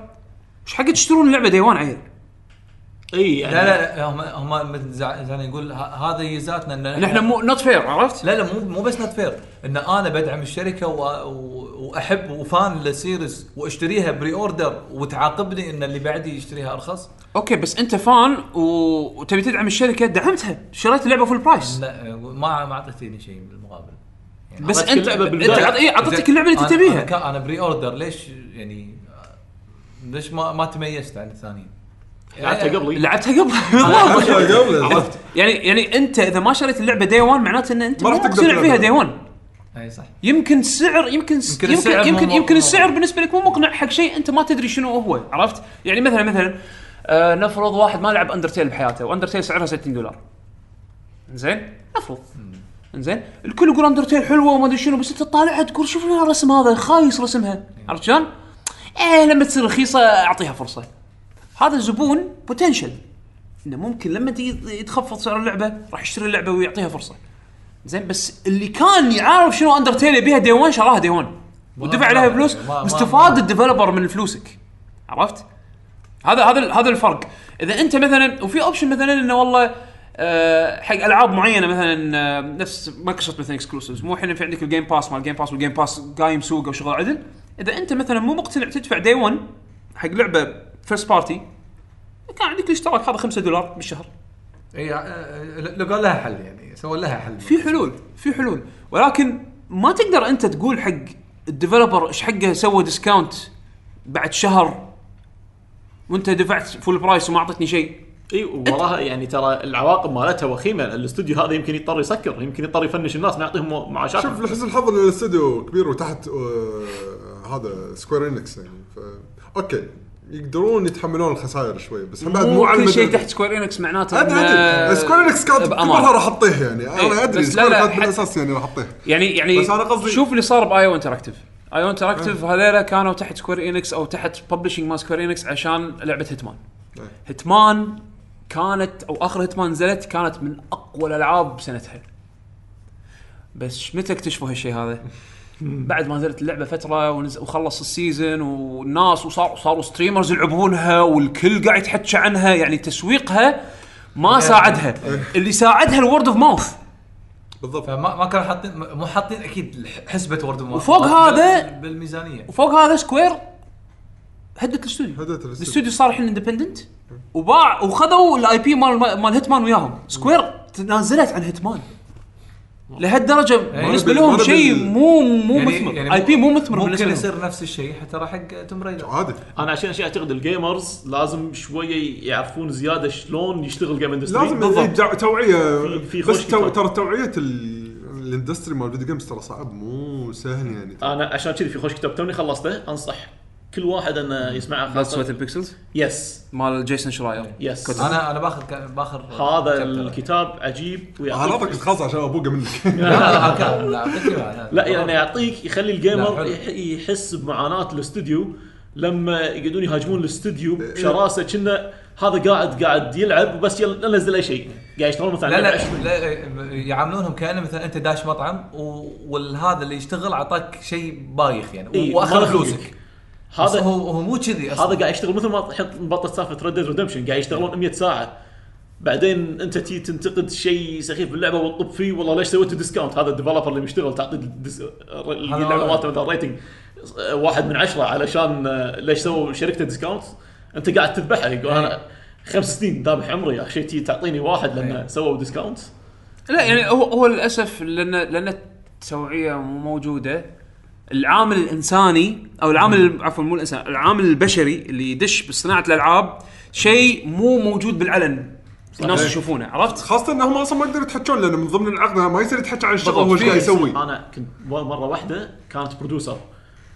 S1: إيش حق تشترون اللعبة day one عيل؟
S3: إي يعني
S4: لا لا لا هم هم مثل زع- زعلان يقول هذا يزاتنا إن
S1: نحن مو not fair عرفت؟
S4: لا لا مو مو بس not fair إن أنا بدعم الشركة و... و... وأحب و fan لل series وأشتريها pre-order وتعاقبني إن اللي بعدي يشتريها أرخص.
S1: okay بس أنت fan و... وتبي تدعم الشركة دعمتها. شريت اللعبة full price
S4: لا ما ما أعطيتني شيء بالمقابل يعني
S1: بس أنت أنت
S4: أعطيتك
S1: اللعبة اللي انت تبيها.
S4: أنا pre-order ليش يعني ليش ما ما تميزت عن الثانيين؟
S3: لعبتها قبلي. [LAUGHS]
S1: لعبتها قبل
S2: قبل
S1: عرفت. يعني يعني انت إذا ما شريت اللعبة day 1 معناته إن أنت
S2: ما راح
S1: تقتنع فيها. day 1
S4: أي صح.
S1: يمكن السعر يمكن
S4: يمكن
S1: يمكن
S4: السعر
S1: يمكن, يمكن السعر بالنسبة لك مو مقنع حق شيء أنت ما تدري شنو هو عرفت؟ يعني مثلا مثلا آه نفرض واحد ما لعب Undertale بحياته و Undertale سعرها 60 دولار. زين نفرض. زين الكل يقول Undertale حلوة وما أدري شنو بس أنت تطالعها تقول شوف الرسم هذا خايس رسمها. عرفت شلون؟ إيه لما تصير رخيصة أعطيها فرصة. هذا الزبون potential إنه ممكن لما يتخفض سعر اللعبة راح يشتري اللعبة ويعطيها فرصة. زين بس اللي كان يعرف شنو Undertale يبيها day 1 شراها day 1 ودفع عليها فلوس واستفاد
S4: ال
S1: developer من فلوسك. عرفت؟ هذا هذا هذا الفرق. إذا أنت مثلا وفي option مثلا إنه والله آه، حق ألعاب معينة مثلا آه، نفس مايكروسوفت مثلا exclusives مو الحين في عندك ال Game Pass مال ال Game Pass وال Game Pass قايم سوق أو شغل عدل. إذا أنت مثلا مو مقتنع تدفع day 1 حق لعبة first party كان عندك الاشتراك هذا 5 دولار بالشهر.
S4: اي آه، لقوا لها حل يعني سووا لها حل.
S1: في حلول في حلول. ولكن ما تقدر أنت تقول حق ال developer إيش حقه سوى discount بعد شهر وأنت دفعت full price وما أعطتني شيء.
S3: إي وراها يعني ترى العواقب مالتها وخيمة. الاستوديو هذا يمكن يضطر يسكر يمكن يضطر يفنش الناس ما يعطيهم معاشات
S2: شوف لحسن الحظ إن الاستوديو كبير وتحت آه، هذا Square Enix يعني ف okay. يقدرون يتحملون الخسائر شوي بس هم بعد مو على
S1: كل شيء تحت Square Enix معناته أدري
S2: أدري. Square Enix كانت. كلها راح احطيه يعني
S1: أنا
S2: أدري.
S1: Square
S2: كانت بالاساس يعني راح احطيه
S1: يعني يعني
S2: بس أنا قصدي-
S1: شوف اللي صار IO Interactive IO Interactive هذول كانوا تحت Square Enix أو تحت publishing مال Square Enix عشان لعبة Hitman
S2: إيه.
S1: Hitman كانت أو آخر Hitman نزلت كانت من أقوى الألعاب بسنتها بس متى اكتشفوا هالشيء هذا؟ [LAUGHS] بعد ما نزلت اللعبة فترة ونز... وخلص ال season والناس وصار صاروا streamers يلعبونها والكل قاعد يتحكى عنها يعني تسويقها ما ساعدها. اللي ساعدها ال word of mouth
S2: بالضبط.
S4: فما ما كانوا حاطين مو حاطين أكيد حسبة word of mouth.
S1: وفوق هذا-
S4: بالميزانية.
S1: وفوق هذا Square هدت الاستوديو
S2: هدت الاستوديو.
S1: الاستوديو صار الحين independent وباع وخذوا ال IP مال مال Hitman وياهم. Square تنازلت عن Hitman لهالدرجة بالنسبة
S2: نبي-
S1: لهم شيء
S2: ال-
S1: مو مو مثمر. IP مو مثمر
S4: ممكن
S1: بالنسبة لهم.
S4: يصير نفس الشيء حتى راح حق Tomb Raider
S2: عادي.
S3: أنا عشان شيء أعتقد ال gamers لازم شوية يعرفون زيادة شلون يشتغل game industry
S2: لازم إيه، توعية.
S3: في-
S2: بس. ترى توعية ال- ال industry مال ال video games ترى صعب مو سهل يعني.
S3: أنا عشان كذي في خوش كتاب توني خلصته انصح كل واحد إنه يسمعه
S1: Blood, Sweat,
S3: and
S1: Pixels
S3: yes
S1: مال جيسون شراير.
S3: yes
S4: أنا أنا باخذ باخذ
S3: هذا. الكتاب عجيب ويعطيك
S2: خلاص عشان أبوقه منك. [LAUGHS]
S4: لا لا لا
S3: يعني يعطيك يخلي
S4: ال
S3: gamer يحس بمعاناة الاستوديو. لما يقعدون يهاجمون الاستوديو بشراسة كنا هذا قاعد قاعد يلعب وبس يلا ننزل أي شيء. قاعد يشتغلون مثلا
S4: لا لا. لا يعاملونهم كأنه مثلا أنت داش مطعم و- والهذا اللي يشتغل أعطاك شيء بايخ يعني
S3: إي، وأخذ
S4: فلوسك. هذا هو هو مو كذي أصلا.
S3: هذا قاعد يشتغل مثل ما تحط مبطل سالفه Red Dead Redemption قاعد يشتغلون 100 ساعة. بعدين أنت تي تنتقد شيء سخيف باللعبة وتطب فيه والله ليش سويت discount هذا ال developer اللي مشتغل تعطي. اللعبة مالته مثلا rating واحد من عشرة علشان آه، ليش سووا شركته discount أنت قاعد تذبحه يقول أنا خمس سنين ذابح عمري يا أخي تي تعطيني واحد لأنه سووا discount
S1: لا يعني هو هو للأسف لأن لأن التوعية مو موجودة. العامل الإنساني أو العامل عفوا مو الإنسان العامل البشري اللي يدش بصناعة الألعاب شيء مو موجود بالعلن الناس. يشوفونه عرفت؟
S2: خاصة إنهم أصلا ما يقدروا يتحكون لأن من ضمن العقد ما يصير يتحكى عن الشغل. هو إيش قاعد
S1: في-
S2: يسوي
S3: أنا كنت مرة واحدة كانت producer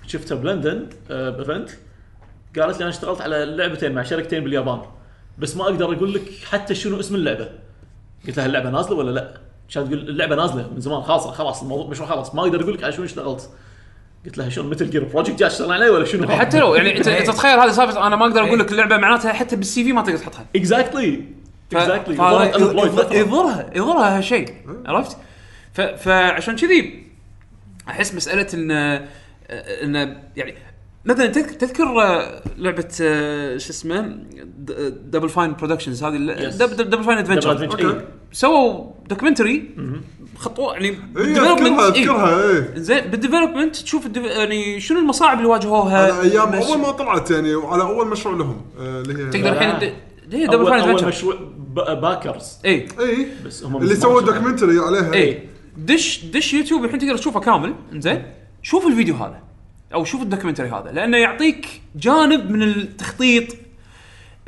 S3: شفتها بلندن آه، ب event قالت لي أنا اشتغلت على لعبتين مع شركتين باليابان بس ما أقدر أقول لك حتى شنو اسم اللعبة قلت لها اللعبة نازلة ولا لا؟ كانت تقول اللعبة نازلة من زمان خلاص خلاص الموضوع مشروع خلاص ما أقدر أقول لك على شنو اشتغلت قلت لها شلون مثل your project جاي أشتغل عليه ولا شنو؟
S1: حتى لو يعني [LAUGHS] انت انت تتخيل هذه سالفه أنا ما أقدر أقول لك اللعبة معناتها حتى بال CV ما تقدر تحطها. exactly exactly يضرها يضرها هالشيء. عرفت؟ فعشان كذي أحس مسألة إن إن يعني مثلا تذكر تذكر آه، لعبة آه، شو اسمه Double Fine Productions هذه. Double Fine Adventure
S3: okay.
S1: سووا documentary خطوة يعني
S2: اي
S1: بال
S2: development- أذكرها
S1: إيه.
S2: أذكرها اي
S1: زين بال development تشوف ال dev- يعني شنو المصاعب اللي واجهوها
S2: على
S1: أيام
S2: أول ما طلعت يعني وعلى أول مشروع لهم آه، اللي هي
S1: تقدر الحين هي Double
S3: Fine
S1: Adventure
S3: مشروع ب- backers
S1: اي
S2: اي
S3: بس هم
S2: اللي سووا documentary عليها
S1: اي دش دش يوتيوب الحين تقدر تشوفه كامل. زين شوف الفيديو هذا. أو شوف ال documentary هذا لأنه يعطيك جانب من التخطيط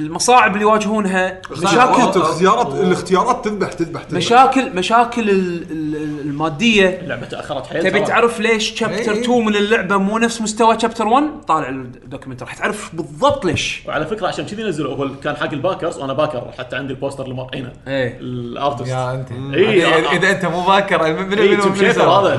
S1: المصاعب اللي يواجهونها
S2: مشاكل الاختيارات الاختيارات تذبح تذبح تذبح
S1: مشاكل مشاكل ال- ال- المادية.
S3: اللعبة تأخرت حيل
S1: تبي
S3: ترى.
S1: تعرف ليش chapter
S4: إي.
S1: 2 من اللعبة مو نفس مستوى chapter 1 طالع ال documentary. راح تعرف بالضبط ليش.
S3: وعلى فكرة عشان كذي نزلوا هو كان حق ال backers وأنا backer حتى عندي ال poster اللي مرعينه
S1: إيه.
S3: ال artist.
S4: يا أنت.
S3: إي،
S4: إذا-
S3: آه.
S4: اذا أنت مو backer من
S3: اي
S4: من
S3: تيم شيفر هذا.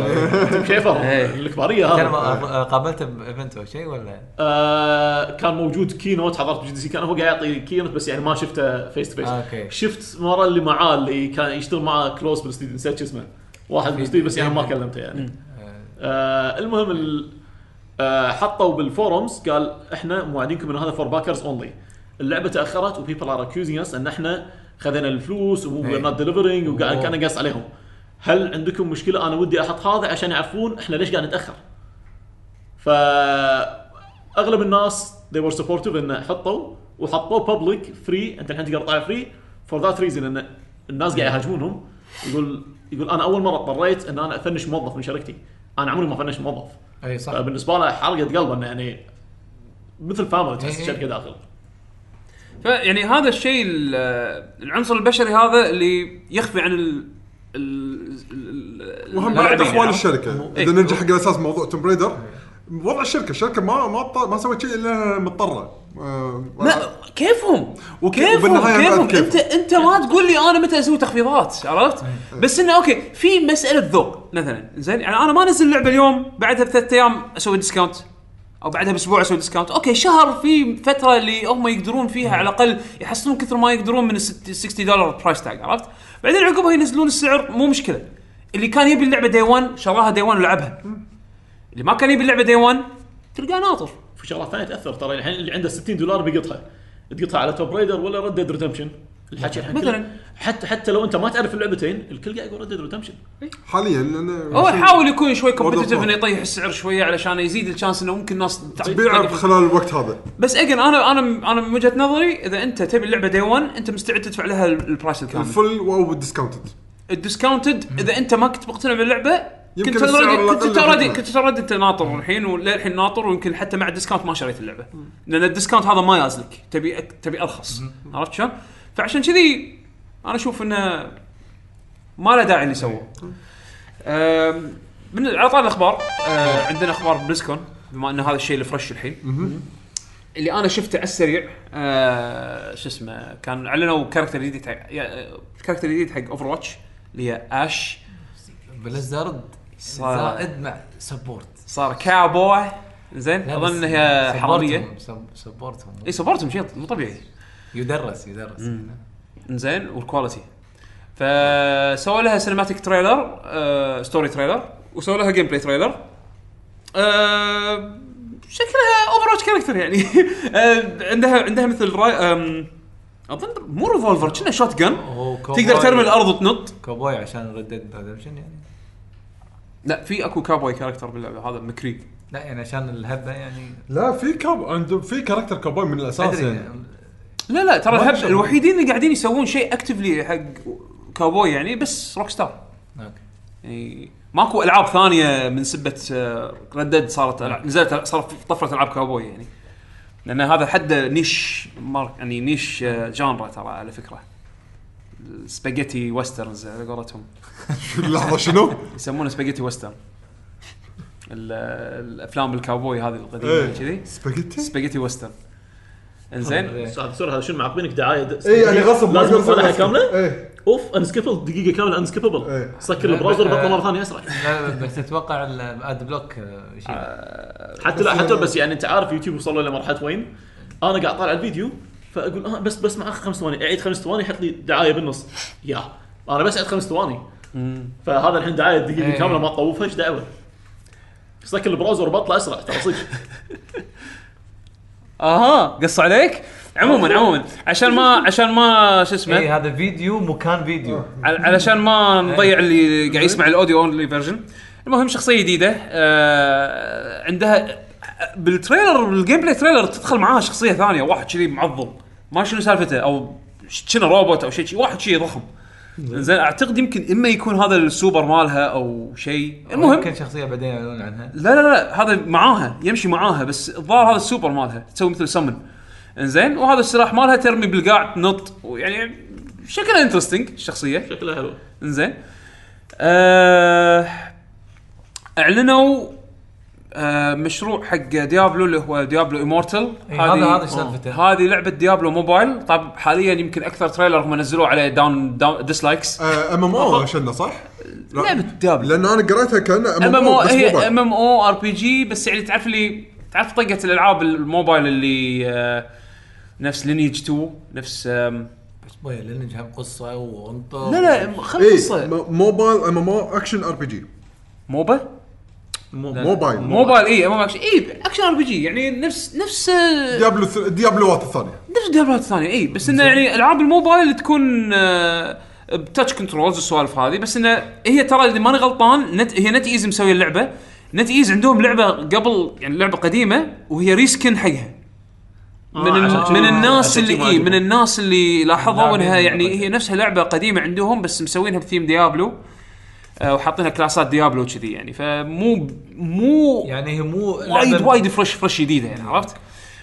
S3: تيم شيفر.
S1: إيه.
S4: الكبارية
S3: هذا.
S4: قابلته ب event أو شيء ولا؟
S3: آه كان موجود keynote حضرت ب GDC كان هو قاعد يعطي keynote بس يعني ما شفته face
S4: to face.
S3: شفت مرة اللي معاه اللي كان يشتغل معاه close بالاستديو نسيت شو اسمه. واحد بالاستديو بس يعني ما كلمته يعني. آه المهم ال- آه حطوا بال forums قال إحنا موعدينكم إن هذا for backers only اللعبة تأخرت و people are accusing us إن إحنا خذينا الفلوس
S4: إيه.
S3: not delivering وقاعد. كان قص عليهم. هل عندكم مشكلة؟ أنا ودي أحط هذا عشان يعرفون إحنا ليش قاعد نتأخر. ف اغلب الناس they were supportive انه حطوا. وحطوه public free أنت الحين تقدر تطالع free for that reason إن الناس قاعد يهاجمونهم. يقول يقول أنا أول مرة اضطريت إن أنا أفنش موظف من شركتي. أنا عمري ما فنشت موظف.
S4: أي صح.
S3: فبالنسبة له حرقه قلبه إنه يعني مثل family تحس
S4: إيه.
S3: الشركة داخل.
S1: فيعني هذا الشيء ال- العنصر البشري هذا اللي يخفي عن ال ال- ال-
S2: وهم بعد اخوان
S1: يعني.
S2: الشركة.
S1: إيه.
S2: إذا ننجح على أساس موضوع توم بريدر وضع الشركة الشركة ما ما ما سوت شيء إلا مضطرة. آه،
S1: لا كيفهم؟
S2: وك-
S1: كيفهم؟ كيفهم؟
S2: كيفهم.
S1: انت أنت ما تقول لي أنا متى أسوي تخفيضات عرفت؟ بس إنه أوكي في مسألة ذوق مثلا. زين يعني أنا ما انزل اللعبه اليوم بعدها بثلاث أيام أسوي ديسكاونت أو بعدها بأسبوع أسوي ديسكاونت أوكي شهر في فترة اللي هم يقدرون فيها على الأقل يحصلون كثر ما يقدرون من ال 60 دولار برايس تاج عرفت؟ بعدين عقبها ينزلون السعر مو مشكلة. اللي كان يبي اللعبة day 1 شراها day 1 ولعبها. اللي ما كان يبي اللعبة day 1 تلقاه ناطر.
S3: في شغلات ثانية تأثر ترى الحين اللي عنده 60 دولار بيقطها. تقطها على Tomb Raider ولا Red Dead Redemption الحكي الحين
S1: مثلاً.
S3: حتى حتى لو أنت ما تعرف اللعبتين الكل قاعد يقول ريد ديد ريدمشن
S2: حاليا لأن
S1: هو يحاول يكون شوي
S2: competitive.
S1: إنه يطيح السعر شوية علشان يزيد ال chance إنه ممكن
S2: تبيعه
S1: توقف.
S2: خلال الوقت هذا.
S1: بس again أنا أنا أنا من وجهة نظري إذا أنت تبي اللعبة day 1 أنت مستعد تدفع لها ال- ال price الكامل.
S2: ال full أو
S1: ال discounted ال discounted إذا أنت ما كنت مقتنع باللعبة
S2: يمكن
S1: كنت already كنت
S2: already.
S1: كنت already انت ناطر الحين وللحين ناطر ويمكن حتى مع ال discount ما شريت اللعبة. لأن ال discount هذا ما يازلك. تبي أك- تبي أرخص. عرفت شلون؟ فعشان كذي أنا أشوف إنه ما له داعي اللي سووه. من على طاري الأخبار آه، عندنا أخبار بلسكون بما إن هذا الشيء ال fresh الحين. اللي أنا شفته على السريع آه، شو اسمه كان أعلنوا character جديد حق يا- character جديد حق Overwatch اللي هي Ashe
S4: Blizzard
S1: صار-
S4: زائد مع سبورت
S1: صار كاوبوي زين
S4: أظن
S1: هي حرامية.
S4: support هم- سب- support
S1: هم إي support هم شيء مو طبيعي.
S4: يدرس يدرس.
S1: زين وال quality فسووا لها cinematic trailer آه story trailer وسووا لها gameplay trailer آه شكلها Overwatch character يعني. [LAUGHS] آه عندها عندها مثل راي أظن مو revolver كنا
S4: shotgun
S1: تقدر ترمي الأرض وتنط.
S4: كوبوي عشان Red Dead Redemption يعني.
S1: لا في اكو cowboy character باللعبة هذا McCree
S4: لا يعني عشان الهبه يعني.
S2: لا في كاب عنده في character cowboy من الأساس
S4: أدري
S2: يعني.
S1: لا لا ترى الهب. الوحيدين اللي قاعدين يسوون شيء actively حق كاوبوي يعني بس Rockstar
S4: okay.
S1: يعني ماكو ألعاب ثانية من سبة Red Dead صارت ألعاب نزلت صارت طفرة ألعاب كاوبوي يعني. لأن هذا حد niche market يعني niche آه، genre ترى على فكرة. spaghetti westerns على قولتهم. [LAUGHS]
S2: لحظة شنو؟
S1: يسمونه spaghetti western. ال- الأفلام الكاوبوي هذه القديمة
S2: إيه.
S1: كذي.
S2: spaghetti؟
S1: spaghetti western. إنزين؟
S3: هذا sorry هذا شنو معقبينك دعاية.
S2: اي يعني غصب
S3: لازم تطلعها. كاملة؟
S2: إيه.
S3: أوف unskippable دقيقة كاملة unskippable
S2: إيه.
S3: سكر ال
S4: browser
S3: بطل مرة ثانية أسرع.
S4: لا بس أتوقع ال ad block آه،
S3: حتى لا حتى بس يعني أنت عارف يوتيوب وصلوا لمرحلة وين؟ أنا قاعد طالع الفيديو فأقول آه بس بس مع خمس ثواني أعيد خمس ثواني يحط لي دعاية بالنص. يا أنا بس أعيد خمس ثواني. فهذا الحين دعاية دقيقة
S4: إيه.
S3: كاملة ما تطوفها إيش دعوة؟ سكر ال browser وبطلع اسرع ترى صدق. [LAUGHS]
S1: أها قص عليك؟ عموما عموما. عشان ما عشان ما شو اسمه؟
S4: اي إيه، هذا فيديو مكان فيديو.
S1: عل- علشان ما نضيع اللي قاعد يسمع ال audio only version المهم شخصية جديدة. آه عندها بال trailer بال gameplay trailer تدخل معاها شخصية ثانية واحد كذي معضل. ما شنو سالفته؟ أو شنو روبوت أو شيء شي واحد شيء ضخم. زين أعتقد يمكن إما يكون هذا السوبر مالها أو شيء. المهم
S4: يمكن شخصية بعدين يعلنون عنها.
S1: لا لا لا هذا معاها يمشي معاها بس الظاهر هذا السوبر مالها تسوي مثل سمن إنزين وهذا السلاح مالها ترمي بالقاع تنط ويعني شكلها interesting الشخصيه
S3: شكلها حلو.
S1: إنزين. آه أعلنوا مشروع حق Diablo اللي هو Diablo Immortal
S4: إيه، هذا هذا سالفته.
S1: هذه لعبة Diablo mobile. طب حاليا يمكن أكثر trailer هم نزلوه عليه down
S2: down dislikes MMO شنه صح؟
S1: لعبة Diablo.
S2: لأن أنا قريتها كأنها MMO
S1: هي. ام ام أو ار بي جي بس يعني تعرف اللي تعرف طقة الألعاب الموبايل اللي آه نفس Lineage 2 نفس
S4: بس بوي لأن جهم قصة وانطر
S1: لا لا خل
S2: قصة. موبايل ام ام أو اكشن ار بي جي
S1: موبا؟
S2: موبايل.
S1: موبايل. اي ام اكشن اي action RPG يعني نفس نفس آه،
S2: Diablo ث- ديابلوات الثانية.
S1: نفس ديابلات الثانية اي بس إنه يعني ألعاب الموبايل تكون آه، ب touch controls والسوالف هذه بس إنه هي ترى إذا ماني غلطان نت هي NetEase مسوية اللعبة. NetEase عندهم لعبة قبل يعني لعبة قديمة وهي reskin حقها. من
S3: آه،
S1: من الناس اللي إيه من. الناس اللي لاحظوا إنها يعني. هي نفسها لعبة قديمة عندهم بس مسوينها ب theme Diablo. آه، وحاطينها كلاسات Diablo كذي يعني. فمو مو
S4: يعني هي مو
S1: وايد وايد fresh fresh جديدة يعني عرفت؟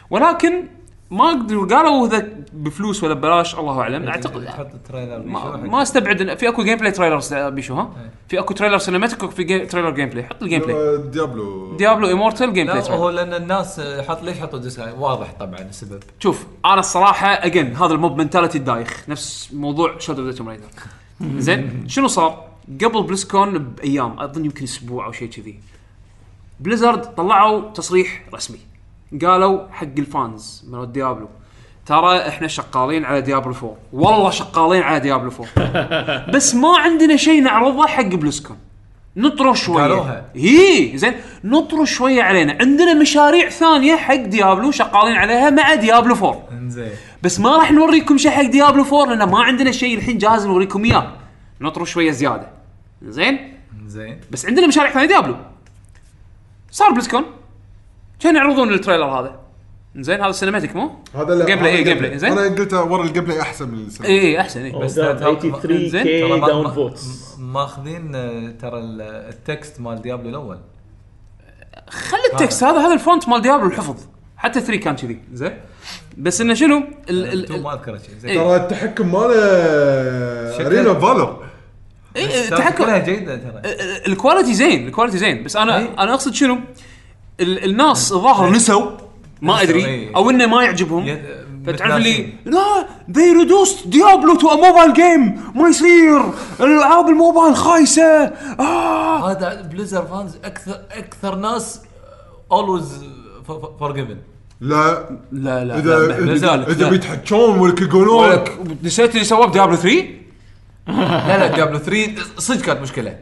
S1: ولكن ما قدروا قالوا إذا بفلوس ولا ببلاش الله أعلم. أعتقد
S4: ال trailer
S1: ما, ما أستبعد إن في أكو gameplay trailers بيشو ها؟ في أكو trailer cinematic وفي جي... trailer gameplay حط ال gameplay
S2: آه،
S1: Diablo. Diablo Immortal gameplay
S4: لا هو لأن الناس حط ليش حطوا dislike واضح طبعا السبب.
S1: شوف أنا الصراحة again هذا ال mob mentality الدايخ. نفس موضوع Shadow of Tomb Raider زين شنو صار؟ قبل BlizzCon بأيام أظن يمكن أسبوع أو شيء كذي. Blizzard طلعوا تصريح رسمي. قالوا حق ال fans من Diablo ترى إحنا شغالين على Diablo 4 والله شغالين على Diablo 4 [LAUGHS] بس ما عندنا شيء نعرضه حق BlizzCon نطروا شوية.
S4: قالوها.
S1: هي زين. نطروا شوية علينا. عندنا مشاريع ثانية حق Diablo شغالين عليها مع Diablo 4
S4: إنزين.
S1: بس ما راح نوريكم شيء حق Diablo 4 لأن ما عندنا شيء الحين جاهز نوريكم إياه. نطروا شوية زيادة. زين؟
S4: انزين
S1: بس عندنا مشاريع ثانية Diablo. صار BlizzCon كان يعرضون ال trailer هذا. زين هذا cinematic مو؟
S2: هذا لا
S1: gameplay،
S2: هذا
S1: إيه، gameplay، زين.
S2: أنا قلت ورا ال gameplay أحسن من السنة.
S1: اي اي أحسن اي
S3: بس
S4: بس ترى-
S3: 83
S1: زين.
S3: K
S4: down
S3: votes
S4: ماخذين آه، ترى ال- ال text مال Diablo الأول.
S1: خلي ال text هذا هذا ال font مال Diablo الحفظ. حتى 3 كان كذي. زين. بس إنه شنو؟ ال ال
S4: ما أذكر شيء. زين.
S1: إيه.
S2: ترى التحكم ماله
S4: Arena
S2: of Valor
S1: إيه، التحكم
S4: كلها جيدة ترى.
S1: ال- ال quality زين ال quality زين. بس أنا
S4: إيه.
S1: أنا أقصد شنو؟ ال الناس الظاهر نسوا ما أدري
S4: إيه.
S1: أو إنه ما يعجبهم. فتعرف اللي. لا they reduced Diablo to mobile game ما يصير. الألعاب الموبايل خايسة. آه.
S4: هذا Blizzard fans أكثر أكثر ناس always forgiven
S2: لا.
S1: لا لا
S2: اذا
S1: لا،
S2: اذا. بيتحجون ولا يقولون
S1: نسيت اللي سواه بديابلو 3
S4: لا لا ديابلو 3 صدق كانت مشكلة.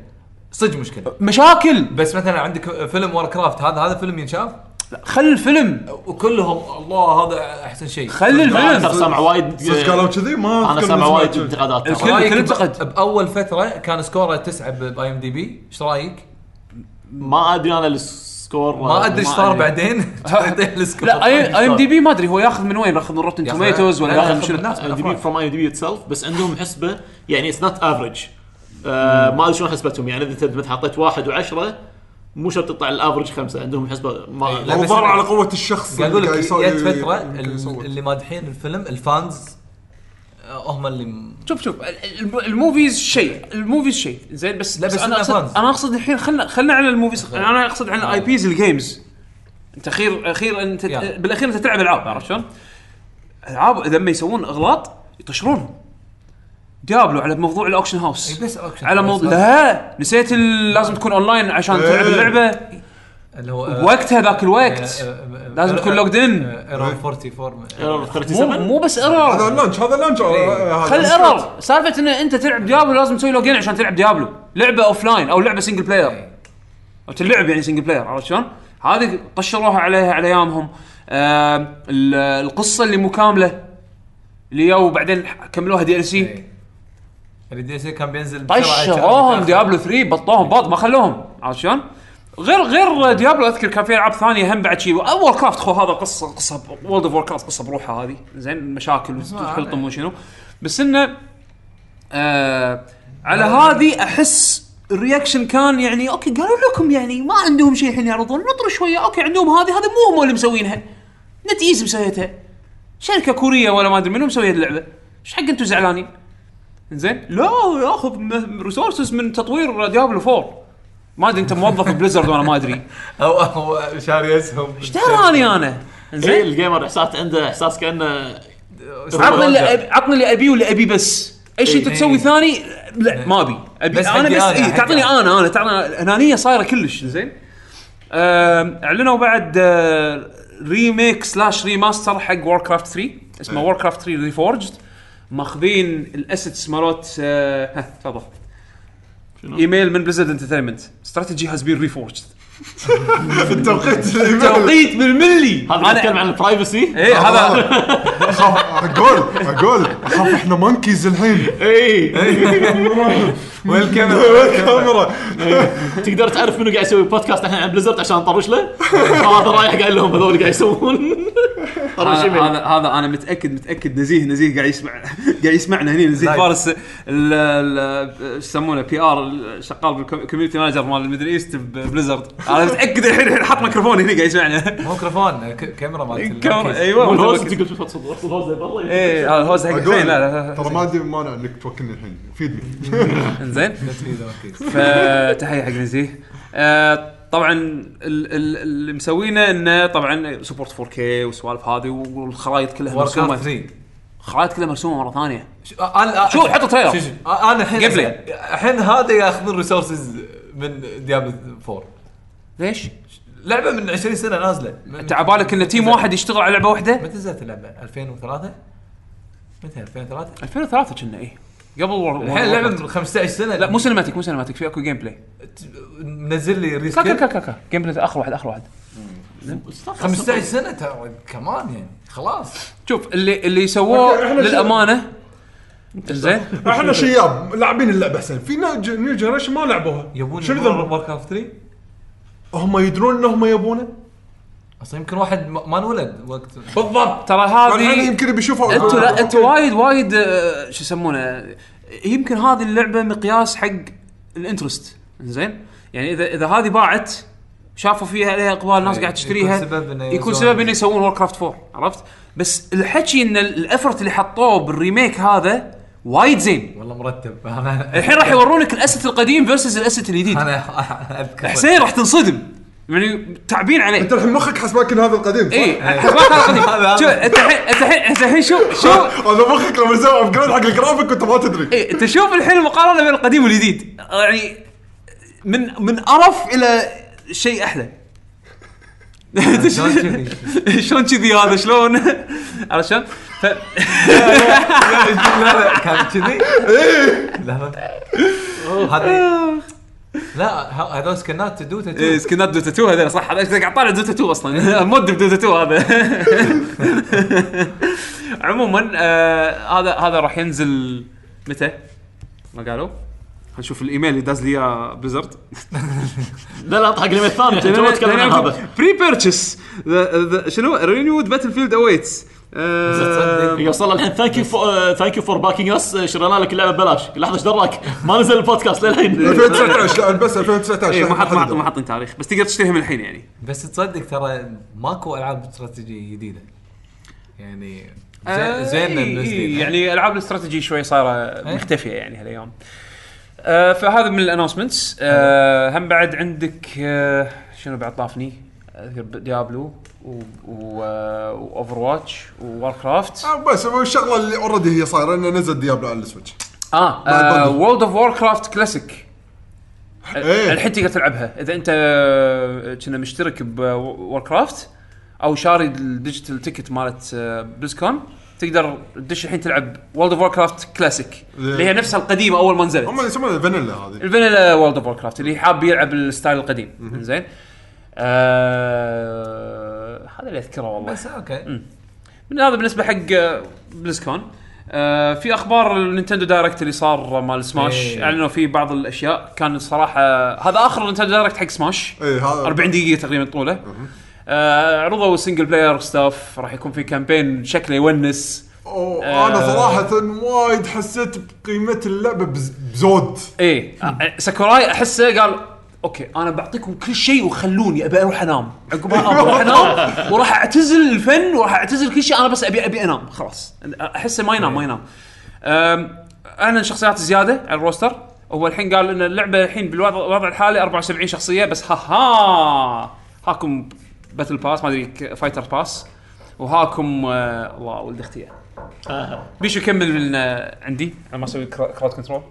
S4: صدق مشكلة.
S1: مشاكل.
S4: بس مثلا عندك فيلم Warcraft هذا هذا فيلم ينشاف؟
S1: خل الفيلم.
S4: وكلهم الله هذا أحسن شيء.
S1: خل الفيلم.
S3: ترى سامع وايد
S2: صدق قالوا كذي؟ ما أنا
S3: سامع وايد. انتقادات.
S1: الفيلم-
S3: ترى.
S4: رأيك
S1: كل
S4: ب-
S1: انتقد.
S4: بأول فترة كان score ـه 9 ب IMDb؟ إيش رأيك؟
S3: ما أدري أنا ال score
S4: ما أدري إيش صار. بعدين
S1: لا IMDb ما أدري هو ياخذ من وين ياخذ من
S4: Rotten
S1: Tomatoes ولا
S4: لا،
S1: ياخذ من شنو.
S3: اي دي بي فروم اي دي بي اتسلف بس عندهم حسبة يعني it's not average ما أدري شلون حسبتهم يعني إذا انت مثلا حطيت واحد وعشرة مو شرط تطلع ال average خمسة عندهم حسبة ما
S2: هو
S4: أنا-
S2: على قوة الشخص
S4: قاعد أقول
S2: اللي
S4: لك جت فتره. اللي مادحين الفيلم ال fans هم اللي م-
S1: شوف شوف ال- ال- ال movies شيء ال movies شيء زين بس
S4: لا، بس
S1: أنا
S4: إنها
S1: اقصد. أنا أقصد الحين خلنا خلنا على ال movies أنا أقصد عن ال IPs ال games أنت اخير أخير انت
S4: يلا.
S1: بالأخير أنت تلعب ألعاب عرفت شلون؟ ألعاب لما يسوون إغلاط يطشرونهم ديابلو على موضوع ال auction house
S4: إي بس auction
S1: على. موضوع لا نسيت ال- لازم تكون أونلاين عشان تلعب
S2: إيه.
S1: اللعبة
S4: اللي هو آه،
S1: بوقتها ذاك
S4: آه،
S1: الوقت
S4: آه،
S1: لازم
S4: آه،
S1: تكون
S4: آه،
S1: logged in.
S4: آه، error 44
S3: error
S1: مو
S3: 37
S1: مو بس
S2: هذا
S1: error
S2: ال launch هذا ال launch آه، هذا
S1: خل error. سالفة إن أنت تلعب ديابلو لازم تسوي login عشان تلعب ديابلو لعبة offline أو لعبة single player أو تلعب يعني single player عرفت شلون؟ هذه طشروها عليها على أيامهم. آه ال- القصة اللي مو كاملة. اللي جو بعدين كملوها DLC
S4: إيه. ال DLC كان بينزل
S1: طشروهم ديابلو 3 بطوهم بط ما خلوهم. عرفت شلون؟ غير غير ديابلو أذكر كان في ألعاب ثانية هم بعد شيء Warcraft خو هذا قصة قصة World of Warcraft قصة بروحها هذه. زين مشاكل
S4: أنا-
S1: وشنو بس إنه آه على هذه أحس ال reaction كان يعني okay قالوا لكم يعني ما عندهم شيء الحين يعرضون. نطر شوية okay عندهم هذه هذه مو هم اللي مسوينها. NetEase مسويتها. شركة كورية ولا ما أدري منو مسوي الهاللعبه إيش حق أنتم زعلانين؟ زين لا ياخذ resources من تطوير ديابلو 4 ما أدري أنت موظف بليزرد وأنا ما أدري. [LAUGHS]
S4: أو أو شاري اسهم.
S1: إيش دراني أنا؟
S3: زين
S1: زين
S3: ال gamer إحساس عنده إحساس كأنه
S1: عطني اللي عطني اللي أبيه واللي ابي بس. أي شيء انت
S4: إيه.
S1: تسوي ثاني؟ لا ما أبي. أبي
S4: بس
S1: أنا
S4: حقي
S1: بس
S4: أنا،
S1: إيه
S4: حقي
S1: تعطيني
S4: أنا.
S1: أنا أنا تعطيني انانيه صايرة كلش زين آم، أعلنوا بعد آه، remake slash remaster حق Warcraft 3 اسمه Warcraft 3 Reforged ماخذين ال assets مالوت آه، ها تفضل. إيميل من Blizzard Entertainment strategy has been reforged
S2: في التوقيت الإيميل.
S1: توقيت بالملي.
S3: هذا يتكلم عن ال
S1: privacy إيه هذا.
S2: اخاف أقول أقول أخاف إحنا monkeys الحين.
S3: اي [LAUGHS]
S4: وين الكاميرا
S2: الكاميرا
S3: تقدر تعرف منو قاعد يسوي بودكاست الحين عن بليزرد عشان نطرش له؟ هذا رايح قايل لهم هذول قاعد يسوون. طرش
S1: هذا هذا هذا أنا متاكد متأكد نزيه نزيه قاعد يسمع قاعد يسمعنا هنا نزيه. فارس ال- ال- إيش يسمونه PR شغال بال community manager مال ال Middle East ببليزرد. أنا متأكد الحين الحين حاط ميكروفون هنا قاعد يسمعنا.
S4: ميكروفون ك- كاميرا مالت
S1: كاميرا. أيوه
S3: مو
S1: متأكد.
S3: تقول صوت ال host برا.
S1: إيه هذا هوز حق لا
S2: ترى ما عندي مانع إنك توكلني الحين. فيدني [LAUGHS]
S4: المركز. [LAUGHS]
S1: فتحية حق نزيه آه، طبعا ال- ال- اللي مسوينه إنه طبعا support 4K والسوالف هذه والخرائط كلها مرسومة
S4: 3
S1: خرائط كلها مرسومة مرة ثانية
S4: شو- أنا
S1: شوف، حطوا trailer.
S4: شوف، شوف، أنا الحين. الحين هذا ياخذون resources من ديابلو 4
S1: ليش؟
S4: لعبة من 20 سنة نازلة
S1: أنت على بالك ان team واحد يشتغل على لعبة واحدة؟
S4: متى نزلت اللعبة؟ 2003 متى 2003
S1: 2003 كنا إيه قبل وور
S4: الحين اللعبه من 15 سنة؟
S1: لا مو cinematic مو cinematic في أكو gameplay
S4: منزل لي
S1: كا كا
S4: rescale
S1: كا كا كا. gameplay أخر واحد أخر واحد.
S4: 15 سنة ترى كمان يعني خلاص.
S1: شوف اللي اللي سووه للأمانة زين
S2: إحنا شياب لاعبين اللعبة حسين في new generation ما لعبوها.
S4: يبون
S2: شنو ذنب؟
S4: Warcraft 3
S2: هم يدرون إنهم يبونه؟
S4: أصلا يمكن واحد ما انولد وقت.
S2: بالضبط
S1: ترى
S2: الحين
S1: هذه
S2: يمكن بيشوفوا
S1: أنتوا لا
S2: okay.
S1: أنتوا وايد وايد آه، شو يسمونه يمكن هذه اللعبة مقياس حق ال interest. زين؟ يعني إذا إذا هذه باعت شافوا فيها عليها اقبال الناس
S4: إيه،
S1: قاعد تشتريها
S4: يكون سبب إنه
S1: يكون
S4: يسوون-
S1: سبب إنه يسوون Warcraft 4 عرفت؟ بس الحكي إن ال- ال effort اللي حطوه بال remake هذا وايد زين.
S4: والله مرتب. [LAUGHS]
S1: الحين راح يورونك ال asset القديم versus ال asset الجديد.
S4: أنا [LAUGHS] أذكر.
S1: حسين راح تنصدم. يعني تعبين عليه.
S2: أنت الحين مخك حسبك ان هذا القديم صح؟
S1: اي حسبك هذا قديم [LAUGHS]
S4: هذا-
S1: شوف أنت الحين أنت الحين أنت الحين شوف شوف [LAUGHS]
S2: هذا مخك لما يسوي upgrade حق الجرافيك وأنت ما تدري.
S1: إيه أنت شوف الحين المقارنة بين القديم والجديد. يعني من من قرف إلى شيء أحلى. [LAUGHS]
S4: شلون كذي؟
S1: شلون كذي هذا؟ شلون؟ عرفت شلون؟ ف...
S4: لا لا كان كذي؟ لا هذه لا ه- هذول سكنات Dota
S1: إيه،
S4: 2
S1: سكنات Dota 2 هذول صح. هذا قاعد طالع Dota 2 أصلا. mod [LAUGHS] ب Dota 2 هذا. [LAUGHS] عموما آه هذا هذا راح ينزل متى؟ ما قالوا؟ خلينا نشوف الإيميل اللي داز لي إياه بليزرد [LAUGHS]
S3: لا لا حق الإيميل الثاني إحنا تو تكلمنا عن هذا.
S1: pre-purchase شنو؟ renewed battlefield
S4: awaits.
S3: يوصل الحين thank you thank you for backing us شرينا لك اللعبة ببلاش. لحظة إيش دراك ما نزل البودكاست للحين. [LAUGHS]
S2: 2019 لا بس 2019
S1: اي إيه، ما حط ما حط ما
S2: حط
S1: حاطين تاريخ. بس تقدر تشتريها من الحين يعني.
S4: بس تصدق ترى ماكو ألعاب استراتيجية جديدة. يعني
S1: آه،
S4: زين زين
S1: إي،
S4: منزلين.
S1: إي، يعني ألعاب الاستراتيجي شوي صايرة مختفية يعني هالايام آه فهذا من ال announcements آه هم بعد عندك آه شنو بعد طافني؟ Diablo. و Overwatch War craft
S2: آه، بس هو الشغلة اللي already هي صايرة إنه نزل Diablo على ال Switch.
S1: آه. World of Warcraft Classic
S2: إيه.
S1: الحين تقدر تلعبها. إذا أنت آه، كنا مشترك ب Warcraft أو شاري ال digital ticket مالت آه، BlizzCon تقدر تدش الحين تلعب World of Warcraft Classic اللي هي نفسها القديمة أول ما نزلت.
S2: هم يسمونها فانيلا هذه.
S1: ال vanilla World of Warcraft اللي حاب يلعب ال style القديم. زين. آه هذا اللي أذكره والله.
S4: بس أوكي.
S1: من هذا بالنسبة حق آه، BlizzCon آه في أخبار ال Nintendo Direct اللي صار مال سماش
S4: إيه.
S1: أعلنوا فيه بعض الأشياء. كان الصراحه هذا آخر Nintendo Direct حق Smash
S2: اي هذا.
S1: 40 دقيقة تقريبا طوله. آه عرضوا ال single player stuff راح يكون في campaign شكله يونس.
S2: أوه،
S1: آه.
S2: أنا صراحة وايد حسيت بقيمة اللعبة بز- بزود.
S1: إيه. آه، ساكوراي أحسه قال أوكي أنا بعطيكم كل شيء وخلوني أبي أروح أنام. عقبها أروح أنام [LAUGHS] وراح أعتزل الفن وراح أعتزل كل شيء أنا بس ابي أبي أنام خلاص. احسه ما ينام ما ينام. اعلن شخصيات زيادة على ال roster. هو الحين قال إن اللعبة الحين بالوضع الوضع الحالي 74 شخصية بس ها ها! هاكم battle pass ما أدري fighter pass وهاكم آه، الله ولد أختي. بيشو كمل من آه، عندي. أنا ما أسوي cro- crowd control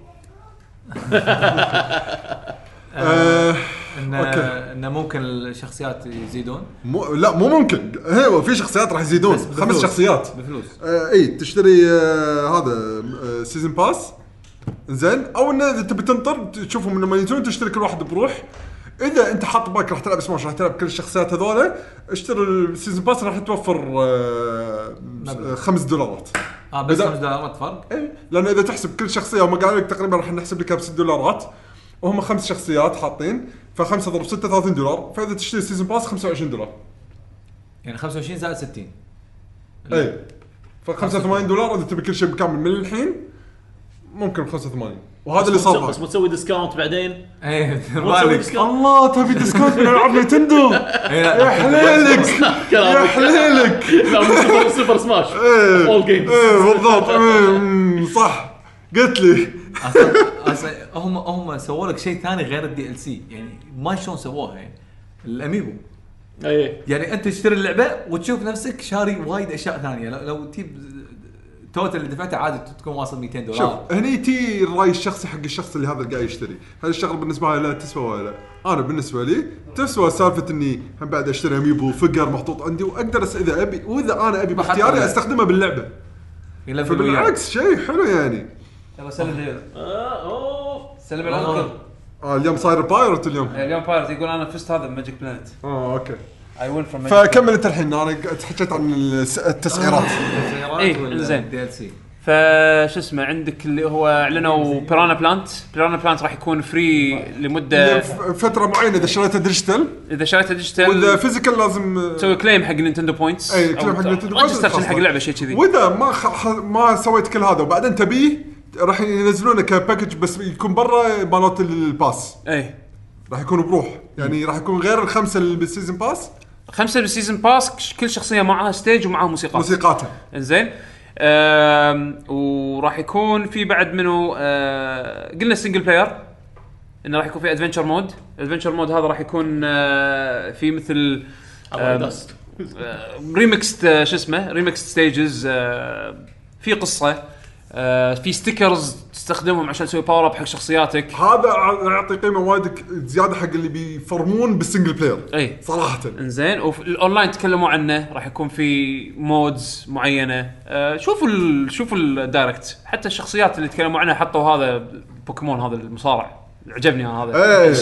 S2: آه
S4: انه
S2: أوكي.
S4: انه ممكن الشخصيات يزيدون.
S2: مو لا مو ممكن. هو في شخصيات راح يزيدون. خمس
S4: بفلوس.
S2: شخصيات.
S4: بفلوس.
S2: آه إي تشتري آه هذا آه season pass زين. أو انه إذا تبي تنطر تشوفهم لما ينزلون تشتري كل واحد بروح. إذا أنت حاط بالك راح تلعب سماش راح تلعب كل الشخصيات هذولا. اشتري ال season pass راح توفر آه. خمس دولارات.
S4: آه بس 5 دولارات فرق؟
S2: إي لأن إذا تحسب كل شخصية هم قالوا لك تقريبا راح نحسب لك ب 6 دولارات. وهم خمس شخصيات حاطين فخمسة ضرب 6 30 دولار. فإذا تشتري season pass 25 دولار.
S4: يعني 25 زائد 60
S2: اي ف 85 دولار إذا تبي كل شيء بكامل من الحين ممكن ب 85 وهذا اللي صار
S3: بس
S2: معي.
S3: بتسوي discount بعدين؟ إيه [LAUGHS] تسوي
S2: الله تبي discount من ألعاب Nintendo؟ [LAUGHS]
S4: إيه،
S2: يا. حليلك. [LAUGHS] يا حليلك.
S3: لا Super, Super
S2: Smash.
S3: all games
S2: إيه بالضبط. أمم، صح. قلت لي.
S4: أصلا أصلا هم هم سووا لك شيء ثاني غير ال DLC يعني ما شلون سووها يعني ال Amiibo.
S3: اي
S4: يعني أنت تشتري اللعبة وتشوف نفسك شاري وايد أشياء ثانية. لو, لو تجيب total اللي دفعته عادي تكون واصل 200
S2: شوف
S4: دولار
S2: هني تي الراي الشخصي حق الشخص اللي هذا اللي قاعد يشتري. هل الشغله بالنسبة له لا تسوى ولا لا؟ أنا بالنسبة لي تسوى سالفة إني هم بعد أشتري Amiibo فقر محطوط عندي وأقدر إذا ابي وإذا أنا
S4: أبي
S2: باختياري.
S4: أستخدمه باللعبة.
S2: فبالعكس شيء حلو يعني.
S1: يلا سلم
S3: آه، اوه
S1: سلم ال uncle
S2: آه اليوم صاير pirate اليوم
S1: اليوم pirate يقول أنا فزت هذا ب Magic
S2: Planet آه أوكي
S1: اي وين from
S2: فكمل انت الحين أنا تحكيت عن التسعيرات
S1: إيه، زين.
S4: DLC
S1: فشو اسمه عندك اللي هو اعلنوا Piranha Plant Piranha Plant راح يكون free لمده
S2: فتره معينه اذا شريتها digital
S1: اذا شريته
S2: واذا
S1: digital
S2: physical لازم
S1: تسوي claim حق Nintendo points
S2: أي، claim حق
S1: Nintendo
S2: points.
S1: حق اللعبه شيء كذي
S2: واذا ما خ... ما سويت كل هذا وبعدين تبيه راح ينزلونه ك package بس يكون برا مالت ال pass.
S1: اي
S2: راح يكون بروح. يعني راح يكون غير الخمسة اللي بال season
S1: pass؟ خمسة بال season pass كل شخصية معها stage ومعها موسيقات
S2: موسيقاتها.
S1: إنزين. وراح يكون في بعد منه آه، قلنا single player إنه راح يكون في adventure mode ال adventure mode هذا راح يكون آه، في مثل remixed آه، شو اسمه؟ remixed stages في قصة. آه، في stickers تستخدمهم عشان تسوي power up حق شخصياتك.
S2: هذا يعطي قيمة وايد زيادة حق اللي بيفرمون بال single
S1: player
S2: أي.
S1: صراحة. إنزين. وفي الاونلاين تكلموا عنه راح يكون في modes معينة. آه شوفوا ال... شوفوا ال Direct حتى الشخصيات اللي تكلموا عنها حطوا هذا بوكيمون هذا المصارع. عجبني أنا هذا.
S2: إيه.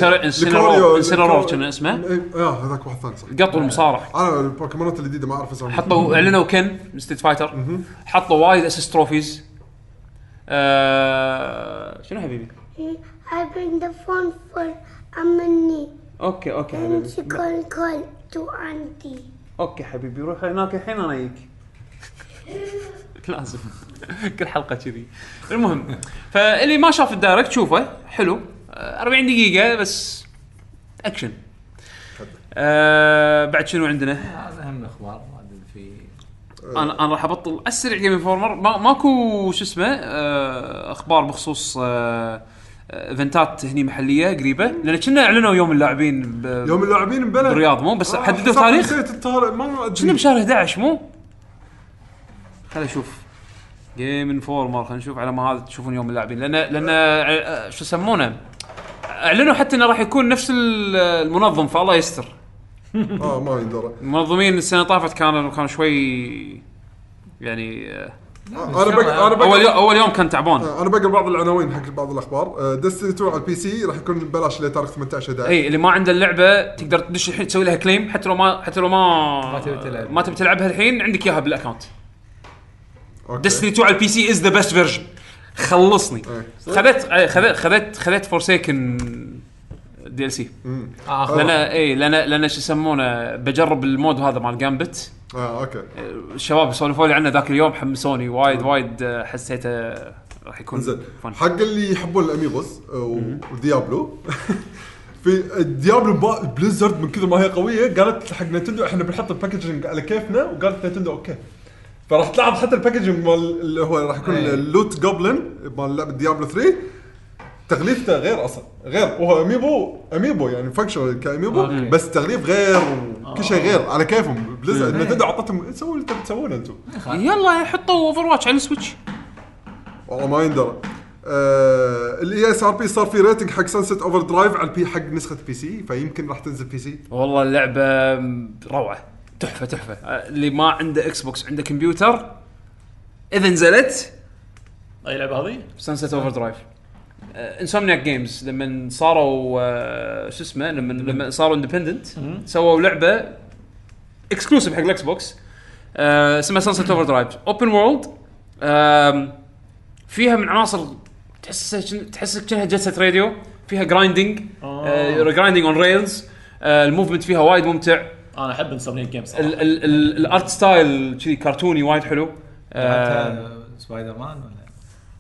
S1: كان اسمه؟
S2: إيه آه هذاك واحد ثاني صح.
S1: قطوا المصارع.
S2: أنا البوكيمونات الجديدة ما أعرف اسمهم
S1: حطوا إعلنوا Ken Street Fighter حطوا وايد assist trophies آه شنو حبيبي؟
S5: I bring the phone for Amani
S1: أوكي أوكي
S5: and
S1: حبيبي.
S5: she can call to auntie.
S1: أوكي حبيبي روح هناك الحين أنا اجيك [LAUGHS] لازم. كل حلقة كذي. المهم فاللي ما شاف ال Direct شوفه. حلو. آه، 40 دقيقة بس. اكشن آه بعد شنو عندنا؟
S4: هذا أهم الأخبار.
S1: أنا أنا راح أبطل أسرع Game Informer ما ماكو شو اسمه آه أخبار بخصوص آه إيفنتات هني محلية قريبة. لأن كنا أعلنوا يوم اللاعبين
S2: يوم اللاعبين ببلد
S1: بالرياض مو؟ بس
S2: آه،
S1: حددوا تاريخ. كنا بشهر 11 مو؟ خليني أشوف Game Informer خلينا نشوف على ما هذا تشوفون يوم اللاعبين. لأن لأن آه، شو يسمونه؟ أعلنوا حتى إنه راح يكون نفس ال- المنظم فالله يستر.
S2: آه ما يندرى
S1: المنظمين السنة طافت كانوا كانوا شوي يعني آه،
S2: أنا بق...
S1: أنا
S2: أول
S1: يوم أول يوم كان تعبان.
S2: أنا بقرأ بعض العناوين حق بعض الأخبار. Destiny 2 على ال PC راح يكون ببلاش لتاريخ 18 11
S1: إي اللي ما عنده اللعبة تقدر تدش الحين تسوي لها claim حتى لو ما حتى لو ما
S4: ما تبي تلعب.
S1: ما تبي تلعبها الحين عندك إياها بال
S2: account.
S1: Destiny 2 على ال PC is the best version خلصني. خذيت آه، خذيت خذيت خذيت Forsaken
S4: DLC
S1: لأن اي لأن لأن شو يسمونه بجرب ال mode هذا مال Gambit
S2: آه أوكي.
S1: الشباب سولفوا لي عنه ذاك اليوم حمسوني وايد وايد آه، حسيته راح يكون
S2: زين. حق اللي يحبون ال amiibos و Diablo [LAUGHS] في Diablo Blizzard من كثر ما هي قوية قالت حق Nintendo إحنا بنحط ال packaging على كيفنا وقالت Nintendo أوكي. فراح تلاحظ حتى ال packaging مال اللي هو راح يكون
S4: إيه.
S2: ال loot goblin مال لعبة Diablo 3 تغليفته غير أصلا غير وهو amiibo amiibo يعني functional ك amiibo
S4: أوكي.
S2: بس تغليف غير وكل شيء غير على كيفهم. Blizzard Nintendo أعطتهم سووا اللي تبي تسوونه أنتم
S1: يلا حطوا Overwatch على ال Switch
S2: والله ما يندرى. آه ال ESRB صار في rating حق Sunset Overdrive على ال P حق نسخة PC فيمكن راح تنزل PC
S1: والله اللعبة روعة. تحفة تحفة. آه، اللي ما عنده Xbox عنده كمبيوتر إذا نزلت
S3: أي لعبة هذه؟
S1: Sunset Overdrive Insomniac Games لما صاروا آه، شو اسمه لما لما صاروا independent سووا لعبة exclusive حق ال Xbox آه، اسمها Sunset Overdrive open world فيها من عناصر تحس تحس كأنها Jet Set Radio فيها grinding grinding on rails ال movement فيها وايد ممتع.
S3: أنا أحب Insomniac Games صراحة.
S1: ال- ال- ال- ال art style كذي كرتوني وايد حلو. آه،
S4: لعبتها سبايدر مان ولا؟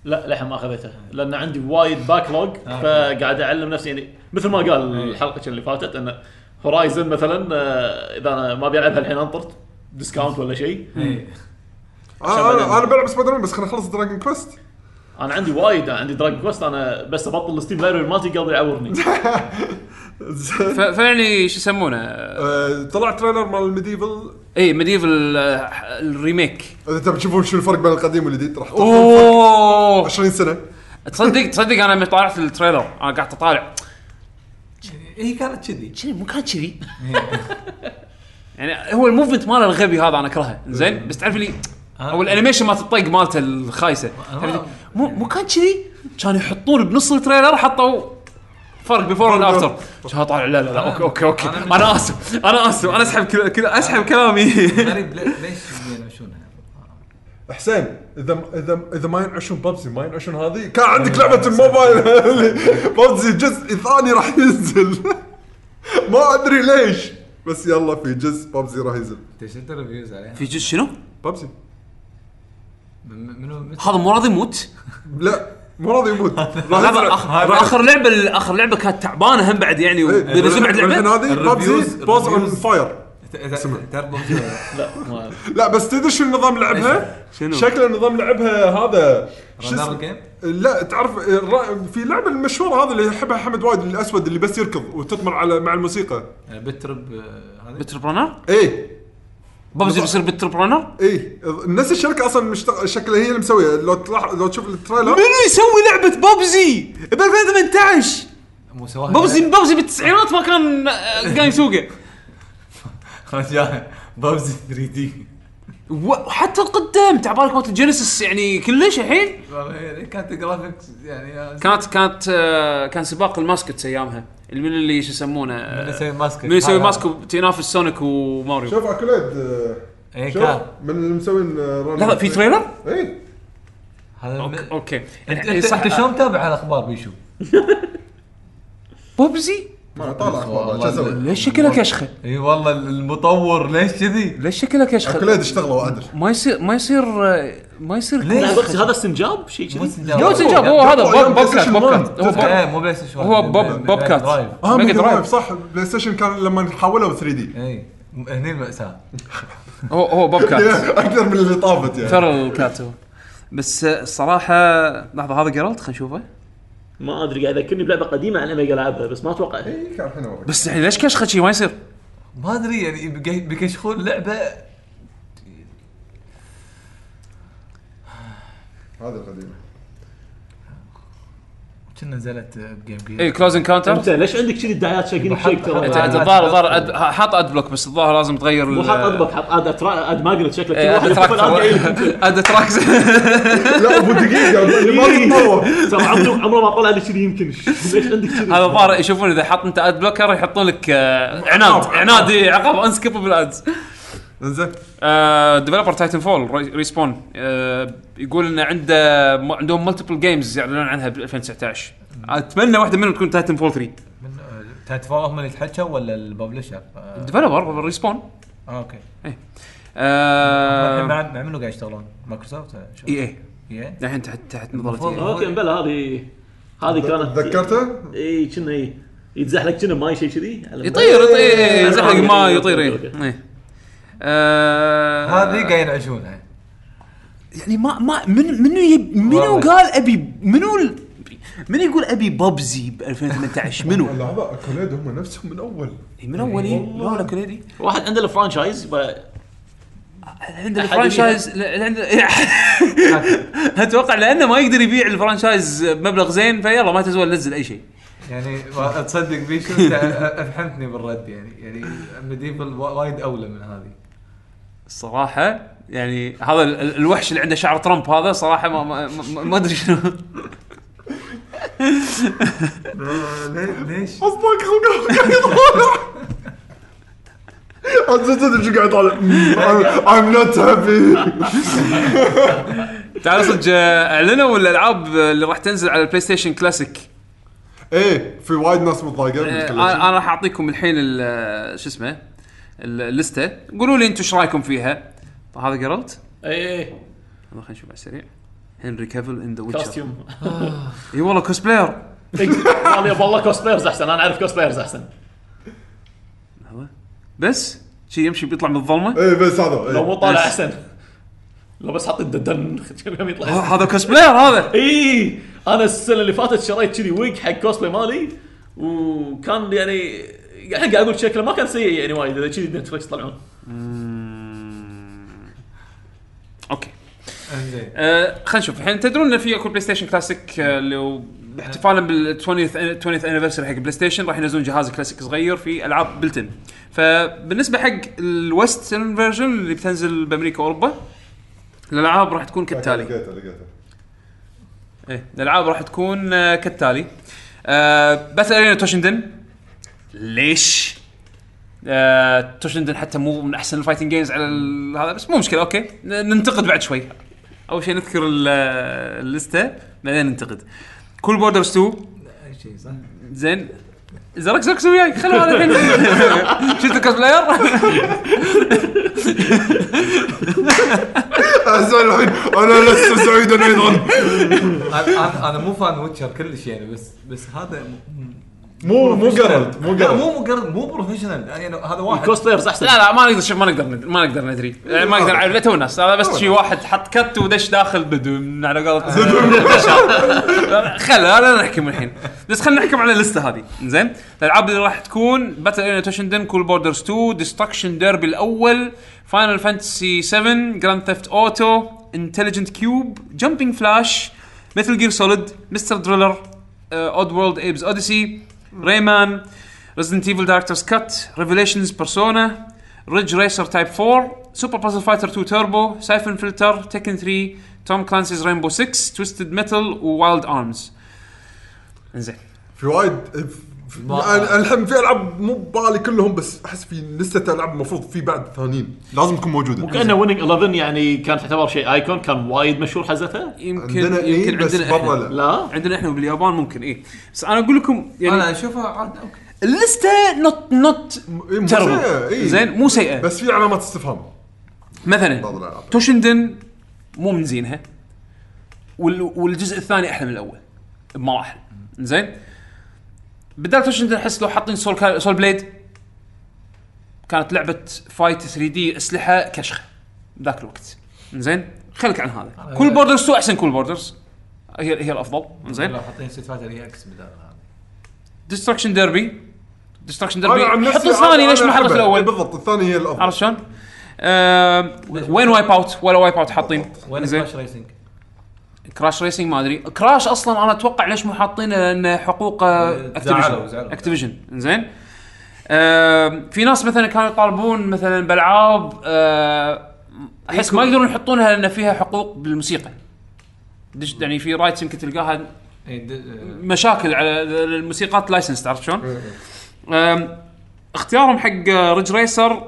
S3: لا للحين ما اخذتها لأن عندي وايد backlog
S4: آه.
S3: فقاعد أعلم نفسي. يعني مثل ما قال
S4: إيه.
S3: الحلقة اللي فاتت انه Horizon مثلا آه، إذا أنا ما أبي ألعبها الحين انطر discount ولا شيء.
S4: إيه.
S2: أنا أنا أنا بلعب سبايدر مان بس خليني أخلص Dragon Quest
S3: أنا عندي وايد عندي Dragon Quest أنا بس أبطل ال Steam library مالتي قلبي يعورني. [LAUGHS]
S1: فيعني شو يسمونه؟
S2: آه، طلع trailer مال ال MediEvil.
S1: اي MediEvil ال
S2: remake. إذا تبي تشوفون شو الفرق بين القديم والجديد راح
S1: أوه.
S2: 20 سنة.
S1: تصدق تصدق أنا لما طالعت ال trailer أنا قاعد أطالع.
S4: هي كانت كذي.
S1: كذي مو كان كذي. [LAUGHS] يعني هو ال movement ماله الغبي هذا أنا اكرهه زين؟ بس تعرف لي أو ال animation مالت الطق مالته الخايسة؟ مو مو كان كذي؟ كانوا يحطون بنص ال trailer حطوا فرق before and after كان طالع. لا لا لا. أوكي أوكي أوكي. أنا آسف. أنا آسف. أنا أسحب كل- كل أسحب كلامي.
S4: غريب ليش ينعشونها؟
S2: حسين اذا اذا إذا ما ينعشون Bubsy ما ينعشون هذه. كان عندك لعبة الموبايل Bubsy جزء ثاني راح ينزل. ما أدري ليش. بس يلا في جزء Bubsy راح ينزل.
S4: أنت شفت ال reviews عليها؟
S1: في جزء شنو؟
S2: Bubsy
S4: من- منو؟
S1: هذا مو راضي يموت؟
S2: لا. مو [LAUGHS] راضي يموت راح
S1: اخر آخر لعبة آخر لعبة كانت تعبانة هم بعد يعني
S2: إيه،
S1: وبينزل بعد لعبة
S2: هذه
S4: Paws on. Fire لا؟
S2: بس تدري شو نظام لعبها؟
S1: شنو؟
S2: شكل نظام لعبها هذا؟
S4: game؟
S2: لا تعرف في لعبة المشهوره هذا اللي يحبها حمد وايد الأسود اللي بس يركض وتطمر على مع الموسيقى
S4: Bit.Trip آه، هذه
S1: Bit.Trip Runner؟
S2: إيه
S1: Bubsy بيصير Bit.Trip Runner؟
S2: إيه. نفس الشركة أصلا مشتغل شكلها هي اللي مسوية. لو تلاحظ لو تشوف ال trailer
S1: منو يسوي لعبة Bubsy ب 2018
S4: مو سواها.
S1: Bubsy Bubsy بالتسعينات ما كان آه، قايم يسوقه.
S4: رجال Bubsy 3D.
S1: وحتى القدام تعبالك مالت ال Genesis يعني كلش الحين؟
S4: كانت graphics يعني
S1: كانت كانت آه، كان سباق الماسكتس ايامها اللي من اللي شو يسمونه
S4: من يسوي ماسك.
S1: من يسوي ماسك تنافس سونيك وماريو.
S2: شوف أكوليد
S4: اي كان.
S2: من اللي مسوين آه،
S1: لا لا في تريلر؟
S2: اي
S4: هذا أوكي
S1: أوكي.
S4: انت شلون متابع الاخبار بيشو؟ [LAUGHS]
S1: ببجي
S2: ما طالع
S4: والله
S2: شو أسوي؟
S1: ليش شكلها كشخه؟
S4: إي والله المطور ليش كذي؟
S1: ليش شكلها كشخه؟
S2: اكوليد اشتغلوا عدل
S1: ما يصير ما يصير ما يصير
S4: ليش؟
S3: هذا استنجاب شيء
S4: مو
S3: كذي.
S1: هو سنجاب هو هذا بوب بوب
S2: بلاي
S1: كات
S2: ستيشن
S1: بوب
S2: وان.
S1: كات هو بوب-
S4: مو بلاي ستيشن
S1: هو بوب- بوب كات.
S4: درايف.
S2: آه
S1: ميجا
S2: صح بلاي ستيشن كان لما حولوا 3 دي
S4: اي هني المأساة
S1: هو هو بوب كات [LAUGHS]
S2: أكثر من اللي طافت يعني
S1: فيرل كات هو بس الصراحه لحظة هذا جيرالت خلينا نشوفه
S3: ما أدري قاعد يذكرني بلعبة قديمة أنا ابي العبها بس ما أتوقع
S2: اي كان أوريك.
S1: بس يعني ليش كشخه شي ما يصير؟
S4: ما أدري يعني بيك- بيكشخون لعبة
S2: هذا القديم
S4: كنا نزلت بجيم
S1: اي
S4: جير
S1: كلوز انكاونتر.
S3: أنت ليش عندك كذي الدعايات
S4: بحط-
S3: شيك ترى؟
S1: انت الظاهر الظاهر حاط اد بلوك بس الظاهر لازم تغير
S3: مو حاط ادبك حط أد أترا- أد ماجنت شكلك كل
S1: إيه،
S3: واحد أد [LAUGHS] أد.
S1: أد تراكس [LAUGHS]
S2: لا أبو دقيقة ما تتطور
S3: ترى عمره عمره ما طلع لي كذي يمكن. [LAUGHS] ليش عندك كذي
S1: هذا الظاهر يشوفون إذا حط أنت اد بلوكر يحطون لك آه، عناد. عناد إي، عقاب انسكيبل ادز
S2: انزين
S1: developer Titanfall Respawn يقول انه عنده م- عندهم multiple games يعلنون عنها ب 2019 أتمنى واحدة منهم تكون Titanfall 3
S4: من Titanfall هم اللي يتحكوا ولا ال publisher؟
S1: آه developer
S4: Respawn okay
S1: إيه.
S4: الحين
S1: آه،
S4: مع مع منو قاعد يشتغلون؟ مايكروسوفت ولا شو؟
S1: اي اي
S4: اي
S1: الحين تحت تحت
S4: المفروض-
S1: EA.
S3: okay مبلا هذه هذه كانت
S2: تذكرته؟
S3: اي كنا اي يتزحلق كنا ماي شيء كذي على-
S1: يطير يطير يزحلق ما
S3: okay،
S1: يطير إيه. إيه. آه،
S4: هذه قاعد ينعشونها.
S1: يعني ما ما من منو يب منو
S4: والله.
S1: قال ابي منو ال- منو يقول أبي ببزي ب 2018 [LAUGHS] منو؟
S2: لا هذا اكوليد هم نفسهم من أول.
S1: من أول إيه؟ لا ولا كريدي
S3: واحد عنده الفرانشايز
S1: عنده الفرانشايز لا- عنده [LAUGHS] أتوقع لأنه ما يقدر يبيع الفرانشايز بمبلغ زين فيلا ما تزول نزل اي شيء.
S4: يعني ما تصدق بيشو أنت [LAUGHS] أفهمتني بالرد يعني. يعني MediEvil وايد أولى من هذه.
S1: الصراحه يعني هذا ال- ال- الوحش اللي عنده شعر ترامب هذا صراحة ما ما, ما, ما ادري شنو
S4: ليه- ليش؟
S2: أصلا خلقه قاعد يطالع انت صدق شو قاعد طالع I'm not happy
S1: تعال صدق آه، اعلنوا الالعاب اللي راح تنزل على ال PlayStation Classic
S2: إيه في وايد ناس من
S1: آه،
S2: الكلام.
S1: أنا أنا راح اعطيكم الحين ال- شو اسمه اللسته قولوا لي أنتم إيش رأيكم فيها؟ هذا Geralt
S3: اي
S1: هذا خلينا نشوف على السريع. Henry Cavill in The Witcher
S3: costume
S1: إي والله cosplayer
S3: والله والله cosplayers أحسن. أنا أعرف cosplayers أحسن.
S1: بس شي يمشي بيطلع من الظلمة؟
S2: إيه بس هذا.
S3: لو
S2: إيه.
S3: مو طالع. أحسن. لو بس حط الددن كم يطلع.
S1: هذا cosplayer هذا.
S3: اي أنا السنة اللي فاتت شريت كذي ويج حق كوسبلاي مالي وكان يعني الحين قاعد أقول شكله ما كان سيء يعني وايد إذا كذي Netflix يطلعون.
S1: okay.
S4: إنزين.
S1: آه خلينا نشوف. الحين تدرون إن في أكو PlayStation Classic آه، اللي هو احتفالا بال 20th 20th anniversary حق PlayStation راح ينزلون جهاز كلاسيك صغير في ألعاب built-in فبالنسبة حق ال Western version اللي بتنزل بأمريكا وأوروبا الألعاب راح تكون كالتالي.
S2: لقيته لقيته
S1: إيه الألعاب راح تكون آه، كالتالي. آه Battle Arena Toshinden ليش؟ آه Toshinden حتى مو من أحسن ال fighting games على هذا بس مو مشكلة okay. ننتقد بعد شوي. أول شيء نذكر ال- اللستة بعدين ننتقد. Cool Boarders 2
S4: أي شيء صح؟
S1: زين. زرك زرك وياي. خلوا هذا الحين [LAUGHS] شفت ال cosplayer
S2: اسمع الحين أنا لست سعيدا
S4: أيضا أنا مو fan Witcher كلش يعني بس بس هذا
S2: مو مو Geralt مو
S4: لا
S2: Geralt
S4: مو مو مو professional يعني هذا واحد.
S3: cosplayers أحسن.
S1: لا لا ما نقدر شوف ما نقدر ما نقدر ندري. يعني ما نقدر نعرف. لا تو الناس هذا بس شي واحد حط كت ودش داخل بدون على قولة. [LAUGHS] خل لا نحكم الحين. بس خلينا نحكم على اللسته هذه. زين؟ الألعاب اللي راح تكون Battle Arena Toshinden Cool Boarders 2 Destruction Derby الأول Final Fantasy 7 Grand Theft Auto Intelligent Qube Jumping Flash Metal Gear Solid Mr. Driller Oddworld Abe's Oddysee Rayman Resident Evil Director's Cut Revelations Persona Ridge Racer Type 4 Super Puzzle Fighter 2 Turbo Syphon Filter Tekken 3 Tom Clancy's Rainbow 6 Twisted Metal و Wild Arms انزين
S2: في وايد أنا- الحين في ألعاب مو ببالي كلهم بس أحس في لستة ألعاب المفروض في بعد ثانيين. لازم تكون موجودة.
S3: كأنه Winning 11 يعني كانت تعتبر شيء icon كان وايد مشهور حزتها
S1: يمكن
S2: عندنا إيه
S1: يمكن
S2: بس
S1: عندنا
S2: برا لا
S3: لا.
S1: عندنا إحنا باليابان ممكن إيه. بس أنا أقول لكم يعني
S4: أنا اشوفها عاد okay.
S1: اللستة not not
S2: إيه، سيئة، إيه.
S1: زين مو سيئة.
S2: بس في علامات استفهام.
S1: مثلا. Toshinden مو من زينها وال والجزء الثاني أحلى من الأول بمراحل زين؟ بدال Toshinden احس لو حاطين Soul Ca... Soul Blade كانت لعبة fight 3D أسلحة كشخة. بذاك الوقت. زين خليك عن هذا. Cool Boarders 2 أحسن Cool Boarders هي هي الأفضل. زين
S4: لو حاطين Street Fighter EX بدال هذا.
S2: Destruction Derby
S1: Destruction
S2: Derby
S1: حط الثاني ليش ما حطيت. الأول؟
S2: بالضبط الثاني هي الأفضل.
S1: عرفت شلون؟ آه وين Wipeout ولا Wipeout حاطين.
S4: وين Crash Racing؟
S1: Crash Racing ما أدري. Crash أصلا أنا أتوقع ليش مو حاطينه لأن حقوق
S4: Activision.
S1: Activision زين آه في ناس مثلا كانوا يطالبون مثلا بالعاب آه أحس ما يقدرون يحطونها لأن فيها حقوق بالموسيقى. يعني في rights يمكن تلقاها
S4: د-
S1: مشاكل على الموسيقات license تعرف شلون؟ اختيارهم حق Ridge Racer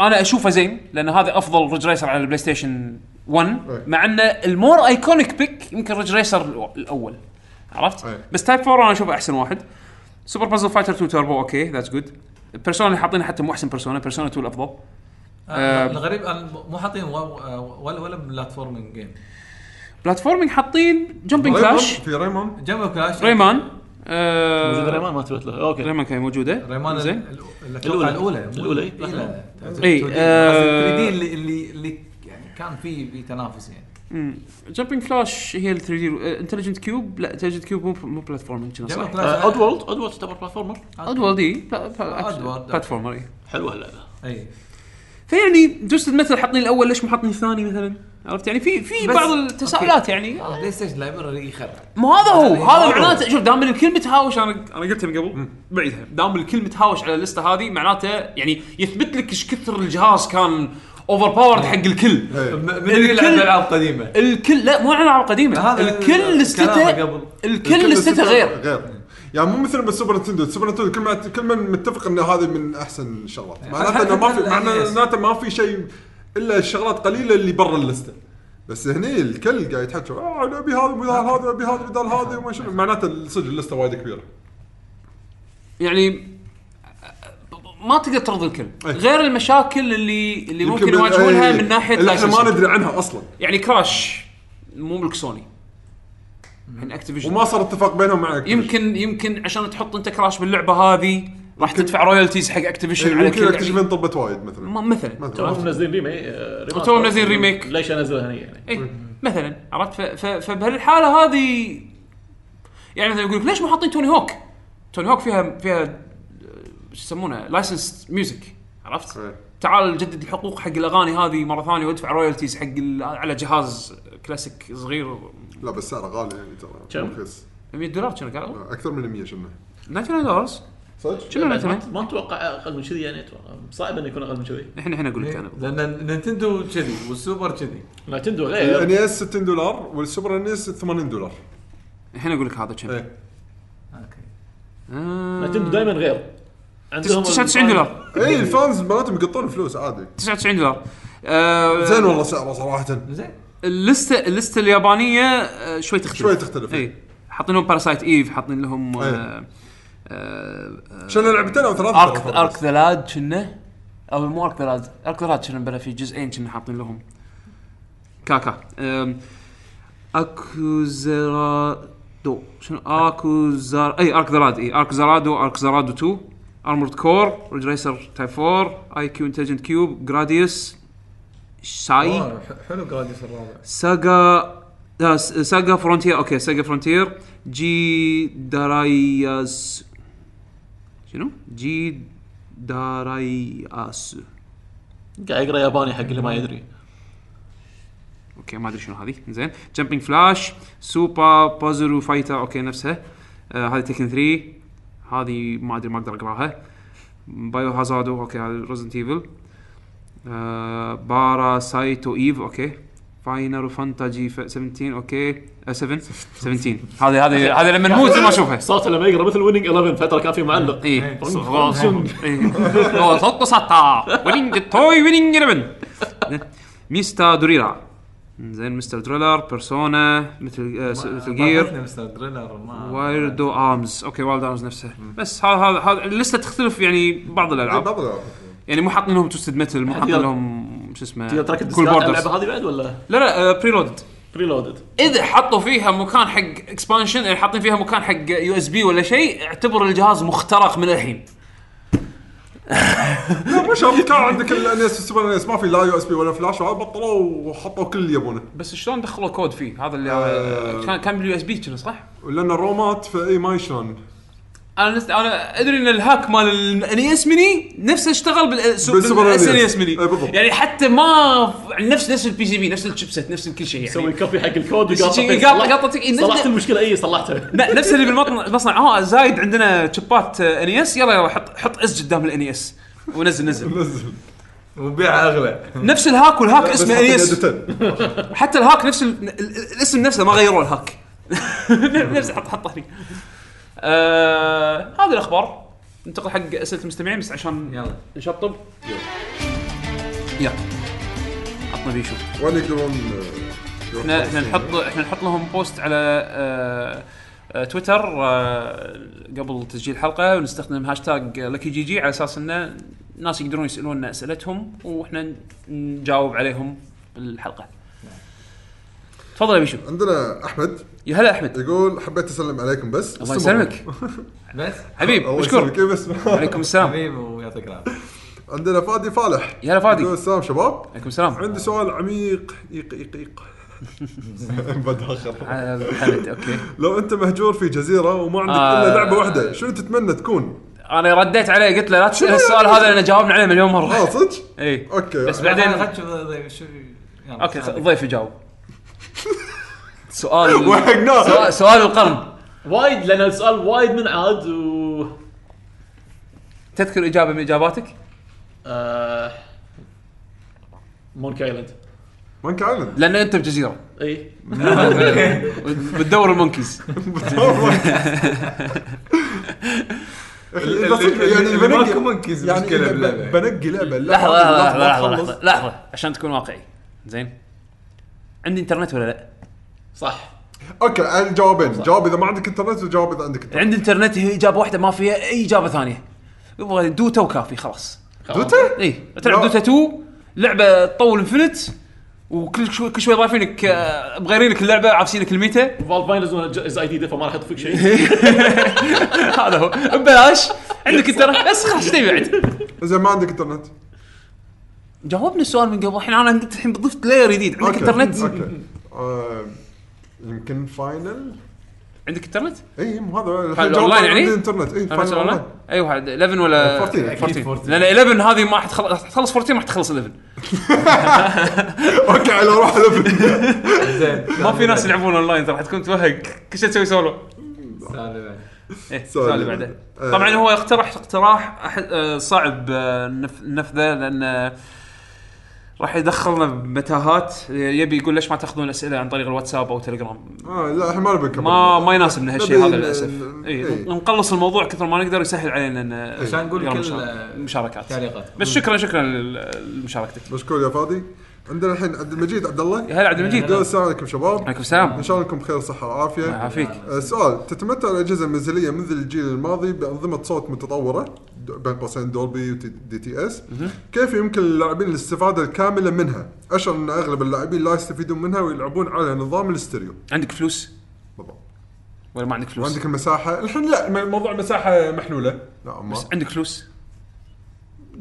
S1: أنا أشوفه زين لأن هذا أفضل Ridge Racer على ال PlayStation 1 مع إنه ال more iconic pick يمكن Ridge Racer الأول. عرفت؟
S2: أي.
S1: بس Type 4 أنا أشوفه أحسن واحد. Super Puzzle Fighter 2 Turbo okay that's good Persona اللي حاطينها حتى مو أحسن Persona Persona 2 الأفضل.
S4: آه، الغريب أنا مو حاطين و- ولا ولا platforming game
S1: platforming حاطين
S2: Rayman،
S1: Crash
S2: في Rayman
S4: جنب Crash
S1: Rayman. آه،
S3: موجود Rayman ما انتبهت له okay.
S1: Rayman كان
S4: موجودة. Rayman
S1: زين.
S3: الأولى. إي،
S4: 3D.
S1: آه،
S4: 3D اللي اللي كان في في تنافس يعني.
S1: Jumping Flash هي ال 3D Intelligent Qube لا Intelligent Qube مو مو
S3: platforming Oddworld Oddworld تعتبر platformer
S1: ادوال دي
S4: Oddworld.
S1: platformer إي.
S3: حلوة اللعبه
S4: أي.
S1: فيعني دوست مثل حاطين الأول ليش مو حاطين الثاني مثلا؟ عرفت يعني؟ في في بعض التساؤلات يعني.
S4: PlayStation library يخرب
S1: ما هذا هو
S4: هذا
S1: معناته شوف دام الكل متهاوش أنا أنا قلتها من قبل. بعيدها دام الكل متهاوش على اللسته هذه معناته يعني يثبت لك إيش كثر الجهاز كان overpowered حق الكل.
S2: إيه.
S4: من اللي يلعب
S1: الكل-
S4: العاب قديمة.
S1: الكل لا مو ألعاب قديمة.
S4: هذا
S1: الكل لستته. الكل لستته غير.
S2: غير. يعني مو مثل بال Super Nintendo. ال Super Nintendo كل ما كل من متفق إن هذه من أحسن الشغلات. معناته إنه ما في معناته ما في شيء إلا الشغلات قليلة اللي برا اللستة. بس هني الكل قاعد يتحكى آه نبي هذا بدال هذا نبي هذا بدال هذا وما شنو معناته صدق اللستة وايد كبيرة.
S1: يعني ما تقدر ترضي الكل
S2: أي.
S1: غير المشاكل اللي اللي ممكن يواجهونها
S2: إيه،
S1: من ناحية
S2: اللي إحنا ما. ندري عنها أصلا
S1: يعني Crash مو ملك سوني من Activision
S2: وما صار اتفاق بينهم مع Activision.
S1: يمكن يمكن عشان تحط انت Crash باللعبة هذه راح تدفع royalties حق Activision
S2: إيه،
S1: على
S2: يمكن
S1: كل
S2: Activision طبت وايد مثلا
S1: ما- مثلا
S2: مثلا
S3: توهم منزلين remake آه،.
S1: توهم منزلين remake.
S3: ليش أنزلها هني يعني؟
S1: اي مثلا عرفت ف- ف- فبهالحالة هذه يعني مثلا يقول لك ليش مو حاطين Tony Hawk؟ Tony Hawk فيها فيها يسمونه licensed music عرفت؟
S2: إيه.
S1: تعال جدد الحقوق حق الأغاني هذه مرة ثانية وادفع royalties حق على جهاز كلاسيك صغير.
S2: لا بس سعره غالي يعني ترى. رخيص.
S1: 100 دولار كانوا قالوا
S2: أكثر من 100 شنو؟
S1: 99 دولار
S2: صدق؟
S1: شنو
S3: ما
S1: 99
S3: ما أتوقع أقل من كذي يعني أتوقع. صعب إنه يكون أقل من كذي.
S1: الحين الحين أقول لك أنا.
S4: لأن نينتندو كذي والسوبر كذي.
S3: نتندو غير.
S2: ال N ES 60 دولار وال Super NES 80 دولار.
S1: الحين أقول لك هذا كم
S2: إيه.
S4: أوكي.
S1: آه،
S3: نتندو دائما غير. عندهم
S1: 99 دولار.
S2: اي ال fans مالتهم يقطون فلوس عادي.
S1: 99 دولار. آه،
S2: زين والله سعره صراحة.
S4: زين.
S1: اللسته اللستة اليابانية آه، شوي تختلف.
S2: شوي تختلف.
S1: اي حاطين لهم Parasite Eve حاطين لهم
S2: إيه.
S1: آه، آه،
S2: شنو لعبتين أو ثلاثة؟
S1: Arc
S2: ترى
S1: Arc the Lad كنا. أو مو ارك ذا لاد ارك ذا لاد كنا بلا في جزئين كنا حاطين لهم. كاكا. اكوزرادو شنو؟ اكوزار اي ارك ذا لاد اي ارك زرادو ارك زرادو 2 ارمورد كور ريج ريسر تايب 4 اي كيو انتليجنت كيوب جراديوس ساي
S4: حلو جراديوس الرابع.
S1: ساجا لا ساجا فرونتير أوكي ساجا فرونتير جي داراياس شنو؟ G-Darius
S3: قاعد يقرأ ياباني حق اللي ما يدري.
S1: okay ما أدري شنو هذه. زين. Jumping Flash Super Puzzle Fighter okay نفسها. آه هذه Tekken 3 هذه ما أدري ما أقدر أقراها. Biohazard okay هذا Resident Evil آه Parasite Eve okay. Final Fantasy 17 okay. آه 7 17 هذه هذه هذه لما نموت ما أشوفها.
S3: صوته لما يقرأ مثل Winning 11 فترة كان في معلق.
S1: اي
S4: إيه.
S1: إيه. [LAUGHS] صوت ساتا Winning توي Winning 11 Mister Driller. زين Mister Driller Persona Metal آه، Metal Gear
S4: Mister Driller ما
S1: Wild Arms okay Wild Arms نفسه. بس هذا هذا هذا اللسته تختلف يعني بعض الألعاب.
S2: بعض الألعاب.
S1: يعني مو حاطين لهم Twisted Metal مو حاطين لهم شو اسمه
S3: تقدر تركب Cool
S1: Boarders
S3: اللعبة هذه بعد ولا؟
S1: لا لا
S3: preloaded preloaded
S1: إذا حطوا فيها مكان حق expansion يعني حاطين فيها مكان حق USB ولا شيء اعتبر الجهاز مخترق من الحين.
S2: لا مو شرط كان عندك ال NES وال Super NES ما في لا USB ولا فلاش بطلوا وحطوا كل اللي يبونه
S1: بس شلون دخلوا كود فيه هذا اللي
S2: آه.
S1: كان كان بال USB صح؟
S2: لأن الرومات فإي ما شلون
S1: أنا نست... أنا أدري إن ال hack مال ال NES Mini نفسه اشتغل بال Super
S2: NES. S Mini.
S1: يعني حتى ما نفس نفس ال PCB نفس ال chipset نفس الكل شيء يعني.
S3: copy حق الكود
S1: ينزل-
S3: صلحت المشكلة إي صلحتها. [LAUGHS]
S1: لا نفس اللي بالمصنع آه زايد عندنا شبات NES. يلا يلا حط حط S قدام ال NES. ونزل نزل.
S2: نزل
S4: وبيعها أغلى.
S1: نفس
S2: ال
S1: hack
S2: وال
S1: hack اسمه
S2: NES.
S1: حتى ال hack نفس ال... ال- ال- الاسم نفسه ما غيروا ال hack. [LAUGHS] نفس حط حطه هني. آه هذه الأخبار. ننتقل حق أسئلة المستمعين بس عشان
S4: يلا.
S1: نشطب. يلا. عطنا بيشو.
S2: وين يقدرون آه،
S1: إحنا إحنا نحط إحنا نحط لهم post على آه آه تويتر آه قبل تسجيل الحلقة ونستخدم هاشتاج لكي جي جي على أساس انه الناس يقدرون يسالوننا أسئلتهم وإحنا نجاوب عليهم بالحلقة. تفضل يا بيشو.
S2: عندنا أحمد.
S1: يا هلا أحمد.
S2: يقول حبيت أسلم عليكم بس.
S1: الله يسلمك. [LAUGHS]
S4: بس؟
S1: حبيب مشكور.
S2: بس؟
S1: عليكم السلام.
S4: حبيب ويعطيك العافية.
S2: عندنا فادي فالح.
S1: يا هلا فادي.
S2: يقول السلام شباب.
S1: عليكم السلام.
S2: عندي سؤال عميق. يق يق يق. [LAUGHS] بداخل [LAUGHS]
S1: آه، okay.
S2: لو أنت مهجور في جزيرة وما عندك
S1: آه.
S2: الا لعبة واحدة شنو تتمنى تكون؟
S1: أنا رديت عليه قلت له لا تسأل السؤال هذا لأن جاوبنا عليه مليون مرة.
S2: آه صدق؟
S1: اي
S2: okay.
S1: بس بعدين-
S4: يلا.
S1: okay الضيف يجاوب. سؤال [LAUGHS]
S2: وحقناه.
S1: سؤال, سؤال القرن.
S3: وايد لأن السؤال وايد منعاد و
S1: تذكر إجابة من إجاباتك؟
S3: آه... Monkey Island
S2: Monkey Island
S1: لأن أنت بجزيره
S3: إي. [LAUGHS]
S1: بتدور
S2: ال monkeys. [LAUGHS] يعني
S4: ماكو monkeys
S2: يعني بنقي لعبة
S1: لحظة
S2: لحظة.
S1: لحظة لحظة عشان تكون واقعي. زين. عندي إنترنت ولا لا؟
S3: صح.
S2: okay عن جوابين. جواب إذا ما عندك إنترنت وجواب إذا عندك إنترنت.
S1: عندي انترنت هي إجابة واحدة ما فيها أي إجابة ثانية. يبغى Dota وكافي خلاص.
S2: Dota؟
S1: إي. تلعب. Dota 2 لعبة تطول infinite وكل شوي كل شوي ضايفينك آه، مغيرينك اللعبة عافسينك ال
S3: meta Valve ما ينزلون جزء جديده فما راح يحط فيك شيء. [LAUGHS]
S1: هذا هو. ببلاش. عندك إنترنت. بس خلاص إيش تبي بعد؟
S2: اذا ما عندك إنترنت.
S1: جاوبني السؤال من قبل. الحين أنا الحين ضفت layer جديد. عندك. إنترنت؟
S2: okay. آه، يمكن Final
S1: عندك انترنت؟
S2: اي مو هذا. الحين
S1: أونلاين يعني؟
S2: عندي انترنت اي Final online
S1: اي واحد 11 ولا
S2: 14.
S4: أكيد
S1: 14
S4: 14.
S1: لأن 11 هذه ما حتخلص تخلص 14 ما حتخلص 11
S2: okay على روح level [LAUGHS]
S4: زين.
S1: ما في ناس يلعبون اونلاين ترى حتكون توهق. كل شيء تسوي سولو. إيه
S2: سؤال
S1: السؤال اللي بعده
S2: آه.
S1: طبعا هو اقترح اقتراح آه، صعب نف- نفذه لأن آه، راح يدخلنا بمتاهات يبي يقول ليش ما تاخذون اسئله عن طريق الواتساب أو تليجرام؟
S2: آه لا الحين ما نبي نكمل.
S1: ما ما يناسبنا هالشيء هذا
S2: للأسف.
S1: اي
S2: إيه.
S1: نقلص الموضوع كثر ما نقدر يسهل علينا إن
S4: عشان نقول كل
S1: مشارك- مشاركات
S4: تعليقات
S1: بس شكرا شكرا لمشاركتك.
S2: مشكور يا فادي عندنا الحين عبد المجيد عبد الله.
S1: هلا عبد المجيد.
S2: السلام عليكم شباب.
S1: عليكم السلام.
S2: إن شاء الله انكم بخير وصحه وعافية.
S1: يعافيك.
S2: آه، سؤال تتمتع الأجهزة المنزلية مثل الجيل الماضي بأنظمة صوت متطورة؟ بين قوسين Dolby و DTS كيف يمكن للاعبين الاستفادة الكاملة منها؟ اشعر أن أغلب اللاعبين لا يستفيدون منها ويلعبون على نظام الاستريو
S1: عندك فلوس؟
S2: بالضبط.
S1: ولا ما عندك فلوس؟
S2: وعندك المساحه الحين لا موضوع المساحه محلولة. لا ما
S1: بس عندك فلوس؟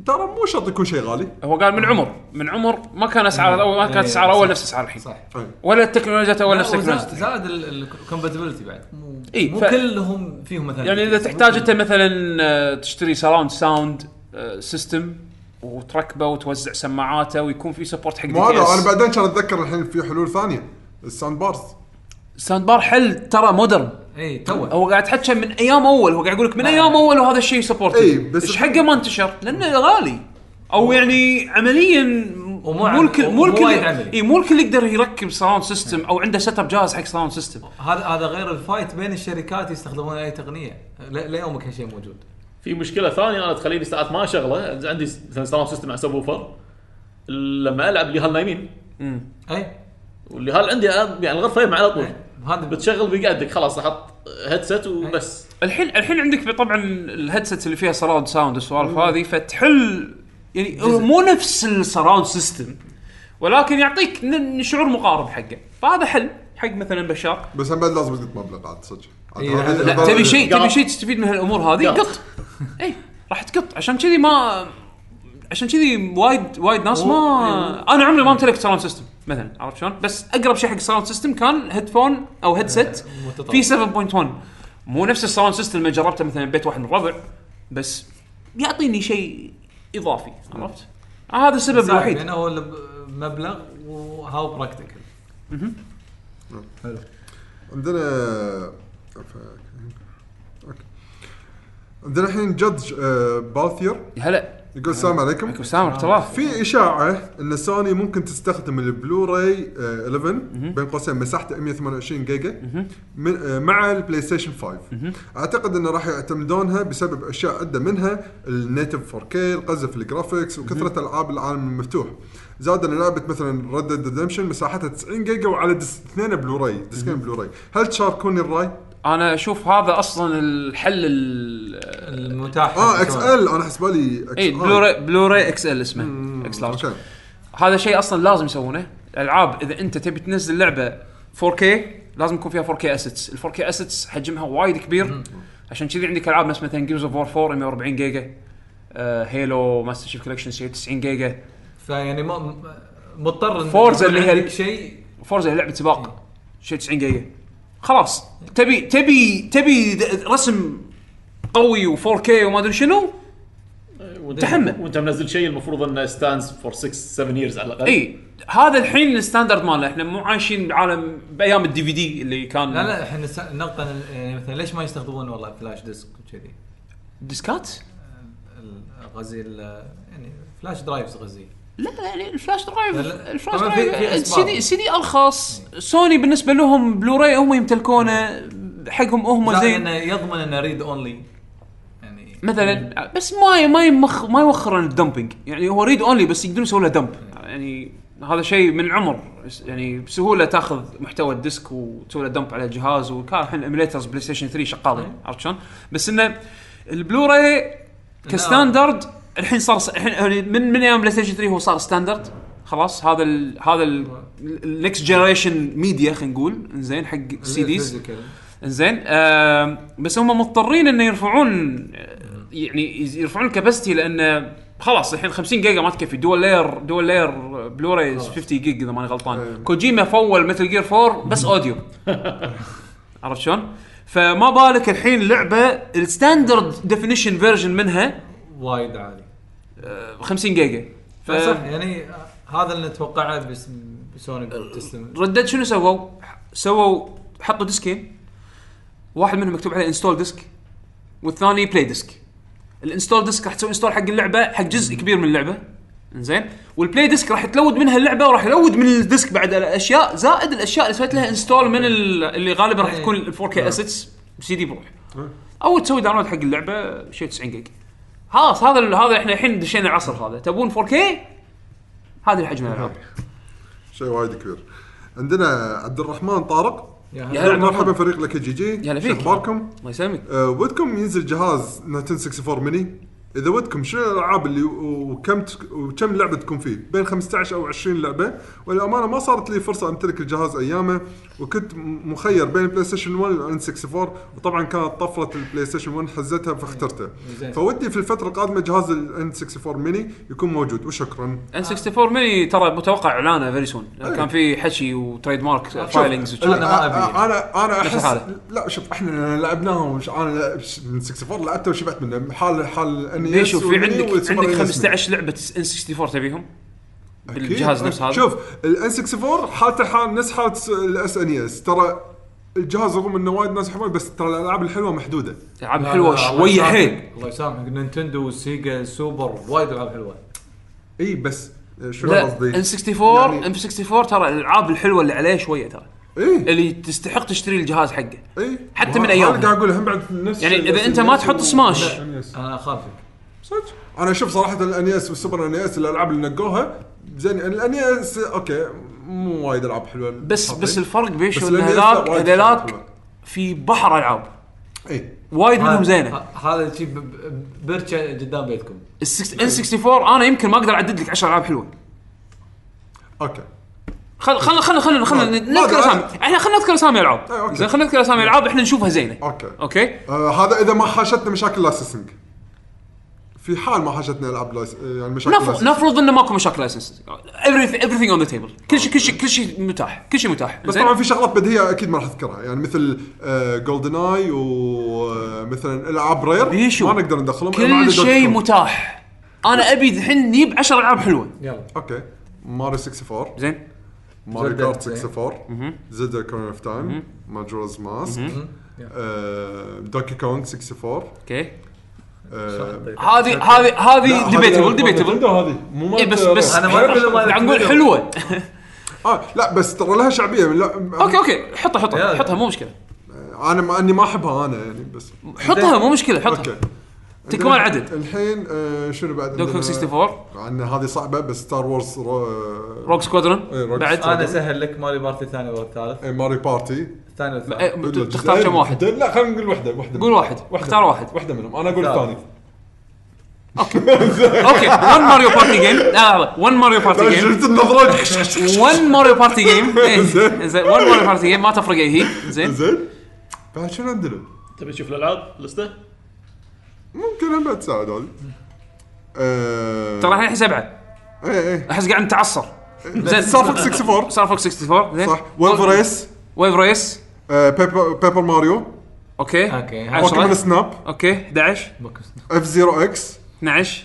S2: ترى مو شرط يكون شيء غالي.
S1: هو قال من عمر من عمر ما كان أسعار اول ما كانت
S4: إيه،
S1: اسعار
S4: أول.
S1: نفس أسعار الحين.
S4: صح.
S1: ولا التكنولوجيا أول نفس التكنولوجيا.
S4: زاد ال compatibility بعد. مو
S1: إي،
S4: مو
S1: ف-
S4: كلهم فيهم مثلا.
S1: يعني إذا تحتاج أنت مثلا آه، تشتري surround sound system وتركبه وتوزع سماعاته ويكون في support حق
S2: مو هذا
S1: أنا.
S2: بعدين كان أتذكر الحين في حلول ثانية ال sound
S1: bars sound bar حل ترى modern
S4: اي تو
S1: هو قاعد يتحكى من أيام أول هو قاعد يقول لك من أيام أول وهذا الشيء support
S2: إي، بس
S1: إيش حقه ما انتشر؟ لأنه غالي. أو يعني عمليا
S4: ومو
S1: مو الكل مو الكل. اي مو الكل يقدر يركب sound system أو عنده setup جاهز حق sound system
S4: هذا هذا غير ال fight بين الشركات يستخدمون أي تقنية. ليومك هالشيء موجود.
S3: في مشكلة ثانية أنا تخليني ساعات ما اشغله عندي مثلا sound system على subwoofer لما ألعب اللي هال نايمين.
S4: اي
S3: واللي هال عندي يعني الغرفة على طول
S4: هذا
S3: بتشغل بيقعدك خلاص أحط headset وبس.
S1: الحين الحين عندك طبعا ال headset اللي فيها surround sound والسوالف هذه فتحل يعني هو مو نفس ال surround system ولكن يعطيك ن- شعور مقارب حقه. فهذا حل حق مثلا بشار.
S2: بس هم بعد لازم تقط مبلغ عاد صدق. عاد
S4: إيه، لا،
S2: هذا-
S1: تبي شيء
S3: قط.
S1: تبي شيء تستفيد من هالأمور هذه؟
S3: قط.
S1: قط. اي راح تقط. عشان كذي ما عشان كذي وايد وايد ناس ما أنا عمري ما امتلكت sound system مثلا عرفت شلون؟ بس أقرب شيء حق sound system كان headphone أو headset
S4: متطور.
S1: في 7.1 مو نفس ال sound system اللي جربته مثلا ببيت واحد من الربع بس يعطيني شيء إضافي عرفت؟ هذا السبب الوحيد.
S4: يعني هو مبلغ و how practical
S2: عندنا okay. عندنا الحين Judge آه، Balthier
S1: هلا.
S2: يقول السلام عليكم.
S1: عليكم السلام ورحمة الله.
S2: في إشاعة إن سوني ممكن تستخدم البلوراي آه، 11 بين قوسين مساحته 128 جيجا من آه، مع ال PlayStation 5 أعتقد إنه راح يعتمدونها بسبب أشياء عده منها ال native 4K القفزه في ال graphics وكثرة ألعاب العالم المفتوح. زاد إن لعبة مثلا Red Dead Redemption مساحتها 90 جيجا وعلى disc اثنين بلوراي ديسكين بلوراي. هل تشاركوني الرأي؟
S1: أنا أشوف هذا أصلا الحل ال
S4: المتاح.
S2: آه إكس ال أنا حسبالي إكس
S1: اي بلوراي بلوراي إكس ال اسمه. X
S2: large
S1: هذا شيء أصلا لازم يسوونه. الألعاب إذا أنت تبي تنزل لعبة 4K لازم يكون فيها 4K assets ال 4K assets حجمها وايد كبير. عشان كذي عندك ألعاب نفس مثلا Gears of War 4 140 جيجا. آه Halo Master Chief Collection شيء 90 جيجا.
S4: فيعني ما مضطر
S1: Forza
S4: يكون
S1: اللي هي
S4: شيء.
S1: Forza لعبة سباق. شيء 90 جيجا. خلاص. تبي تبي تبي رسم قوي و4K وما أدري شنو؟ تحمل.
S3: وأنت منزل شيء المفروض أنه stands for 6 7 years على الأقل.
S1: إي. هذا الحين ال standard مالنا إحنا مو عايشين بعالم بأيام ال DVD اللي كان.
S4: لا لا إحنا إن- يعني مثلا ليش ما يستخدمون والله flash disk وكذي؟
S1: ديسكات؟
S4: غزي ال- يعني flash drives غزي
S1: لا لا يعني ال flash
S4: drive لا، لا. ال
S1: flash
S4: drive.
S1: ال CD ال CD ارخص سوني بالنسبة لهم بلوراي هم يمتلكونه حقهم هم
S4: زين
S1: زين.
S4: انه يضمن إنه read only
S1: مثلا بس ما ما يمخ ما يوخر عن ال dumping يعني هو read only بس يقدرون يسوون له dump يعني هذا شيء من العمر. يعني بسهولة تأخذ محتوى ال disc وتسوي له dump على الجهاز. وكان الحين emulators PlayStation 3 شغالين عرفت شلون؟ بس إنه ال Blu-ray ك standard الحين صار الحين من من أيام PlayStation 3 هو صار standard خلاص هذا ال هذا ال next generation media خلينا نقول. زين حق ال CDs إنزين آه بس هم مضطرين انه يرفعون يعني يرفعون ال capacity لأن خلاص الحين 50 جيجا ما تكفي. dual layer dual layer Blu-ray 50 gig إذا ماني غلطان. كوجيما full Metal Gear 4 بس audio [LAUGHS] عرفت شلون؟ فما بالك الحين لعبة ال standard definition version منها
S4: وايد عالي.
S1: 50 جيجا. ف
S4: صح يعني هذا اللي نتوقعه بس بسوني تستمر.
S1: ردد شنو سووا؟ سووا حطوا ديسكين. واحد منهم مكتوب عليه install disc والثاني play disc ال install disc راح تسوي install حق اللعبة حق جزء كبير من اللعبة. زين وال play disc راح تلود منها اللعبة وراح يلود من ال disc بعد الأشياء. زائد الأشياء اللي سويت لها install من ال- اللي غالبا راح تكون ال 4K assets CD بروح. أو تسوي download حق اللعبة شيء 90 جيج خلاص هذا ال- هذا إحنا الحين دشينا العصر هذا تبون 4K هذه الحجم الالعاب
S2: شيء وايد كبير عندنا عبد الرحمن طارق
S4: يا
S1: يا
S4: هلا.
S1: هلا عبد
S2: مرحبا. فريق لك GG
S1: يا هلا فيك.
S2: شو أخباركم؟
S1: الله يسلمك
S2: أه ودكم ينزل جهاز N64 mini؟ إذا ودكم شنو الألعاب اللي وكم تك- وكم لعبة تكون فيه؟ بين 15 أو 20 لعبة والامانه ما صارت لي فرصة أمتلك الجهاز أيامه وكنت مخير بين ال PlayStation 1 وال N64 وطبعا كانت طفرة ال PlayStation 1 حزتها فاخترته
S4: زين.
S2: فودي في الفترة القادمة جهاز ال N64 mini يكون موجود وشكرا
S1: ان 64 ميني ترى متوقع إعلانه very soon كان في حكي و trademark filings
S4: أنا ما أبي.
S2: أنا
S1: أنا
S2: احس. لا شوف إحنا لعبناها وش أنا N64 لعبته وشبعت منه حال حال
S1: ليش شوف في عندك عندك 15 لعبة N64 تبيهم؟ بالجهاز نفس هذا؟
S2: شوف ال N64 حالته حال نفس حالة ال SNES ترى الجهاز رغم إنه وايد ناس يحبونه بس ترى الألعاب الحلوة محدودة.
S1: العاب حلوة
S4: شوية.
S1: حيل.
S4: الله يسامحك Nintendo وال Sega Super وايد ألعاب حلوة.
S2: إي بس شنو قصدي؟
S1: N64
S2: يعني-
S1: N64 ترى الألعاب الحلوة اللي عليه شوية ترى.
S2: إي.
S1: اللي تستحق تشتري الجهاز حقه.
S2: إي.
S1: حتى من.
S2: أنا قاعد أقول هم بعد نفس
S1: يعني أنت
S2: SNES
S1: ما تحط سماش.
S2: NES.
S4: أنا أخالفك.
S2: صدق. أنا أشوف صراحة ال NES وال Super NES الألعاب اللي نقوها زين. ال NES أوكي مو وايد ألعاب حلوة.
S1: بس
S2: حاطين.
S1: بس الفرق بيشو
S2: بس إن
S1: هذاك هذاك. في بحر العاب
S2: اي
S1: وايد منهم
S4: زينة. هذا شيء ب- ب- برشة قدام بيتكم.
S1: N64 أنا يمكن ما أقدر أعدد لك 10 ألعاب حلوة.
S2: أوكي.
S1: خل خل خل خل خل نذكر أسامي. إحنا خلينا نذكر أسامي العاب. زين خلينا نذكر أسامي العاب إحنا نشوفها زينة.
S2: أوكي.
S1: أوكي؟
S2: آه هذا إذا ما حاشتنا مشاكل licensing في حال ما حاشتنا العاب licens- يعني مشاكل
S1: نفرض. نفرض إنه ماكو مشاكل license. Everything everything on the table. كل شيء كل شيء كل شيء متاح. كل شيء متاح.
S2: بس؟ طبعا في شغلات بديهيه أكيد ما راح اذكرها يعني مثل GoldenEye ومثلا العاب Rare
S1: بيشو.
S2: ما نقدر ندخلهم.
S1: كل شيء. متاح. أنا أبي الحين نجيب 10 ألعاب حلوة.
S4: يلا.
S2: أوكي. ماريو 64
S1: زين.
S2: ماريو
S4: زلدة،
S2: Kart
S4: زين.
S2: 64 Zelda Ocarina of Time Majora's Mask Donkey Kong 64 أوكي.
S1: هذه هذه هذه debatable
S2: هذه debatable هذه مو
S1: اي
S2: مالت
S1: بس بس.
S4: أنا ما ما
S1: نقول
S4: Nintendo.
S1: حلوة.
S2: آه لا بس ترى لها شعبية. لا
S1: أوكي أوكي. حطها حطها. حطها مو مشكلة.
S2: أنا مع أني ما أحبها أنا يعني بس.
S1: حطها مو مشكلة.
S2: أوكي.
S1: حطها تكمل
S2: عندنا
S1: العدد.
S2: الحين آه شنو بعد؟
S1: Donk
S2: عندنا؟
S1: 64
S2: عندنا هذه صعبة بس Star Wars Ro...
S1: Rogue Squadron
S2: إيه، Rogue
S1: بعد.
S2: Squadron.
S4: أنا اسهل لك Mario Party الثاني والثالث
S2: إيه، Mario Party.
S4: الثاني والثالث
S1: إيه، تختار كم واحد؟
S2: لا خلينا نقول واحدة واحدة
S1: قول واحد. اختار واحد.
S2: واحدة منهم. أنا أقول
S4: اختار.
S2: الثاني.
S1: أوكي. 1 Mario Party game لا 1 Mario Party game
S2: شفت النظرات
S1: 1 Mario Party game زين. 1 Mario Party game ما تفرق هي. زين.
S2: زين. بعد شنو عندنا؟
S3: تبي تشوف الألعاب؟ لستة؟
S2: ممكن هم بعد تساعد هذه. آه،
S1: ترى الحين سبعة.
S2: إيه إيه.
S1: أحس قاعد نتعصر. زين.
S2: Star Fox 64
S1: Star Fox 64 زين.
S2: صح.
S1: Wave Race
S2: Wave Race Paper Paper
S1: Mario
S4: أوكي.
S2: بوكيمون
S1: 10
S2: Snap
S1: أوكي 11
S2: F-Zero X
S1: 12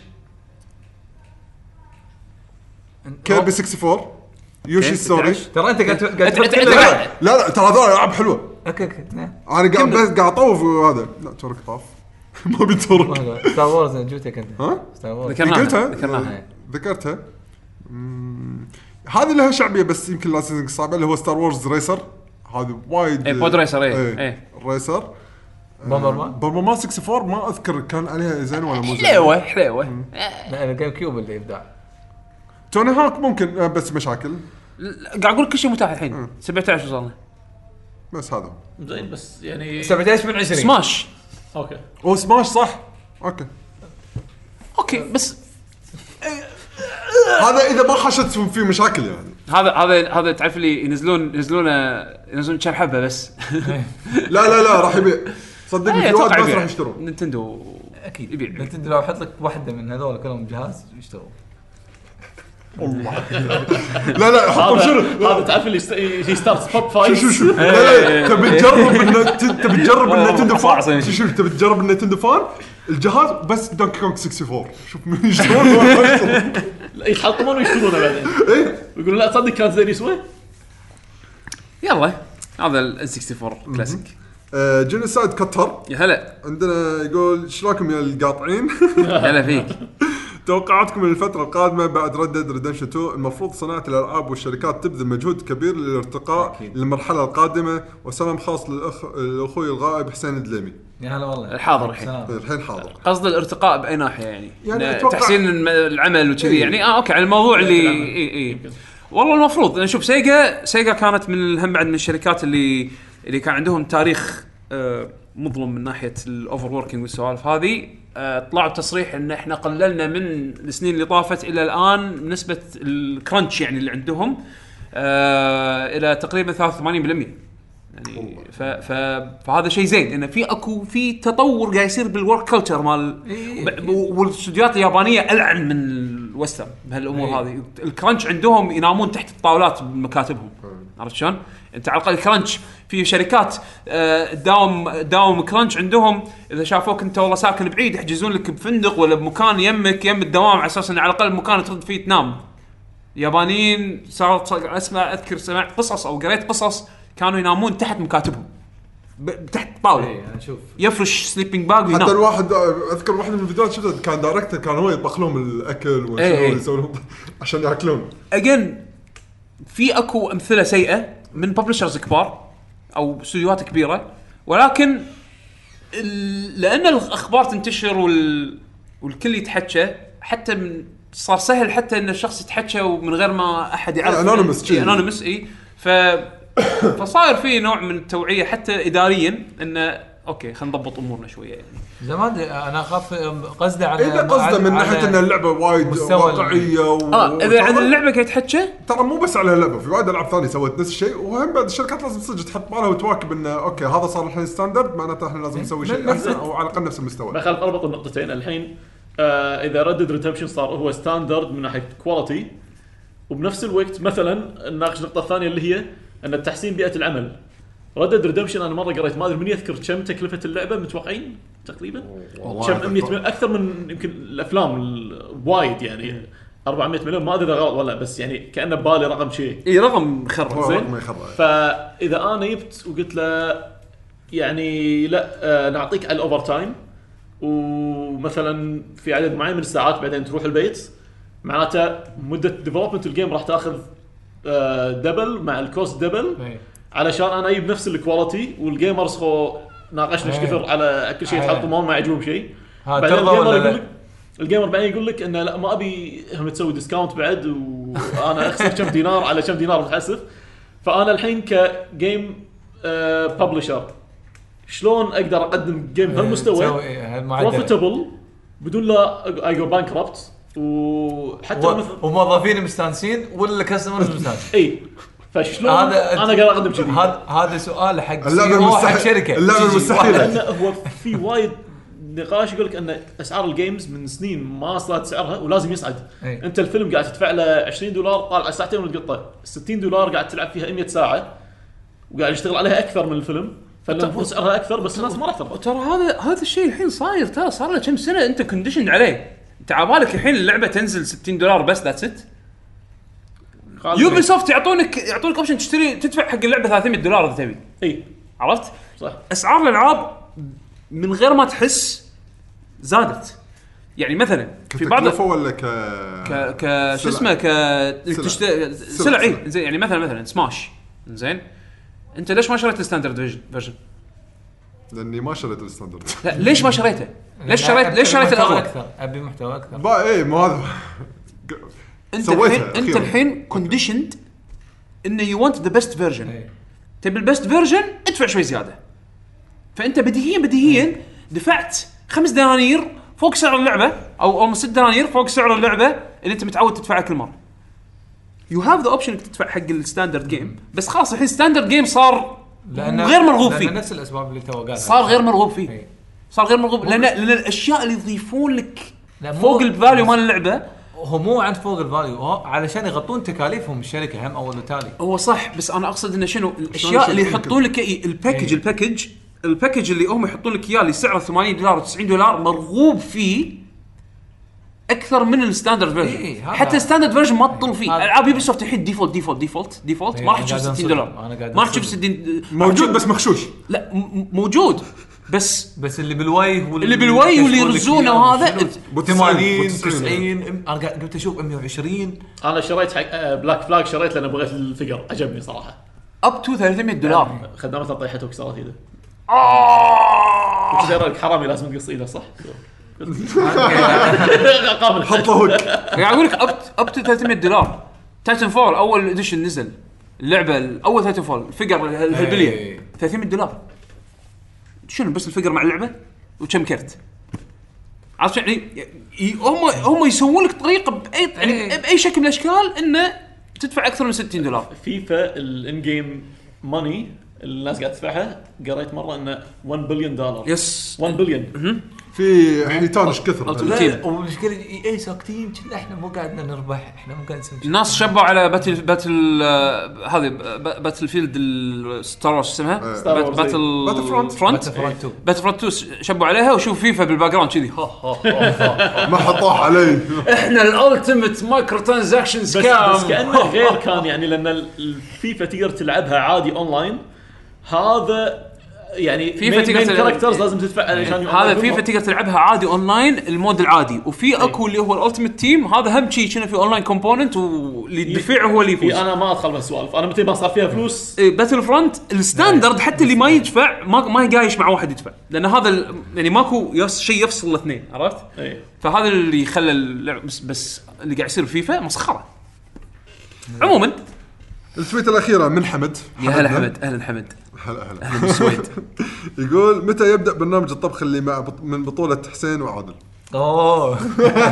S2: Kirby 64
S1: Yoshi
S2: Story
S1: 11.
S4: ترى أنت قاعد قاعد
S1: أنت-
S4: تحط
S1: أنت-
S4: كل
S1: أنت
S4: الألعاب.
S1: قاعد-
S2: لا لا ترى هذول ألعاب حلوة.
S4: أوكي أوكي. نعم.
S2: أنا قاعد بس قاعد أطوف وهذا. لا ترك طاف. [LAUGHS] ما بيترك.
S4: Star Wars جوتك انت
S2: ها؟
S4: Star Wars
S1: ذكرناها.
S2: قلتها
S1: ذكرناها.
S2: ذكرتها. مم، هذه لها شعبية بس يمكن licensing صعبة اللي هو Star Wars Racer هذا وايد
S1: إيه، Podracer، إيه، إيه.
S2: Racer
S4: Bomberman
S2: Bomberman 64 ما أذكر كان عليها زين ولا مو زين.
S1: حليوه حليوه
S4: لا ال GameCube اللي ابداع
S2: Tony Hawk ممكن آه، بس مشاكل.
S1: قاعد أقول كل شيء متاح الحين. 17 وصلنا.
S2: بس هذا.
S3: زين بس يعني
S4: 17 من 20
S1: سماش
S3: أوكي.
S2: أو سماش صح. أوكي.
S1: أوكي بس
S2: هذا إذا ما حشت في مشاكل يعني.
S1: هذا هذا هذا تعرف اللي ينزلون ينزلون ينزلون كم حبة بس. [LAUGHS]
S2: لا لا لا راح يبيع. صدقني
S1: إيه،
S2: في ناس
S1: يبيع.
S2: راح يشترون.
S1: Nintendo
S4: أكيد.
S1: يبيع.
S4: Nintendo لو أحط لك واحدة من هذول كلهم جهاز يشتروا [LAUGHS]
S2: لا لا حطهم شنو؟
S3: هذا تعرف اللي يست- يستارت top five
S2: شو شو؟ لا لا تبي تجرب تبي تجرب ال Nintendo fan؟
S1: فاصل.
S2: شو شو تبي تجرب ال Nintendo fan؟ الجهاز بس Donkey Kong 64 شوف من يشترون يشترون. [LAUGHS]
S3: يتحطمون ويشترونه بعدين.
S2: إيه؟
S3: يقولون لا تصدق كان زين يسوى؟
S1: يلا هذا ال 64 كلاسيك
S2: آه، Genocide قطر
S1: يا هلا.
S2: عندنا يقول إيش رايكم يا القاطعين؟ [LAUGHS]
S1: هلا فيك. [LAUGHS]
S2: توقعاتكم للفترة القادمة بعد Red Dead Redemption 2 المفروض صناعة الألعاب والشركات تبذل مجهود كبير للارتقاء
S4: أكيد.
S2: للمرحلة القادمة. وسلام خاص للأخ الأخوي الغائب حسين الدليمي.
S4: يا هلا والله
S1: الحاضر الحين.
S4: سلام.
S2: الحين حاضر
S1: قصد الارتقاء بأي ناحية يعني,
S2: يعني أتوقع-
S1: تحسين الم- العمل وكذي
S2: إيه.
S1: يعني آه أوكي على الموضوع اللي. اي اي والله المفروض أنا شوف سيجا سيجا كانت من هم بعد من الشركات اللي اللي كان عندهم تاريخ آه، مظلم من ناحية ال overworking والسوالف هذه آه، طلعوا بتصريح إن إحنا قللنا من السنين اللي طافت إلى الآن نسبة ال crunch يعني اللي عندهم آه، إلى تقريبا 83% يعني ف ف فهذا شيء زين انه في أكو في تطور قاعد يصير بال work culture مال
S4: إيه.
S1: ب- والاستوديوهات اليابانية ألعن من ال western بهالأمور
S4: إيه.
S1: هذه. ال crunch عندهم ينامون تحت الطاولات بمكاتبهم. عرفت شلون؟ أنت على الأقل crunch. في شركات آه، تداوم تداوم crunch عندهم. إذا شافوك أنت والله ساكن بعيد يحجزون لك بفندق ولا بمكان يمك يم الدوام على أساس انه على الأقل مكان ترد فيه تنام. يابانيين صار صار- أسمع أذكر سمعت قصص أو قريت قصص كانوا ينامون تحت مكاتبهم. ب- تحت طاولة.
S4: اي أشوف
S1: يفرش sleeping bag
S2: حتى
S1: وينام
S2: الواحد أذكر واحد من الفيديوهات شفته كان director كان هو يطبخ لهم الأكل وشنو
S1: إيه، إيه.
S2: يسوي لهم عشان ياكلون.
S1: again في أكو أمثلة سيئة من publishers كبار أو استديوهات كبيرة ولكن ال- لأن الأخبار تنتشر وال... والكل يتحكى حتى من صار سهل حتى إن الشخص يتحكى ومن غير ما أحد يعرف.
S2: anonymous شي.
S1: anonymous اي ف [COUGHS] فصاير في نوع من التوعية حتى اداريا إنه أوكي خلينا نضبط أمورنا شوية يعني.
S4: زمان أنا أخاف قصده على
S2: اذا قصده من ناحية ان اللعبه وايد واقعية و...
S1: آه إذا عن اللعبة قاعد يتحكى
S2: ترى مو بس على اللعبة في وايد ألعاب ثانية سوت نفس الشيء وهم بعد الشركات لازم صدق تحط بالها وتواكب إنه أوكي هذا صار الحين standard معناته إحنا لازم نسوي شيء أحسن أو على الأقل نفس المستوى.
S3: بخاف اربط النقطتين الحين آه إذا Red Dead Redemption صار هو standard من ناحية quality وبنفس الوقت مثلا نناقش النقطه الثانية اللي هي أن التحسين بيئة العمل. Red Dead Redemption أنا مرة قريت ما أدري من يذكر كم تكلفة اللعبة متوقعين تقريبا؟ كم؟ 100 مليون أكثر من يمكن الأفلام ال- وايد يعني. 400 مليون ما أدري إذا غلط ولا بس يعني كأنه ببالي رقم شيء.
S1: اي رقم
S2: هو
S1: مخرب
S3: زين. فإذا أنا جبت وقلت له يعني لا آه نعطيك على ال overtime ومثلا في عدد معين من الساعات بعدين تروح البيت معناته مدة development ال game راح تأخذ double مع ال cost double
S4: إيه.
S3: علشان أنا أجيب نفس ال quality وال gamers خو ناقشنا إيش
S4: إيه.
S3: كثر على كل شيء
S4: إيه.
S3: يتحطمون ما يعجبهم شيء بعدين ال
S4: gamer
S3: يقول؟ لك ال gamer بعدين يقول لك إنه لا ما أبي هم تسوي discount بعد وأنا أخسر كم دينار على كم دينار متحسف فأنا الحين ك game publisher شلون أقدر أقدم game بهالمستوى. profitable بدون لا I go bankrupt وحتى
S4: و-
S3: مثل
S4: وموظفين مستانسين ولا customers [LAUGHS] مستانسين؟
S3: إي. فشلون
S4: هذا
S3: أنا أقدر أقدم كذي؟
S4: هذا هذا سؤال حق
S2: اللعبة
S4: سي أو حق
S2: المستحيل- شركة.
S4: واحد-
S3: لأن هو في وايد نقاش يقول لك أن أسعار ال games من سنين ما صارت سعرها ولازم يصعد.
S4: أي.
S3: أنت الفيلم قاعد تدفع له 20 دولار طالع ساعتين وتقطه 60 دولار قاعد تلعب فيها 100 ساعة وقاعد يشتغل عليها أكثر من الفيلم. فالمفروض سعرها أكثر بس الناس ما راح ترضى
S1: ترى هذا هذا الشيء الحين صاير ترى صار له كم سنة أنت conditioned عليه. انت عبالك الحين اللعبة تنزل 60 دولار بس that's
S3: it
S1: Ubi
S3: بي-
S1: soft يعطونك يعطونك option تشتري تدفع حق اللعبة 300 دولار إذا تبي
S3: إي
S1: عرفت؟
S3: صح
S1: أسعار الألعاب من غير ما تحس زادت يعني مثلا في بعض
S2: كتكلفه ولا ك
S1: ك ك شو. اسمه ك
S2: سلع.
S1: تشت...
S2: سلع.
S1: سلع إي
S2: سلع.
S1: زين يعني مثلا مثلا سماش زين أنت ليش ما شريت ال standard
S2: version لأني ما شريت ال standard
S1: لا ليش ما شريته؟ ليش شريت ليش شريت
S4: محتوى
S1: الاغلى؟
S4: أكثر أبي محتوى أكثر
S2: با إيه مو هذا
S1: أنت
S2: سويتها
S1: الحين أنت
S2: أخيراً.
S1: الحين conditioned انه you want the best version
S4: إيه.
S1: تبي ال best version ادفع شوي زيادة فأنت بديهيا بديهيا دفعت خمس دنانير فوق سعر اللعبة أو أو ست دنانير فوق سعر اللعبة اللي أنت متعود تدفعها كل مرة you have the option إنك تدفع حق ال standard game بس خلاص الحين standard game صار غير مرغوب
S4: لأن
S1: فيه.
S4: نفس الأسباب اللي تو قالها
S1: صار غير مرغوب فيه.
S4: إيه.
S1: صار غير مرغوب. لأن لأن الأشياء اللي يضيفون لك
S4: لا، مو-
S1: فوق ال value مال اللعبة
S4: هو مو عند فوق ال value هو علشان يغطون تكاليفهم الشركة هم أول وتالي.
S1: هو صح بس أنا أقصد إنه شنو؟ الأشياء اللي يحطون لك إيه؟ ال package
S4: إيه.
S1: ال package ال package اللي هم يحطون لك إياه اللي سعره 80 دولار و90 دولار مرغوب فيه أكثر من ال standard
S4: إيه،
S1: version
S4: إيه، هذا-
S1: حتى ال standard version ما تطل فيه.
S4: هذا-
S1: العاب Ubisoft الحين default default default default
S4: إيه،
S1: ما راح تشوف
S4: قاعد
S1: 60
S4: أنصدم.
S1: دولار ما راح تشوف
S4: أنصدم.
S1: 60
S2: موجود بس مخشوش
S1: لا موجود. بس
S4: بس اللي بالوايهة هو
S1: اللي بالوايهة واللي يرزونه؟
S2: بو
S4: 80
S2: 90.
S4: 90 أنا قاعد قلت أشوف 120
S3: أنا شريت حق آه، Black Flag شريت لأن بغيت الفقر. عجبني صراحة.
S1: up to 300 دولار.
S3: خدامته طيحته وكسرت ايده
S1: آه.
S3: حرامي لازم تقص إيده صح؟ قابل [LAUGHS]
S2: حط له هوك
S1: قاعد أقول لك up up to 300 دولار. Titanfall أول edition نزل. اللعبة الأول Titanfall ال figure ال- الهلبليه
S4: إيه.
S1: 300 دولار. شنو بس ال figure مع اللعبة؟ وكم كرت؟ عرفت يعني؟ هم هم يسوون لك طريقة باي يعني
S4: إيه.
S1: بأي شكل من الأشكال إنه تدفع أكثر من 60 دولار.
S3: FIFA ال in-game money الناس قاعد تدفعها قريت مرة إنه 1 بليون دولار
S1: yes
S3: 1 بليون
S2: في حيتان إيش كثر.
S4: لا والمشكلة إي ساكتين كنا إحنا مو قاعدنا نربح إحنا مو قاعد نسوي شيء.
S1: الناس شبوا على Battle Battle آه، هذه ب- Battlefield ال Star Wars اسمها. Star
S2: Battle Battlefront.
S1: front
S4: Battlefront 2.
S1: Battlefront 2 شبوا عليها وشوف FIFA بال back ground كذي [LAUGHS] [LAUGHS]
S2: ما حطوه علي
S1: إحنا ال Ultimate microtransaction
S3: بس
S1: scam
S3: بس كأنه [LAUGHS] غير كان يعني لأن ال- الفيفا تقدر تلعبها عادي اونلاين هذا يعني
S1: فيفا تقدر تلعب-
S3: characters لازم تدفع علشان
S1: هذا فيفا تقدر تلعبها عادي online ال mode العادي. وفي أكو اللي هو ال Ultimate Team هذا هم شيء كنا في online component واللي يدفع هو اللي يفوز.
S3: في أنا ما أدخل بالسوالف أنا متى ما صار فيها فلوس؟
S1: Battlefront ال standard حتى اللي ما يدفع ما ما يقايش مع واحد يدفع. لأن هذا يعني ماكو شيء يفصل الاثنين عرفت؟ فهذا اللي خلى اللعب بس, بس اللي قاعد يصير فيفا مسخرة. عموما.
S2: التويتة الأخيرة من حمد.
S1: يا هلا. حمد أهلا حمد.
S2: هلا هلا. [LAUGHS]
S1: أهلا بالسويد
S2: يقول متى يبدأ برنامج الطبخ اللي مع بط... من بطولة حسين وعادل؟
S4: أوه.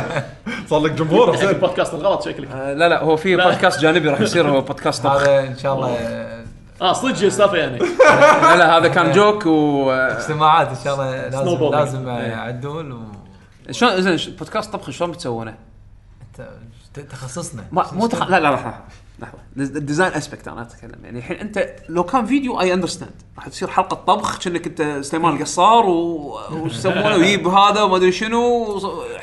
S4: [LAUGHS]
S2: صار لك جمهور
S3: حق
S2: حسين.
S3: البودكاست الغلط شكلك.
S1: آه لا لا هو في بودكاست جانبي راح يصير هو بودكاست طبخ.
S4: هذا إن شاء الله. [LAUGHS]
S3: آه صدق السالفه يعني.
S1: لا لا هذا كان جوك و
S4: اجتماعات إن شاء الله لازم. لازم
S1: إيه.
S4: عدول و
S1: شلون زين بودكاست طبخ شلون بتسوونه؟
S4: ت- تخصصنا.
S1: ما مو تخ... لا لا لحظه لحظه ال design aspect أنا أتكلم يعني الحين أنت لو كان فيديو I understand راح تصير حلقة طبخ كأنك أنت سليمان القصار و وش يسمونه ويجيب هذا وما أدري شنو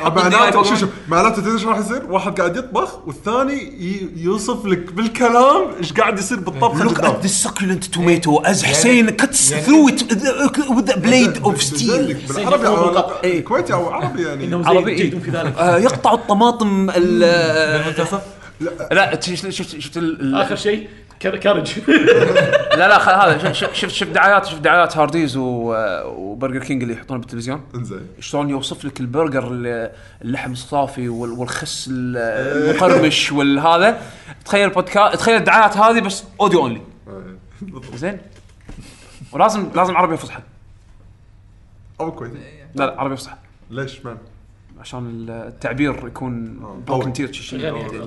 S2: معناته شوف شوف معناته تدري إيش راح يصير؟ واحد قاعد يطبخ والثاني ي- يوصف لك بالكلام إيش قاعد يصير بالطبخ
S1: this succulent tomato as Hussein cuts
S4: يعني-
S1: through it with a blade of steel.
S2: بالعربي
S3: أو.
S1: إيه.
S2: كويتي أو عربي يعني
S1: عربي إيه. آه، يقطع الطماطم
S4: بالمنتصف
S1: لا شفت شفت شفت ال-
S3: آخر شيء كارج [LAUGHS]
S1: لا لا خل- هذا شفت شفت دعايات شفت دعايات Hardee's و Burger King اللي يحطونه بالتلفزيون.
S2: انزين.
S1: شلون يوصف لك البرجر ال- اللحم الصافي وال- والخس ال- المقرمش [LAUGHS] والهذا تخيل بودكاست تخيل الدعايات هذه بس audio only زين. ولازم لازم عربي فصحى
S2: أو كويتي
S1: لا لا عربي فصحى
S2: ليش مان؟
S1: عشان التعبير يكون
S2: قوي.
S1: بروكن تير.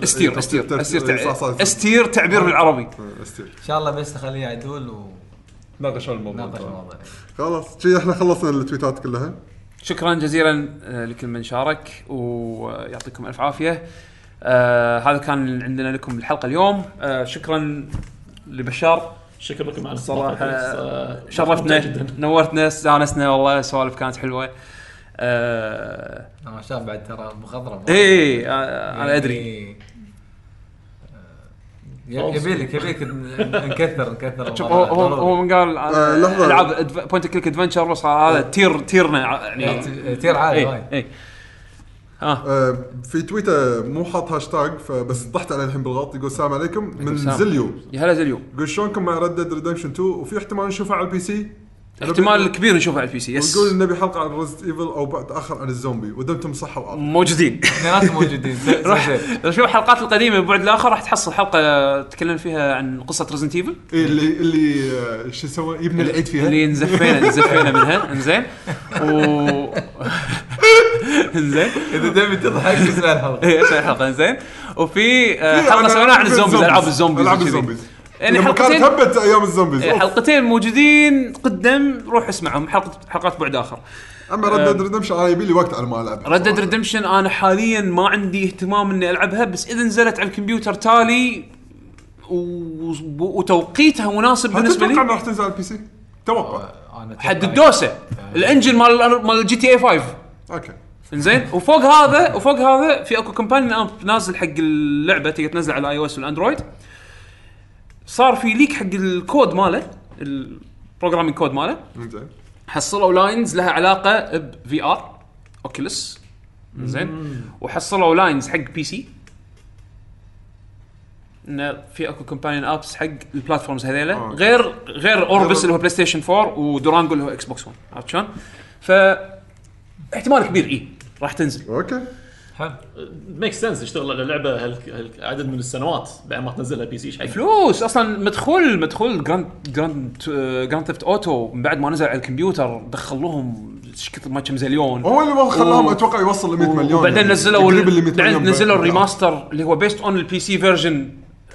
S2: أستير
S1: أستير
S2: أستير.
S1: أستير تعبير. بالعربي.
S2: أستير.
S4: إن شاء الله بس نخليه عدول
S2: ناقش الموضوع.
S4: وناقش الموضوع.
S2: خلاص شي إحنا خلصنا التويتات كلها.
S1: شكرا جزيلا آه، لكل من شارك ويعطيكم ألف عافية. آه هذا كان عندنا لكم الحلقة اليوم. آه شكرا لبشار.
S3: شكرا لكم على آه،
S1: شرفتنا نورتنا استانسنا والله السوالف كانت حلوة. آه
S4: ما شاء الله بعد ترى مخضرم.
S1: اي آه أنا أدري.
S4: يعني، آه، يبي لك يبي لك نكثر نكثر
S1: شوف هو هو, هو من قال
S2: آه، لحظة.
S1: العاب point click adventure بس هذا tier tier نا يعني.
S4: يعني tier عالي
S1: اي
S4: وايد.
S2: آه، في تويتر مو حاط هاشتاج فبس طحت عليه الحين بالغلط يقول السلام عليكم من. زليو.
S1: يا هلا زليو.
S2: يقول شلونكم مع Red Dead Redemption 2 وفي احتمال نشوفها على ال PC
S1: احتمال كبير نشوفه على ال PC yes
S2: نقول نبي حلقه عن Resident Evil أو بعد آخر عن الزومبي ودمتم صحة وعافيه
S1: موجودين.
S4: اثنيناتهم موجودين. [LAUGHS]
S1: لو شوف الحلقات القديمة بعد الآخر راح تحصل حلقة تكلم فيها عن قصة Resident Evil
S2: إيه اللي اللي آه، شو يسوي يبني العيد فيها.
S1: اللي نزفينا نزفينا منها. إنزين. و [LAUGHS] إنزين.
S4: إذا تبي تضحك اسمع الحلقة.
S1: اي اسمع الحلقة إنزين. وفي آه،
S2: حلقة
S1: سويناها عن
S2: ال
S1: zombies ألعاب ال
S2: zombies
S1: ألعاب.
S2: ال zombies.
S1: يعني
S2: لما كانت هبت أيام ال zombies.
S1: إيه،
S2: أوف.
S1: حلقتين موجودين قدام روح اسمعهم حلقه حلقات بعد آخر.
S2: أما Red Dead Redemption أنا يبي لي وقت على ما ألعب.
S1: Red Dead Redemption أنا حاليا ما عندي اهتمام إني ألعبها بس إذا نزلت على الكمبيوتر تالي و... وتوقيتها مناسب بالنسبة
S2: تتوقع
S1: لي.
S2: انها راح تنزل على ال PC؟ توقع.
S4: أنا
S1: حد الدوسة. ال engine مال مال GTA 5
S2: okay.
S1: إنزين؟ وفوق هذا وفوق هذا في أكو companion app نازل حق اللعبة تقدر تنزل على ال iOS وال Android. صار في leak حق الكود ماله ال programming code ماله.
S2: زين
S1: حصلوا lines لها علاقة ب VR Oculus زين وحصلوا lines حق PC انه في أكو companion apps حق ال platforms هذيلا.
S2: آه.
S1: غير غير Orbis اللي هو PlayStation 4 و Durango اللي هو Xbox 1 عرفت شلون؟ ف احتمال كبير اي راح تنزل.
S2: okay.
S4: حلو
S3: make sense تشتغل على لعبه هالعدد من السنوات بعد ما تنزلها PC إيش
S1: فلوس! أصلا مدخول مدخول Grand Grand Grand Theft Auto من بعد ما نزل على الكمبيوتر دخل لهم إيش كثر ما كم زليون.
S2: هو اللي خلاهم
S1: و-
S2: أتوقع يوصل ل 100 مليون.
S1: وبعدين
S2: يعني.
S1: نزلوا
S2: تقريبا ل 100
S1: بعدين نزلوا
S2: ال
S1: remaster اللي هو based on ال PC version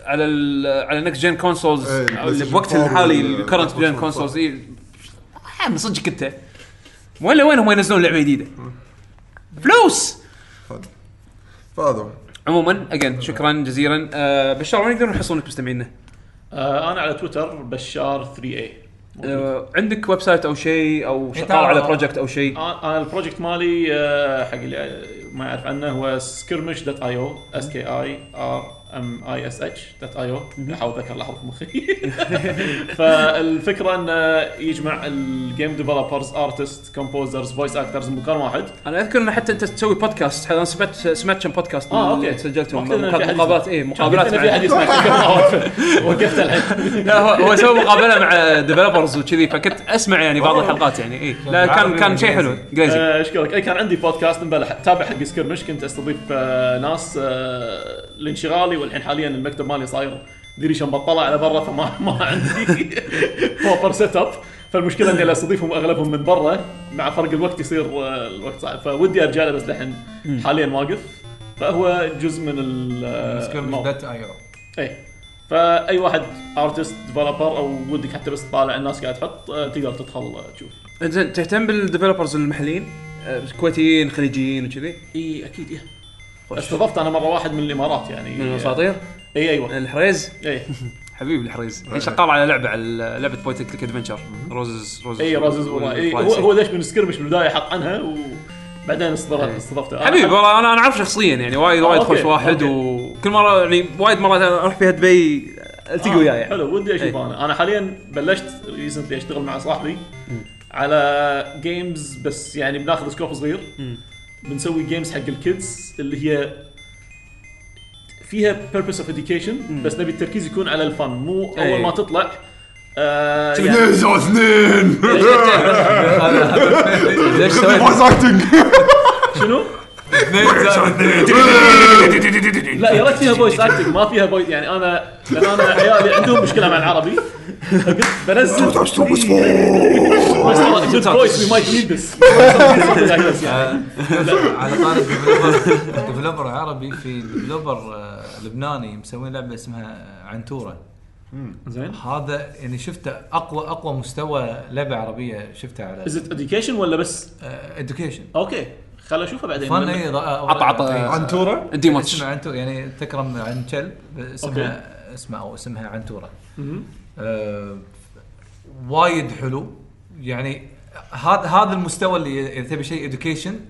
S1: على ال على next gen
S2: consoles
S1: اللي بوقت
S2: 4
S1: الحالي
S2: ال
S1: current
S2: one
S1: consoles اي من صدقك انت وين وين هم ينزلون لعبة جديدة؟ فلوس!
S2: فهذا هو.
S1: عموما again شكرا جزيلا آه بشار وين يقدرون يحصلونك مستمعينا؟
S3: آه أنا على تويتر بشار 3 اي
S1: آه عندك website أو شيء أو شغال
S4: تعال.
S1: على project أو شيء
S3: أنا ال project مالي آه، حق اللي ما يعرف عنه هو Skirmish dot io S K I R M I S H dot io أحاول اتذكر الأحرف مخي. [LAUGHS] فالفكرة انه يجمع ال game developers artist composers voice actors بمكان واحد.
S1: أنا أذكر ان حتى أنت تسوي بودكاست أنا سمعت سمعت كم بودكاست آه
S3: okay.
S1: سجلتهم
S3: حد
S1: مقابلات. اي مقابلات
S3: في
S1: مع
S3: حد يسمع وقفت الحين.
S1: لا هو سوى مقابلة مع developers وكذي فكنت أسمع يعني بعض الحلقات يعني اي لا كان كان شيء حلو. إنجليزي.
S3: آه، اشكرك اي كان عندي بودكاست امبارح تابع حق Skirmish كنت استضيف آه، ناس آه، لانشغالي والحين حاليا المكتب مالي صاير ديريشه مبطله على برا فما [LAUGHS] ما عندي proper setup فالمشكلة إني أستضيفهم أغلبهم من برا مع فرق الوقت يصير آه، الوقت صعب. فودي أرجع له بس للحين حاليا واقف. فهو جزء من ال-.
S4: dot io
S3: إي فأي واحد artist developer أو ودك حتى بس تطالع الناس قاعد تحط تقدر تدخل تشوف.
S1: زين تهتم بال developers المحليين؟ كويتيين خليجيين وكذي.
S3: إي أكيد إيه. استضفت أنا مرة واحد من الإمارات يعني.
S1: من الإساطير؟
S3: إي أيوه.
S1: الحريز؟
S3: إي.
S1: حبيبي الحريز. [LAUGHS] الحين شغال على لعبة على لعبة point click adventure روزز روزز
S3: إي إي هو هو ليش من سكرمش بالبدايه حط عنها وبعدين استضفت استضفته.
S1: حبيبي والله أنا أنا أعرف شخصيا يعني وايد
S3: آه،
S1: وايد خوش واحد. وكل مرة يعني وايد مرات أروح فيها دبي ألتقي وياه يعني.
S3: حلو ودي
S1: أشوف.
S3: أنا. أنا حاليا بلشت recently أشتغل مع صاحبي. على games بس يعني بناخذ scope صغير. بنسوي games حق ال kids اللي هي فيها purpose of education بس نبي التركيز يكون على ال fun مو أول
S1: إي.
S3: ما تطلع. آه يعني
S2: اثنين؟ اثنين
S1: ليش سويت
S3: شنو؟ لا يا ريت فيها voice acting ما فيها voice يعني أنا لأن أنا عيالي عندهم مشكلة مع العربي. بنزل. بس نيد ذس
S4: على طاري الديفلوبر الديفلوبر العربي في ديفلوبر آه، لبناني مسوين لعبة اسمها عنتورة.
S3: زين.
S4: هذا يعني شفته اقوى أقوى مستوى لعبة عربية شفتها على
S3: از ات اديوكيشن ولا بس؟
S4: اديوكيشن
S3: أوكي. خل أشوفها بعدين.
S4: فن اي
S1: عطى- عطى.
S2: عنتوره
S1: دي ماتش
S4: اسمها عنتورة يعني تكرم عن كلب اسمها اسمها أو اسمها عنتورة. آه وايد حلو يعني هذا هذا المستوى اللي إذا تبي شيء education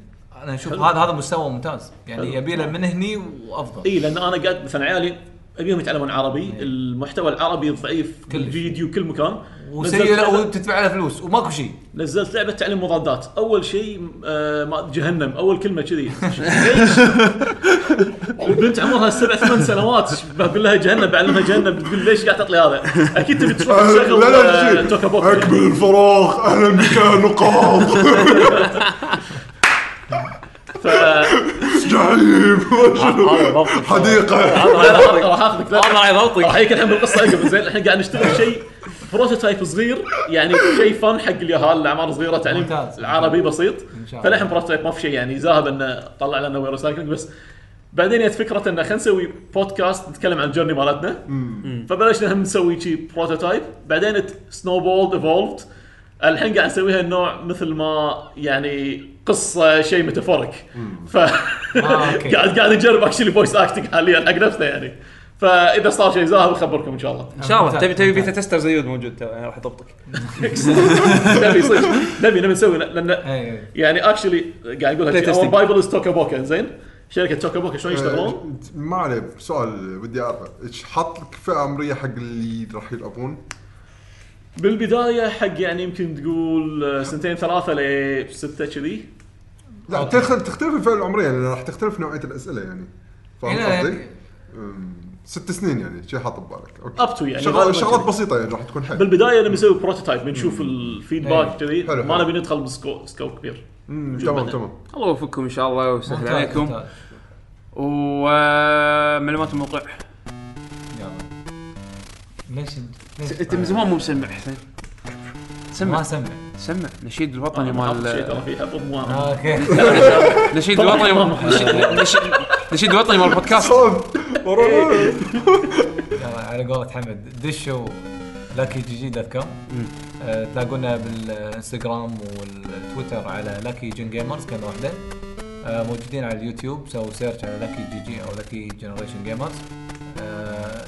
S4: أنا
S3: أشوف.
S4: هذا هذا مستوى ممتاز. يعني يبي له من هني وأفضل
S3: إي لأن أنا قاعد مثلا عيالي أبيهم يتعلمون عربي المحتوى العربي ضعيف كل. فيديو كل مكان
S4: وسيء
S3: نزلت-
S4: وتدفع له فلوس وماكو شيء.
S3: نزلت لعبة تعليم مضادات. أول شيء آه ما جهنم أول كلمة كذي. ليش؟ [LAUGHS] البنت عمرها سبع ثمان سنوات بقول لها جهنم بعلمها جهنم بتقول ليش قاعد تعطي هذا؟ أكيد تبي تروح
S2: لا
S3: تشغل
S2: لا
S3: آه،. توكا بوك
S2: أكمل الفراغ أهلا بك يا نقاط [LAUGHS]
S3: ف
S2: جحيم
S1: هذا
S2: حديقة.
S3: راح أخذك
S1: هذا ضبطك
S3: راح الحين بالقصة قبل زين الحين قاعد نشتغل شيء. بروتوتايب صغير يعني شيء فن حق اليهال الأعمار صغيرة تعليم
S4: ممتاز.
S3: العربي بسيط. فالحين prototype ما في شيء يعني ذاهب إنه طلع لنا we're cycling بس بعدين جت فكرة إنه خلينا نسوي بودكاست نتكلم عن ال journey مالتنا. فبلشنا هم نسوي شي prototype بعدين snowballed evolved الحين قاعد نسويها النوع مثل ما يعني قصة شيء metaphoric. ف
S4: أوكي. [LAUGHS]
S3: قاعد قاعد نجرب actually voice acting حاليا حق نفسنا يعني. فإذا صار شيء زاهر بخبركم إن شاء الله
S1: إن شاء الله. تبي تبي. beta tester زيود موجود تو- يعني راح اضبطك [LAUGHS]
S3: نبي صدق نبي نبي نسوي
S4: لأن.
S3: يعني actually قاعد أقول
S1: play
S3: لك
S1: testing.
S3: our bible is توكا بوكا زين شركة توكا بوكا شلون يشتغلون؟
S2: ما عليه سؤال ودي اعرف إيش حاط لك فئة عمرية حق اللي راح يلعبون؟
S3: بالبداية حق يعني يمكن تقول آه، سنتين ثلاثة لسته كذي
S2: لا تختلف الفئة العمرية لأن راح تختلف نوعية الأسئلة يعني فاهم قصدي؟ ست سنين يعني شيء حاط ببالك. أوكي.
S3: up to يعني
S2: شغلات
S3: غالباً
S2: شغلات. بسيطة يعني راح تكون حلوة.
S3: بالبداية نبي نسوي prototype بنشوف ال feedback
S4: إيه.
S3: كذي.
S2: حلو،
S3: ما. نبي ندخل بسكو- scope كبير.
S2: تمام تمام.
S1: الله يوفقكم إن شاء الله ويسهل عليكم. ومعلومات الموقع.
S4: يلا. ليش
S1: انت من زمان مو مسمع حسين.
S4: ما
S1: سمع.
S4: سمع.
S1: سمع نشيد الوطني مال
S4: آه، أوكي. [LAUGHS]
S1: نشيد الوطني [LAUGHS] نشيد- الوطني مال البودكاست.
S2: ورا [LAUGHS]
S4: يلا على قولة حمد. دشوا لاكي gg dot com تلاقونا بالإنستغرام والتويتر على لاكي جن جيمرز كلمه واحدة. آه، موجودين على اليوتيوب سووا search على لاكي جي جي أو لاكي جنريشن جيمرز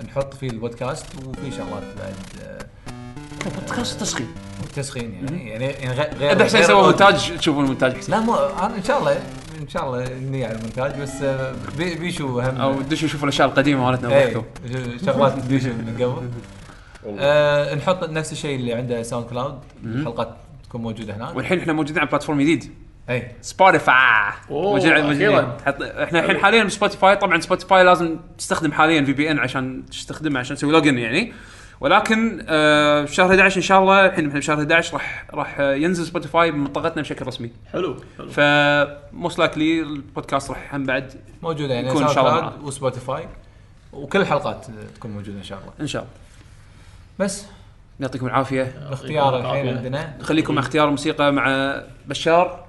S4: نحط فيه البودكاست وفي شغلات بعد آه،
S1: بودكاست تسخين
S4: تسخين يعني يعني يعني غير غير
S1: ابدا حسين
S4: غير
S1: سوى
S4: ال audio.
S1: مونتاج تشوفون المونتاج. حسين
S4: لا مو أنا إن شاء الله إن شاء الله إني على المونتاج بس آه، بي- بيشو هم.
S1: أو دشوا شوفوا الأشياء القديمة مالتنا
S4: إيه
S1: وحكوا
S4: شغلات بيشو من قبل. آه نحط نفس الشيء اللي عنده ساوند كلاود الحلقات تكون موجودة هناك.
S1: والحين إحنا موجودين على platform جديد.
S4: إي
S1: سبوتيفاي إحنا الحين حاليا بسبوتيفاي طبعا سبوتيفاي لازم تستخدم حاليا VPN عشان تستخدمه عشان تسوي login يعني. ولكن آه في شهر 11 إن شاء الله الحين إحنا بشهر 11 راح راح ينزل سبوتيفاي بمنطقتنا بشكل رسمي.
S3: حلو حلو.
S1: ف most likely البودكاست راح هم بعد
S4: موجودة يعني
S1: يكون
S4: ساوند
S1: شاء الله.
S4: وسبوتيفاي وكل الحلقات تكون موجودة إن شاء الله.
S1: إن شاء الله.
S4: بس.
S1: يعطيكم العافية.
S4: الاختيار الحين
S3: العافية.
S4: عندنا.
S1: خليكم مع اختيار الموسيقى مع بشار.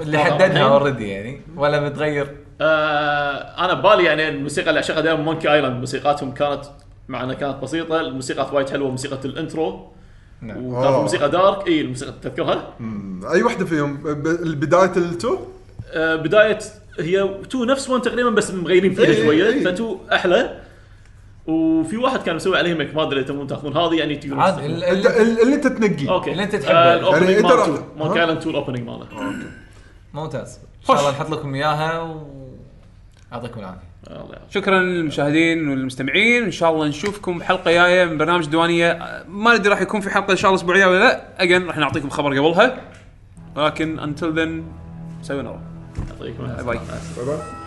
S4: اللي حددنا already يعني. ولا بتغير
S3: آه أنا ببالي يعني الموسيقى اللي أعشقها دائما مونكي ايلاند موسيقاتهم كانت مع انها كانت بسيطة الموسيقى وايد حلوة موسيقى ال intro
S4: نعم.
S3: وكانت
S2: آه.
S3: الموسيقى دارك إي الموسيقى تذكرها؟
S2: أي واحدة فيهم؟ ب- بداية ال two
S3: آه بداية هي two نفس one تقريبا بس مغيرين فيها شوية.
S2: ف
S3: two أحلى. وفي واحد كان مسوي عليه mix ما ادري تبون تاخذون هذه يعني تقدرون
S4: عاد
S3: تستخدمون.
S4: ال-
S2: انت
S4: ال-
S2: ال- اللي أنت تنقيه
S3: okay.
S4: اللي أنت تحبه.
S3: آه ال opening
S2: يعني
S3: مال two
S2: ها؟
S3: island 2 ال opening ماله.
S4: ممتاز. إن شاء الله نحط لكم إياها و يعطيكم
S3: العافية.
S1: شكرا للمشاهدين والمستمعين. إن شاء الله نشوفكم حلقه جاية من برنامج دوانية. آه، ما ندري راح يكون في حلقة إن شاء الله أسبوعية ولا لا. اجين راح نعطيكم خبر قبلها. ولكن انتل ذن سوينا
S3: يعطيكم العافية.
S1: باي
S2: باي باي